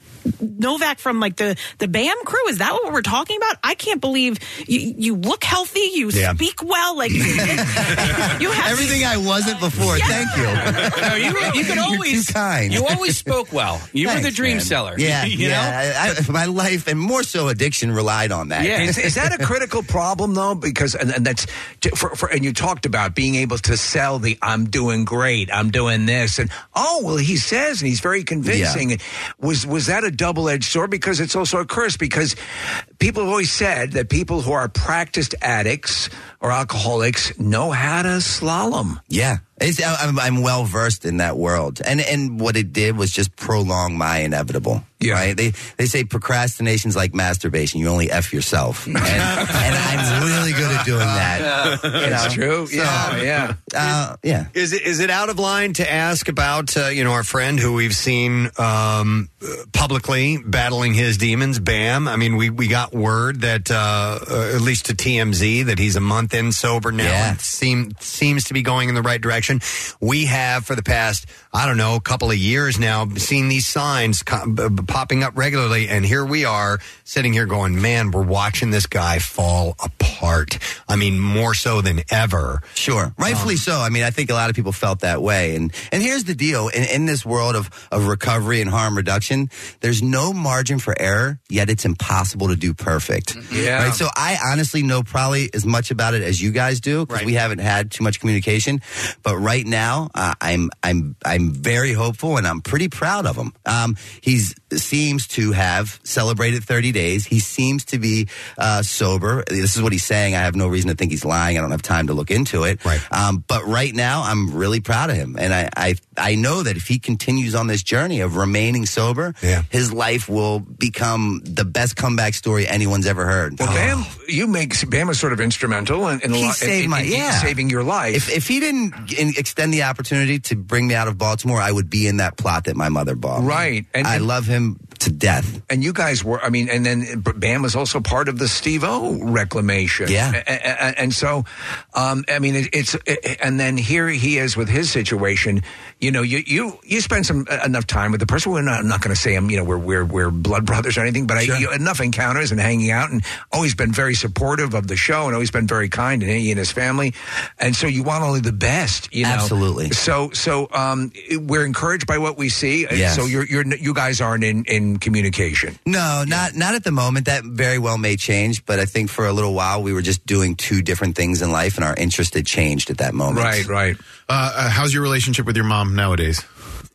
Speaker 4: Novak from like the the BAM crew? Is that what we're talking about? I can't believe you, you look healthy, you
Speaker 27: Yeah.
Speaker 4: speak well, like you have
Speaker 27: Everything I wasn't before. Thank you.
Speaker 5: No, you, you could
Speaker 27: You're
Speaker 5: always
Speaker 27: too kind.
Speaker 5: You always spoke well. You were the dream
Speaker 27: man.
Speaker 5: seller.
Speaker 27: Yeah,
Speaker 5: you
Speaker 27: yeah.
Speaker 5: know.
Speaker 27: I, I, my life and more so addiction relied on that.
Speaker 1: Is, is that a critical problem though? Because and, and that's for, for and you talked about being able to sell the "I'm doing great, I'm doing this," and oh well, he says and he's very convincing. Was was that a double edged sword? Because it's also a curse. Because people have always said that people who are practiced addicts or alcoholics know how to slalom.
Speaker 27: Yeah. It's, I- I'm, I'm well versed in that world, and and what it did was just prolong my inevitable. Yeah. Right? They they say procrastination's like masturbation. You only f yourself, and, and I'm really good at doing that. You
Speaker 1: It's true.
Speaker 27: So,
Speaker 1: Yeah, yeah.
Speaker 27: Uh, yeah.
Speaker 3: Is it is it out of line to ask about uh, you know our friend who we've seen um, publicly battling his demons? Bam! I mean, we we got word that uh, uh, at least to TMZ that he's a month in sober now. and seem seems to be going in the right direction. We have for the past I don't know a couple of years now seeing these signs co- b- b- popping up regularly, and here we are sitting here going, man, we're watching this guy fall apart. I mean, more so than ever.
Speaker 27: Sure, rightfully so. I mean, I think a lot of people felt that way. And and here's the deal: in, in this world of of recovery and harm reduction, there's no margin for error. Yet it's impossible to do perfect.
Speaker 1: Yeah.
Speaker 27: Right. So I honestly know probably as much about it as you guys do because we haven't had too much communication. But right now, uh, I'm I'm I'm very hopeful and I'm pretty proud of him. Um, he's seems to have celebrated 30 days. He seems to be uh, sober. This is what he's saying. I have no reason to think he's lying. I don't have time to look into it. Right. Um, but right now, I'm really proud of him, and I, I I know that if he continues on this journey of remaining sober, yeah. his life will become the best comeback story anyone's ever heard.
Speaker 1: Well, Bam, you make Bam is sort of instrumental in, in
Speaker 27: He saved
Speaker 1: in,
Speaker 27: my
Speaker 1: in-
Speaker 27: yeah
Speaker 1: saving your life.
Speaker 27: If, if he didn't extend the opportunity to bring me out of Baltimore, I would be in that plot that my mother bought.
Speaker 1: Right. And-
Speaker 27: I love him um to death.
Speaker 1: And you guys were, I mean, and then Bam was also part of the Steve-O reclamation.
Speaker 27: Yeah.
Speaker 1: A- a- a- And, so, um, I mean, it, it's, and then here he is with his situation. You know, you, you, you spend some uh, enough time with the person. We're not, I'm not going to say him, you know, we're, we're, we're blood brothers or anything, but I, you, enough encounters and hanging out and always been very supportive of the show and always been very kind and he and his family. And so you want only the best, you know.
Speaker 27: Absolutely.
Speaker 1: So, so, um, we're encouraged by what we see.
Speaker 27: Yes.
Speaker 1: So you're, you're, you guys aren't in, in communication.
Speaker 27: No, not not at the moment. That very well may change, but I think for a little while we were just doing two different things in life, and our interest had changed at that moment.
Speaker 1: Right, right.
Speaker 6: Uh, uh, how's your relationship with your mom nowadays?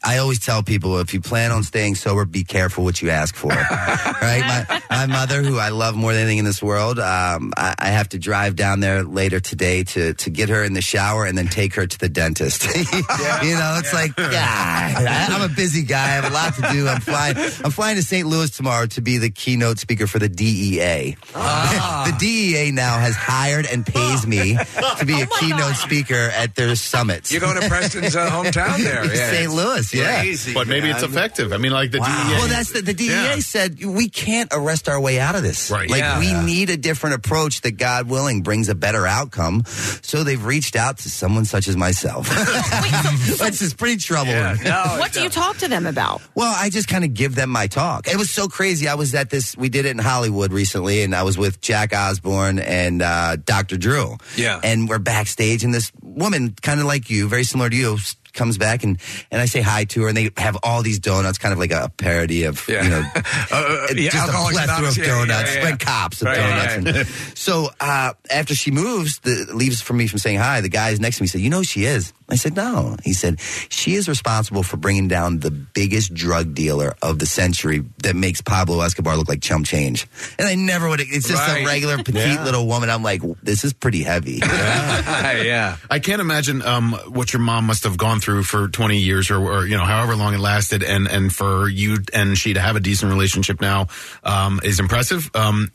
Speaker 27: I always tell people if you plan on staying sober, be careful what you ask for. right? My, my mother, who I love more than anything in this world, um, I, I have to drive down there later today to to get her in the shower and then take her to the dentist. you know, it's like, yeah, I, I'm a busy guy. I have a lot to do. I'm flying. I'm flying to St. Louis tomorrow to be the keynote speaker for the DEA. the DEA now has hired and pays me to be a keynote speaker at their summits.
Speaker 1: You're going to Preston's uh, hometown there. Yeah.
Speaker 27: St. Louis, yeah.
Speaker 6: But maybe it's effective. I mean, like the E DEA.
Speaker 27: Well, that's the, the DEA
Speaker 6: Yeah.
Speaker 27: said we can't arrest our way out of this.
Speaker 6: Right.
Speaker 27: Like
Speaker 6: Yeah.
Speaker 27: we
Speaker 6: Yeah.
Speaker 27: need a different approach that, God willing, brings a better outcome. So they've reached out to someone such as myself. Which is pretty troubling.
Speaker 4: what do you talk to them about?
Speaker 27: Well, I just kind of give them my talk. It was so crazy. I was at this, we did it in Hollywood recently, and I was with Jack Osbourne and uh, Dr. Drew.
Speaker 1: Yeah.
Speaker 27: And we're backstage, and this woman, kind of like you, very similar to you, s- comes back and and I say hi to her and they have all these donuts kind of like a parody of you know
Speaker 1: Uh, yeah,
Speaker 27: just a plethora of
Speaker 1: yeah, yeah,
Speaker 27: donuts
Speaker 1: yeah, yeah.
Speaker 27: like cops of
Speaker 1: Right,
Speaker 27: donuts
Speaker 1: right.
Speaker 27: And so uh, after she moves the leaves from me from saying hi the guys next to me said you know who she is I said no he said she is responsible for bringing down the biggest drug dealer of the century that makes Pablo Escobar look like chump change and I never would it's just
Speaker 6: Right.
Speaker 27: a regular petite
Speaker 6: Yeah.
Speaker 27: little woman I'm like this is pretty heavy
Speaker 1: yeah.
Speaker 6: I can't imagine um, what your mom must have gone through for 20 years or, or, you know, however long it lasted. And, and for you and she to have a decent relationship now um, is impressive. Um,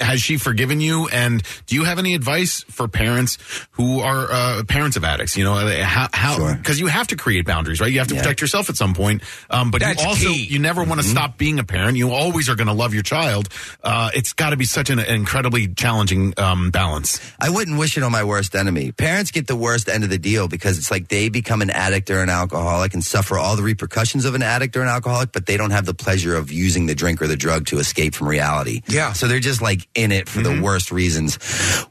Speaker 6: has she forgiven you? And do you have any advice for parents who are uh, parents of addicts? You know, how, how, because you have to create boundaries, right? You have to protect yourself at some point. Um, but
Speaker 1: That's
Speaker 6: you also,
Speaker 1: key.
Speaker 6: you never want to stop being a parent. You always are going to love your child. Uh, it's got to be such an incredibly challenging um, balance.
Speaker 27: I wouldn't wish it on my worst enemy. Parents get the worst end of the deal because it's like they become an addict or an alcoholic and suffer all the repercussions of an addict or an alcoholic, but they don't have the pleasure of using the drink or the drug to escape from reality.
Speaker 1: Yeah.
Speaker 27: So they're just like in it for the worst reasons.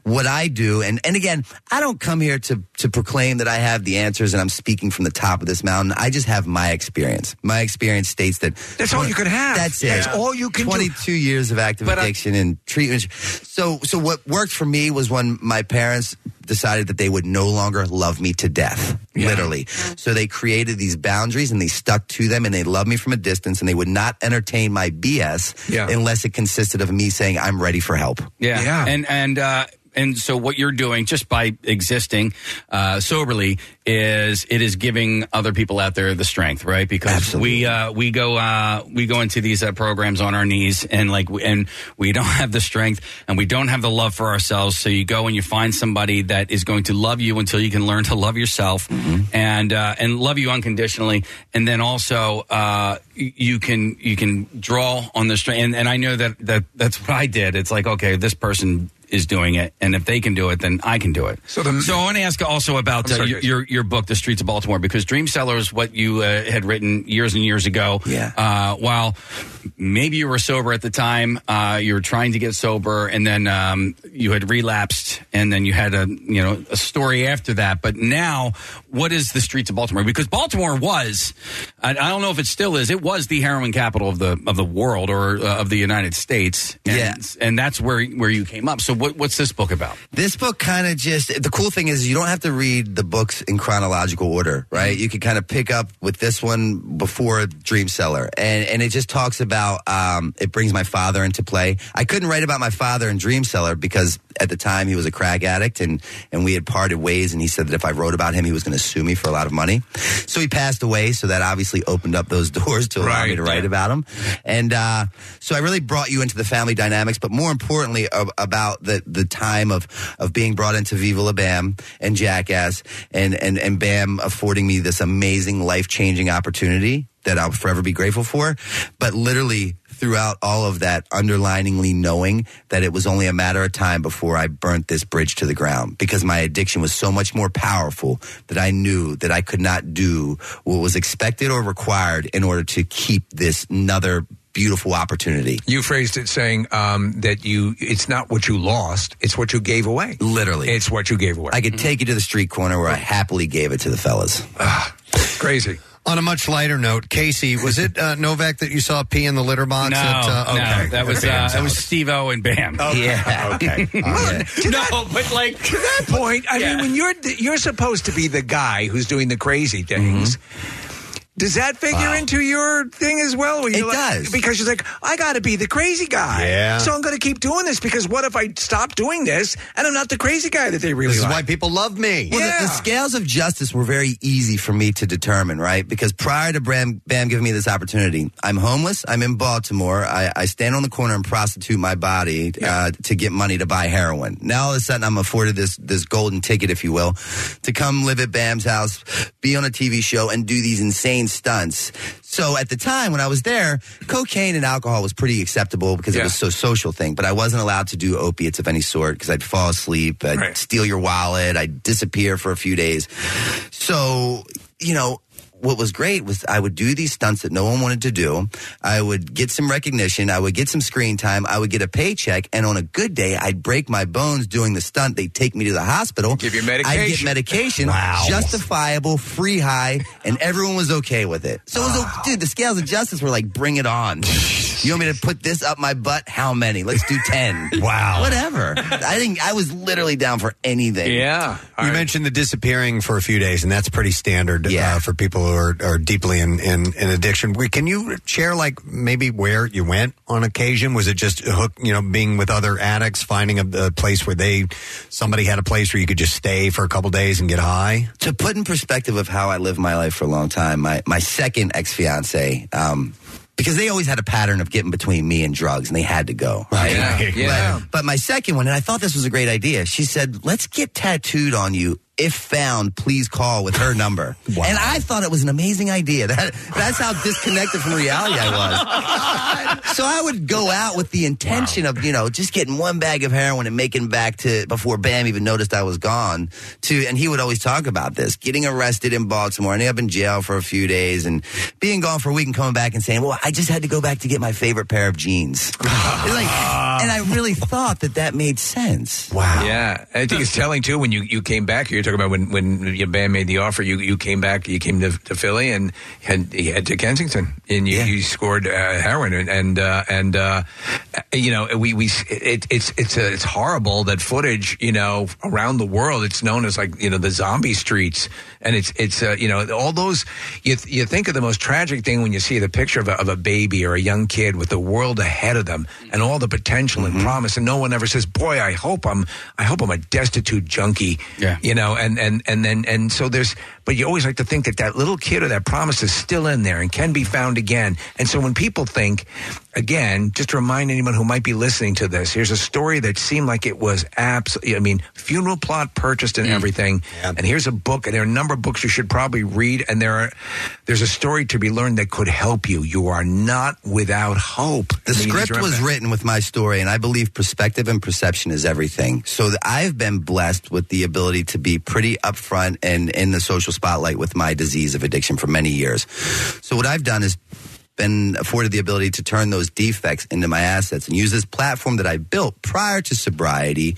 Speaker 27: What I do, and, and again, I don't come here to, to proclaim that I have the answers and I'm speaking from the top of this mountain. I just have my experience. My experience states that
Speaker 1: That's all you could have.
Speaker 27: That's it.
Speaker 1: That's all you can do.
Speaker 27: 22 years of active
Speaker 1: But I-
Speaker 27: addiction and treatment. So, so what worked for me was when my parents decided that they would no longer love me to death, literally. So they created these boundaries and they stuck to them and they loved me from a distance and they would not entertain my BS
Speaker 5: Yeah.
Speaker 27: unless it consisted of me saying, I'm ready for help.
Speaker 5: Yeah, Yeah. And and uh and so what you're doing just by existing uh, soberly is it is giving other people out there the strength, right? Because we uh, we go uh, we go into these uh, programs on our knees and like we, and we don't have the strength and we don't have the love for ourselves. So you go and you find somebody that is going to love you until you can learn to love yourself and uh, and love you unconditionally, and then also uh, you can you can draw on the strength. And, and I know that that that's what I did. It's like okay, this person is doing it, and if they can do it, then I can do it. So,
Speaker 1: the,
Speaker 5: so I want to ask also about uh, your, your your book, The Streets of Baltimore, because Dream Seller is what you uh, had written years and years ago.
Speaker 27: Yeah.
Speaker 5: Uh, while maybe you were sober at the time, uh, you were trying to get sober, and then um, you had relapsed, and then you had a you know a story after that. But now, what is the Streets of Baltimore? Because Baltimore was, I, I don't know if it still is, it was the heroin capital of the of the world or uh, of the United States. And,
Speaker 27: Yeah.
Speaker 5: and that's where where you came up. So what, what's this book about?
Speaker 27: This book kind of just the cool thing is you don't have to read the books in chronological order, right? You can kind of pick up with this one before Dream Seller, and and it just talks about um, it brings my father into play. I couldn't write about my father in Dream Seller because at the time he was a crack addict and and we had parted ways. And he said that if I wrote about him, he was going to sue me for a lot of money. So he passed away. So that obviously opened up those doors to allow me to write
Speaker 1: yeah.
Speaker 27: about him. And uh, so I really brought you into the family dynamics, but more importantly ab- about the the time of of being brought into Viva La Bam and Jackass and and and Bam affording me this amazing life changing opportunity that I'll forever be grateful for. But literally throughout all of that, underliningly knowing that it was only a matter of time before I burnt this bridge to the ground because my addiction was so much more powerful that I knew that I could not do what was expected or required in order to keep this another beautiful opportunity.
Speaker 1: You phrased it saying um, that you it's not what you lost, it's what you gave away.
Speaker 27: Literally.
Speaker 1: It's what you gave away.
Speaker 27: I could take you to the street corner where I happily gave it to the fellas.
Speaker 1: Crazy.
Speaker 3: On a much lighter note, Casey, was it uh, Novak that you saw pee in the litter box?
Speaker 5: No,
Speaker 3: at, uh,
Speaker 5: no, that was uh, that was? Steve-O and Bam.
Speaker 3: Okay.
Speaker 27: Yeah.
Speaker 3: Okay. All right.
Speaker 5: no, but like
Speaker 1: to that point, I mean, when you're you're supposed to be the guy who's doing the crazy things. Does that figure into your thing as well?
Speaker 27: It
Speaker 1: like-
Speaker 27: does.
Speaker 1: because you're like, I got to be the crazy guy.
Speaker 3: Yeah.
Speaker 1: So I'm going to keep doing this because what if I stop doing this and I'm not the crazy guy that they really
Speaker 3: This is
Speaker 1: like?
Speaker 3: why people love me.
Speaker 27: Well,
Speaker 1: Yeah.
Speaker 27: the, the scales of justice were very easy for me to determine, right? Because prior to Bam, Bam giving me this opportunity, I'm homeless. I'm in Baltimore. I, I stand on the corner and prostitute my body uh, to get money to buy heroin. Now all of a sudden, I'm afforded this this golden ticket, if you will, to come live at Bam's house, be on a TV show, and do these insane stunts. So at the time when I was there, cocaine and alcohol was pretty acceptable because it
Speaker 1: Yeah.
Speaker 27: was so social thing. But I wasn't allowed to do opiates of any sort because I'd fall asleep, I'd
Speaker 1: Right.
Speaker 27: steal your wallet, I'd disappear for a few days. So, you know, what was great was I would do these stunts that no one wanted to do. I would get some recognition. I would get some screen time. I would get a paycheck. And on a good day, I'd break my bones doing the stunt. They'd take me to the hospital.
Speaker 1: Give you medication.
Speaker 27: I'd get
Speaker 1: medication.
Speaker 27: medication.
Speaker 3: Wow.
Speaker 27: Justifiable, free high, and everyone was okay with it. So, it was dude, the scales of justice were like, bring it on. You want me to put this up my butt? How many? Let's do 10.
Speaker 3: Wow.
Speaker 27: Whatever. I think I was literally down for anything.
Speaker 1: yeah. All
Speaker 3: You
Speaker 1: right.
Speaker 3: mentioned the disappearing for a few days, and that's pretty standard
Speaker 27: Yeah.
Speaker 3: uh, for people who are, are deeply in, in, in addiction. Wait, Can you share, like, maybe where you went on occasion? Was it just hook, you know, being with other addicts, finding a, a place where they somebody had a place where you could just stay for a couple days and get high?
Speaker 27: to put in perspective of how I lived my life for a long time, my, my second ex fiance, um, because they always had a pattern of getting between me and drugs and they had to go. Right.
Speaker 1: Yeah, yeah.
Speaker 27: But, but my second one, and I thought this was a great idea, she said, let's get tattooed on you. If found, please call with her number.
Speaker 3: Wow.
Speaker 27: And I thought it was an amazing idea. That, that's how disconnected from reality I was. so I would go out with the intention of, you know, just getting one bag of heroin and making back to before Bam even noticed I was gone. To and he would always talk about this, getting arrested in Baltimore, ending up in jail for a few days, and being gone for a week and coming back and saying, "Well, I just had to go back to get my favorite pair of jeans." It's like, and I really thought that that made sense.
Speaker 3: Wow.
Speaker 1: Yeah, I think it's telling too when you, you came back. You're talking about when when your band made the offer. You you came back. You came to, to Philly and had you head to Kensington and you,
Speaker 27: Yeah.
Speaker 1: you scored uh, heroin and and uh, and uh, you know we we it, it's it's uh, it's horrible that footage you know around the world. It's known as like you know the zombie streets and it's it's uh, you know all those you th- you think of the most tragic thing when you see the picture of a, of a baby or a young kid with the world ahead of them and all the potential and promise and no one ever says boy I hope I'm I hope I'm a destitute junkie
Speaker 5: Yeah.
Speaker 1: you know and and and then and so there's but you always like to think that that little kid or that promise is still in there and can be found again. And so when people think again just to remind anyone who might be listening to this here's a story that seemed like it was absolutely I mean funeral plot purchased and mm. everything. And here's a book and there are a number of books you should probably read and there are there's a story to be learned that could help you. You are not without hope.
Speaker 27: The script was written with my story, and I believe perspective and perception is everything. So I've been blessed with the ability to be pretty upfront and in the social spotlight with my disease of addiction for many years. So what I've done is been afforded the ability to turn those defects into my assets and use this platform that I built prior to sobriety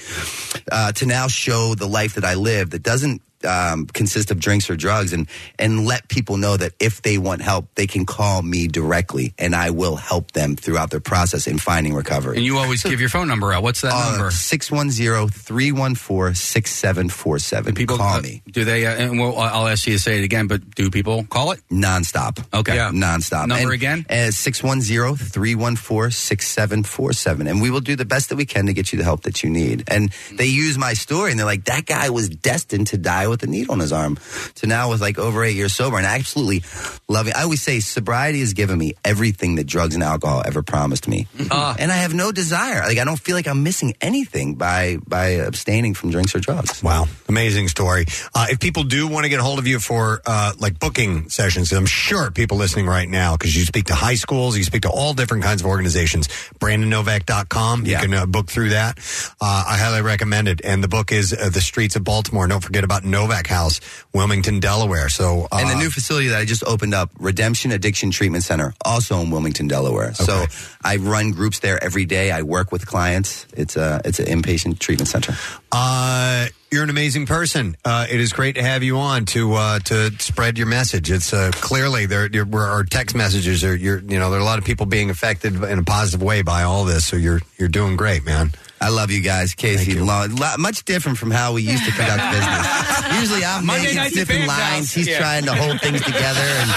Speaker 27: uh, to now show the life that I live that doesn't um, consist of drinks or drugs, and and let people know that if they want help, they can call me directly, and I will help them throughout their process in finding recovery.
Speaker 5: And you always give your phone number out. What's that
Speaker 27: Uh,
Speaker 5: number?
Speaker 27: 610-314-6747.
Speaker 5: People
Speaker 27: call
Speaker 5: uh,
Speaker 27: me.
Speaker 5: Do they? Uh, and well, I'll ask you to say it again. But do people call it
Speaker 27: nonstop?
Speaker 5: Okay,
Speaker 27: nonstop.
Speaker 5: Number
Speaker 27: And,
Speaker 5: again?
Speaker 27: Uh, 610-314-6747. And we will do the best that we can to get you the help that you need. And they use my story and they're like, that guy was destined to die with a needle in his arm. To now with like over eight years sober and absolutely loving. I always say sobriety has given me everything that drugs and alcohol ever promised me.
Speaker 5: Ah.
Speaker 27: and I have no desire. Like I don't feel like I'm missing anything by by abstaining from drinks or drugs.
Speaker 3: Wow, amazing story. Uh, if people do want to get a hold of you for uh, like booking sessions, I'm sure people listening right now because you speak to high schools, you speak to all different kinds of organizations. BrandonNovak.com, you can uh, book through that. Uh, I highly recommend it. And the book is uh, The Streets of Baltimore. Don't forget about Novak House, Wilmington, Delaware. So uh,
Speaker 27: and the new facility that I just opened up, Redemption Addiction Treatment Center, also in Wilmington, Delaware. So I run groups there every day. I work with clients. It's a it's an inpatient treatment center.
Speaker 3: Uh, you're an amazing person. Uh, it is great to have you on to uh, to spread your message. It's uh, clearly there. our text messages are you're you know there are a lot of people being affected in a positive way by all this. So you're you're doing great, man.
Speaker 27: I love you guys, Casey. Lo- lo- much different from how we used to conduct business. Usually I'm
Speaker 3: Monday
Speaker 27: making
Speaker 3: nights
Speaker 27: different
Speaker 3: Bam's
Speaker 27: lines.
Speaker 3: house.
Speaker 27: He's
Speaker 3: Yeah.
Speaker 27: trying to hold things together, and,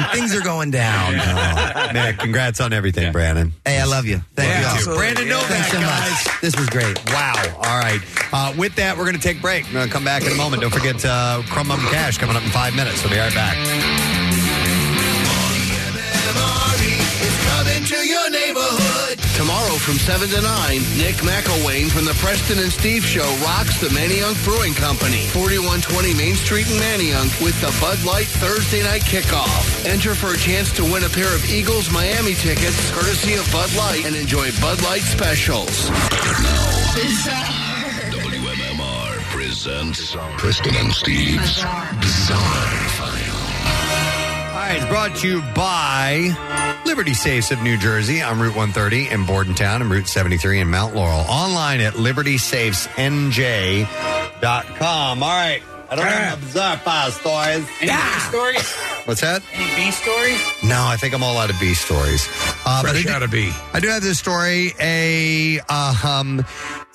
Speaker 27: and things are going down.
Speaker 3: Oh, man, congrats on everything, Brandon.
Speaker 27: Hey, I love you. Thank
Speaker 3: Yeah,
Speaker 27: you. all.
Speaker 3: absolutely. Brandon Novak,
Speaker 27: Thanks so
Speaker 3: guys.
Speaker 27: much. This was great.
Speaker 3: Wow. All right. Uh, with that, we're going to take a break. We're going to come back in a moment. Don't forget uh, Crumb Bum Cash coming up in five minutes. We'll be right back.
Speaker 10: coming to your neighborhood. Tomorrow from 7 to 9, Nick McIlwain from the Preston and Steve Show rocks the Manayunk Brewing Company, 4120 Main Street in Manayunk with the Bud Light Thursday night kickoff. Enter for a chance to win a pair of Eagles Miami tickets courtesy of Bud Light and enjoy Bud Light specials.
Speaker 2: WMMR presents Preston and Steve's Bizarre.
Speaker 3: All right, it's brought to you by Liberty Safes of New Jersey on Route 130 in Bordentown and Route 73 in Mount Laurel. Online at libertysafesnj.com. All right. I don't have my bizarre file stories.
Speaker 5: Any B stories?
Speaker 3: What's that?
Speaker 5: Any B stories?
Speaker 3: No, I think I'm all out of B stories. Uh, but I
Speaker 1: Fresh
Speaker 3: do-
Speaker 1: out of B.
Speaker 3: I do have this story. A uh, um,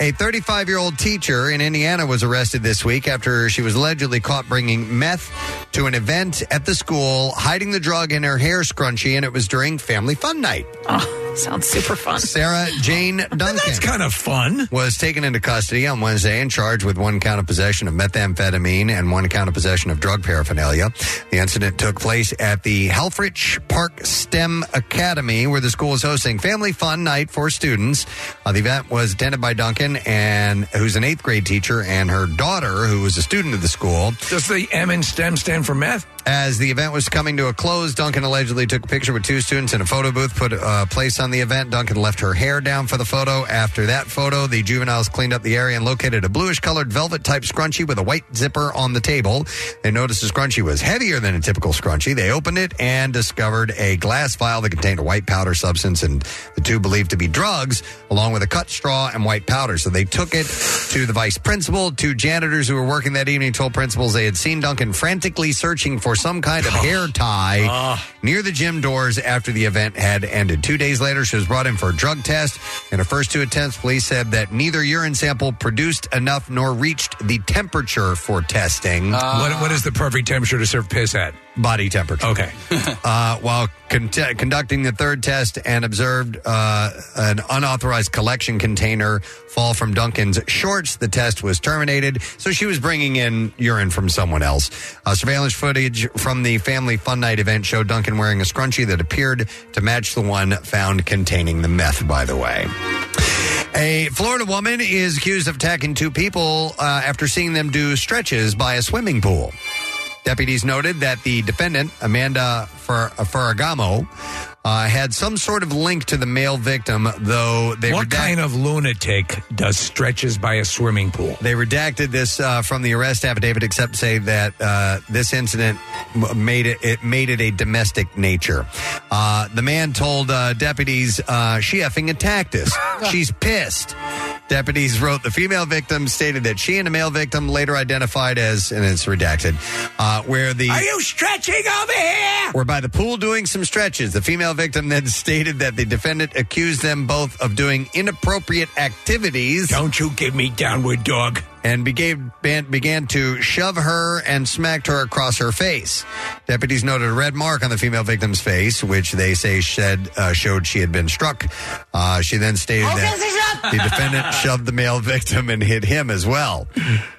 Speaker 3: a 35 year old teacher in Indiana was arrested this week after she was allegedly caught bringing meth to an event at the school, hiding the drug in her hair scrunchie, and it was during family fun night.
Speaker 4: Ah. Sounds super fun.
Speaker 3: Sarah Jane Duncan. That's
Speaker 1: kind of fun.
Speaker 3: Was taken into custody on Wednesday and charged with one count of possession of methamphetamine and one count of possession of drug paraphernalia. The incident took place at the Helfrich Park STEM Academy, where the school is hosting Family Fun Night for students. Uh, the event was attended by Duncan, and who's an eighth grade teacher, and her daughter, who was a student of the school.
Speaker 1: Does the M in STEM stand for meth?
Speaker 3: As the event was coming to a close, Duncan allegedly took a picture with two students in a photo booth, put a place on the event. Duncan left her hair down for the photo. After that photo, the juveniles cleaned up the area and located a bluish colored velvet type scrunchie with a white zipper on the table. They noticed the scrunchie was heavier than a typical scrunchie. They opened it and discovered a glass vial that contained a white powder substance and the two believed to be drugs, along with a cut straw and white powder. So they took it to the vice principal. Two janitors who were working that evening told principals they had seen Duncan frantically searching for some kind of hair tie ah. near the gym doors after the event had ended. Two days later, she was brought in for a drug test. In her first two attempts, police said that neither urine sample produced enough nor reached the temperature for testing.
Speaker 1: what, what is the perfect temperature to serve piss at?
Speaker 3: Body temperature.
Speaker 1: Okay.
Speaker 3: uh, while con- conducting the third test and observed uh, an unauthorized collection container fall from Duncan's shorts, the test was terminated. So she was bringing in urine from someone else. Uh, surveillance footage from the family fun night event showed Duncan wearing a scrunchie that appeared to match the one found containing the meth, by the way. A Florida woman is accused of attacking two people uh, after seeing them do stretches by a swimming pool. Deputies noted that the defendant, Amanda Fer- Ferragamo, uh, had some sort of link to the male victim, though they
Speaker 1: what
Speaker 3: redact-
Speaker 1: kind of lunatic does stretches by a swimming pool?
Speaker 3: They redacted this uh, from the arrest affidavit, except to say that uh, this incident m- made it, it made it a domestic nature. Uh, the man told uh, deputies, uh, "She effing attacked us. She's pissed." Deputies wrote the female victim stated that she and a male victim, later identified as, and it's redacted, uh, where the
Speaker 1: Are you stretching over here?
Speaker 3: were by the pool doing some stretches. The female victim then stated that the defendant accused them both of doing inappropriate activities.
Speaker 1: Don't you give me downward dog.
Speaker 3: And began, began, to shove her and smacked her across her face. Deputies noted a red mark on the female victim's face, which they say shed, uh, showed she had been struck. Uh, she then stated that the defendant shoved the male victim and hit him as well.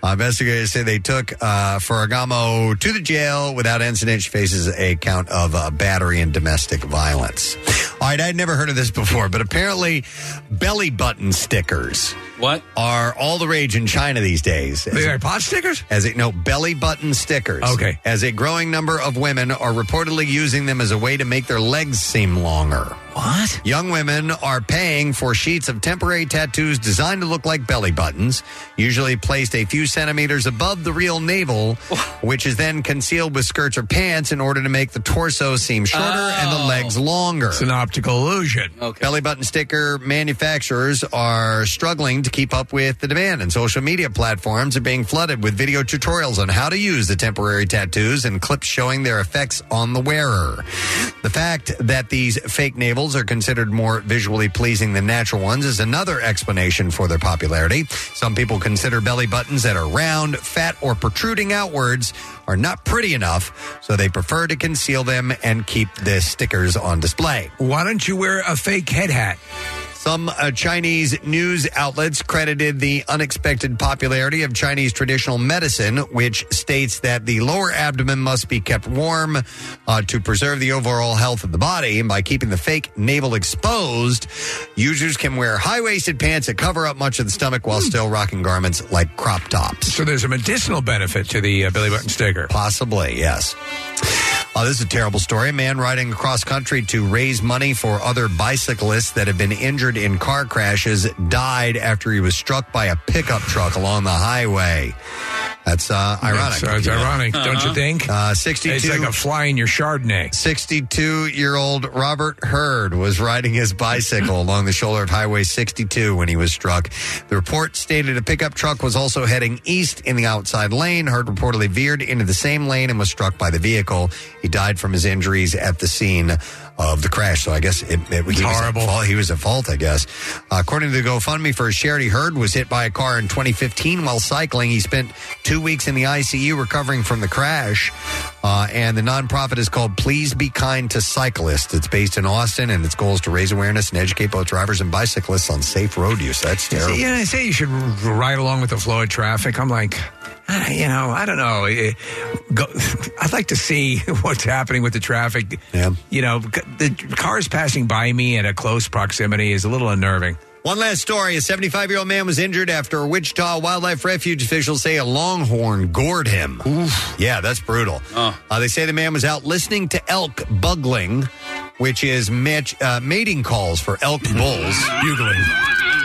Speaker 3: Uh, investigators say they took uh, Ferragamo to the jail without incident. She faces a count of uh, battery and domestic violence. All right, I'd never heard of this before, but apparently belly button stickers.
Speaker 5: What?
Speaker 3: Are all the rage in China these days.
Speaker 1: They are pot stickers?
Speaker 3: As a no belly button stickers.
Speaker 1: Okay.
Speaker 3: As a growing number of women are reportedly using them as a way to make their legs seem longer.
Speaker 1: What?
Speaker 3: Young women are paying for sheets of temporary tattoos designed to look like belly buttons, usually placed a few centimeters above the real navel, which is then concealed with skirts or pants in order to make the torso seem shorter and the oh. legs longer.
Speaker 1: It's an optical illusion.
Speaker 3: Belly button sticker manufacturers are struggling to keep up with the demand, and social media platforms are being flooded with video tutorials on how to use the temporary tattoos and clips showing their effects on the wearer. The fact that these fake navels are considered more visually pleasing than natural ones is another explanation for their popularity. Some people consider belly buttons that are round, fat, or protruding outwards are not pretty enough, so they prefer to conceal them and keep the stickers on display.
Speaker 1: Why don't you wear a fake head hat?
Speaker 3: Some uh, Chinese news outlets credited the unexpected popularity of Chinese traditional medicine, which states that the lower abdomen must be kept warm uh, to preserve the overall health of the body. And by keeping the fake navel exposed, users can wear high waisted pants that cover up much of the stomach while still rocking garments like crop tops.
Speaker 1: So there's a medicinal benefit to the uh, belly button sticker.
Speaker 3: Possibly, yes. Oh, this is a terrible story. A man riding across country to raise money for other bicyclists that have been injured in car crashes died after he was struck by a pickup truck along the highway. That's uh, ironic.
Speaker 1: That's, uh, it's ironic, don't you think?
Speaker 3: Uh, 62.
Speaker 1: It's like a fly in your Chardonnay.
Speaker 3: 62 year old Robert Hurd was riding his bicycle along the shoulder of Highway 62 when he was struck. The report stated a pickup truck was also heading east in the outside lane. Hurd reportedly veered into the same lane and was struck by the vehicle. He died from his injuries at the scene of the crash. So I guess it, it was
Speaker 1: horrible.
Speaker 3: At. He was at fault, I guess. Uh, according to the GoFundMe for his charity, Hurd was hit by a car in 2015 while cycling. He spent two weeks in the ICU recovering from the crash. Uh, and the nonprofit is called Please Be Kind to Cyclists. It's based in Austin, and its goal is to raise awareness and educate both drivers and bicyclists on safe road use. That's terrible.
Speaker 1: Yeah, I say you should ride along with the flow of traffic. I'm like, you know, I don't know. Eh, Go, I'd like to see what's happening with the traffic.
Speaker 3: Yeah.
Speaker 1: You know, the cars passing by me at a close proximity is a little unnerving.
Speaker 3: One last story. A 75 year old man was injured after a Wichita Wildlife Refuge officials say a longhorn gored him. Yeah, that's brutal. Uh, they say the man was out listening to elk bugling, which is match, uh, mating calls for elk bulls.
Speaker 1: Bugling.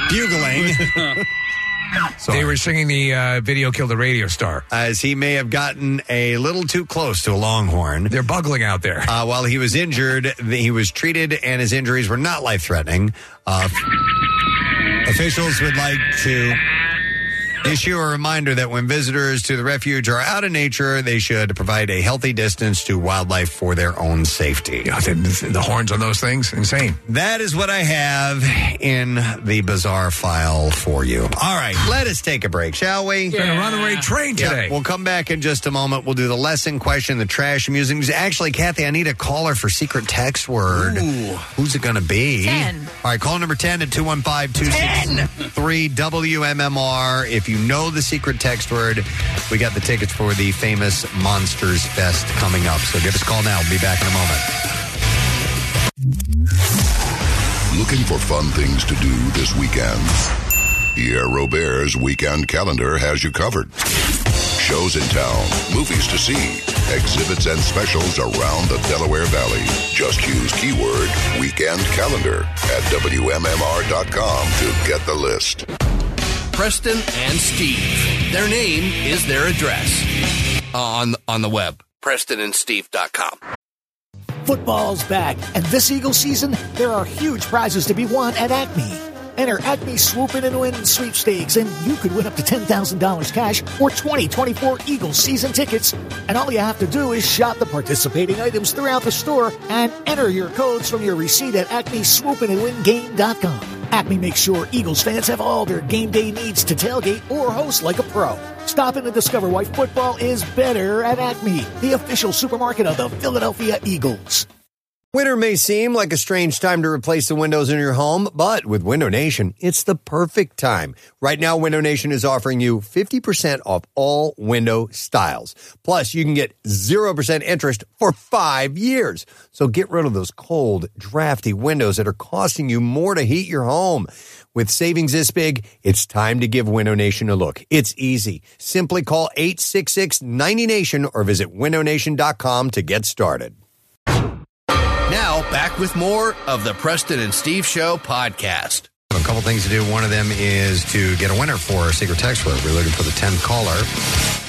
Speaker 3: Bugling.
Speaker 1: They were singing the uh, video killed the radio star.
Speaker 3: As he may have gotten a little too close to a longhorn.
Speaker 1: They're bugling out there.
Speaker 3: Uh, while he was injured, he was treated and his injuries were not life threatening. Uh, officials would like to issue a reminder that when visitors to the refuge are out in nature, they should provide a healthy distance to wildlife for their own safety.
Speaker 1: Yeah, the, the horns on those things, insane.
Speaker 3: That is what I have in the bizarre file for you. All right, let us take a break, shall we?
Speaker 1: We're gonna runaway train
Speaker 3: Yeah,
Speaker 1: today.
Speaker 3: we'll come back in just a moment. We'll do the lesson question, the trash musings. Actually, Kathy, I need a caller for secret text word. Who's it going to be?
Speaker 4: 10.
Speaker 3: All right, call number 10 at 215 263 WMMR. If you know the secret text word, we got the tickets for the famous Monsters Fest coming up. So give us a call now. We'll be back in a moment.
Speaker 2: Looking for fun things to do this weekend? Pierre Robert's weekend calendar has you covered. Shows in town, movies to see, exhibits and specials around the Delaware Valley. Just use keyword weekend calendar at WMMR.com to get the list.
Speaker 10: Preston and Steve. Their name is their address uh, on on the web. PrestonandSteve.com.
Speaker 22: Football's back, and this Eagle season, there are huge prizes to be won at Acme. Enter Acme Swoop In and Win sweepstakes, and you could win up to $10,000 cash or 2024 Eagles season tickets. And all you have to do is shop the participating items throughout the store and enter your codes from your receipt at acmeswoopinandwingame.com. Acme makes sure Eagles fans have all their game day needs to tailgate or host like a pro. Stop in and discover why football is better at Acme, the official supermarket of the Philadelphia Eagles.
Speaker 3: Winter may seem like a strange time to replace the windows in your home, but with Window Nation, it's the perfect time. Right now, Window Nation is offering you 50% off all window styles. Plus, you can get 0% interest for five years. So get rid of those cold, drafty windows that are costing you more to heat your home. With savings this big, it's time to give Window Nation a look. It's easy. Simply call 866 90Nation or visit windownation.com to get started.
Speaker 10: Now, back with more of the Preston and Steve Show podcast.
Speaker 3: A couple things to do. One of them is to get a winner for our secret text word. We're looking for the 10th caller.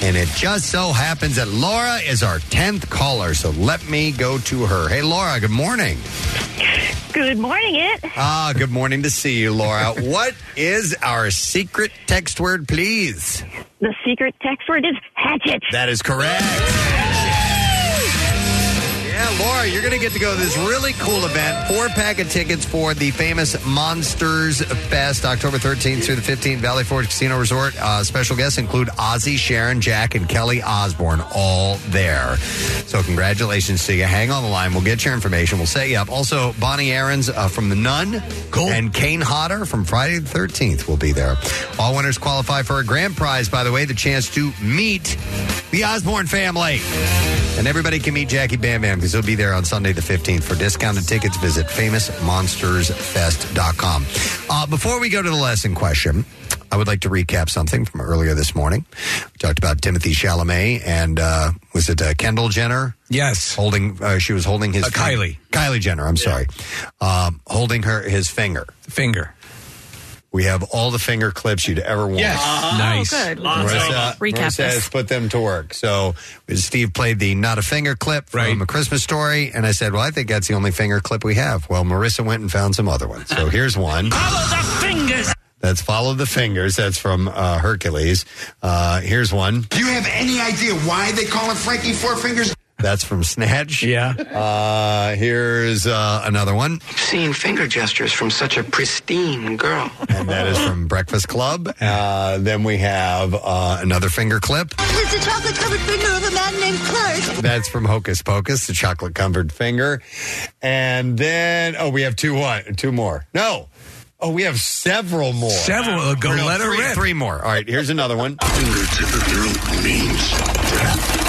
Speaker 3: And it just so happens that Laura is our 10th caller. So let me go to her. Hey, Laura, good morning.
Speaker 28: Good morning, it.
Speaker 3: Ah, good morning to see you, Laura. what is our secret text word, please?
Speaker 28: The secret text word is hatchet.
Speaker 3: That is correct. Yeah, Laura, you're going to get to go to this really cool event. Four pack of tickets for the famous Monsters Fest, October 13th through the 15th, Valley Forge Casino Resort. Uh, special guests include Ozzy, Sharon, Jack, and Kelly Osbourne, all there. So, congratulations to you. Hang on the line. We'll get your information. We'll set you up. Also, Bonnie Aarons uh, from The Nun and Kane Hodder from Friday the 13th will be there. All winners qualify for a grand prize, by the way, the chance to meet the Osbourne family. And everybody can meet Jackie Bam Bam because he'll be there on Sunday the 15th. For discounted tickets, visit famousmonstersfest.com. Uh, before we go to the lesson question, I would like to recap something from earlier this morning. We talked about Timothy Chalamet and uh, was it uh, Kendall Jenner?
Speaker 1: Yes,
Speaker 3: holding. Uh, she was holding his
Speaker 1: Uh, Kylie.
Speaker 3: Kylie Jenner. I'm sorry, um, holding her his finger.
Speaker 1: Finger.
Speaker 3: We have all the finger clips you'd ever want.
Speaker 1: Yes. Uh-huh. Nice.
Speaker 4: Oh, good.
Speaker 3: Marissa,
Speaker 4: Recap
Speaker 3: Marissa has put them to work. So Steve played the not a finger clip from a Christmas story, and I said, "Well, I think that's the only finger clip we have." Well, Marissa went and found some other ones. So here's one.
Speaker 7: Follow the fingers.
Speaker 3: That's follow the fingers. That's from uh, Hercules. Uh, here's one.
Speaker 29: Do you have any idea why they call him Frankie Four Fingers?
Speaker 3: That's from Snatch. Yeah. Uh, here's uh, another one.
Speaker 30: Seeing finger gestures from such a pristine girl.
Speaker 3: And that is from Breakfast Club. Uh, then we have uh, another finger clip.
Speaker 31: It's a chocolate covered finger of a man named Clark.
Speaker 3: That's from Hocus Pocus, the chocolate covered finger. And then, oh, we have two one, two more. No. Oh, we have several more.
Speaker 1: Several. Go
Speaker 3: Or no,
Speaker 1: let her
Speaker 3: three,
Speaker 1: rip.
Speaker 3: Three more. All right, here's another one.
Speaker 19: Finger to the throat means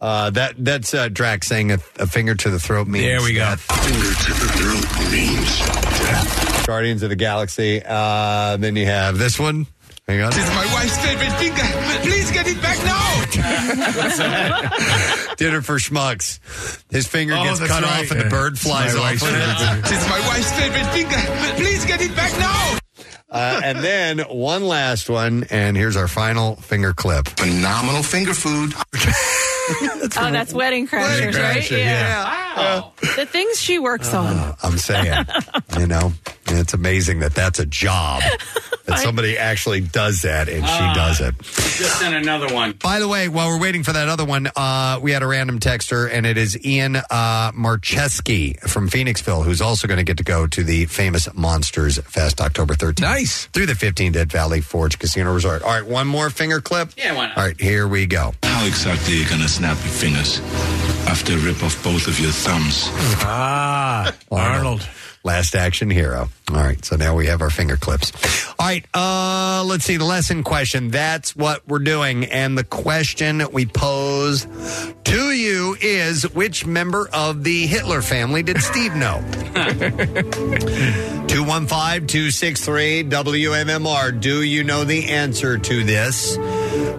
Speaker 3: Uh, that that's uh, Drax saying a, a finger to the throat means.
Speaker 1: There we go.
Speaker 3: death.
Speaker 19: Finger to the throat means death.
Speaker 3: Guardians of the Galaxy. Uh, then you have this one. Hang on.
Speaker 29: This is my wife's favorite finger. Please get it back now.
Speaker 3: Dinner for schmucks. His finger
Speaker 29: Oh,
Speaker 3: gets cut
Speaker 29: right.
Speaker 3: off and the bird flies
Speaker 29: my
Speaker 3: off.
Speaker 29: wife's
Speaker 3: with it.
Speaker 29: favorite This is my wife's favorite finger. Please get it back now.
Speaker 3: Uh, and then one last one, and here's our final finger clip.
Speaker 29: Phenomenal finger food.
Speaker 4: oh, that's Wedding Crashers, right?
Speaker 3: Crasher, yeah.
Speaker 4: Wow. The things she works uh, on.
Speaker 3: I'm saying, you know, it's amazing that that's a job that somebody actually does that, and she
Speaker 5: Ah.
Speaker 3: does it.
Speaker 5: Just sent another one.
Speaker 3: By the way, while we're waiting for that other one, uh, we had a random texter, and it is Ian uh, Marcheski from Phoenixville, who's also going to get to go to the famous Monsters Fest October 13th.
Speaker 1: Nice.
Speaker 3: Through the 15th at Valley Forge Casino Resort. All right, one more finger clip.
Speaker 5: Yeah, why not?
Speaker 3: All right, here we go.
Speaker 8: How exactly are you going to snap your fingers after rip off both of your thumbs?
Speaker 1: Ah, Arnold.
Speaker 3: Last action hero. All right, so now we have our finger clips. All right, uh, let's see the lesson question. That's what we're doing. And the question we pose to you is which member of the Hitler family did Steve know? 215 263 WMMR. Do you know the answer to this?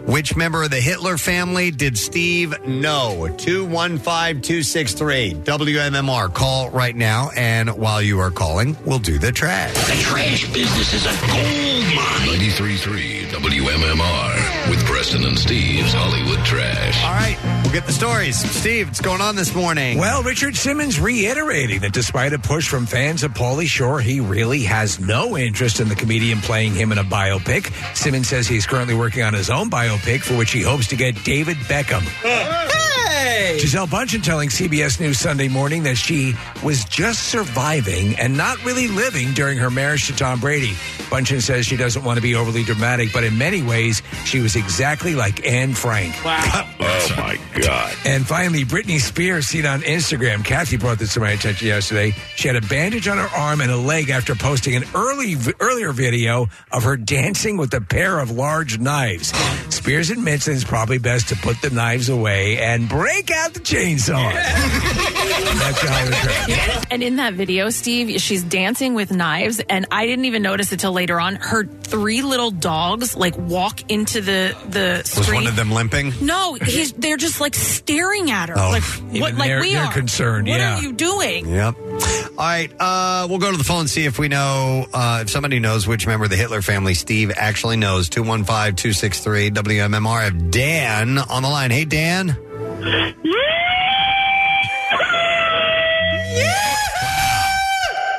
Speaker 3: Which member of the Hitler family did Steve know? 215 263 WMMR. Call right now, and while you are calling, we'll do the trash.
Speaker 2: The trash business is a gold mine. 93.3 WMMR. With Preston and Steve's Hollywood Trash.
Speaker 3: All right, we'll get the stories. Steve, what's going on this morning?
Speaker 1: Well, Richard Simmons reiterating that despite a push from fans of Pauly Shore, he really has no interest in the comedian playing him in a biopic. Simmons says he's currently working on his own biopic for which he hopes to get David Beckham.
Speaker 5: Hey!
Speaker 1: Gisele Bundchen telling CBS News Sunday morning that she was just surviving and not really living during her marriage to Tom Brady. Bundchen says she doesn't want to be overly dramatic, but in many ways, she was exactly like Anne Frank.
Speaker 5: Wow.
Speaker 2: Oh my God.
Speaker 1: And finally, Britney Spears seen on Instagram. Kathy brought this to my attention yesterday. She had a bandage on her arm and a leg after posting an early earlier video of her dancing with a pair of large knives. Spears admits that it's probably best to put the knives away and break out the chainsaw. That's how.
Speaker 4: And in that video, Steve, she's dancing with knives, and I didn't even notice it until later on. Her three little dogs like walk into the the
Speaker 3: Was one of them limping?
Speaker 4: No, he's they're just like staring at her.
Speaker 3: Oh.
Speaker 4: Like
Speaker 3: Even
Speaker 4: what? Like
Speaker 3: they're-
Speaker 4: we
Speaker 3: they're
Speaker 4: are
Speaker 3: concerned,
Speaker 4: What
Speaker 3: yeah.
Speaker 4: are you doing?
Speaker 3: Yep. All right, uh, we'll go to the phone and see if we know, uh, if somebody knows which member of the Hitler family Steve actually knows. 215 263 WMMR. I have Dan on the line. Hey, Dan.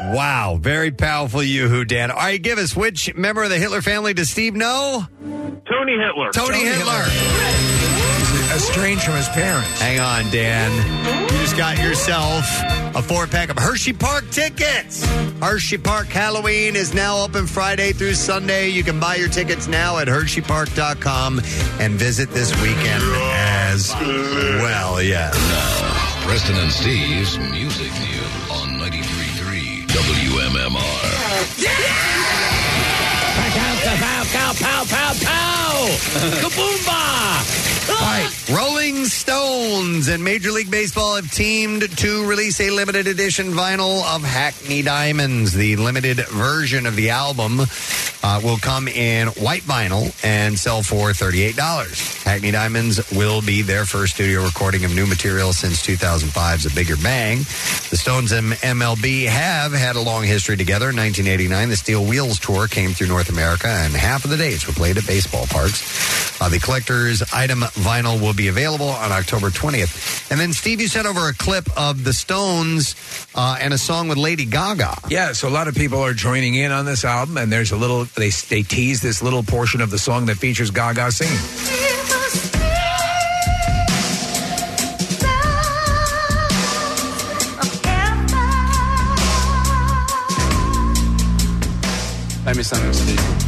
Speaker 3: Wow, very powerful yoo-hoo, Dan. All right, give us which member of the Hitler family does Steve know?
Speaker 26: Tony Hitler.
Speaker 3: Tony, Hitler.
Speaker 1: He's estranged from his parents.
Speaker 3: Hang on, Dan. You just got yourself a four pack of Hershey Park tickets. Hershey Park Halloween is now open Friday through Sunday. You can buy your tickets now at HersheyPark.com and visit this weekend as well. Yeah.
Speaker 2: Now, Preston and Steve's Music News on 93.3 WMMR.
Speaker 5: Pow, pow, pow, pow, pow! Kaboomba!
Speaker 3: All right. Rolling Stones and Major League Baseball have teamed to release a limited edition vinyl of Hackney Diamonds. The limited version of the album uh, will come in white vinyl and sell for $38. Hackney Diamonds will be their first studio recording of new material since 2005's A Bigger Bang. The Stones and MLB have had a long history together. In 1989, the Steel Wheels Tour came through North America, and half of the dates were played at baseball parks. Uh, the collector's item vinyl will be available on October 20th. And then, Steve, you sent over a clip of the Stones uh, and a song with Lady Gaga.
Speaker 1: Yeah, so a lot of people are joining in on this album, and there's a little they they tease this little portion of the song that features Gaga singing.
Speaker 12: I misunderstood.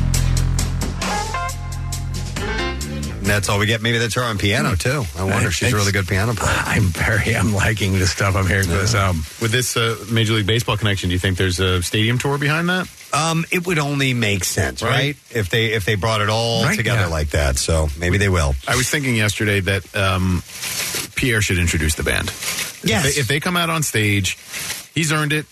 Speaker 3: And that's all we get. Maybe that's her on piano, too. I wonder if she's a really good piano player.
Speaker 1: I'm very, I'm liking the stuff I'm hearing for this album.
Speaker 6: With this uh, Major League Baseball connection, do you think there's a stadium tour behind that?
Speaker 3: Um, it would only make sense, right?
Speaker 6: Right.
Speaker 3: If they if they brought it all
Speaker 6: Right,
Speaker 3: together
Speaker 6: yeah.
Speaker 3: like that. So maybe they will.
Speaker 6: I was thinking yesterday that um, Pierre should introduce the band.
Speaker 3: Yes.
Speaker 6: If they, if they come out on stage, he's earned it.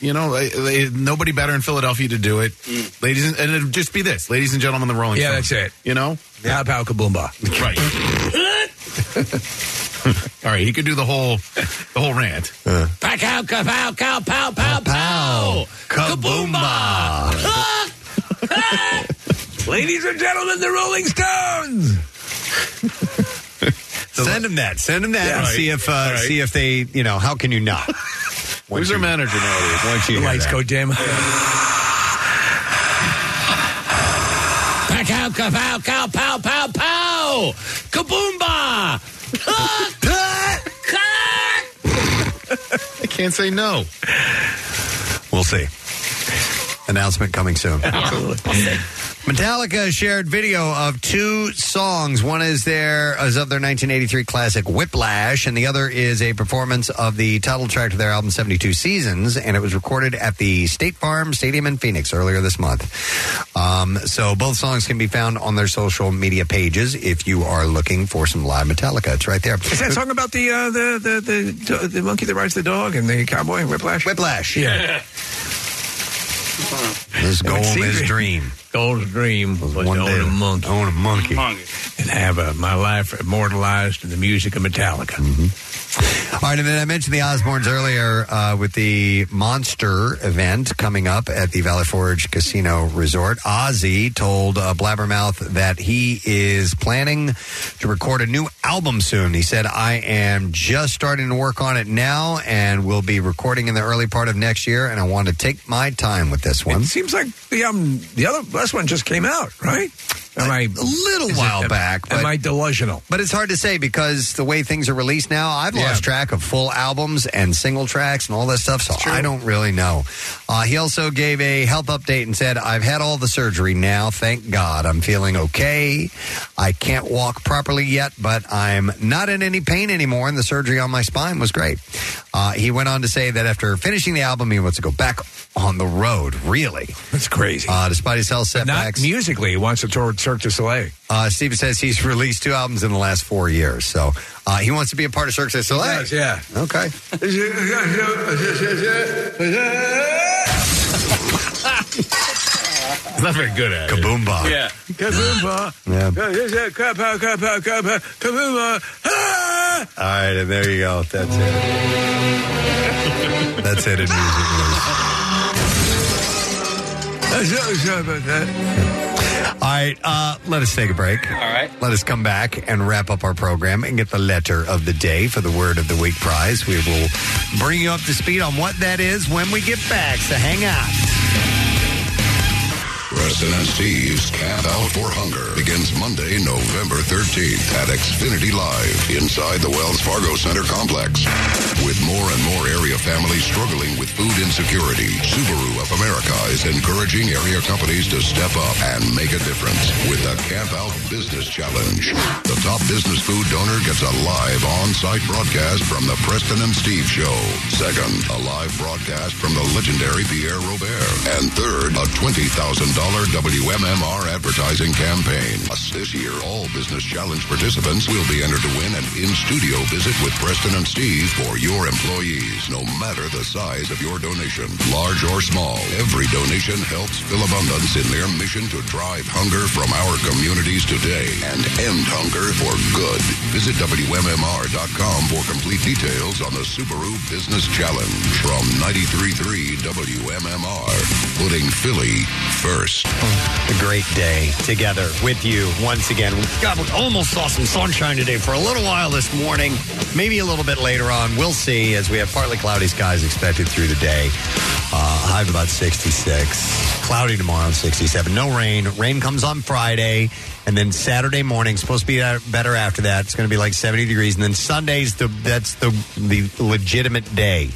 Speaker 6: You know, they- they- nobody better in Philadelphia to do it. Ladies, and, and it'd just be this, ladies and gentlemen, the Rolling Stones.
Speaker 1: Yeah,
Speaker 6: Stones.
Speaker 1: that's it.
Speaker 6: You know?
Speaker 1: Pow pow kaboomba.
Speaker 6: Right. All right, he could do the whole the whole rant.
Speaker 5: Pow, pow, pow, pow, pow, pow, pow, pow!
Speaker 3: Kaboomba!
Speaker 1: Ladies and gentlemen, the Rolling Stones.
Speaker 3: Send him that. Send him that
Speaker 1: Yeah.
Speaker 3: and
Speaker 1: Right.
Speaker 3: see if uh,
Speaker 1: right.
Speaker 3: see if they you know how can you not?
Speaker 6: Who's their manager nowadays?
Speaker 3: Once you
Speaker 1: The lights
Speaker 3: that.
Speaker 1: go dim.
Speaker 5: Pow, pow, pow, pow, pow, pow! Kaboomba!
Speaker 6: I can't say no.
Speaker 3: We'll see. Announcement coming soon.
Speaker 1: Absolutely.
Speaker 3: Metallica shared video of two songs. One is their is of their 1983 classic Whiplash, and the other is a performance of the title track to their album 72 Seasons, and it was recorded at the State Farm Stadium in Phoenix earlier this month. Um, so both songs can be found on their social media pages if you are looking for some live Metallica. It's right there.
Speaker 1: Is that song about the uh, the, the the the monkey that rides the dog and the cowboy Whiplash?
Speaker 3: Whiplash.
Speaker 1: Yeah.
Speaker 3: This
Speaker 1: It would
Speaker 3: Goldman's
Speaker 1: seem-
Speaker 3: dream.
Speaker 1: Gold's dream was
Speaker 3: one
Speaker 1: to
Speaker 3: day
Speaker 1: own a monkey.
Speaker 3: Own a monkey.
Speaker 1: And have uh, my life immortalized in the music of Metallica.
Speaker 3: All right, and then I mentioned the Osbournes earlier uh, with the Monster event coming up at the Valley Forge Casino Resort. Ozzy told uh, Blabbermouth that he is planning to record a new album soon. He said, I am just starting to work on it now and will be recording in the early part of next year, and I want to take my time with this one.
Speaker 1: It seems like the um the other last one just came out, right? Am I
Speaker 3: a little
Speaker 1: it-
Speaker 3: while
Speaker 1: am-
Speaker 3: back?
Speaker 1: Am
Speaker 3: but-
Speaker 1: I delusional?
Speaker 3: But it's hard to say because the way things are released now, I've
Speaker 1: Yeah.
Speaker 3: lost track of full albums and single tracks and all that stuff, so I don't really know. Uh, he also gave a health update and said, I've had all the surgery now. Thank God. I'm feeling okay. I can't walk properly yet, but I'm not in any pain anymore, and the surgery on my spine was great. Uh, he went on to say that after finishing the album, he wants to go back on the road, really.
Speaker 1: That's crazy.
Speaker 3: Uh, despite his health setbacks.
Speaker 1: musically. He wants to tour Cirque du Soleil.
Speaker 3: Uh, Steven says he's released two albums in the last four years, so uh, he wants to be a part of Cirque du Soleil.
Speaker 1: Yes, yeah.
Speaker 3: Okay.
Speaker 6: Not very good at
Speaker 3: Kaboomba.
Speaker 5: Yeah.
Speaker 1: Kaboomba.
Speaker 3: Yeah.
Speaker 1: Kaboomba. Kaboomba. Kaboomba. Ah!
Speaker 3: All right, and there you go. That's it. That's it in music news. All right, uh, let us take a break. All
Speaker 5: right.
Speaker 3: Let us come back and wrap up our program and get the letter of the day for the Word of the Week prize. We will bring you up to speed on what that is when we get back, so hang out.
Speaker 2: Preston and Steve's Camp Out for Hunger begins Monday, November 13th at Xfinity Live inside the Wells Fargo Center complex. With more and more area families struggling with food insecurity, Subaru of America is encouraging area companies to step up and make a difference with the Camp Out Business Challenge. The top business food donor gets a live on-site broadcast from the Preston and Steve Show. Second, a live broadcast from the legendary Pierre Robert. And third, a $20,000 WMMR advertising campaign. This year, all Business Challenge participants will be entered to win an in-studio visit with Preston and Steve for your employees, no matter the size of your donation. Large or small, every donation helps Philabundance in their mission to drive hunger from our communities today and end hunger for good. Visit WMMR.com for complete details on the Subaru Business Challenge from 93.3 WMMR, putting Philly first.
Speaker 3: A great day together with you once again. God, we almost saw some sunshine today for a little while this morning. Maybe a little bit later on. We'll see as we have partly cloudy skies expected through the day. Uh, high of about 66. Cloudy tomorrow, 67. No rain. Rain comes on Friday. And then Saturday morning, supposed to be better after that. It's going to be like 70 degrees. And then Sunday's the that's the the legitimate day.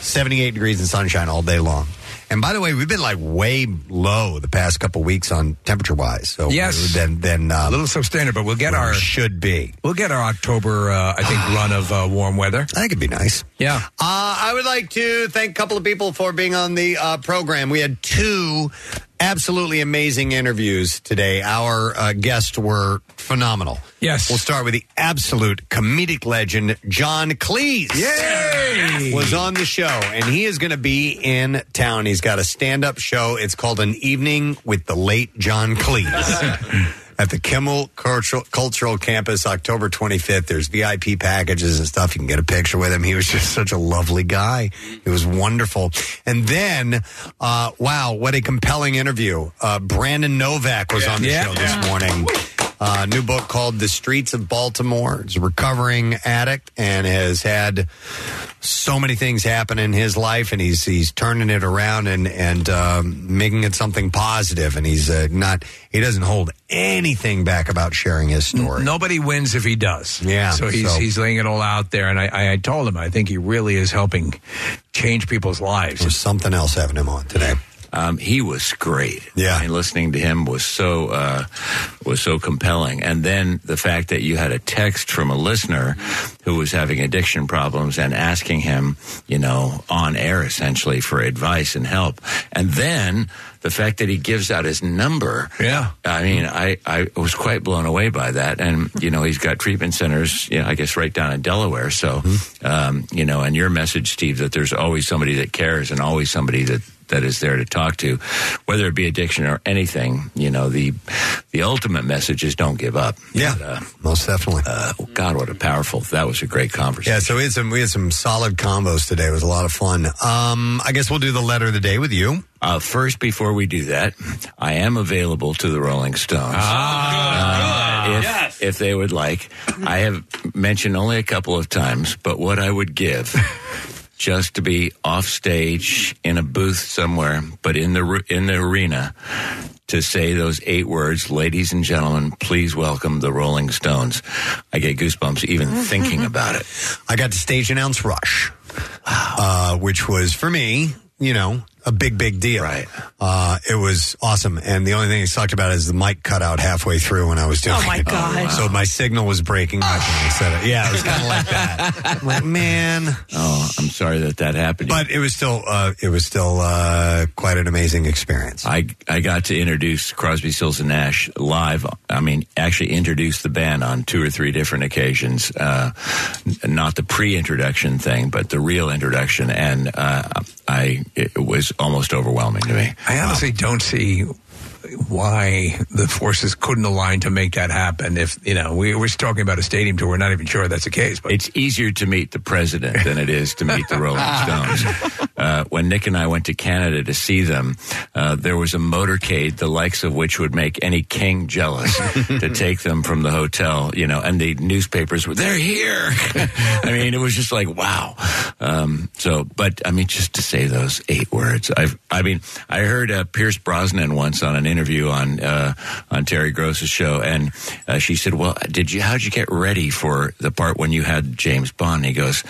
Speaker 3: 78 degrees and sunshine all day long. And by the way, we've been like way low the past couple weeks on temperature wise. So
Speaker 1: Yes.
Speaker 3: then then um,
Speaker 1: a little substandard, but we'll get our
Speaker 3: should be.
Speaker 1: We'll get our October, uh, I think, run of uh, warm weather.
Speaker 3: I think it'd be nice.
Speaker 1: Yeah.
Speaker 3: Uh, I would like to thank a couple of people for being on the uh, program. We had two absolutely amazing interviews today. Our uh, guests were phenomenal.
Speaker 1: Yes.
Speaker 3: We'll start with the absolute comedic legend, John Cleese.
Speaker 1: Yay!
Speaker 3: Was on the show, and he is going to be in town. He's got a stand up show. It's called An Evening with the Late John Cleese. At the Kimmel Cultural, Cultural Campus, October 25th. There's VIP packages and stuff. You can get a picture with him. He was just such a lovely guy. It was wonderful. And then, uh, wow, what a compelling interview. Uh, Brandon Novak was on the show this morning. Uh, new book called The Streets of Baltimore. He's a recovering addict and has had so many things happen in his life, and he's he's turning it around and and um, making it something positive. And he's uh, not he doesn't hold anything back about sharing his story.
Speaker 1: Nobody wins if he does.
Speaker 3: Yeah,
Speaker 1: So he's
Speaker 3: so-
Speaker 1: he's laying it all out there, and I, I, I told him I think he really is helping change people's lives.
Speaker 3: There's something else having him on today.
Speaker 32: Um, he was great.
Speaker 3: Yeah,
Speaker 32: and listening to him was so uh, was so compelling. And then the fact that you had a text from a listener who was having addiction problems and asking him, you know, on air essentially for advice and help. And then the fact that he gives out his number.
Speaker 1: Yeah.
Speaker 32: I mean, I, I was quite blown away by that. And, you know, he's got treatment centers, you know, I guess right down in Delaware. So, um, you know, and your message, Steve, that there's always somebody that cares and always somebody that, that is there to talk to, whether it be addiction or anything. You know, the the ultimate message is don't give up.
Speaker 3: Yeah,
Speaker 32: uh,
Speaker 3: most definitely.
Speaker 32: Uh, God, what a powerful! That was a great conversation.
Speaker 3: Yeah, so we had some we had some solid combos today. It was a lot of fun. Um, I guess we'll do the letter of the day with you.
Speaker 32: Uh, first, before we do that, I am available to the Rolling Stones.
Speaker 3: Ah,
Speaker 32: Uh, if, if they would like. I have mentioned only a couple of times, but what I would give just to be off stage in a booth somewhere, but in the in the arena to say those eight words, ladies and gentlemen, please welcome the Rolling Stones. I get goosebumps even thinking about it.
Speaker 3: I got to stage announce Rush, uh, which was for me, you know, a big, big deal. Right. Uh, it was awesome. And the only thing he talked about is the mic cut out halfway through when I was doing it.
Speaker 4: Oh, my
Speaker 3: it.
Speaker 4: gosh.
Speaker 3: So my signal was breaking up when I said it. Yeah, it was kind of like that. I'm like, man.
Speaker 32: Oh, I'm sorry that that happened.
Speaker 3: But it was still, uh, it was still, uh, quite an amazing experience.
Speaker 32: I I got to introduce Crosby, Stills and Nash live. I mean, actually introduce the band on two or three different occasions. Uh, not the pre-introduction thing, but the real introduction, and uh, I it was almost overwhelming to me.
Speaker 1: I honestly don't see why the forces couldn't align to make that happen. If you know, we, we're talking about a stadium tour, we're not even sure that's the case. But
Speaker 32: It's easier to meet the president than it is to meet the Rolling Stones. Uh, when Nick and I went to Canada to see them, uh, there was a motorcade, the likes of which would make any king jealous, to take them from the hotel. You know, and the newspapers were they're here. I mean, it was just like wow. Um, so, but I mean, just to say those eight words, I've, I mean, I heard uh, Pierce Brosnan once on an interview on uh, on Terry Gross's show, and uh, she said, "Well, did you? How'd you get ready for the part when you had James Bond?" And he goes,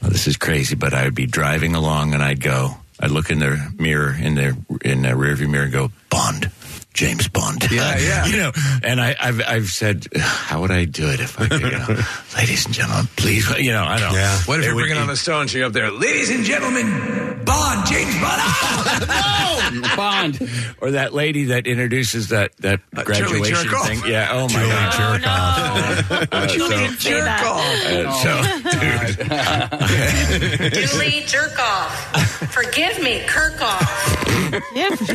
Speaker 32: well, "This is crazy, but I would be driving along, and I'd go, I'd look in the mirror in the in the rearview mirror, and go Bond." James Bond.
Speaker 1: Yeah, yeah.
Speaker 32: you know, and I, I've, I've said, how would I do it if I could, you know, ladies and gentlemen, please, you know, I don't
Speaker 1: Yeah. What if
Speaker 32: It
Speaker 1: you're
Speaker 32: would-
Speaker 1: bringing on the Stones? You're up there, ladies and gentlemen, Bond, James Bond. Ah!
Speaker 5: Bond.
Speaker 32: or that lady that introduces that that
Speaker 1: Uh,
Speaker 32: graduation
Speaker 1: Jerkoff.
Speaker 32: thing. Yeah. Oh my
Speaker 3: Julie
Speaker 32: god.
Speaker 3: Jerkoff.
Speaker 32: Uh,
Speaker 1: Julie
Speaker 32: so,
Speaker 1: Jerkoff.
Speaker 32: uh, so, dude.
Speaker 33: Julie Jerkoff. Forgive me, Kirkoff.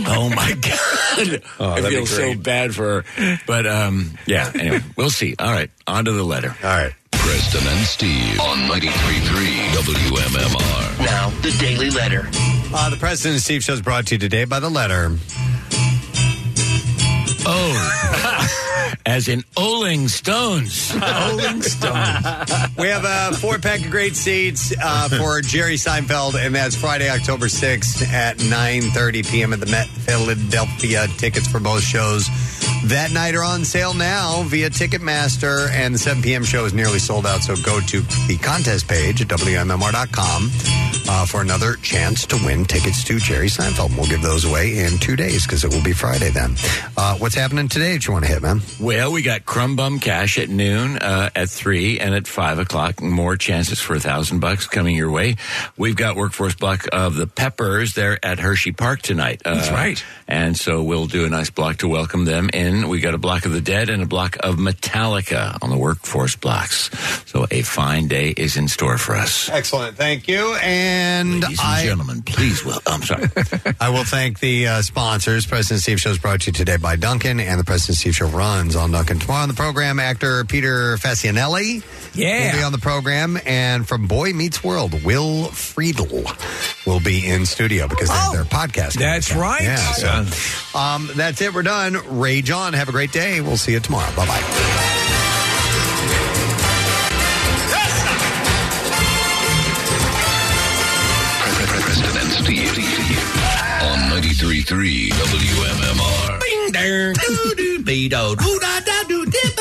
Speaker 32: Oh my god! I
Speaker 1: that'd be
Speaker 32: feel so bad for her, but um, yeah. Anyway, we'll see. All right, on to the letter.
Speaker 3: All right.
Speaker 2: Preston and Steve on 93.3 WMMR.
Speaker 10: Now, the Daily Letter.
Speaker 3: Uh, the President and Steve show is brought to you today by the letter.
Speaker 32: Oh, as in Oling Stones.
Speaker 1: Rolling Stones.
Speaker 3: We have a four pack of great seats uh, for Jerry Seinfeld, and that's Friday, October 6th at 9.30 p.m. at the Met Philadelphia. Tickets for both shows that night are on sale now via Ticketmaster, and the 7 p.m. show is nearly sold out, so go to the contest page at WMMR.com uh, for another chance to win tickets to Jerry Seinfeld. We'll give those away in two days because it will be Friday then. Uh, what's happening today that you want to hit, man?
Speaker 32: Well, we got Crumb Bum Cash at noon, uh, at three, and at five o'clock. More chances for a thousand bucks coming your way. We've got Workforce Block of the Peppers there at Hershey Park tonight. Uh,
Speaker 1: That's right.
Speaker 32: And so we'll do a nice block to welcome them in. We got a block of the Dead and a block of Metallica on the Workforce blocks. So a fine day is in store for us.
Speaker 3: Excellent. Thank you. And
Speaker 32: Ladies and
Speaker 3: I.
Speaker 32: gentlemen, please. Well, I'm sorry.
Speaker 3: I will thank the uh, sponsors. President Steve Show is brought to you today by Dunkin', and the President Steve Show runs on Dunkin'. Tomorrow on the program, actor Peter Facinelli
Speaker 1: Yeah.
Speaker 3: will be on the program, and from Boy Meets World, Will Friedle will be in studio because they have their podcast.
Speaker 1: Oh, That's right.
Speaker 3: Yeah. So, um, that's it. We're done. Rage on. Have a great day. We'll see you tomorrow. Bye bye.
Speaker 2: Preston and Steve on 93.3 WMMR.
Speaker 10: Bing, dang, do, doo, da, da, doo, dip,